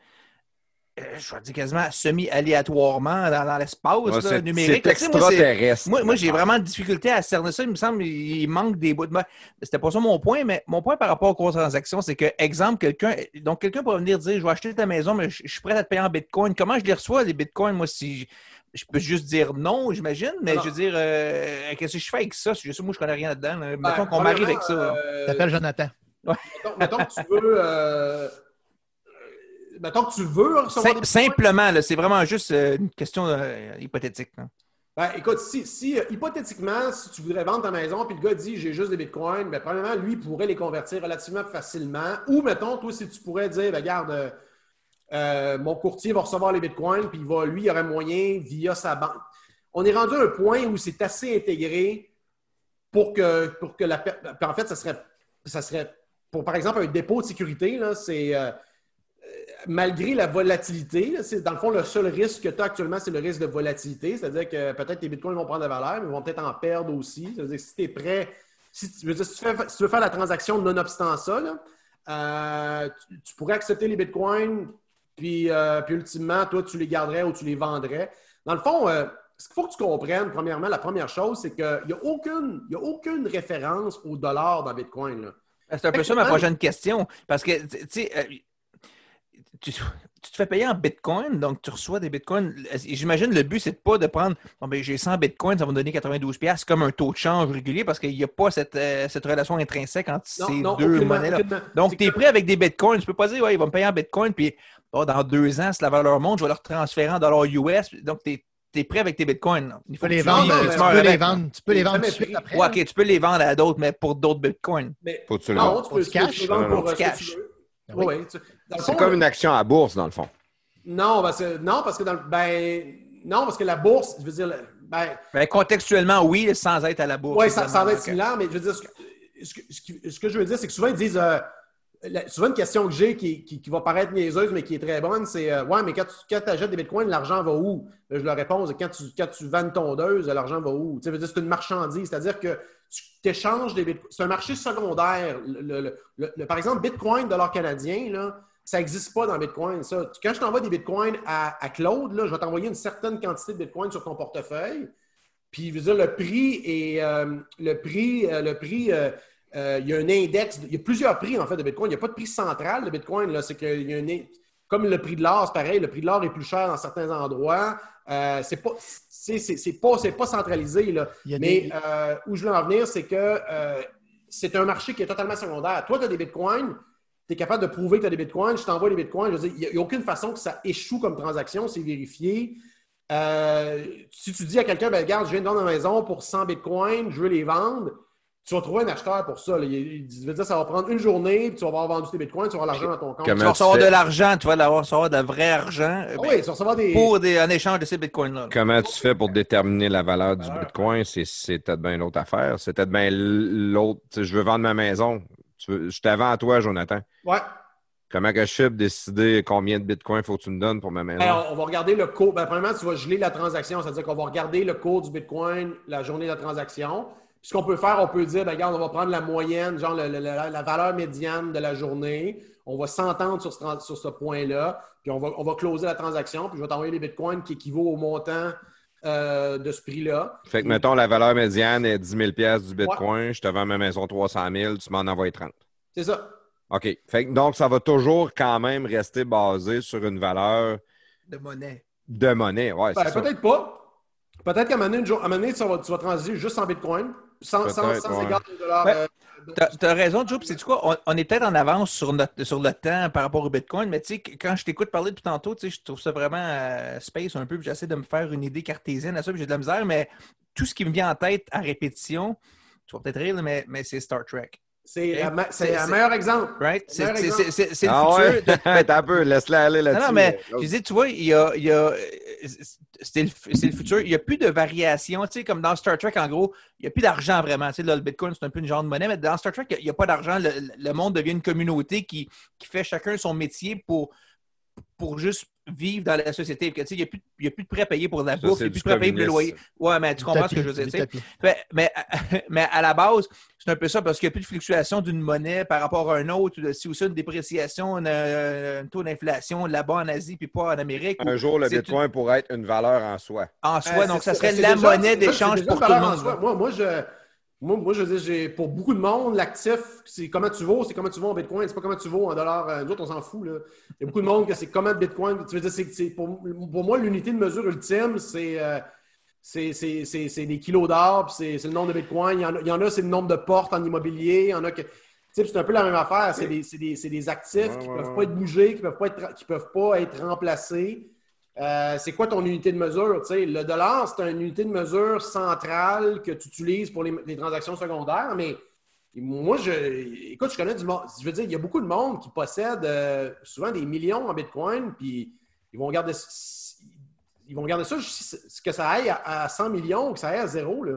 je vais dire quasiment semi-aléatoirement dans, dans l'espace
ouais,
numérique.
c'est
moi,
extraterrestre.
Moi, moi j'ai vraiment de difficulté à cerner ça. Il me semble qu'il manque des bouts de. moi, C'était pas ça mon point, mais mon point par rapport aux grosses transactions, c'est que, exemple, quelqu'un. Donc, quelqu'un pourrait venir dire Je vais acheter ta maison, mais je, je suis prêt à te payer en bitcoin. Comment je les reçois, les bitcoins, moi, si. Je, je peux juste dire non, j'imagine, mais je veux dire, euh, qu'est-ce que je fais avec ça? Je sais, moi, je connais rien là-dedans. là.
Ben,
Mettons qu'on m'arrive avec ça.
euh,
T'appelles Jonathan.
mettons, mettons que tu veux. euh, euh, mettons que tu veux recevoir des
simplement, c'est vraiment juste euh, une question euh, hypothétique.
Ben, écoute, si, si, euh, hypothétiquement, si tu voudrais vendre ta maison, puis le gars dit j'ai juste des bitcoins, ben, premièrement, lui, il pourrait les convertir relativement facilement. Ou, mettons, toi, si tu pourrais dire, ben, regarde, euh, euh, mon courtier va recevoir les bitcoins, puis il va, lui, il aurait moyen via sa banque. On est rendu à un point où c'est assez intégré pour que, pour que la. puis En fait, ça serait, ça serait, pour par exemple, un dépôt de sécurité, là, c'est. euh, malgré la volatilité, c'est dans le fond le seul risque que tu as actuellement, c'est le risque de volatilité. C'est-à-dire que peut-être tes bitcoins vont prendre de la valeur, mais ils vont peut-être en perdre aussi. C'est-à-dire que si tu es prêt, si tu, je veux dire, si tu fais- si tu veux faire la transaction nonobstant ça, là, euh, tu, tu pourrais accepter les bitcoins, puis, euh, puis ultimement, toi, tu les garderais ou tu les vendrais. Dans le fond, euh, ce qu'il faut que tu comprennes, premièrement, la première chose, c'est qu'il n'y a, aucune- y a aucune référence au dollar dans Bitcoin. là.
C'est un peu ça ma prochaine question. Parce que, tu sais, tu, tu te fais payer en bitcoin, donc tu reçois des bitcoins. J'imagine le but, c'est pas de prendre, bon, ben, j'ai 100 bitcoins, ça va me donner 92 pièces comme un taux de change régulier parce qu'il n'y a pas cette, euh, cette relation intrinsèque entre
Non,
ces
non,
deux monnaies-là. Donc, tu es prêt avec des bitcoins. Tu peux pas dire, ouais, il va me payer en bitcoin, puis dans deux ans, si la valeur monte, je vais leur transférer en dollars US. Donc, tu es, prêt avec tes bitcoins. là. Il
Tu
faut
les
tu
vendre,
tu
peux les vendre, tu peux les vendre tout de
Jamais
suite
pris.
après.
Ouais, OK, tu peux les vendre à d'autres, mais pour d'autres bitcoins.
Mais,
Faut tu le
non,
vendes.
tu
Pour
peux,
cash?
peux vendre pour euh, que
cash.
Ben oui.
Tu-
C'est comme une action à bourse, dans le fond.
Non, parce que, non, parce que dans le- ben, non, parce que la bourse, je veux dire, ben,
Ben, contextuellement, oui, sans être à la bourse.
oui, ça, ça va
évidemment.
être similaire, mais je veux dire, ce que, ce que- ce que je veux dire, c'est que souvent ils disent, euh, la- souvent une question que j'ai qui, qui- qui va paraître niaiseuse, mais qui est très bonne, c'est, euh, ouais, mais quand tu achètes des bitcoins, l'argent va où? Ben, je leur réponds, quand tu, quand tu vends une tondeuse, l'argent va où? Tu sais, je veux dire, c'est une marchandise, c'est-à-dire que tu échanges des bitcoins. C'est un marché secondaire. Le- le- le- par exemple, bitcoin, dollar canadien, là, ça n'existe pas dans Bitcoin. Ça. Quand je t'envoie des bitcoins à, Claude, là, je vais t'envoyer une certaine quantité de bitcoins sur ton portefeuille. Puis, je veux dire, le prix est. euh, le prix, euh, le prix euh, il y a un index. Il y a plusieurs prix, en fait, de Bitcoin. Il n'y a pas de prix central de Bitcoin. C'est y a un Comme le prix de l'or, c'est pareil. Le prix de l'or est plus cher dans certains endroits. C'est pas, c'est, c'est- pas, c'est pas centralisé. Là. Mais euh, où je veux en venir, c'est que euh, c'est un marché qui est totalement secondaire. Toi, tu as des bitcoins, tu es capable de prouver que tu as des bitcoins, je t'envoie des bitcoins. Je veux dire, il n'y a, aucune façon que ça échoue comme transaction, c'est vérifié. Euh, si tu dis à quelqu'un, ben, regarde, je viens de vendre ma maison pour 100 bitcoins, je veux les vendre, tu vas trouver un acheteur pour ça. là. Il, il veut dire ça va prendre une journée, puis tu vas avoir vendu tes bitcoins, tu vas avoir l'argent dans ton compte.
Comment
Tu vas recevoir de l'argent, tu vas l'avoir- recevoir de vrai argent
Ah oui, tu vas recevoir des.
pour des, en échange de ces bitcoins-là.
Comment tu fais pour déterminer la valeur du Bitcoin? C'est c'est peut-être bien l'autre affaire. C'est peut-être bien l'autre. Je veux vendre ma maison. Tu veux- je t'avance à toi, Jonathan.
Ouais.
Comment que je fais pour décider combien de Bitcoin faut que tu me donnes pour ma maison?
Ben, on, on va regarder le cours. Ben, premièrement, tu vas geler la transaction, c'est-à-dire qu'on va regarder le cours du Bitcoin la journée de la transaction. Puis ce qu'on peut faire, on peut dire, ben, regarde, on va prendre la moyenne, genre le- le- la, la valeur médiane de la journée. On va s'entendre sur ce, sur ce point-là. Puis on va, on va closer la transaction. Puis je vais t'envoyer les Bitcoins qui équivaut au montant euh, de ce prix-là.
Fait que, mettons, la valeur médiane est 10 000 pièces du Bitcoin. Je te vends ma maison 300 000, tu m'en envoies 30.
C'est ça.
OK. Fait que, donc, ça va toujours quand même rester basé sur une valeur
De monnaie.
de monnaie. Ouais,
Ben, peut-être pas. Peut-être qu'à un moment donné, une jour- à un moment donné, tu vas, tu vas transiger juste en Bitcoin, sans, sans,
Peut-être,
sans
ouais.
égard de dollars.
Ben,
euh,
Tu as raison, Joe. C'est quoi? On, on est peut-être en avance sur, notre, sur le temps par rapport au Bitcoin, mais tu sais, quand je t'écoute parler depuis tantôt, tu sais, je trouve ça vraiment euh, space un peu. puis J'essaie de me faire une idée cartésienne à ça, puis j'ai de la misère, mais tout ce qui me vient en tête à répétition, tu vas peut-être rire, mais c'est Star Trek.
C'est un meilleur exemple.
Right? C'est le
Ah
futur.
ouais? <laughs> T'as un peu, laisse-la aller
Non,
là-dessus.
non, mais
euh,
je dis, tu vois, il y a, il y a- c'est le, c'est le futur. Il n'y a plus de variation. Tu sais, comme dans Star Trek, en gros, il n'y a plus d'argent vraiment. Tu sais, là, le Bitcoin, c'est un peu une genre de monnaie, mais dans Star Trek, il n'y a, pas d'argent. Le, le monde devient une communauté qui, qui fait chacun son métier pour, pour juste vivre dans la société. Puis que, tu sais, Il n'y a, plus de- il y a plus de prêt à payer pour la
Ça,
bouffe, il n'y a plus de prêt à payer pour le loyer. Ouais, mais tu comprends ce que je veux dire. Mais, mais, <laughs> mais à la base, c'est un peu ça parce qu'il n'y a plus de fluctuation d'une monnaie par rapport à un autre, de ci ou ça, une dépréciation, une- un taux d'inflation là-bas en Asie puis pas en Amérique.
Un jour, le Bitcoin pourrait être une valeur en soi.
En
Euh,
soi, donc ça serait
c'est
la
déjà-
monnaie d'échange pour tout le monde.
Moi, moi, je, moi, moi, je veux dire, pour beaucoup de monde, l'actif, c'est comment tu vaux, c'est comment tu vaux en Bitcoin, c'est pas comment tu vaux en dollars. Euh, Nous autres, on s'en fout. Là. Il y a beaucoup de monde que c'est comment Bitcoin. Tu veux dire, pour, pour moi, l'unité de mesure ultime, c'est. euh, c'est, c'est, c'est, c'est des kilos d'or, c'est, le nombre de Bitcoin. Il y en a, il y en a, c'est le nombre de portes en immobilier. Il y en a que. tu sais, puis c'est un peu la même affaire. C'est des, c'est des, c'est des actifs
Ouais,
qui
ouais,
ne peuvent
ouais.
pas être bougés, qui ne peuvent, pas être- qui peuvent pas être remplacés. Euh, c'est quoi ton unité de mesure? Le dollar, c'est une unité de mesure centrale que tu utilises pour les, les transactions secondaires, mais moi, je, écoute, je connais du monde. Je veux dire, il y a beaucoup de monde qui possède euh, souvent des millions en Bitcoin, puis ils vont garder, ils vont garder ça que ça aille à, à 100 millions ou que ça aille à zéro. Là.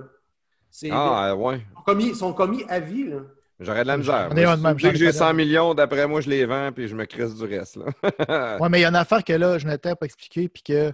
Ah, ouais.
ils sont commis, ils sont commis à vie. Là.
J'aurais de la misère.
Un de
Moi,
même,
Dès que
ai
j'ai
pas
100
de-
millions, d'après moi, je les vends puis je me crisse du reste. <laughs>
Oui, mais il y a une affaire que là, je n'étais pas expliqué, puis que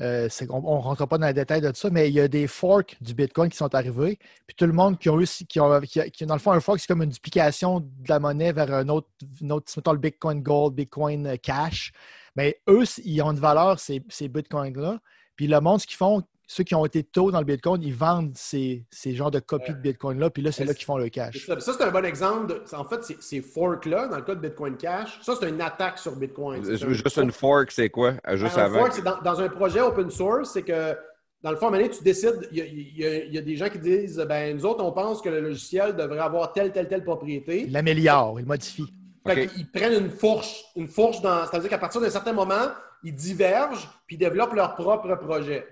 euh, on ne rentre pas dans les détails de ça, mais il y a des forks du Bitcoin qui sont arrivés, puis tout le monde qui ont eu, qui ont, qui, qui- dans le fond, un fork, c'est comme une duplication de la monnaie vers un autre, une autre mettons le Bitcoin Gold, Bitcoin euh, Cash. Mais eux, ils ont une valeur, ces, ces Bitcoins-là. Puis le monde, ce qu'ils font, ceux qui ont été tôt dans le Bitcoin, ils vendent ces, ces genres de copies de Bitcoin-là, puis là, c'est là qu'ils font le cash.
Ça, ça, c'est un bon exemple. De, en fait, ces- ces forks-là, dans le cas de Bitcoin Cash, ça, c'est une attaque sur Bitcoin. C'est un-
Juste une fork, c'est quoi? Juste
un
avant.
fork, c'est dans, dans un projet open source, c'est que dans le fond, à un moment donné, tu décides, il y, a, il y a- il y a des gens qui disent, ben nous autres, on pense que le logiciel devrait avoir telle, telle, telle propriété.
Ils l'améliorent, ils le modifient.
Fait
Ok.
qu'ils prennent une fourche, une fourche dans. C'est-à-dire qu'à partir d'un certain moment, ils divergent puis développent leur propre projet.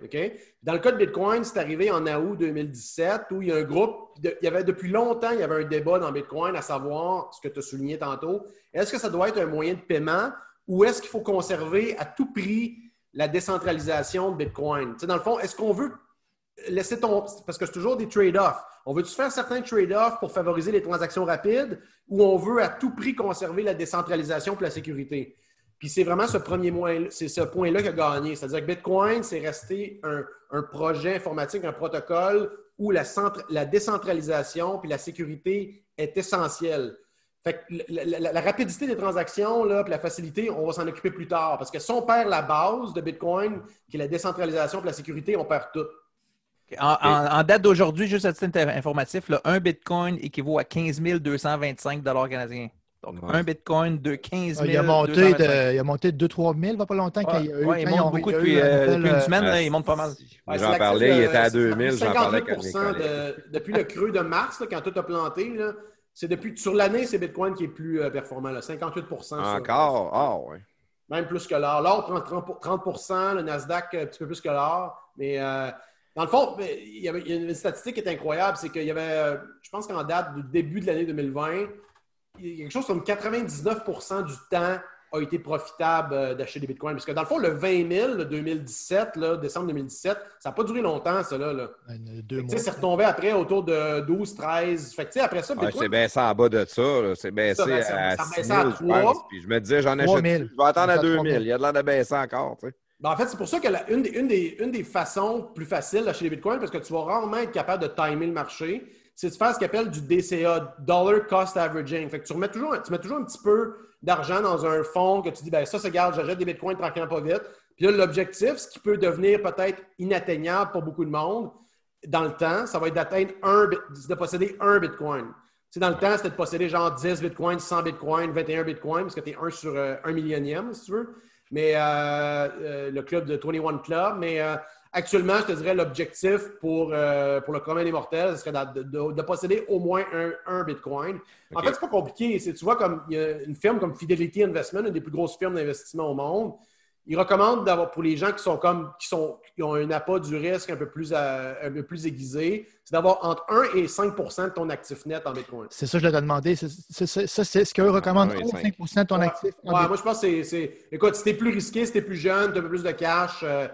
Dans le cas de Bitcoin, c'est arrivé en août 2017 où il y a un groupe. il y avait depuis longtemps, il y avait un débat dans Bitcoin à savoir ce que tu as souligné tantôt. Est-ce que ça doit être un moyen de paiement ou est-ce qu'il faut conserver à tout prix la décentralisation de Bitcoin? Dans le fond, est-ce qu'on veut laisser ton. Parce que c'est toujours des trade-offs. On veut-tu faire certains trade-offs pour favoriser les transactions rapides ou on veut à tout prix conserver la décentralisation pour la sécurité? Puis c'est vraiment ce premier c'est ce point-là qui a gagné. C'est-à-dire que Bitcoin, c'est resté un, un projet informatique, un protocole où la, centra- la décentralisation puis la sécurité est essentielle. Fait que la, rapidité des transactions, là, puis la facilité, on va s'en occuper plus tard. Parce que si on perd la base de Bitcoin, qui est la décentralisation puis la sécurité, on perd tout.
En date d'aujourd'hui, juste à titre informatif, là, un Bitcoin équivaut à 15 225 canadiens. Donc,
Ouais.
un Bitcoin de 15 000
Ah, Il a monté de, il a monté de 2-3 000 il n'y a pas longtemps.
Ouais,
il y a eu-
ouais, il monte
ont-
beaucoup depuis, euh, depuis une
euh,
semaine. là,
Ah,
il monte pas mal.
Ouais,
J'en parlais, il
euh,
était à
c'est
2000, j'en parlais avec mes
58
collègues.
de- Depuis le creux de mars, là, quand tout a planté, là, c'est depuis sur l'année, c'est Bitcoin qui est plus euh, performant. Là, 58 sur-
Encore? Ah, ouais.
Même plus que l'or. L'or prend 30, 30 le Nasdaq un petit peu plus que l'or. Mais euh, dans le fond, il y, avait, il y a une statistique qui est incroyable, c'est qu'il y avait, euh, je pense qu'en date du début de l'année 2020, il y a quelque chose comme 99% du temps a été profitable euh, d'acheter des bitcoins. Parce que dans le fond, le 20 000, le 2017, là, décembre 2017, ça n'a pas duré longtemps, ça. Là,
deux mois.
sais, c'est retombé après autour de 12, 13. Fait que, tu sais, après ça,
Ouais, c'est baissé en bas de ça. C'est baissé
Ça, ben, ça-
à
ça
6
baissait
000,
à
je
3.
pense. Puis je me disais, j'en achète
3
plus.
000.
Je vais attendre à
Ça fait
2
3 000.
000. Il y a de l'air de baisser encore. Tu sais.
Ben, en fait, c'est pour ça que la- une, des, une, des, une des façons plus faciles d'acheter des bitcoins, parce que tu vas rarement être capable de timer le marché, c'est de faire ce qu'on appelle du DCA, Dollar Cost Averaging. Fait que tu, remets toujours, tu mets toujours un petit peu d'argent dans un fonds que tu dis, ben ça, ça garde, j'achète des bitcoins tranquillement pas vite. Puis là, l'objectif, ce qui peut devenir peut-être inatteignable pour beaucoup de monde dans le temps, ça va être d'atteindre un, de posséder un bitcoin. Tu sais, dans le temps, c'était de posséder genre 10 bitcoins, 100 bitcoins, 21 bitcoins, parce que tu es un sur euh, un millionième, si tu veux. Mais euh, euh, le club de 21 Club. Mais actuellement, je te dirais l'objectif pour, euh, pour le commun des mortels, ce serait de, de- de posséder au moins un, un bitcoin. En fait, c'est pas compliqué. C'est- Tu vois, comme il y a une firme comme Fidelity Investment, une des plus grosses firmes d'investissement au monde, il recommande d'avoir, pour les gens qui sont comme, qui sont, qui ont un appât du risque un peu plus, un peu plus aiguisé, c'est d'avoir entre 1 et 5% de ton actif net en Bitcoin.
C'est ça que je l'ai demandé. C'est- c'est- c'est- Ça, c'est ce qu'eux recommandent.
Ah oui,
1
cinq.
5 de ton
Ouais.
actif. en
Ouais, moi, je pense que c'est- c'est. Écoute, si t'es plus risqué, si t'es plus jeune, t'as un peu plus de cash, euh,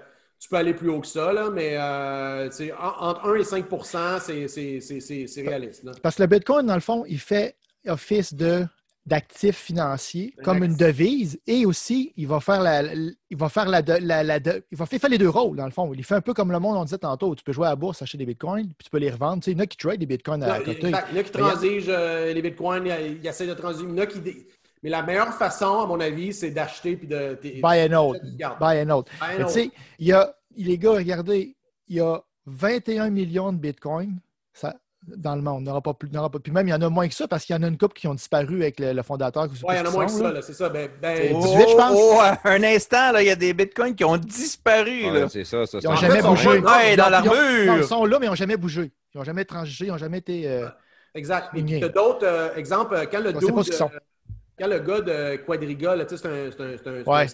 tu peux aller plus haut que ça, là, mais euh, entre 1 et 5 c'est- c'est c'est- c'est- c'est réaliste. là.
Parce que le Bitcoin, dans le fond, il fait office de d'actifs financiers comme une devise et aussi il va faire la, il va faire la, il va faire les deux rôles dans le fond. Il fait un peu comme le monde on disait tantôt. Tu peux jouer à la bourse, acheter des bitcoins, puis tu peux les revendre. Tu sais, il y en a qui trade des bitcoins à côté.
Il y en a qui transigent euh, les bitcoins, ils, ils essaient de transiger. Il y en a qui Mais la meilleure façon, à mon avis, c'est d'acheter puis de.
Buy an autre. Buy an autre. Tu sais, il y a, les gars, regardez, il y a 21 millions de bitcoins ça, dans le monde. Il n'y en aura pas plus. pas- Puis même, il y en a moins que ça parce qu'il y en a une couple qui ont disparu avec le, le fondateur.
Ouais, il y en a moins que ça, là, c'est ça. Ben, ben,
Oh, 18, je pense.
Oh, un instant, là, il y a des bitcoins qui ont disparu.
Ouais, c'est ça, ça.
Ils n'ont jamais
fait,
bougé.
sont pas-
Ouais,
Ils
dans
ont- ils
l'armure.
sont là, mais ils n'ont jamais bougé. Ils n'ont jamais transigé, ils n'ont jamais été. euh,
Exact. Et puis, d'autres euh, exemples. euh, Quand le
On sait pas
dude,
ce qu'ils sont.
euh, quand le gars de Quadriga, là, tu sais, c'est un, c'est un, un, c'est
Ouais.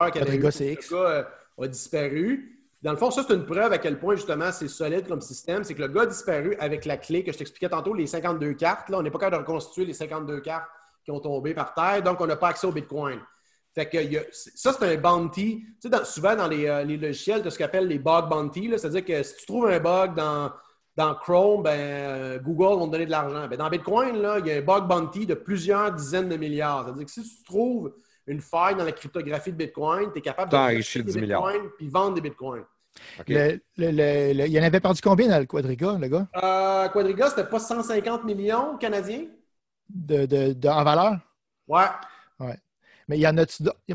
un
Quadriga, c'est
le
X.
gars, euh, a disparu. Dans le fond, ça, c'est une preuve à quel point, justement, c'est solide comme système. C'est que le gars a disparu avec la clé que je t'expliquais tantôt, les 52 cartes. Là, on n'est pas capable de reconstituer les 52 cartes qui ont tombé par terre, donc on n'a pas accès au Bitcoin. Fait que il y a- ça, c'est un bounty. Tu sais, dans- souvent, dans les, euh, les logiciels, tu as ce qu'on appelle les bug bounty. C'est-à-dire que si tu trouves un bug dans, dans Chrome, ben, euh, Google va te donner de l'argent. Ben, dans Bitcoin, là, il y a un bug bounty de plusieurs dizaines de milliards. C'est-à-dire que si tu trouves une faille dans la cryptographie de Bitcoin, tu es capable de
T'enrichis
acheter
10 milliards.
Bitcoins puis vendre des Bitcoins.
OK.
le- le- le- le- il en avait perdu combien dans le Quadriga, le gars,
Euh, Quadriga, c'était pas 150 millions canadiens?
de, de- de- en valeur?
Ouais.
Mais il y en a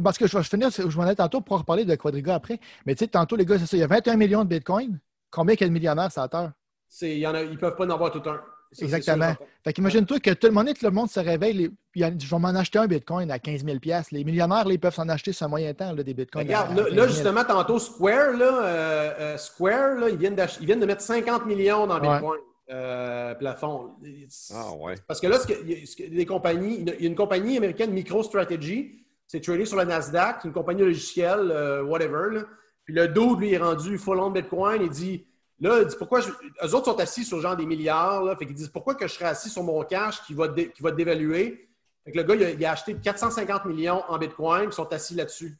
Parce que je vais finir, je m'en ai tantôt pour reparler de Quadriga après. Mais tu sais, tantôt, les gars, c'est ça. Il y a 21 millions de bitcoins. Combien qu'il y a de millionnaires sur la Terre?
C'est- il y en a, ils ne peuvent pas en avoir tout un. Ça,
Exactement. Fait qu'imagine-toi que tout le monde, tout le monde se réveille. les- puis Je vais m'en acheter un bitcoin à 15 000 Les millionnaires, là, ils peuvent s'en acheter sur un moyen temps, là, des bitcoins.
Regarde,
à-
là,
à 15
là,
000.
justement, tantôt, Square, là, euh, euh, Square, là, ils, viennent ils viennent de mettre 50 millions dans
Ouais.
Bitcoin euh, plafond.
Ah ouais.
Parce que là, ce que, ce compagnies, il y a- une compagnie américaine, MicroStrategy, c'est tradé sur la Nasdaq, une compagnie logicielle, euh, whatever. là. Puis le dude, lui, est rendu full on Bitcoin. Il dit, là, il dit pourquoi je... eux autres sont assis sur genre des milliards. Là, fait qu'ils disent pourquoi que je serais assis sur mon cash qui va, dé- qui va dévaluer? Fait que le gars, il a, il a acheté 450 millions en Bitcoin, puis ils sont assis là-dessus.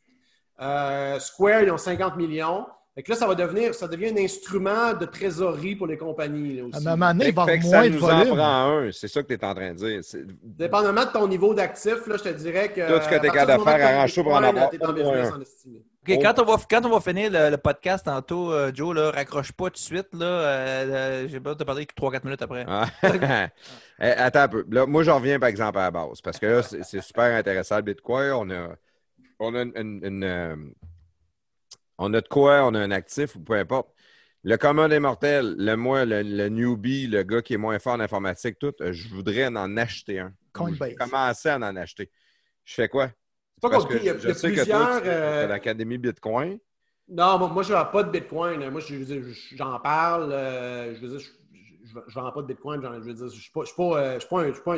Euh, Square, ils ont 50 millions. Fait que là, ça va devenir, ça devient un instrument de trésorerie pour les compagnies. là,
À
aussi.
un moment donné, il va
fait que ça
moins de
nous en
volume.
prend un. C'est ça que tu es en train de dire. C'est-
Dépendamment de ton niveau d'actif, là, je te dirais que.
Tout ce que
à
t'es capable de faire, arrange-toi pour en avoir
t'es en
au moins
business
un.
en estime.
OK, quand, on va, quand on va finir le, le podcast tantôt, euh, Joe, là, raccroche pas tout de suite. Là, euh, euh, J'ai besoin de te parler 3-4 minutes après.
Ah. <laughs> Eh, Attends un peu. Là, moi, je reviens par exemple à la base parce que là, c'est super intéressant le Bitcoin. On a, on a une, une- une, euh, on a de quoi, on a un actif ou peu importe. Le commun des mortels, le moi, le, le newbie, le gars qui est moins fort en informatique, tout, je voudrais en acheter un.
Coinbase.
Je commencer à en acheter. Je fais quoi?
C'est pas compliqué. Il y a,
je,
il y a
je sais
plusieurs. euh,
as l'Académie Bitcoin.
Non, moi, moi, je ne vends pas de Bitcoin. Moi, je j'en parle. euh, je veux dire, je ne vends pas de Bitcoin. Je veux dire, je ne euh,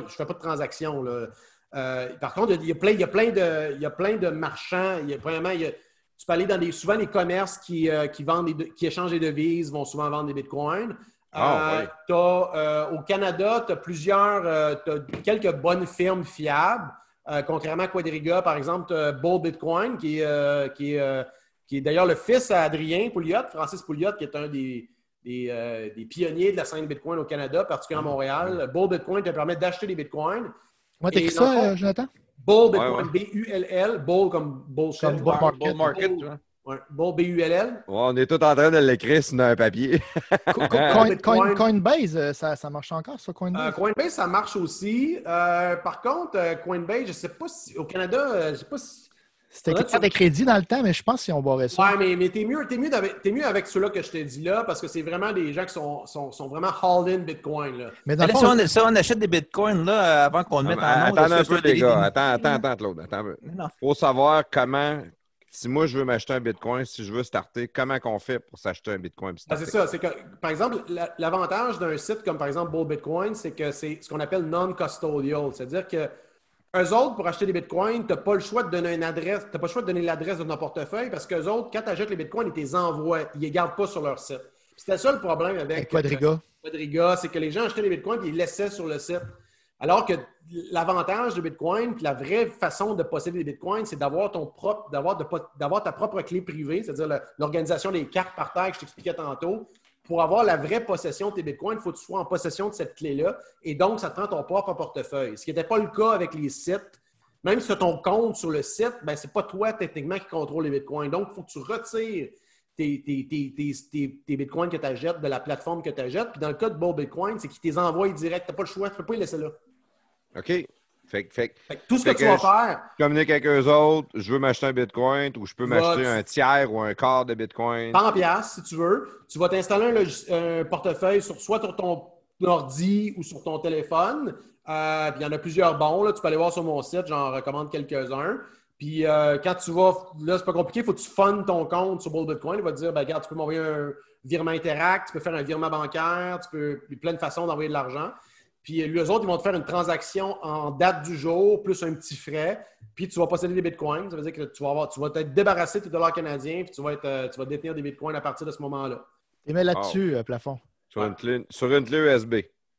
fais pas de transactions. là. Euh, par contre, il y a plein, il y a plein de, il y a plein de marchands. Il y a, premièrement, il y a- tu peux aller dans des, souvent les commerces qui, euh, qui vendent, des de- qui échangent des devises vont souvent vendre des bitcoins.
Ah,
Euh, euh, au Canada, tu as plusieurs, euh, t'as quelques bonnes firmes fiables. Euh, contrairement à Quadriga, par exemple, tu as Bull Bitcoin, qui est, euh, qui est, euh, qui est d'ailleurs le fils à Adrien Pouliot, Francis Pouliot, qui est un des, des, euh, des pionniers de la scène Bitcoin au Canada, particulièrement à Montréal. Bull Bitcoin te permet d'acheter des Bitcoins.
Moi, t'écris ça, Jonathan?
Bull
Ouais,
Bitcoin, B-U-L-L, Bull comme bullshit.
Comme bull market.
Bull market,
Bull-
vois.
Ouais, Bull B-U-L-L.
Ouais, on est tous en train de l'écrire sur un papier. <laughs>
Co- co- Coin-
Bitcoin.
Coin- Coinbase, euh, ça, ça marche encore, ça,
Euh,
Coinbase?
Coinbase, ça marche aussi. Euh, par contre, Coinbase, je ne sais pas si. Au Canada, je ne sais pas si.
C'était
faudrait
écrit par
que-
des crédits dans le temps, mais je pense qu'ils ont barré ça.
Ouais, mais, mais t'es mieux, t'es mieux, t'es mieux avec ceux-là que je t'ai dit là, parce que c'est vraiment des gens qui sont, sont, sont vraiment hauled in Bitcoin. Là.
Mais dans
Mais
le
là, si,
fond,
on, si on achète des bitcoins là, avant qu'on le mette en
Ah,
onde,
attends un peu,
c'est
les gars. Attends, attends, attends, Claude. Attends un peu.
Non.
faut savoir comment, si moi je veux m'acheter un Bitcoin, si je veux starter, comment qu'on fait pour s'acheter un Bitcoin?
Ah,
starter?
c'est ça. C'est que, par exemple, la- l'avantage d'un site comme par exemple Bull Bitcoin, c'est que c'est ce qu'on appelle non-custodial. C'est-à-dire que eux autres, pour acheter des bitcoins, tu n'as pas le choix de donner une adresse. Tu pas le choix de donner l'adresse de ton portefeuille parce qu'eux autres, quand tu achètes les bitcoins, ils te les envoient. Ils ne les gardent pas sur leur site. C'était ça le problème avec,
Avec Quadriga.
Quadriga, c'est que les gens achetaient les bitcoins et ils les laissaient sur le site. Alors que l'avantage de Bitcoin, puis la vraie façon de posséder des Bitcoins, c'est d'avoir ton propre, d'avoir, ta propre clé privée, c'est-à-dire l'organisation des cartes par terre que je t'expliquais tantôt. Pour avoir la vraie possession de tes Bitcoins, il faut que tu sois en possession de cette clé-là. Et donc, ça te prend ton propre portefeuille. Ce qui n'était pas le cas avec les sites. Même si tu as ton compte sur le site, ben, ce n'est pas toi techniquement qui contrôle les Bitcoins. Donc, il faut que tu retires tes, Bitcoins que tu achètes de la plateforme que tu achètes. Puis dans le cas de Bull Bitcoin, c'est qu'ils te les envoient direct. Tu n'as pas le choix. Tu ne peux pas les laisser là.
OK? Fait, que- fait, que-
Fait que tout ce que tu vas faire,
je communique avec eux autres, je veux m'acheter un Bitcoin ou je peux m'acheter un tiers ou un quart de Bitcoin.
100 pièces si tu veux. Tu vas t'installer un, portefeuille sur, soit sur ton ordi ou sur ton téléphone. Euh, puis il y en a plusieurs bons. Là. Tu peux aller voir sur mon site, j'en recommande quelques-uns. Puis euh, quand tu vas, là, c'est pas compliqué, il faut que tu fundes ton compte sur Bull Bitcoin. Il va te dire, ben, regarde, tu peux m'envoyer un virement Interact, tu peux faire un virement bancaire, tu peux, il y a plein de façons d'envoyer de l'argent. Puis euh, eux autres, ils vont te faire une transaction en date du jour, plus un petit frais. Puis tu vas posséder des bitcoins. Ça veut dire que tu vas, avoir, tu vas être débarrassé de tes dollars canadiens, puis tu vas, être, euh, tu vas détenir des bitcoins à partir de ce moment-là.
Et mets là-dessus, euh, plafond.
Sur, une clé, sur une clé USB.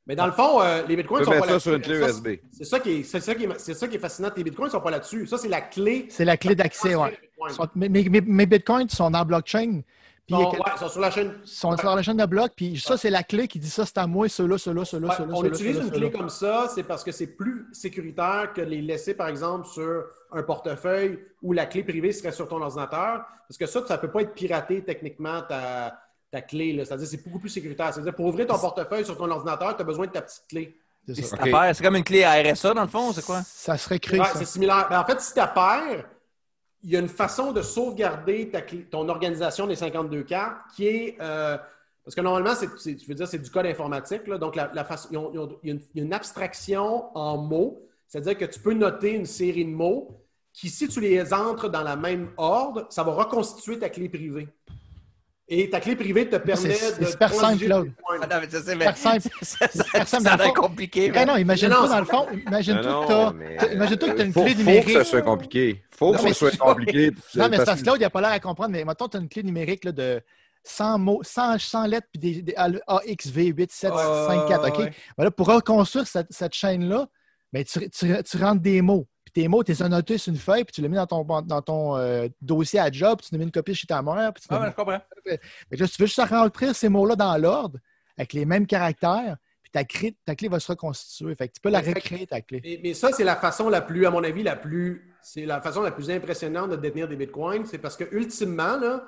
Mais dans le fond, euh, les bitcoins
Tu
sont pas là-dessus.
sur une clé
Ça,
USB.
C'est ça, qui est, c'est, ça qui est, c'est ça qui est fascinant. Tes bitcoins ne sont pas là-dessus. Ça, c'est la clé.
C'est la clé d'accès. Sont- Mes, mes- mes bitcoins sont dans la blockchain. Puis il y a
Sont- ouais, ils sont sur la chaîne.
sont sur la chaîne de bloc, puis ça, c'est la clé qui dit ça, c'est à moi, ceux-là, ceux-là, ceux-là, ceux-là,
on utilise une clé comme ça, c'est parce que c'est plus sécuritaire que les laisser, par exemple, sur un portefeuille où la clé privée serait sur ton ordinateur. Parce que ça, ça ne peut pas être piraté techniquement, ta, ta clé. là. C'est-à-dire c'est beaucoup plus sécuritaire. C'est-à-dire pour ouvrir ton portefeuille sur ton ordinateur, tu as besoin de ta petite clé.
C'est
si comme une clé à RSA, dans le fond, c'est quoi?
Ça serait créé,
Ouais, c'est similaire. Ben, en fait, si tu perds, il y a une façon de sauvegarder ta ton organisation des 52 cartes qui est. euh, parce que normalement, je veux dire, c'est du code informatique. donc, la, il y a une, il y a une abstraction en mots. C'est-à-dire que tu peux noter une série de mots qui, si tu les entres dans la même ordre, ça va reconstituer ta clé privée. Et ta clé privée te permet
c'est
de.
super simple, Claude.
c'est
Super simple. <laughs> super simple,
compliqué.
Eh
mais-
non, imagine-toi, dans le fond, imagine-toi que tu as une
faut-
clé
Faut que
numérique.
ça soit compliqué. Faut que ça soit
c'est-
compliqué.
Non, mais c'est parce
Parce
que Claude, il n'a pas l'air à comprendre, mais mettons, tu as une clé numérique là, de 100 mots, 100, 100 lettres, puis des, des AX, V8, 7,
Ah,
5, 4, OK?
ouais.
Ben là, pour reconstruire cette, cette chaîne-là, ben, tu, tu- tu rentres des mots. Puis tes mots, tu les as notés sur une feuille, puis tu les mets dans ton, dans ton euh, dossier à job, puis tu les mets une copie chez ta mère. Puis tu
Ah, ouais, je comprends.
Fait là, si tu veux juste rentrer ces mots-là dans l'ordre, avec les mêmes caractères, puis ta, clé- ta clé va se reconstituer. Fait que tu peux la recréer, ta clé.
Mais, mais ça, c'est la façon la plus, à mon avis, la plus, c'est la façon la plus impressionnante de détenir des bitcoins. C'est parce que ultimement, là,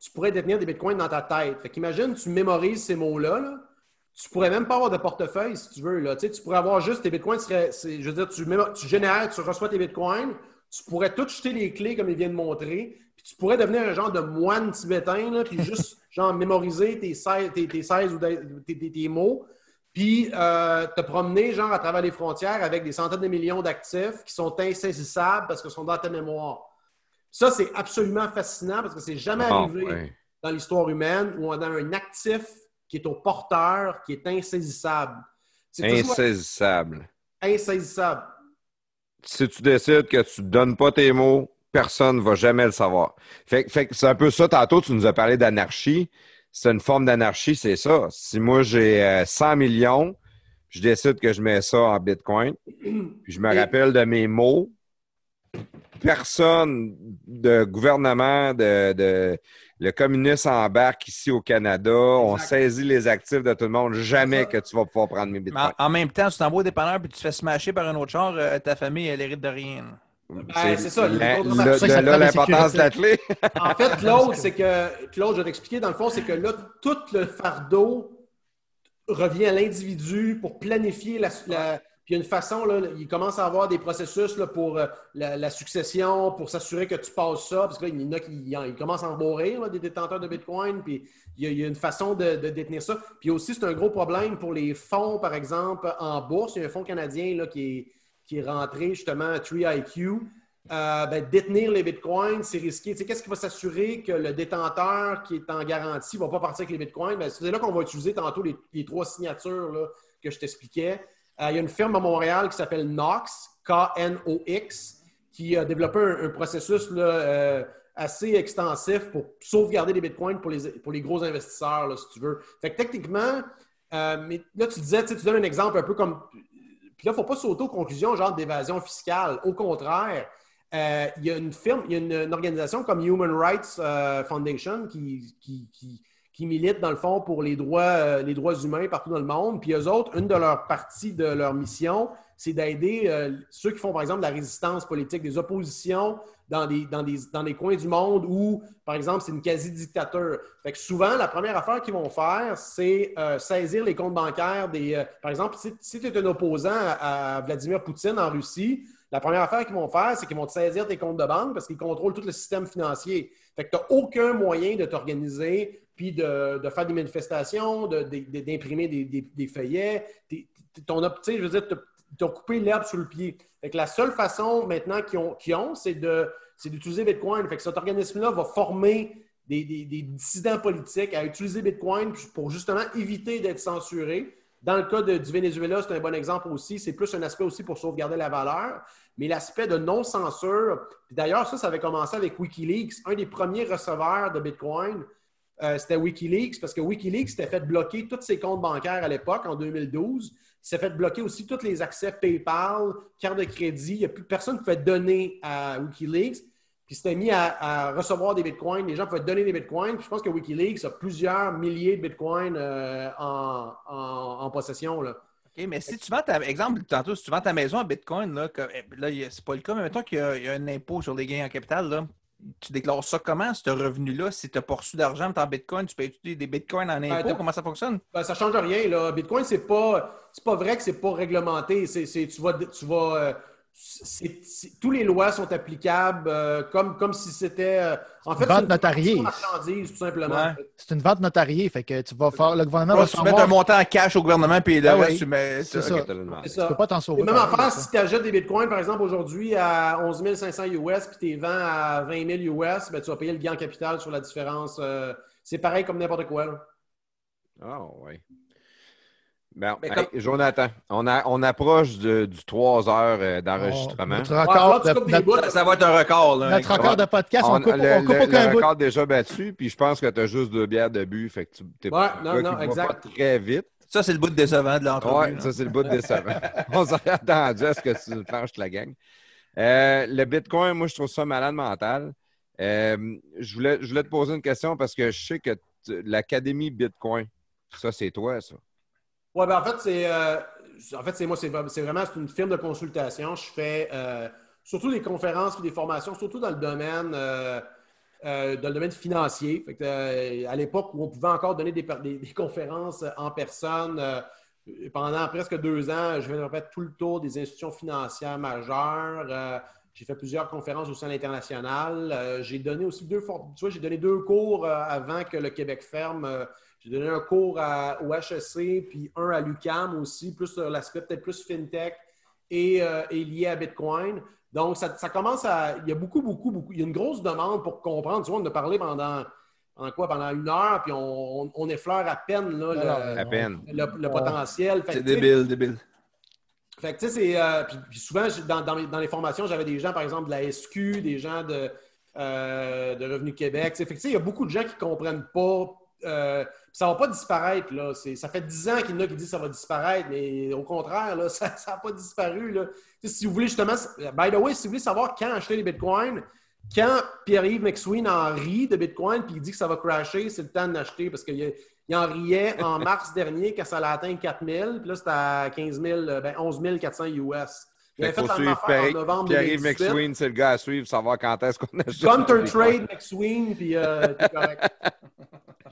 tu pourrais détenir des bitcoins dans ta tête. Fait qu'imagine, tu mémorises ces mots-là, là, tu pourrais même pas avoir de portefeuille si tu veux. Là. Tu, sais, tu pourrais avoir juste tes bitcoins. je veux dire, tu, mémo- tu génères, tu reçois tes bitcoins, tu pourrais tout jeter les clés comme il vient de montrer, puis tu pourrais devenir un genre de moine tibétain, là, puis juste <laughs> genre mémoriser tes 16, tes, tes 16 ou tes, tes- tes mots, puis euh, te promener genre à travers les frontières avec des centaines de millions d'actifs qui sont insaisissables parce qu'ils sont dans ta mémoire. Ça, c'est absolument fascinant parce que c'est jamais
Ah,
arrivé
ouais.
dans l'histoire humaine où on a un actif qui est au porteur, qui est insaisissable. Toujours
Insaisissable.
insaisissable.
Si tu décides que tu ne donnes pas tes mots, personne ne va jamais le savoir. Fait, fait que c'est un peu ça. Tantôt, tu nous as parlé d'anarchie. C'est une forme d'anarchie, c'est ça. Si moi, j'ai euh, 100 millions, je décide que je mets ça en Bitcoin, <clears throat> puis je me
Et-
rappelle de mes mots, personne de gouvernement, de, de le communiste embarque ici au Canada, on
Exact.
saisit les actifs de tout le monde, jamais que tu vas pouvoir prendre mes Bitcoins.
en, en même temps, tu t'envoies au dépanneur puis tu te fais smasher par un autre char, euh, ta famille, elle hérite de rien.
Ben, c'est ça, affaires.
C'est ça
l'importance de la clé.
En fait, <laughs> Claude, c'est que Claude, je vais t'expliquer, dans le fond, c'est que là, tout le fardeau revient à l'individu pour planifier la. Il y a une façon, il commence à avoir des processus pour euh, la, succession, pour s'assurer que tu passes ça, parce que là, il y en a qui commencent à en des détenteurs de Bitcoin, puis il y a, une façon de, détenir ça. Puis aussi, c'est un gros problème pour les fonds, par exemple, en bourse. Il y a un fonds canadien là, qui, est, rentré justement à 3IQ. Euh, ben, détenir les bitcoins, c'est risqué. Tu sais, Qu'est-ce qui va s'assurer que le détenteur qui est en garantie ne va pas partir avec les bitcoins? Ben, c'est là qu'on va utiliser tantôt les, les trois signatures que je t'expliquais. Euh, il y a une firme à Montréal qui s'appelle Knox, K-N-O-X, qui a développé un, processus euh, assez extensif pour sauvegarder des bitcoins pour les, les gros investisseurs, si tu veux. Fait que techniquement, euh, mais là, tu disais, tu donnes un exemple un peu comme. Puis là, il ne faut pas sauter aux conclusions, genre d'évasion fiscale. Au contraire, il y a une firme, il y a une, organisation comme Human Rights Foundation qui- qui milite, dans le fond, pour les droits, euh, les droits humains partout dans le monde. Puis eux autres, une de leurs parties de leur mission, c'est d'aider euh, ceux qui font, par exemple, la résistance politique, des oppositions dans des, dans des, dans des coins du monde où, par exemple, c'est une quasi-dictature. Fait que souvent, la première affaire qu'ils vont faire, c'est euh, saisir les comptes bancaires des. par exemple, si, si tu es un opposant à, à Vladimir Poutine en Russie, la première affaire qu'ils vont faire, c'est qu'ils vont te saisir tes comptes de banque parce qu'ils contrôlent tout le système financier. Fait que tu n'as aucun moyen de t'organiser puis de, de faire des manifestations, de- de- de- d'imprimer des, des- des feuillets. Ton je veux dire, t'as- coupé l'herbe sous le pied. Fait que la seule façon maintenant qu'ils ont, ont, c'est d'utiliser Bitcoin. Fait que cet organisme-là va former des, des- dissidents politiques à utiliser Bitcoin pour justement éviter d'être censurés. Dans le cas de- du Venezuela, c'est un bon exemple aussi. C'est plus un aspect aussi pour sauvegarder la valeur. Mais l'aspect de non-censure, d'ailleurs, ça, ça avait commencé avec Wikileaks. Un des premiers receveurs de Bitcoin, euh, c'était Wikileaks, parce que Wikileaks s'était fait bloquer tous ses comptes bancaires à l'époque, en 2012. Il s'est fait bloquer aussi tous les accès PayPal, carte de crédit. Il n'y a plus personne qui pouvait donner à Wikileaks. Puis s'était mis à, recevoir des bitcoins. Les gens pouvaient donner des bitcoins. Puis je pense que Wikileaks a plusieurs milliers de bitcoins euh, en, en- possession. Là.
OK, mais si tu vends ta, exemple, tantôt, si tu vends ta maison en Bitcoin, là, eh, là, c'est pas le cas, mais mettons qu'il y, y a un impôt sur les gains en capital, là, tu déclares ça comment, ce revenu-là? Si tu n'as pas reçu d'argent, en Bitcoin, tu payes des Bitcoins en impôt?
t'as-
comment ça fonctionne?
Ben, ça ne change rien. Là. Bitcoin, c'est pas, c'est pas vrai que c'est pas réglementé. C'est- tu vas, tu vas, c'est- tous les lois sont applicables euh, comme, comme si c'était. euh, en fait,
vente
c'est une
notariée.
de marchandises, tout simplement.
Ouais.
C'est une vente notariée, fait que tu vas faire, le gouvernement
Ouais,
va
tu mets un montant en cash au gouvernement, puis reste,
oui,
tu mets.
c'est ça.
C'est
Tu
ça.
peux pas t'en sauver.
Même affaire, si tu achètes des bitcoins, par exemple, aujourd'hui à 11 500 US, puis tu les vends à 20 000 US, ben, tu vas payer le gain en capital sur la différence. euh, c'est pareil comme n'importe quoi. là.
Ah, oui. Bon,
Mais
hey,
comme-
Jonathan, on, a- on approche de- du 3 heures euh, d'enregistrement.
Notre
Ouais,
record, de, notre,
bouts,
Ça, va être un record. Là,
notre record de podcast, on
On-
coupe,
le,
on coupe
le-
aucun
le
bout.
record déjà battu, puis je pense que tu as juste deux bières de but. Fait que tu t'es
Ouais,
un
non, non,
pas très vite.
Ça, c'est le bout décevant de l'entrevue.
Oui, ça, c'est le bout décevant. <laughs> on s'est attendu à ce que tu planches la gang. Euh, le Bitcoin, moi, je trouve ça malade mental. Euh, je, voulais, je voulais te poser une question parce que je sais que l'Académie Bitcoin, ça, c'est toi, ça.
Ouais, ben en fait, c'est euh, en fait, moi, c'est vra- c'est vraiment une firme de consultation. Je fais euh, surtout des conférences et des formations, surtout dans le domaine euh, dans le domaine financier. À l'époque où on pouvait encore donner des, conférences en personne, pendant presque deux ans, je vais faire tout le tour des institutions financières majeures. J'ai fait plusieurs conférences aussi à l'international. J'ai donné aussi deux, tu donné deux cours avant que le Québec ferme. J'ai donné un cours à- au HEC, puis un à l'UCAM aussi, plus sur l'aspect peut-être plus fintech et, euh, et lié à Bitcoin. Donc, ça, ça commence à. Il y a beaucoup, beaucoup, beaucoup. Il y a une grosse demande pour comprendre. Tu vois, on a parlé pendant, pendant quoi? Pendant une heure, puis on, on, on effleure à peine là, le,
À peine.
le- le potentiel.
C'est débile, débile.
fait que, tu sais, c'est. euh, puis, puis souvent, dans, dans, mes- dans les formations, j'avais des gens, par exemple, de la SQ, des gens de, euh, de Revenu Québec. Fait que, tu sais, il y a beaucoup de gens qui ne comprennent pas. euh, ça ne va pas disparaître. Là. Ça fait 10 ans qu'il y en a qui disent que ça va disparaître, mais au contraire, là, <laughs> ça n'a pas disparu. Là. Si vous voulez justement. By the way, si vous voulez savoir quand acheter les bitcoins, quand Pierre-Yves McSween en rit de bitcoin puis il dit que ça va crasher, c'est le temps de l'acheter parce qu'il en riait en <laughs> mars dernier quand ça a atteint 4000, puis là, c'était à 15 000, ben 11 400 US. Il avait fait
suivre
en novembre
Pierre-Yves
2018.
McSween, c'est le gars à suivre, savoir quand est-ce qu'on achète.
Gunter
les bitcoins.
Trade McSween, puis euh, correct. <laughs>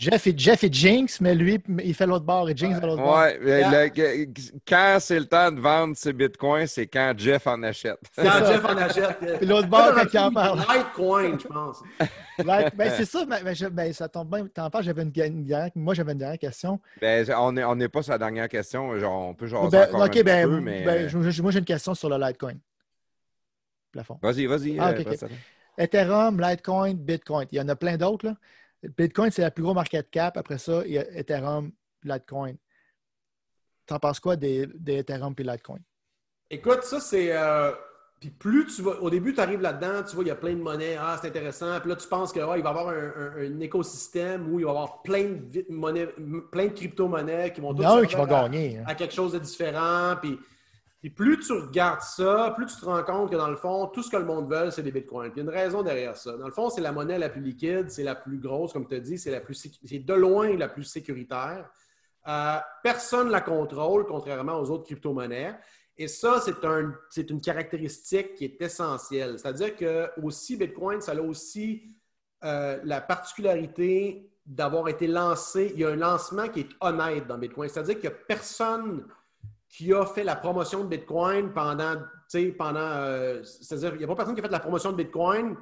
Jeff et, Jeff et Jinx, mais lui, il fait l'autre bord et Jinx va l'autre bord.
Ouais, mais le- quand c'est le temps de vendre ses bitcoins, c'est quand Jeff en achète.
Quand Jeff en achète.
Puis l'autre bord, quand il en parle.
Litecoin, je pense. <laughs>
Like, ben, c'est ça, mais, ben, ça tombe bien. T'en parles, j'avais une, une dernière- moi, j'avais une dernière question.
Ben, on n'est on pas sur la dernière question. Genre, on peut
Ben,
encore
ok,
un
ben,
peu, mais...
ben,
euh,
moi, j'ai une question sur le Litecoin. Plafond.
Vas-y, vas-y.
Ah,
euh, à-
Ethereum, Litecoin, Bitcoin. Il y en a plein d'autres. là. Bitcoin, c'est la plus gros market cap. Après ça, il y a Ethereum, Litecoin. t'en penses quoi des, des Ethereum et Litecoin?
Écoute, ça, c'est. euh, Puis plus tu vas. Au début, tu arrives là-dedans, tu vois, il y a plein de monnaies. Ah, c'est intéressant. Puis là, tu penses qu'il va y avoir un, un- un écosystème où il va y avoir plein de, monnaies, plein de crypto-monnaies qui vont
un
toutes
qui va
à-
gagner. hein.
à quelque chose de différent. Puis, plus tu regardes ça, plus tu te rends compte que dans le fond, tout ce que le monde veut, c'est des bitcoins. Il y a une raison derrière ça. Dans le fond, c'est la monnaie la plus liquide, c'est la plus grosse, comme tu as dit, c'est c'est de loin la plus sécuritaire. Euh, personne ne la contrôle, contrairement aux autres crypto-monnaies. Et ça, c'est un, une caractéristique qui est essentielle. C'est-à-dire que aussi Bitcoin, ça a aussi euh, la particularité d'avoir été lancé. Il y a un lancement qui est honnête dans Bitcoin. C'est-à-dire a personne qui a fait la promotion de Bitcoin pendant, tu sais, pendant, euh, c'est-à-dire, il n'y a pas personne qui a fait la promotion de Bitcoin,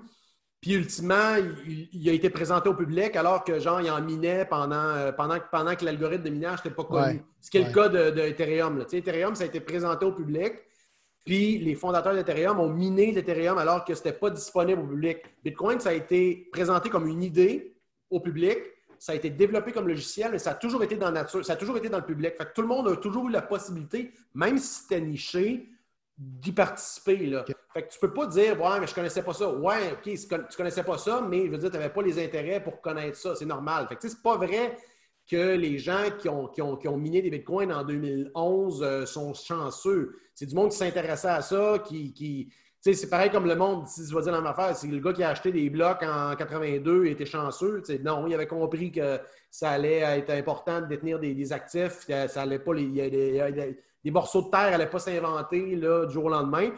puis ultimement, il, il a été présenté au public alors que, genre, il en minait pendant, euh, pendant, que- pendant que l'algorithme de minage n'était pas connu.
Ouais.
Ce qui est
Ouais.
le cas de, de Ethereum. là. Tu sais, Ethereum, ça a été présenté au public, puis les fondateurs d'Ethereum ont miné l'Ethereum alors que ce n'était pas disponible au public. Bitcoin, ça a été présenté comme une idée au public, ça a été développé comme logiciel, mais ça a toujours été dans la nature, ça a toujours été dans le public. Fait que tout le monde a toujours eu la possibilité, même si c'était niché, d'y participer. Là. Fait que tu peux pas dire Ouais, mais je connaissais pas ça. Ouais, OK, tu connaissais pas ça, mais je veux dire, tu n'avais pas les intérêts pour connaître ça. C'est normal. Fait que c'est pas vrai que les gens qui ont, qui ont, qui ont miné des bitcoins en 2011 euh, sont chanceux. C'est du monde qui s'intéressait à ça, qui. qui c'est pareil comme le monde, si je vais dire dans ma affaire, c'est le gars qui a acheté des blocs en 82 et était chanceux. Non, il avait compris que ça allait être important de détenir des, actifs. Ça allait pas les, morceaux de terre n'allaient pas s'inventer du jour au lendemain.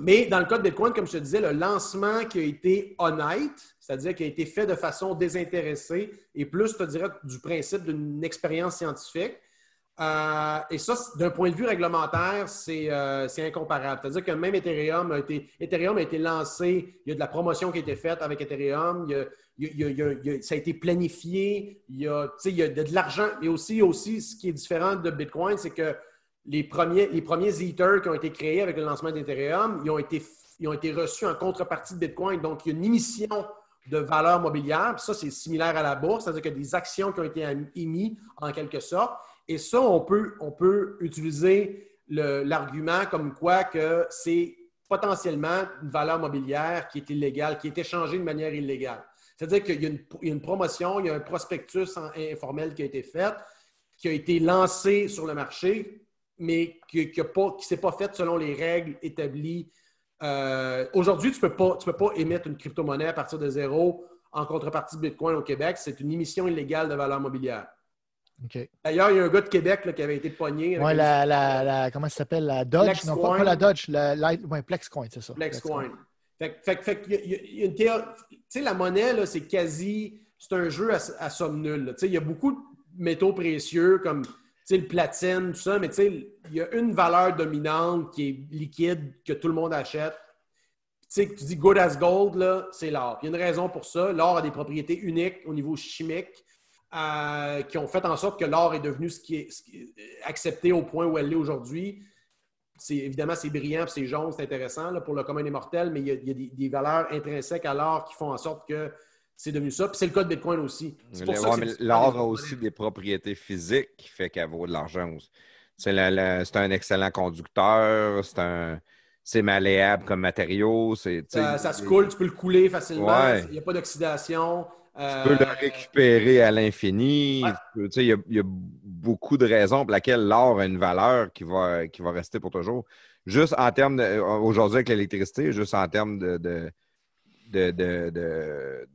Mais dans le cas de Bitcoin, comme je te disais, le lancement qui a été honnête, c'est-à-dire qui a été fait de façon désintéressée et plus, je te dirais, du principe d'une expérience scientifique. Euh, et ça, d'un point de vue réglementaire, c'est euh, c'est incomparable. C'est-à-dire que même Ethereum a été, Ethereum a été lancé, il y a de la promotion qui a été faite avec Ethereum, ça a été planifié, il y a, il y de, de l'argent. Mais aussi, aussi, ce qui est différent de Bitcoin, c'est que les premiers, les premiers Ethers qui ont été créés avec le lancement d'Ethereum, ils ont été, ils ont été reçus en contrepartie de Bitcoin. Donc, il y a une émission de valeur mobilière. Ça, c'est similaire à la bourse, c'est-à-dire qu'il y a des actions qui ont été émises en quelque sorte. Et ça, on peut, utiliser l'argument comme quoi que c'est potentiellement une valeur mobilière qui est illégale, qui est échangée de manière illégale. C'est-à-dire qu'il y a une, promotion, il y a un prospectus informel qui a été fait, qui a été lancé sur le marché, mais qui ne s'est pas fait selon les règles établies. Euh, Aujourd'hui, tu ne peux, peux pas émettre une crypto-monnaie à partir de zéro en contrepartie de Bitcoin au Québec. C'est une émission illégale de valeur mobilière. D'ailleurs, il y a un gars de Québec là, qui avait été pogné. une-
la, comment ça s'appelle? La Dodge? Non, pas, pas la Dodge. La, la, ouais, Plexcoin, c'est ça.
Plexcoin. Fait, que- fait, que- fait que il y a- il y a- il y a une théorie. Tu sais, la monnaie, là, c'est quasi. C'est un jeu à, à somme nulle. Tu sais, il y a beaucoup de métaux précieux comme tu sais, le platine, tout ça, mais tu sais, il y a une valeur dominante qui est liquide, que tout le monde achète. Tu sais, tu dis good as gold, là, c'est l'or. Il y a une raison pour ça. L'or a des propriétés uniques au niveau chimique euh, qui ont fait en sorte que l'or est devenu ce qui est, ce qui est accepté au point où elle est aujourd'hui c'est évidemment c'est brillant, c'est jaune, c'est intéressant là, pour le commun des mortels, mais il y a, il y a des, des valeurs intrinsèques à l'or qui font en sorte que c'est devenu ça. Puis c'est le cas de Bitcoin aussi. C'est pour
Le-
ça
ouais,
que
mais
c'est
L'or
différent
a aussi des propriétés physiques qui fait qu'elle vaut de l'argent aussi. C'est la- la- c'est un excellent conducteur, c'est un c'est malléable comme matériau. c'est-
Ça, ça se coule, tu peux le couler facilement,
Ouais.
il n'y a pas d'oxydation.
Tu
Euh,
peux le récupérer à l'infini. Il y, a- il y a beaucoup de raisons pour lesquelles l'or a une valeur qui va, qui va rester pour toujours. Juste en termes de. euh, Aujourd'hui, avec l'électricité, juste en termes de. de, de, de- de-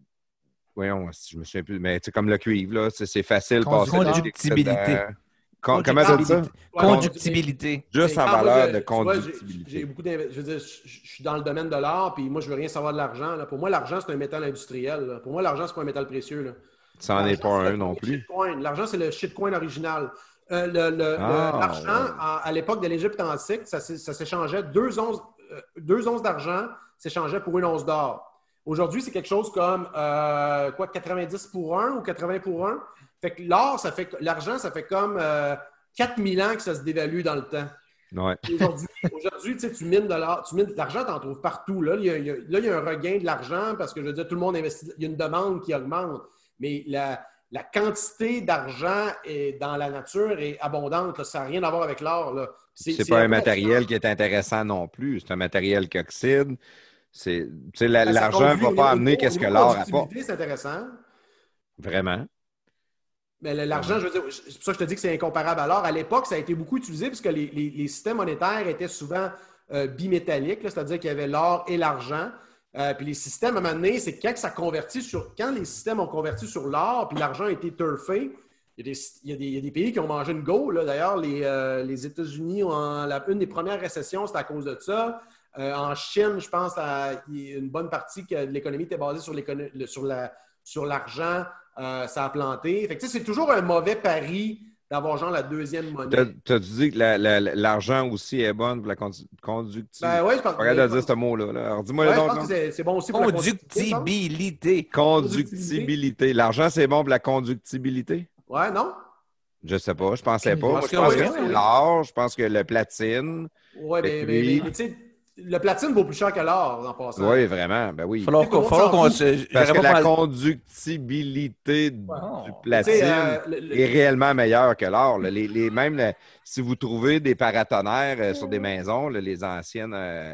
voyons, je me souviens plus, mais c'est comme le cuivre, là, c'est c'est facile de passer de
Conductibilité.
Con- Comment ça dit? Ça?
Conductibilité.
Juste en
moi,
valeur de conductibilité.
J'ai beaucoup Je veux dire, je, suis dans le domaine de l'art, puis moi, je veux rien savoir de l'argent. là. Pour moi, l'argent, c'est un métal industriel. là. Pour moi, l'argent, c'est pas un métal précieux. là.
Ça n'en est pas un non plus.
shitcoin. L'argent, c'est le shitcoin original. Euh, le- le- le-
Ah,
L'argent,
ouais.
à, à l'époque de l'Égypte antique, ça s'échangeait. Deux onces, euh, deux onces d'argent s'échangeaient pour une once d'or. Aujourd'hui, c'est quelque chose comme euh, quoi, 90 pour 1 ou 80 pour 1. Fait que l'or, ça fait l'argent, ça fait comme euh, 4000 ans que ça se dévalue dans le temps.
Ouais.
Aujourd'hui, aujourd'hui, tu mines de l'or- tu mines de l'argent, tu en trouves partout. Là il, y a, il y a- là, il y a un regain de l'argent parce que je veux dire, tout le monde investit. Il y a une demande qui augmente. Mais la, la quantité d'argent est- dans la nature est abondante. là. Ça n'a rien à voir avec l'or.
C'est pas un matériel qui est intéressant non plus. C'est un matériel qui oxyde.
Ben,
l'argent ne va pas amener qu'est-ce que l'or apporte.
C'est intéressant.
Vraiment.
Mais le- l'argent, je veux dire, c'est pour ça que je te dis que c'est incomparable à l'or. À l'époque, ça a été beaucoup utilisé puisque les, les- les systèmes monétaires étaient souvent euh, bimétalliques, c'est-à-dire qu'il y avait l'or et l'argent. Euh, puis les systèmes, à un moment donné, c'est quand ça convertit sur. Quand les systèmes ont converti sur l'or, puis l'argent a été turfé, il y, a des, il y a des- il y a des pays qui ont mangé une go. là. D'ailleurs, les, euh, les États-Unis, ont la, une des premières récessions, c'était à cause de ça. Euh, en Chine, je pense, à- une bonne partie que l'économie était basée la- sur l'argent. Euh, ça a planté. Fait que, tu sais, c'est toujours un mauvais pari d'avoir genre la deuxième monnaie.
T'as- T'as-tu dit que la- la- l'argent aussi est bonne pour la condu- conductivité?
Ben ouais, je pense-
Regarde de dire ce mot-là. là. Alors, dis-moi
Ouais,
le
je
nom.
pense
non?
que c'est- c'est bon aussi pour la
Conductibilité.
Conductibilité. L'argent, c'est bon pour la conductibilité?
Ouais, non?
Je sais pas, je pensais pas.
Je
Moi,
pense
je pense
que oui, oui.
l'or, je pense que le platine.
Ouais, mais, mais- mais- mais tu sais, le platine vaut plus cher que l'or en passant.
Oui, vraiment. Ben oui.
Falloir qu'on- falloir qu'on se-
Parce que la conductibilité du platine
euh, le- le-
est réellement meilleure que l'or. Les, les- même le- si vous trouvez des paratonnerres euh, sur des maisons, là, les anciennes, euh,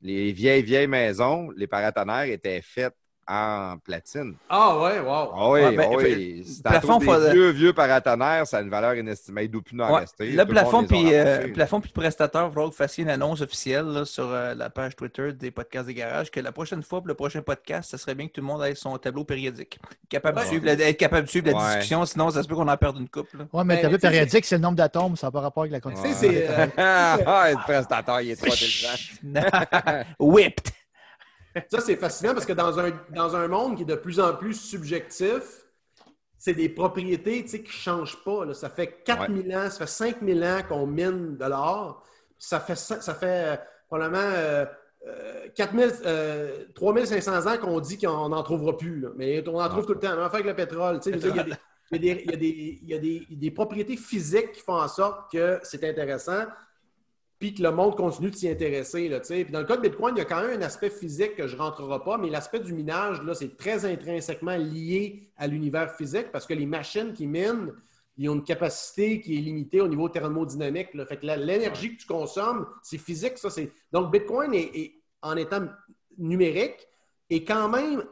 les vieilles, vieilles maisons, les paratonnerres étaient faites en platine.
Ah ouais, wow.
Ah oui,
Ouais, ben,
ah oui. t'en
plafond,
des vieux, vieux paratonnerres, ça a une valeur inestimable. Il doit plus en
Ouais.
rester.
Le
monde
plafond puis euh, plafond puis prestataire, il faudra que vous fassiez une annonce officielle là, sur euh, la page Twitter des podcasts des garages que la prochaine fois pour le prochain podcast, ça serait bien que tout le monde ait son tableau périodique. Capable de suivre la, être capable de suivre la discussion, sinon ça se peut qu'on en perde une couple. là.
Ouais, mais le
Ben,
tableau périodique, c'est le nombre d'atomes, ça n'a pas rapport avec la quantité.
c'est, euh, <laughs>
ah, le prestataire, il est trop intelligent. <laughs>
Whipped!
Ça, c'est fascinant parce que dans un, dans un monde qui est de plus en plus subjectif, c'est des propriétés tu sais, qui ne changent pas. là. Ça fait 4000 ans, ça fait 5000 ans qu'on mine de l'or. Ça fait, ça fait euh, probablement euh, euh, 4000, euh, 3500 ans qu'on dit qu'on n'en trouvera plus. là. Mais on en trouve tout le temps. Même affaire avec le pétrole. tu sais, je veux dire, Il y a des- il y a des- il y a des- il y a des- il y a des propriétés physiques qui font en sorte que c'est intéressant puis que le monde continue de s'y intéresser. Là, puis dans le cas de Bitcoin, il y a quand même un aspect physique que je ne rentrerai pas, mais l'aspect du minage, là, c'est très intrinsèquement lié à l'univers physique parce que les machines qui minent, ils ont une capacité qui est limitée au niveau thermodynamique. Fait que l'énergie que tu consommes, c'est physique. Ça, c'est... Donc, Bitcoin, est, est- en étant numérique, est quand même,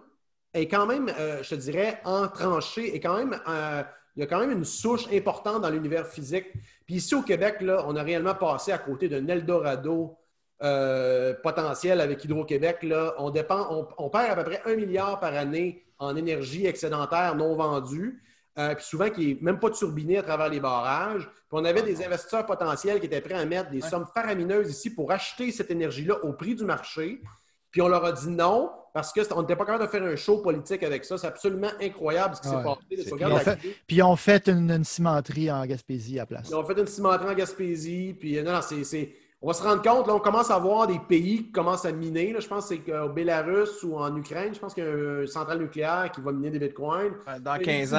est quand même euh, je te dirais, entranché, est quand même... euh, il y a quand même une souche importante dans l'univers physique. Puis ici au Québec, là, on a réellement passé à côté d'un Eldorado euh, potentiel avec Hydro-Québec. Là. On, dépend, on, on perd à peu près un milliard par année en énergie excédentaire non vendue. euh, puis souvent qui n'est même pas turbiné à travers les barrages. Puis on avait des investisseurs potentiels qui étaient prêts à mettre des sommes faramineuses ici pour acheter cette énergie-là au prix du marché. Puis on leur a dit non parce qu'on n'était pas capable de faire un show politique avec ça. C'est absolument incroyable ce qui s'est
Ouais.
passé.
Puis on fait,
clé.
puis ils ont fait une, une cimenterie en Gaspésie à la place.
Ils ont fait une cimenterie en Gaspésie. Puis euh, non, non, c'est, c'est- On va se rendre compte, là, on commence à voir des pays qui commencent à miner. là. je pense que c'est qu'au Bélarus ou en Ukraine, je pense qu'il y a une centrale nucléaire qui va miner des bitcoins.
Dans
Mais
15 ans.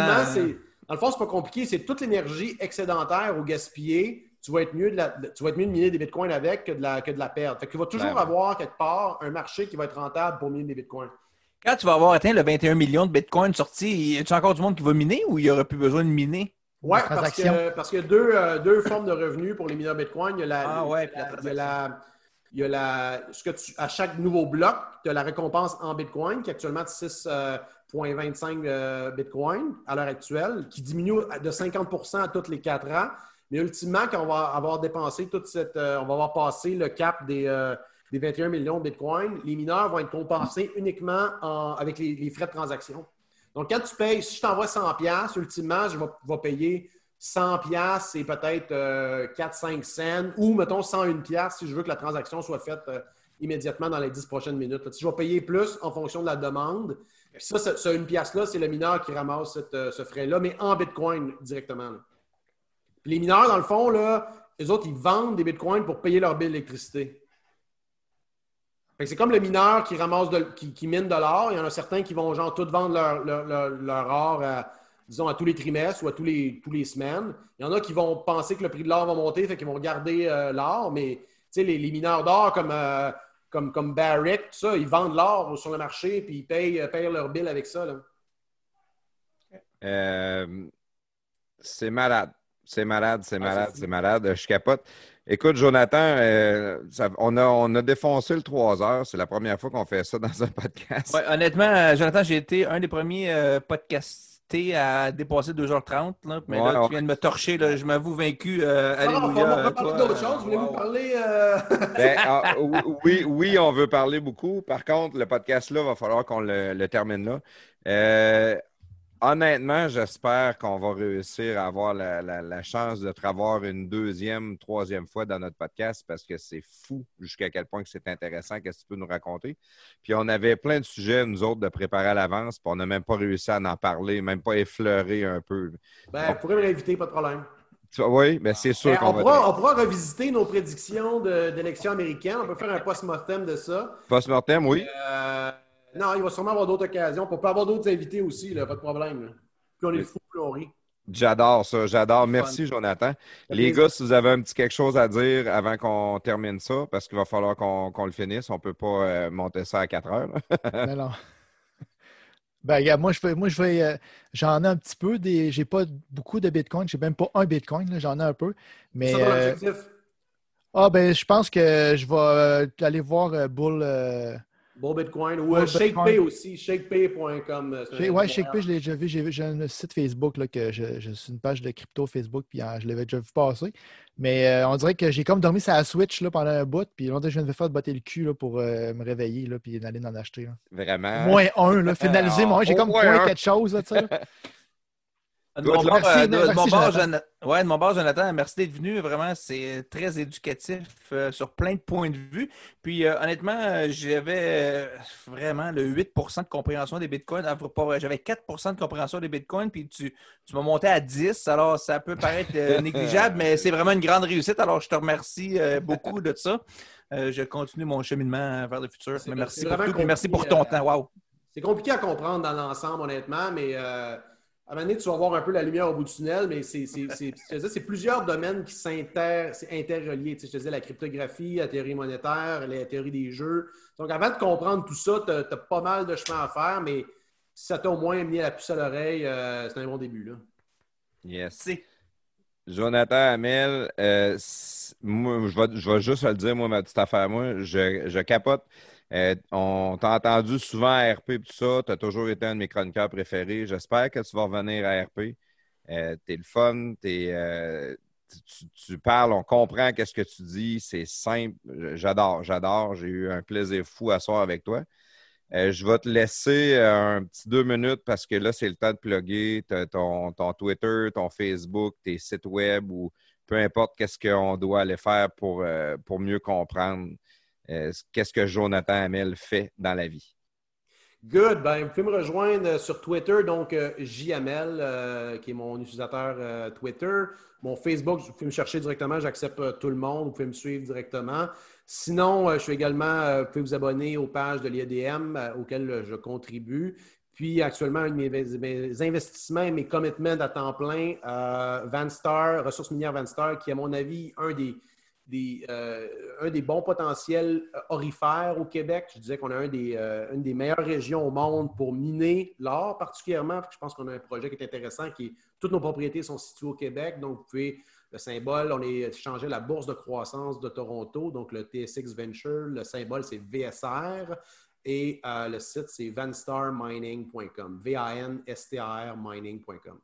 Dans le fond, c'est pas compliqué. C'est toute l'énergie excédentaire ou gaspillée. Tu vas, être mieux de la- tu vas être mieux de miner des bitcoins avec que de la, que de la perdre. Fait qu'il va toujours avoir quelque part un marché qui va être rentable pour miner des bitcoins.
Quand tu vas avoir atteint le 21 millions de bitcoins sortis, y a-tu encore du monde qui va miner ou il n'y aurait plus besoin de miner?
Oui, parce que- parce qu'il y a deux, euh, deux formes de revenus pour les mineurs Bitcoin. Il y a la,
Ah ouais,
a la-
la
il y a la- il y a la- ce que tu, à chaque nouveau bloc, tu as la récompense en Bitcoin qui est actuellement de 6,25 euh, Bitcoin à l'heure actuelle, qui diminue de 50 à tous les quatre ans. Mais ultimement, quand on va avoir dépensé toute cette. euh, on va avoir passé le cap des, euh, des 21 millions de Bitcoin, les mineurs vont être compensés uniquement en- avec les, frais de transaction. Donc, quand tu payes, si je t'envoie 100 pièces, ultimement, je vais, payer 100 pièces et peut-être 4-5 cents ou, mettons, 101 pièces si je veux que la transaction soit faite euh, immédiatement dans les 10 prochaines minutes. Si je vais payer plus en fonction de la demande. Puis ça, ce, une pièce-là, c'est le mineur qui ramasse euh, ce frais-là, mais en Bitcoin directement. Les mineurs, dans le fond, là, les autres, ils vendent des Bitcoins pour payer leur bill d'électricité. C'est comme le mineur qui ramasse de- qui, qui mine de l'or. Il y en a certains qui vont genre tout vendre leur, or à, disons, à tous les trimestres ou à tous les, les semaines. Il y en a qui vont penser que le prix de l'or va monter, fait vont garder euh, l'or, mais les, les mineurs d'or comme, euh, comme, comme Barrick, ils vendent l'or sur le marché puis ils payent, euh, payent leur bill avec ça.
c'est malade. C'est malade, c'est
Ah,
malade,
c'est
malade. Je capote. Écoute, Jonathan, euh, ça- on, a, on a défoncé le 3 heures. C'est la première fois qu'on fait ça dans un podcast.
Ouais, honnêtement, Jonathan, j'ai été un des premiers euh, podcastés à dépasser 2h30. Là, mais
Ouais,
là,
ouais.
tu viens de me torcher. Là, je m'avoue vaincu. euh,
Ah, on va-
alléluia.
on va parler d'autres choses. Voulez-vous
wow.
parler? euh, <laughs>
Ben, ah, oui, oui, on veut parler beaucoup. Par contre, le podcast-là, va falloir qu'on le, le termine là. Honnêtement, j'espère qu'on va réussir à avoir la, la- la chance de te revoir une deuxième, troisième fois dans notre podcast parce que c'est fou jusqu'à quel point que c'est intéressant. Qu'est-ce que tu peux nous raconter? Puis on avait plein de sujets, nous autres, de préparer à l'avance, puis on n'a même pas réussi à en parler, même pas effleurer un peu.
Ben, pourrez me l'inviter, pas de problème.
Oui, mais c'est sûr
Ben,
qu'on
on,
va.
pourra, on pourra revisiter nos prédictions d'élections américaines. On peut faire un post-mortem de ça.
Post-mortem, oui.
Euh, non, il va sûrement avoir d'autres occasions. On peut avoir d'autres invités aussi, là, pas de problème. là. Plus on est fou, plus on rit.
J'adore ça, j'adore. Merci, Jonathan. Les
plaisir.
gars, si vous avez un petit quelque chose à dire avant qu'on termine ça, parce qu'il va falloir qu'on le finisse, on ne peut pas euh, monter ça à 4 heures.
Ben <laughs> non. Ben, regarde, moi, je vais, moi, je vais, euh, j'en ai un petit peu des, j'ai pas beaucoup de Bitcoin, j'ai même pas un Bitcoin, j'en ai un peu. Mais, euh, ah, ben, je pense que je vais aller voir euh, Bull, euh,
Bon Bitcoin. Ou euh. ShakePay aussi. ShakePay.com. euh,
ouais, ShakePay, je l'ai déjà vu. J'ai vu- j'ai un site Facebook là, que je, je suis une page de crypto Facebook, puis euh, je l'avais déjà vu passer. Mais euh, on dirait que j'ai comme dormi sur la Switch là, pendant un bout, puis on dirait que je viens de me faire botter le cul là, pour euh, me réveiller, là, puis d'aller en acheter. là.
Vraiment?
Moins un, là, finaliser un. J'ai comme point
un.
quelque chose, là, tu sais. là. <laughs>
De mon, bord,
luck.
euh,
Merci,
de- de
merci,
mon bord,
Jonathan.
Jonathan- ouais, de mon bord, Jonathan, merci d'être venu. Vraiment, c'est très éducatif euh, sur plein de points de vue. Puis, euh, honnêtement, euh, j'avais vraiment le 8 de compréhension des bitcoins. Ah, J'avais 4 de compréhension des bitcoins, puis tu, tu m'as monté à 10. Alors, ça peut paraître euh, <laughs> négligeable, mais c'est vraiment une grande réussite. Alors, je te remercie euh, beaucoup de ça. Euh, je continue mon cheminement vers le futur. Mais merci pour
vraiment
tout, puis merci pour ton
euh,
temps. Wow.
C'est compliqué à comprendre dans l'ensemble, honnêtement, mais euh, à un moment donné, tu vas voir un peu la lumière au bout du tunnel, mais c'est plusieurs domaines qui s'inter- c'est interreliés. Tu sais, je te disais la cryptographie, la théorie monétaire, la théorie des jeux. Donc, avant de comprendre tout ça, tu as, pas mal de chemin à faire, mais si ça t'a au moins mis la puce à l'oreille, euh, c'est un bon début. Là.
Yes. Jonathan Hamel, euh, moi, je vais, je vais juste le dire, moi, ma petite affaire, moi, je, je capote. Euh, on t'a entendu souvent à RP tout ça. Tu as toujours été un de mes chroniqueurs préférés. J'espère que tu vas revenir à RP. Euh, t'es le fun, euh, tu, parles, on comprend qu'est-ce que tu dis, c'est simple. J'adore, j'adore. J'ai eu un plaisir fou à soir avec toi. Je vais te laisser un petit deux minutes parce que là, c'est le temps de plugger ton, ton Twitter, ton Facebook, tes sites web ou peu importe qu'est-ce qu'on doit aller faire pour, mieux comprendre qu'est-ce que Jonathan Hamel fait dans la vie?
Good. Ben, vous pouvez me rejoindre sur Twitter, donc euh, JML, euh, qui est mon utilisateur euh, Twitter. Mon Facebook, vous pouvez me chercher directement, j'accepte euh, tout le monde, vous pouvez me suivre directement. Sinon, euh, je suis également, euh, vous pouvez vous abonner aux pages de l'IEDM euh, auxquelles euh, je contribue. Puis actuellement, un de mes, investissements et mes commitments à temps plein, euh, Vanstar, ressources minières Vanstar, qui est à mon avis un des, euh, un des bons potentiels euh, orifères au Québec. Je disais qu'on a euh, une des meilleures régions au monde pour miner l'or particulièrement. Je pense qu'on a un projet qui est intéressant, qui est toutes nos propriétés sont situées au Québec. Donc, vous pouvez, le symbole, on est changé la bourse de croissance de Toronto, donc le TSX Venture. Le symbole, c'est VSR. Et le site, c'est vanstarmining.com. V-A-N-S-T-A-R mining.com.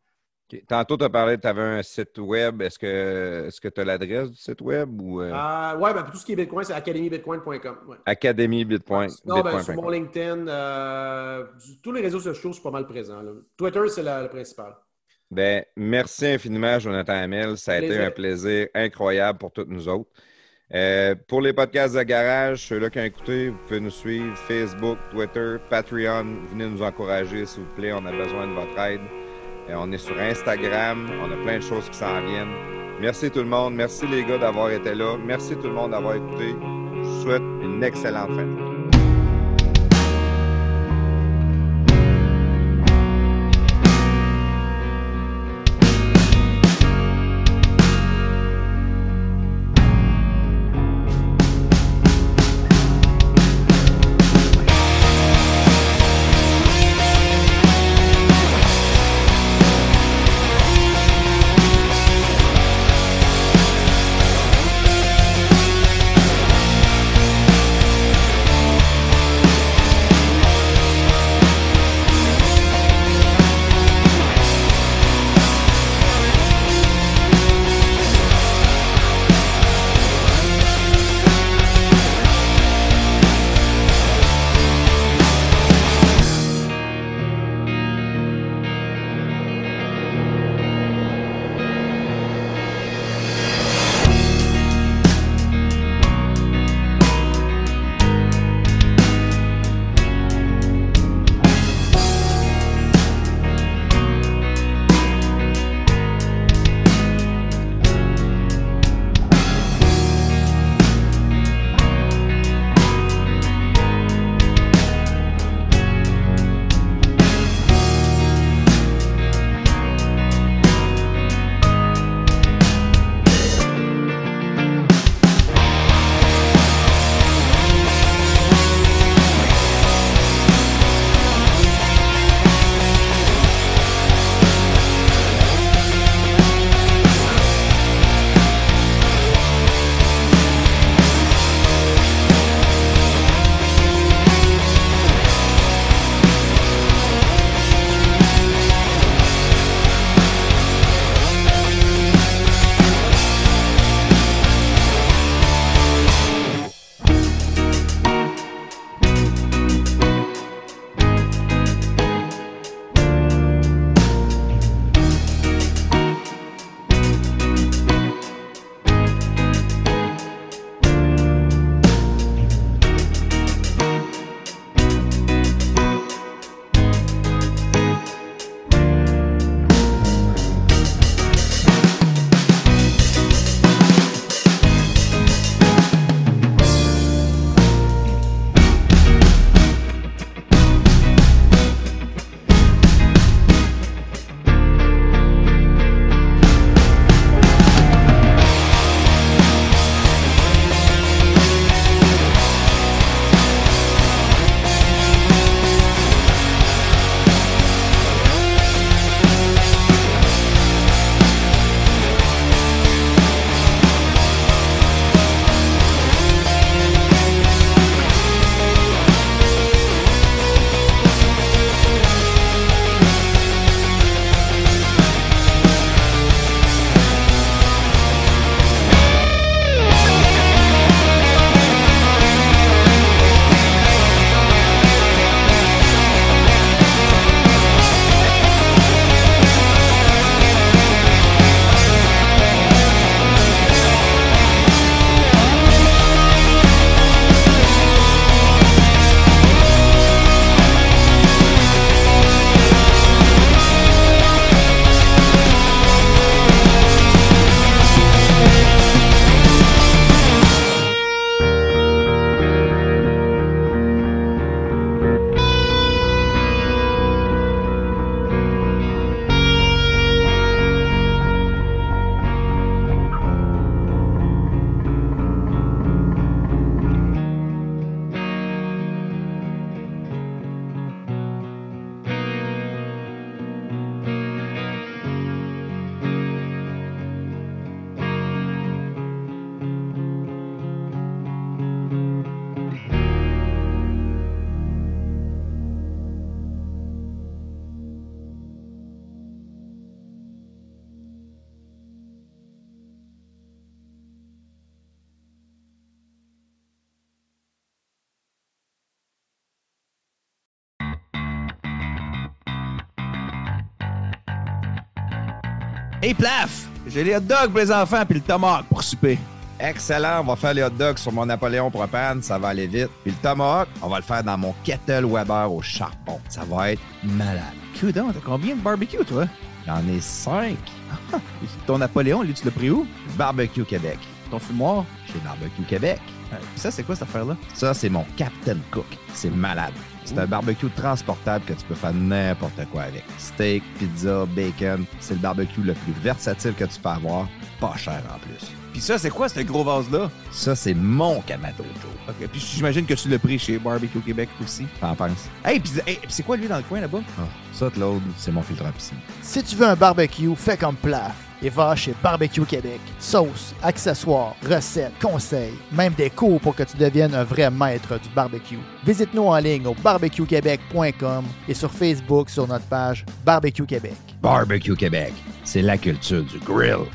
Tantôt, tu as parlé, tu avais un site web. Est-ce que tu as l'adresse du site web ou euh,
Euh, ouais, ben, pour tout ce qui est Bitcoin, c'est academybitcoin.com. Ouais.
Académie Bitcoin?
Non, ben,
Bitcoin
sur
point
mon. LinkedIn, euh, tous les réseaux sociaux, c'est pas mal présent. là. Twitter, c'est le principal.
Ben, merci infiniment, Jonathan Hamel. Ça a été un plaisir incroyable pour toutes nous autres. Euh, pour les podcasts de garage, ceux-là qui ont écouté, vous pouvez nous suivre Facebook, Twitter, Patreon. Venez nous encourager, s'il vous plaît. On a besoin de votre aide. Euh, on est sur Instagram. On a plein de choses qui s'en viennent. Merci tout le monde. Merci les gars d'avoir été là. Merci tout le monde d'avoir écouté. Je vous souhaite une excellente fin.
Plaf! J'ai les hot dogs pour les enfants puis le tomahawk pour souper.
Excellent, on va faire les hot dogs sur mon Napoléon propane, ça va aller vite. Puis le tomahawk, on va le faire dans mon kettle Weber au charbon. Ça va être malade.
Coudon, t'as combien de barbecue, toi?
J'en ai cinq.
Ton Napoléon, lui, tu l'as pris où?
Barbecue Québec.
Ton fumoir?
Chez Barbecue Québec.
Euh, ça, c'est quoi cette affaire-là?
Ça, c'est mon Captain Cook. C'est malade. C'est un barbecue transportable que tu peux faire n'importe quoi avec. Steak, pizza, bacon. C'est le barbecue le plus versatile que tu peux avoir. Pas cher en plus.
Puis ça, c'est quoi ce gros vase-là?
Ça, c'est mon Kamado Joe.
OK, puis j'imagine que tu l'as pris chez Barbecue Québec aussi.
T'en penses?
Hey, puis hey, c'est quoi, lui, dans le coin, là-bas?
Ah, ça, Claude, c'est mon filtre à piscine.
Si tu veux un barbecue, fais comme Plaf et va chez Barbecue Québec. Sauce, accessoires, recettes, conseils, même des cours pour que tu deviennes un vrai maître du barbecue. Visite-nous en ligne au barbecuequebec.com et sur Facebook sur notre page Barbecue Québec.
Barbecue Québec, c'est la culture du grill.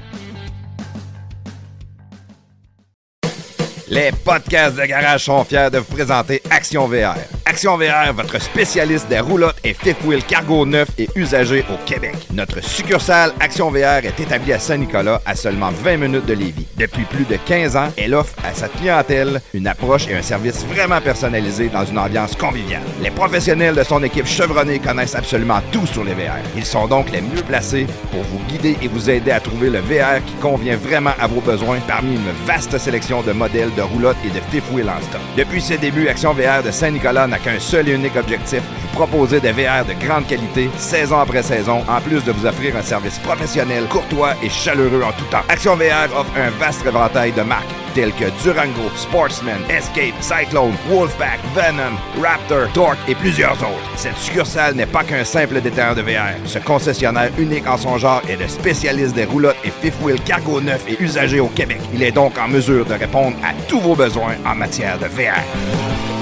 Les podcasts de garage sont fiers de vous présenter Action VR. Action VR, votre spécialiste des roulottes et fifth wheel cargo neufs et usagés au Québec. Notre succursale Action VR est établie à Saint-Nicolas, à seulement 20 minutes de Lévis. Depuis plus de 15 ans, elle offre à sa clientèle une approche et un service vraiment personnalisé dans une ambiance conviviale. Les professionnels de son équipe chevronnée connaissent absolument tout sur les VR. Ils sont donc les mieux placés pour vous guider et vous aider à trouver le VR qui convient vraiment à vos besoins parmi une vaste sélection de modèles de roulottes et de fifth wheel en stock. Depuis ses débuts, Action VR de Saint-Nicolas n'a qu'un seul et unique objectif, vous proposer des VR de grande qualité, saison après saison, en plus de vous offrir un service professionnel, courtois et chaleureux en tout temps. Action VR offre un vaste éventail de marques telles que Durango, Sportsman, Escape, Cyclone, Wolfpack, Venom, Raptor, Torque et plusieurs autres. Cette succursale n'est pas qu'un simple détaillant de VR. Ce concessionnaire unique en son genre est le spécialiste des roulottes et fifth wheel cargo neufs et usagés au Québec. Il est donc en mesure de répondre à tous vos besoins en matière de VR.